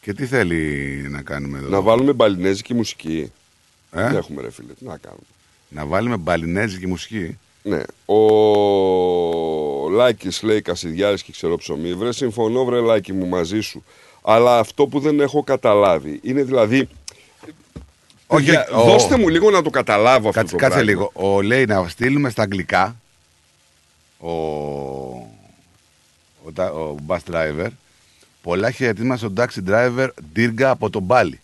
Και τι θέλει να κάνουμε εδώ; Να βάλουμε μπαλινέζικη μουσική. Ε; Δεν έχουμε ρε φίλε, τι να κάνουμε. Να βάλουμε μπαλινέζικη μουσική; Ναι. Ο Λάκης λέει Κασιδιάρης και ξέρω ψωμί. Βρε, συμφωνώ, βρε Λάκη μου μαζί σου. Αλλά αυτό που δεν έχω καταλάβει είναι δηλαδή. Όχι, Παιδιά, ο- Δώστε μου λίγο να το καταλάβω αυτό Κάτσε, το κάτσε πράγμα. λίγο. Ο, λέει να στείλουμε στα αγγλικά ο, ο, τα- ο bus driver πολλά χαιρετίσματα στον taxi driver Dirga από τον Μπάλι.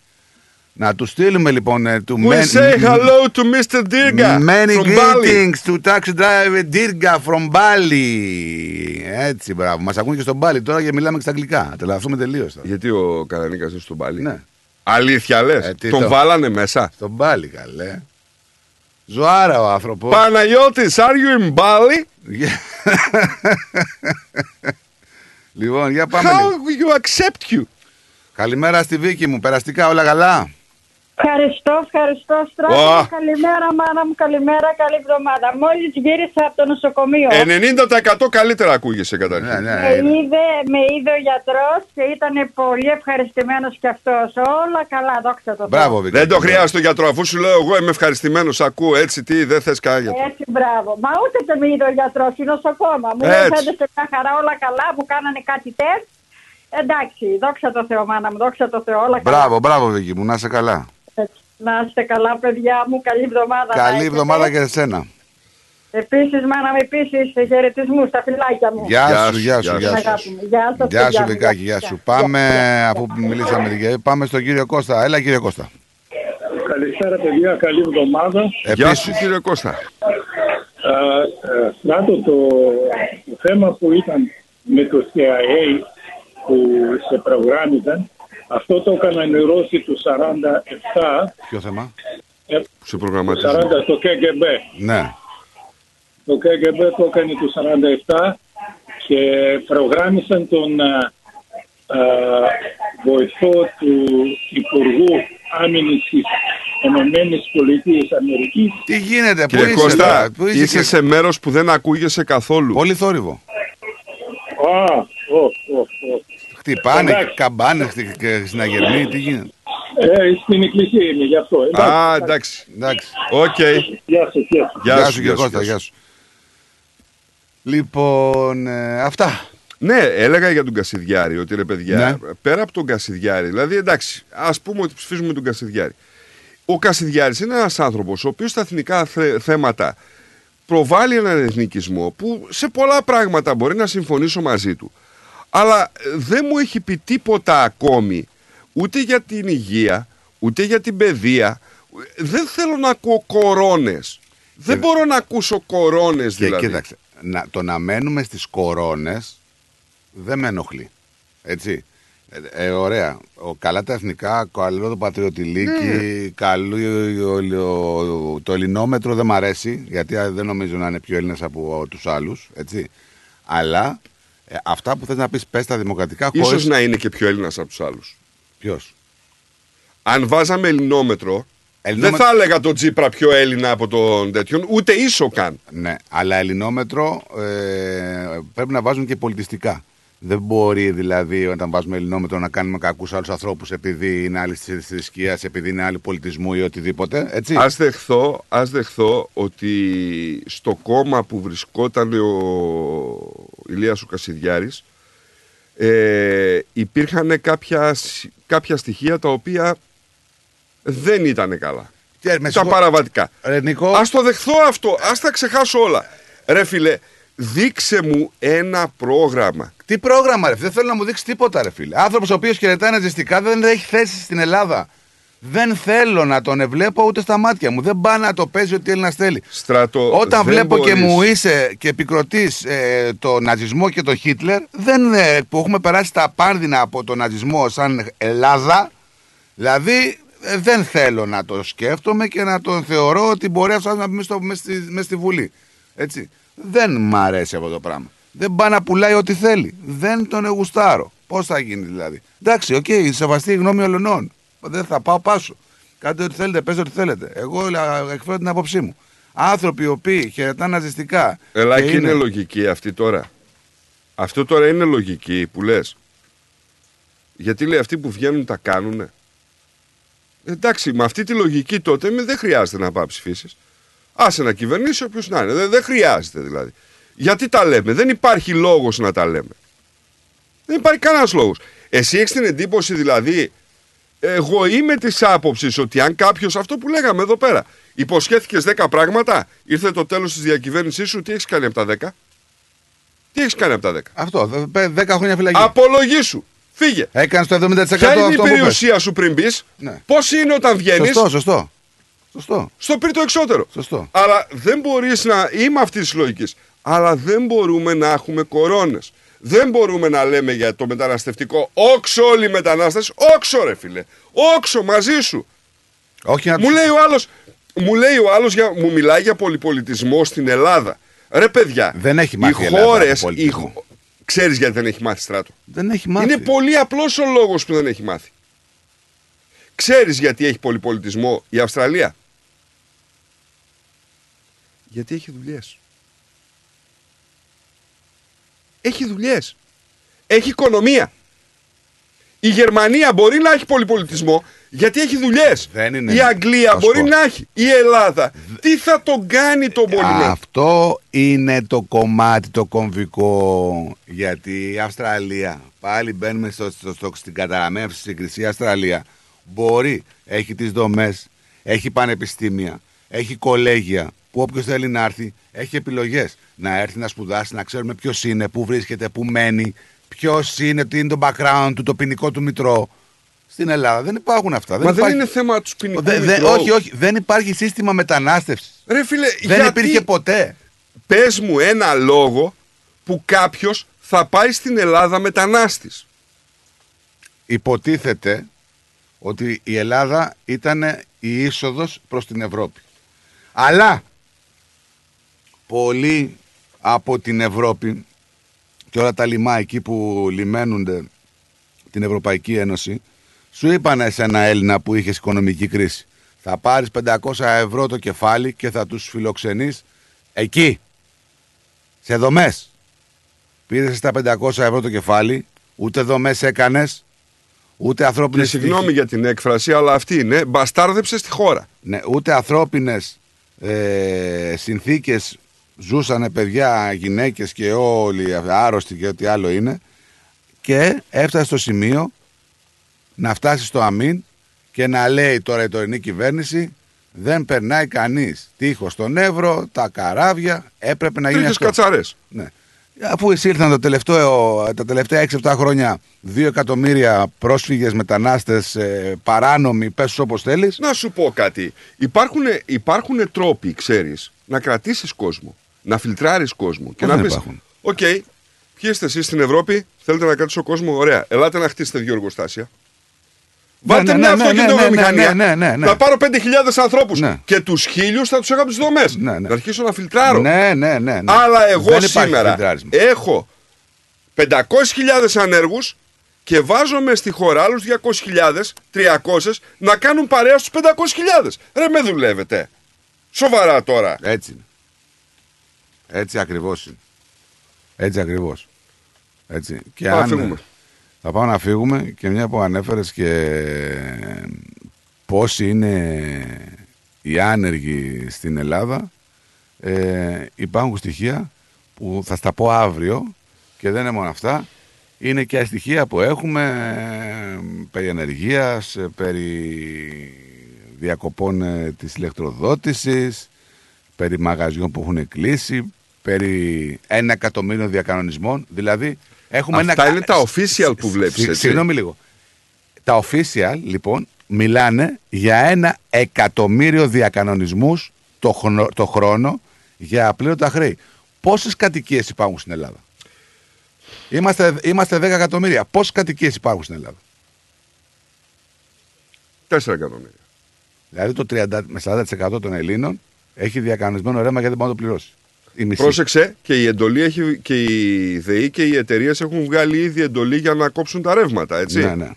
Να του στείλουμε λοιπόν ε, του We men- say hello to Mr. Dirga Many from Bali. greetings to taxi driver Dirga from Bali. Έτσι, μπράβο. Μας ακούνε και στον Bali τώρα και μιλάμε και στα αγγλικά. Τελαθούμε τελείως. Γιατί ο Καρανίκας είναι στον Μπάλι. Ναι. Αλήθεια λες; Ε, τι τον το- βάλανε μέσα; Τον πάλι καλέ. Ζωάρα ο άνθρωπος. Παναγιώτης, are you in Bali? Λοιπόν, για πάμε. How λίγο. you accept you? Καλημέρα στη Βίκη μου. Περαστικά όλα καλά; Ευχαριστώ, ευχαριστώ. Στράτο, Ω. καλημέρα μάνα μου, καλημέρα, καλή εβδομάδα. Μόλις γύρισα από το νοσοκομείο. 90% καλύτερα ακούγεσαι καταρχήν. Ναι, ναι. Με είδε, με είδε ο γιατρός και ήταν πολύ ευχαριστημένος κι αυτός. Όλα καλά, δόξα τω Θεώ. Μπράβο, Βίκη. Δεν το χρειάζεται ο γιατρός, αφού σου λέω εγώ είμαι ευχαριστημένος. Ακούω έτσι, τι δεν θες κανένα γιατρό. Έτσι, μπράβο. Μα ούτε και με είδε ο γιατρός, είναι νοσοκόμα. Μου λέει Έτσι. φαίνεται μια χαρά, όλα καλά, μου κάνανε κάτι τεστ. Εντάξει, δόξα τω Θεώ, μάνα μου, δόξα τω Θεώ, όλα καλά. Μπράβο, μπράβο, Βίκη μου. Να είσαι καλά. Έτσι. Να είστε καλά, παιδιά μου, καλή εβδομάδα. να Καλή έχετε. εβδομάδα και σε σένα. Επίσης, μάνα μου, επίσης, χαιρετισμούς στα φυλάκια μου. Γεια σου, γεια σου, Την γεια σου. αγάπη μου. Γεια σας, Γεια παιδιά σου, μου. Βικάκη, γεια σου. Πάμε, αφού μιλήσαμε την κυρία, πάμε στον κύριο Κώστα. Έλα, κύριε Κώστα. Καλησπέρα παιδιά, καλή εβδομάδα. Γεια σου κύριε Κώστα. Α, α, Στράτο, το, το θέμα που ήταν με το CIA που σε προγράμμιζαν, αυτό το έκαναν οι Ρώσοι του 47, Ποιο θέμα; ε, Που σε του προγραμματίζει. 40 στο KGB. Ναι. Το KGB το έκανε το 47 και προγράμμισαν τον α, α, βοηθό του Υπουργού Αμύνης της Ενωμένης Πολιτείας Αμερικής Τι γίνεται, πού Κύριε είσαι, Κώστα, τώρα, πού είσαι, είσαι και- σε μέρος που δεν ακούγεσαι καθόλου. Πολύ θόρυβο. Α, ω, ω, ω. Χτυπάνε, Εντάξει. καμπάνε και συναγερμοί, τι γίνεται; Ε, στην εκκλησία είμαι γι' αυτό. Α, εντάξει. Εντάξει. Οκ. Γεια σας, γεια σας. Γεια σου, κύριε Κώστα, γεια σου. Λοιπόν, ε, αυτά. Ναι, έλεγα για τον Κασιδιάρη ότι ρε παιδιά, Ναι. πέρα από τον Κασιδιάρη, δηλαδή εντάξει, ας πούμε ότι ψηφίζουμε τον Κασιδιάρη. Ο Κασιδιάρης είναι ένας άνθρωπος ο οποίος στα εθνικά θε- θέματα προβάλλει έναν εθνικισμό που σε πολλά πράγματα μπορεί να συμφωνήσω μαζί του. Αλλά ε, δεν μου έχει πει τίποτα ακόμη ούτε για την υγεία, ούτε για την παιδεία. Δεν θέλω να ακούω κορώνες. Δεν μπορώ να ακούσω κορώνες Και δηλαδή. κοίταξε, να, το να μένουμε στις κορώνες δεν με ενοχλεί. Έτσι. Ε, ε, ωραία. Ο, καλά τα εθνικά, καλό το πατριωτηλίκι, Ναι. καλό ο- ο- το ελληνόμετρο δεν μ' αρέσει, γιατί α, δεν νομίζω να είναι πιο Έλληνας από τους άλλους, έτσι. Αλλά ε, αυτά που θες να πεις πες τα δημοκρατικά Ίσως χωρίς... να είναι και πιο Έλληνας από τους άλλους. Ποιος; Αν βάζαμε ελληνόμετρο, Ελληνόμετρο- δεν θα έλεγα τον Τζίπρα πιο Έλληνα από τον τέτοιον, ούτε ίσο καν. Ναι, αλλά ελληνόμετρο ε, πρέπει να βάζουν και πολιτιστικά. Δεν μπορεί δηλαδή όταν βάζουμε ελληνόμετρο να κάνουμε κακούς άλλους ανθρώπους επειδή είναι άλλη θρησκεία, επειδή είναι άλλη πολιτισμού ή οτιδήποτε. Έτσι. Ας δεχθώ, ας δεχθώ ότι στο κόμμα που βρισκόταν ο Ηλίας ο Κασιδιάρης ε, υπήρχαν κάποια, σ- κάποια στοιχεία τα οποία δεν ήταν καλά. Και, με τα συγχω- παραβατικά. Ρε, Νικό, Ας το δεχθώ αυτό, ας τα ξεχάσω όλα. Ρε φίλε, δείξε μου ένα πρόγραμμα. Τι πρόγραμμα, ρε, δεν θέλω να μου δείξεις τίποτα, ρε φίλε. Άνθρωπος ο οποίος χαιρετάει ναζιστικά δεν έχει θέση στην Ελλάδα. Δεν θέλω να τον βλέπω ούτε στα μάτια μου. Δεν πάει να το παίζει ό,τι Έλληνα θέλει. Στράτο, Όταν δεν βλέπω και μπορείς. μου είσαι και επικροτείς ε, το ναζισμό και το Χίτλερ, δεν, ε, που έχουμε περάσει τα πάνδεινα από τον ναζισμό σαν Ελλάδα, δηλαδή ε, δεν θέλω να το σκέφτομαι και να τον θεωρώ ότι μπορεί αυτός να μπει στο- μες στη, μες στη Βουλή. Έτσι. Δεν μ' αρέσει αυτό το πράγμα. Δεν πάει να πουλάει ό,τι θέλει. Δεν τον γουστάρω. Πώς θα γίνει δηλαδή. Εντάξει, οκ, σεβαστή η γνώμη ολονών. Δεν θα πάω πάσο. Κάντε ό,τι θέλετε, πέστε ό,τι θέλετε. Εγώ λα- εκφέρω την άποψή μου. Άνθρωποι οι οποίοι χαιρετάνε ναζιστικά. Ελά, και και είναι λογική αυτή τώρα; Αυτό τώρα είναι λογική που λες; Γιατί λέει αυτοί που βγαίνουν τα κάνουνε; Εντάξει, με αυτή τη λογική τότε μη- δεν χρειάζεται να πάει ψηφίσεις. Άσε να κυβερνήσει όποιος να είναι. Δεν, δεν χρειάζεται δηλαδή. Γιατί τα λέμε; Δεν υπάρχει λόγος να τα λέμε. Δεν υπάρχει κανένας λόγος. Εσύ έχεις την εντύπωση δηλαδή. Εγώ είμαι της άποψης ότι αν κάποιος, αυτό που λέγαμε εδώ πέρα, υποσχέθηκε 10 πράγματα, ήρθε το τέλος της διακυβέρνησής σου, τι έχεις κάνει από τα 10. Τι έχεις κάνει από τα 10. Αυτό, δε- πέ- 10 χρόνια φυλακή. Απολογήσου. Φύγε. Έκανες το 70% Ποια είναι η αυτό που πες. περιουσία σου πριν μπεις, Ναι. πώς είναι όταν βγαίνεις; Σωστό, σωστό. Σωστό. Στο πύρτο εξώτερο. Σωστό. Αλλά δεν μπορείς να. Είμαι αυτής της λογικής. Αλλά δεν μπορούμε να έχουμε κορώνες. Δεν μπορούμε να λέμε για το μεταναστευτικό όξο όλοι οι μετανάστες. Όξο ρε φίλε. Όξο μαζί σου. Όχι να Μου λέει ο άλλος, μου λέει ο άλλος για, μου μιλάει για πολυπολιτισμό στην Ελλάδα. Ρε παιδιά, Δεν έχει μάθει η οι Ελλάδα χώρες, από οι, πολιτισμό. χω- ξέρεις γιατί δεν έχει μάθει στράτο; Δεν έχει μάθει. Είναι πολύ απλός ο λόγος που δεν έχει μάθει. Ξέρεις γιατί έχει πολυπολιτισμό η Αυστραλία; Γιατί έχει δουλειές. Έχει δουλειές. Έχει οικονομία. Η Γερμανία μπορεί να έχει πολυπολιτισμό γιατί έχει δουλειές. Δεν είναι. Η Αγγλία Θα σου μπορεί πω. να έχει. Η Ελλάδα. Τι θα τον κάνει τον πολυμένο. Αυτό είναι το κομμάτι το κομβικό γιατί η Αυστραλία πάλι μπαίνουμε στο, στο, στο- στην καταραμέμψη στην Χρυσή Αυστραλία μπορεί, έχει τις δομές έχει πανεπιστήμια, έχει κολέγια που όποιος θέλει να έρθει έχει επιλογές να έρθει να σπουδάσει, να ξέρουμε ποιος είναι, πού βρίσκεται, πού μένει ποιος είναι, τι είναι το background του, το ποινικό του μητρό στην Ελλάδα δεν υπάρχουν αυτά Μα δεν υπάρχει- είναι θέμα τους ποινικούς Δε- δε- μητρώου. όχι, όχι, δεν υπάρχει σύστημα μετανάστευσης. Ρε φίλε, Δεν γιατί- υπήρχε ποτέ. Πες μου ένα λόγο που κάποιος θα πάει στην Ελλάδα μετανάστης. Υποτίθεται ότι η Ελλάδα ήταν η είσοδος προς την Ευρώπη. Αλλά πολλοί από την Ευρώπη και όλα τα λιμά εκεί που λιμένονται την Ευρωπαϊκή Ένωση σου είπανε σε ένα Έλληνα που είχες οικονομική κρίση θα πάρεις 500 ευρώ το κεφάλι και θα τους φιλοξενείς εκεί σε δομές πήρες τα 500 ευρώ το κεφάλι ούτε δομές έκανες ούτε Και ανθρώπινες συγγνώμη για την έκφραση, αλλά αυτή είναι. Μπαστάρδεψες στη χώρα. ναι, ούτε ανθρώπινες ε, συνθήκες ζούσανε παιδιά, γυναίκες και όλοι άρρωστοι και ό,τι άλλο είναι και έφτασε στο σημείο να φτάσει στο αμήν και να λέει τώρα η τωρινή κυβέρνηση δεν περνάει κανείς τείχος στον Εύρο, τα καράβια έπρεπε να γίνει Τρίχες αυτό. κατσαρές. Ναι. Αφού εισήλθαν το τελευταίο, τα τελευταία 6-7 χρόνια 2 εκατομμύρια πρόσφυγες, μετανάστες, ε, παράνομοι, πες όπως θέλεις. Να σου πω κάτι. Υπάρχουν, υπάρχουν τρόποι, ξέρεις, να κρατήσεις κόσμο. Να φιλτράρεις κόσμο. Και Πώς να δεν πεις, υπάρχουν. οκ, ποιοι είστε εσείς στην Ευρώπη, θέλετε να κρατήσω κόσμο, ωραία. Ελάτε να χτίσετε δύο εργοστάσια. Βάλτε ναι, μια ναι, ναι, αυτοκινητοβιομηχανία. ναι, ναι, ναι, ναι. Θα πάρω 5.000 ανθρώπους Ναι. και τους χίλιους θα τους έχω από τις δομές. Ναι, ναι. Να αρχίσω να φιλτράρω. Ναι, ναι, ναι, ναι. Αλλά εγώ Δεν υπάρχει σήμερα φιλτράρισμα. έχω 500.000 ανέργους και βάζω με στη χώρα άλλους 200.000, 300 να κάνουν παρέα στους 500.000. Ρε με δουλεύετε. Σοβαρά τώρα. Έτσι είναι. Έτσι ακριβώς είναι. Έτσι ακριβώς. Έτσι. Και Πάμε να αν- φύγουμε. Θα πάμε να φύγουμε και μια που ανέφερες και πόσοι είναι οι άνεργοι στην Ελλάδα ε, υπάρχουν στοιχεία που θα στα πω αύριο και δεν είναι μόνο αυτά είναι και στοιχεία που έχουμε ε, περί ενεργείας, ε, περί διακοπών ε, της ηλεκτροδότησης, περί μαγαζιών που έχουν κλείσει, περί ένα εκατομμύριο διακανονισμών. Δηλαδή, έχουμε Αυτά ένα... είναι τα official που βλέπεις, Συ- έτσι. Συγγνώμη λίγο. Τα official, λοιπόν, μιλάνε για ένα εκατομμύριο διακανονισμούς το, χρόνο, το χρόνο για απλήρωτα χρέη. Πόσες κατοικίες υπάρχουν στην Ελλάδα; Είμαστε, είμαστε 10 εκατομμύρια. Πόσες κατοικίες υπάρχουν στην Ελλάδα; 4 εκατομμύρια. Δηλαδή το 30 με 40% των Ελλήνων έχει διακανονισμένο ρέμα γιατί δεν μπορεί να το πληρώσει. Η μισή. Πρόσεξε και η εντολή έχει, και η ΔΕΗ και οι εταιρείες έχουν βγάλει ήδη εντολή για να κόψουν τα ρεύματα, έτσι. Ναι, ναι.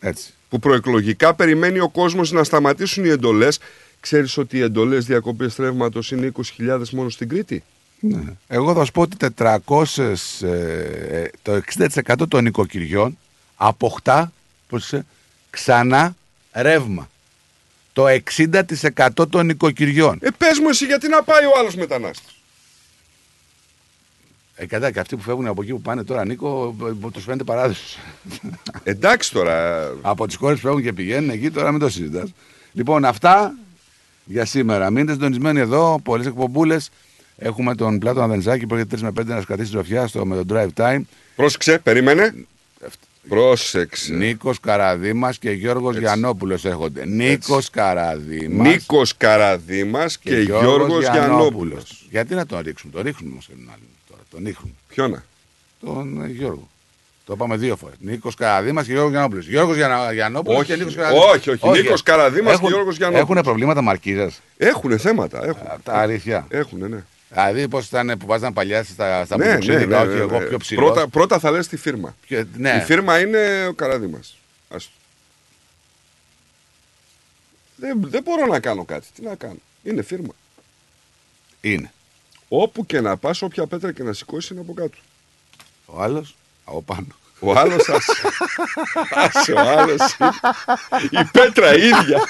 Έτσι. Που προεκλογικά περιμένει ο κόσμος να σταματήσουν οι εντολές. Ξέρεις ότι οι εντολές διακοπής ρεύματος είναι 20.000 μόνο στην Κρήτη; Ναι. Εγώ θα σου πω ότι 400, ε, το 60% των νοικοκυριών αποκτά πρόσεξε, ξανά ρεύμα. Το 60% των νοικοκυριών. Ε, πες μου εσύ γιατί να πάει ο άλλος μετανάστης; Ε, κατά και αυτοί που φεύγουν από εκεί που πάνε τώρα, Νίκο, τους φαίνεται παράδεισος. Εντάξει τώρα. από τις χώρες που φεύγουν και πηγαίνουν εκεί, τώρα μην το συζητάς. Λοιπόν, αυτά για σήμερα. Μείνετε συντονισμένοι εδώ, πολλές εκπομπούλες. Έχουμε τον Πλάτο Αδενζάκη που έρχεται 3 με 5 να σκατήσει τροφιά στο, με τον drive time. Πρόσεξε, περίμενε. Πρόσεξε. Νίκος Καραδίμας και Γιώργος Γιαννόπουλος έρχονται. Νίκος Καραδίμας. Νίκος Καραδίμας και, Γιώργος Γιαννόπουλος. Γιατί να τον ρίξουμε, τον ρίχνουμε όμως και τον άλλο τώρα. Τον ρίχνουμε. Ποιο να. Τον ε, Γιώργο. Το είπαμε δύο φορές. Νίκος Καραδίμας και Γιώργος Γιαννόπουλος. Γιώργος Γιαννόπουλος Όχι, και Νίκος Καραδίμας. όχι, όχι. Νίκος Καραδίμας και Γιώργος Γιαννόπουλος. Έχουν προβλήματα μαρκίζα. Έχουν θέματα. Έχουν. Τα αλήθεια. Έχουν, ναι. Δηλαδή, πώς ήταν που βάζαν παλιά στα, στα Ναι, ναι, μπουξίδικα, ναι, όχι ναι, εγώ ναι. πιο ψηλός. Πρώτα, πρώτα θα λες τη φίρμα. ναι. Η φίρμα είναι ο Καραδίμας. Άστο. Δεν, δεν μπορώ να κάνω κάτι. Τι να κάνω. Είναι φίρμα. Είναι. Όπου και να πας, όποια πέτρα και να σηκώσεις είναι από κάτω. Ο άλλος από πάνω. Ο άλλος άσε. άσε ο άλλος. Η πέτρα ίδια.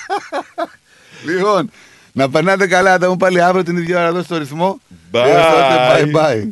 Λοιπόν, να περνάτε καλά, θα τα μου πάλι αύριο την ίδια ώρα εδώ στο ρυθμό. Bye. Έως τότε, bye bye.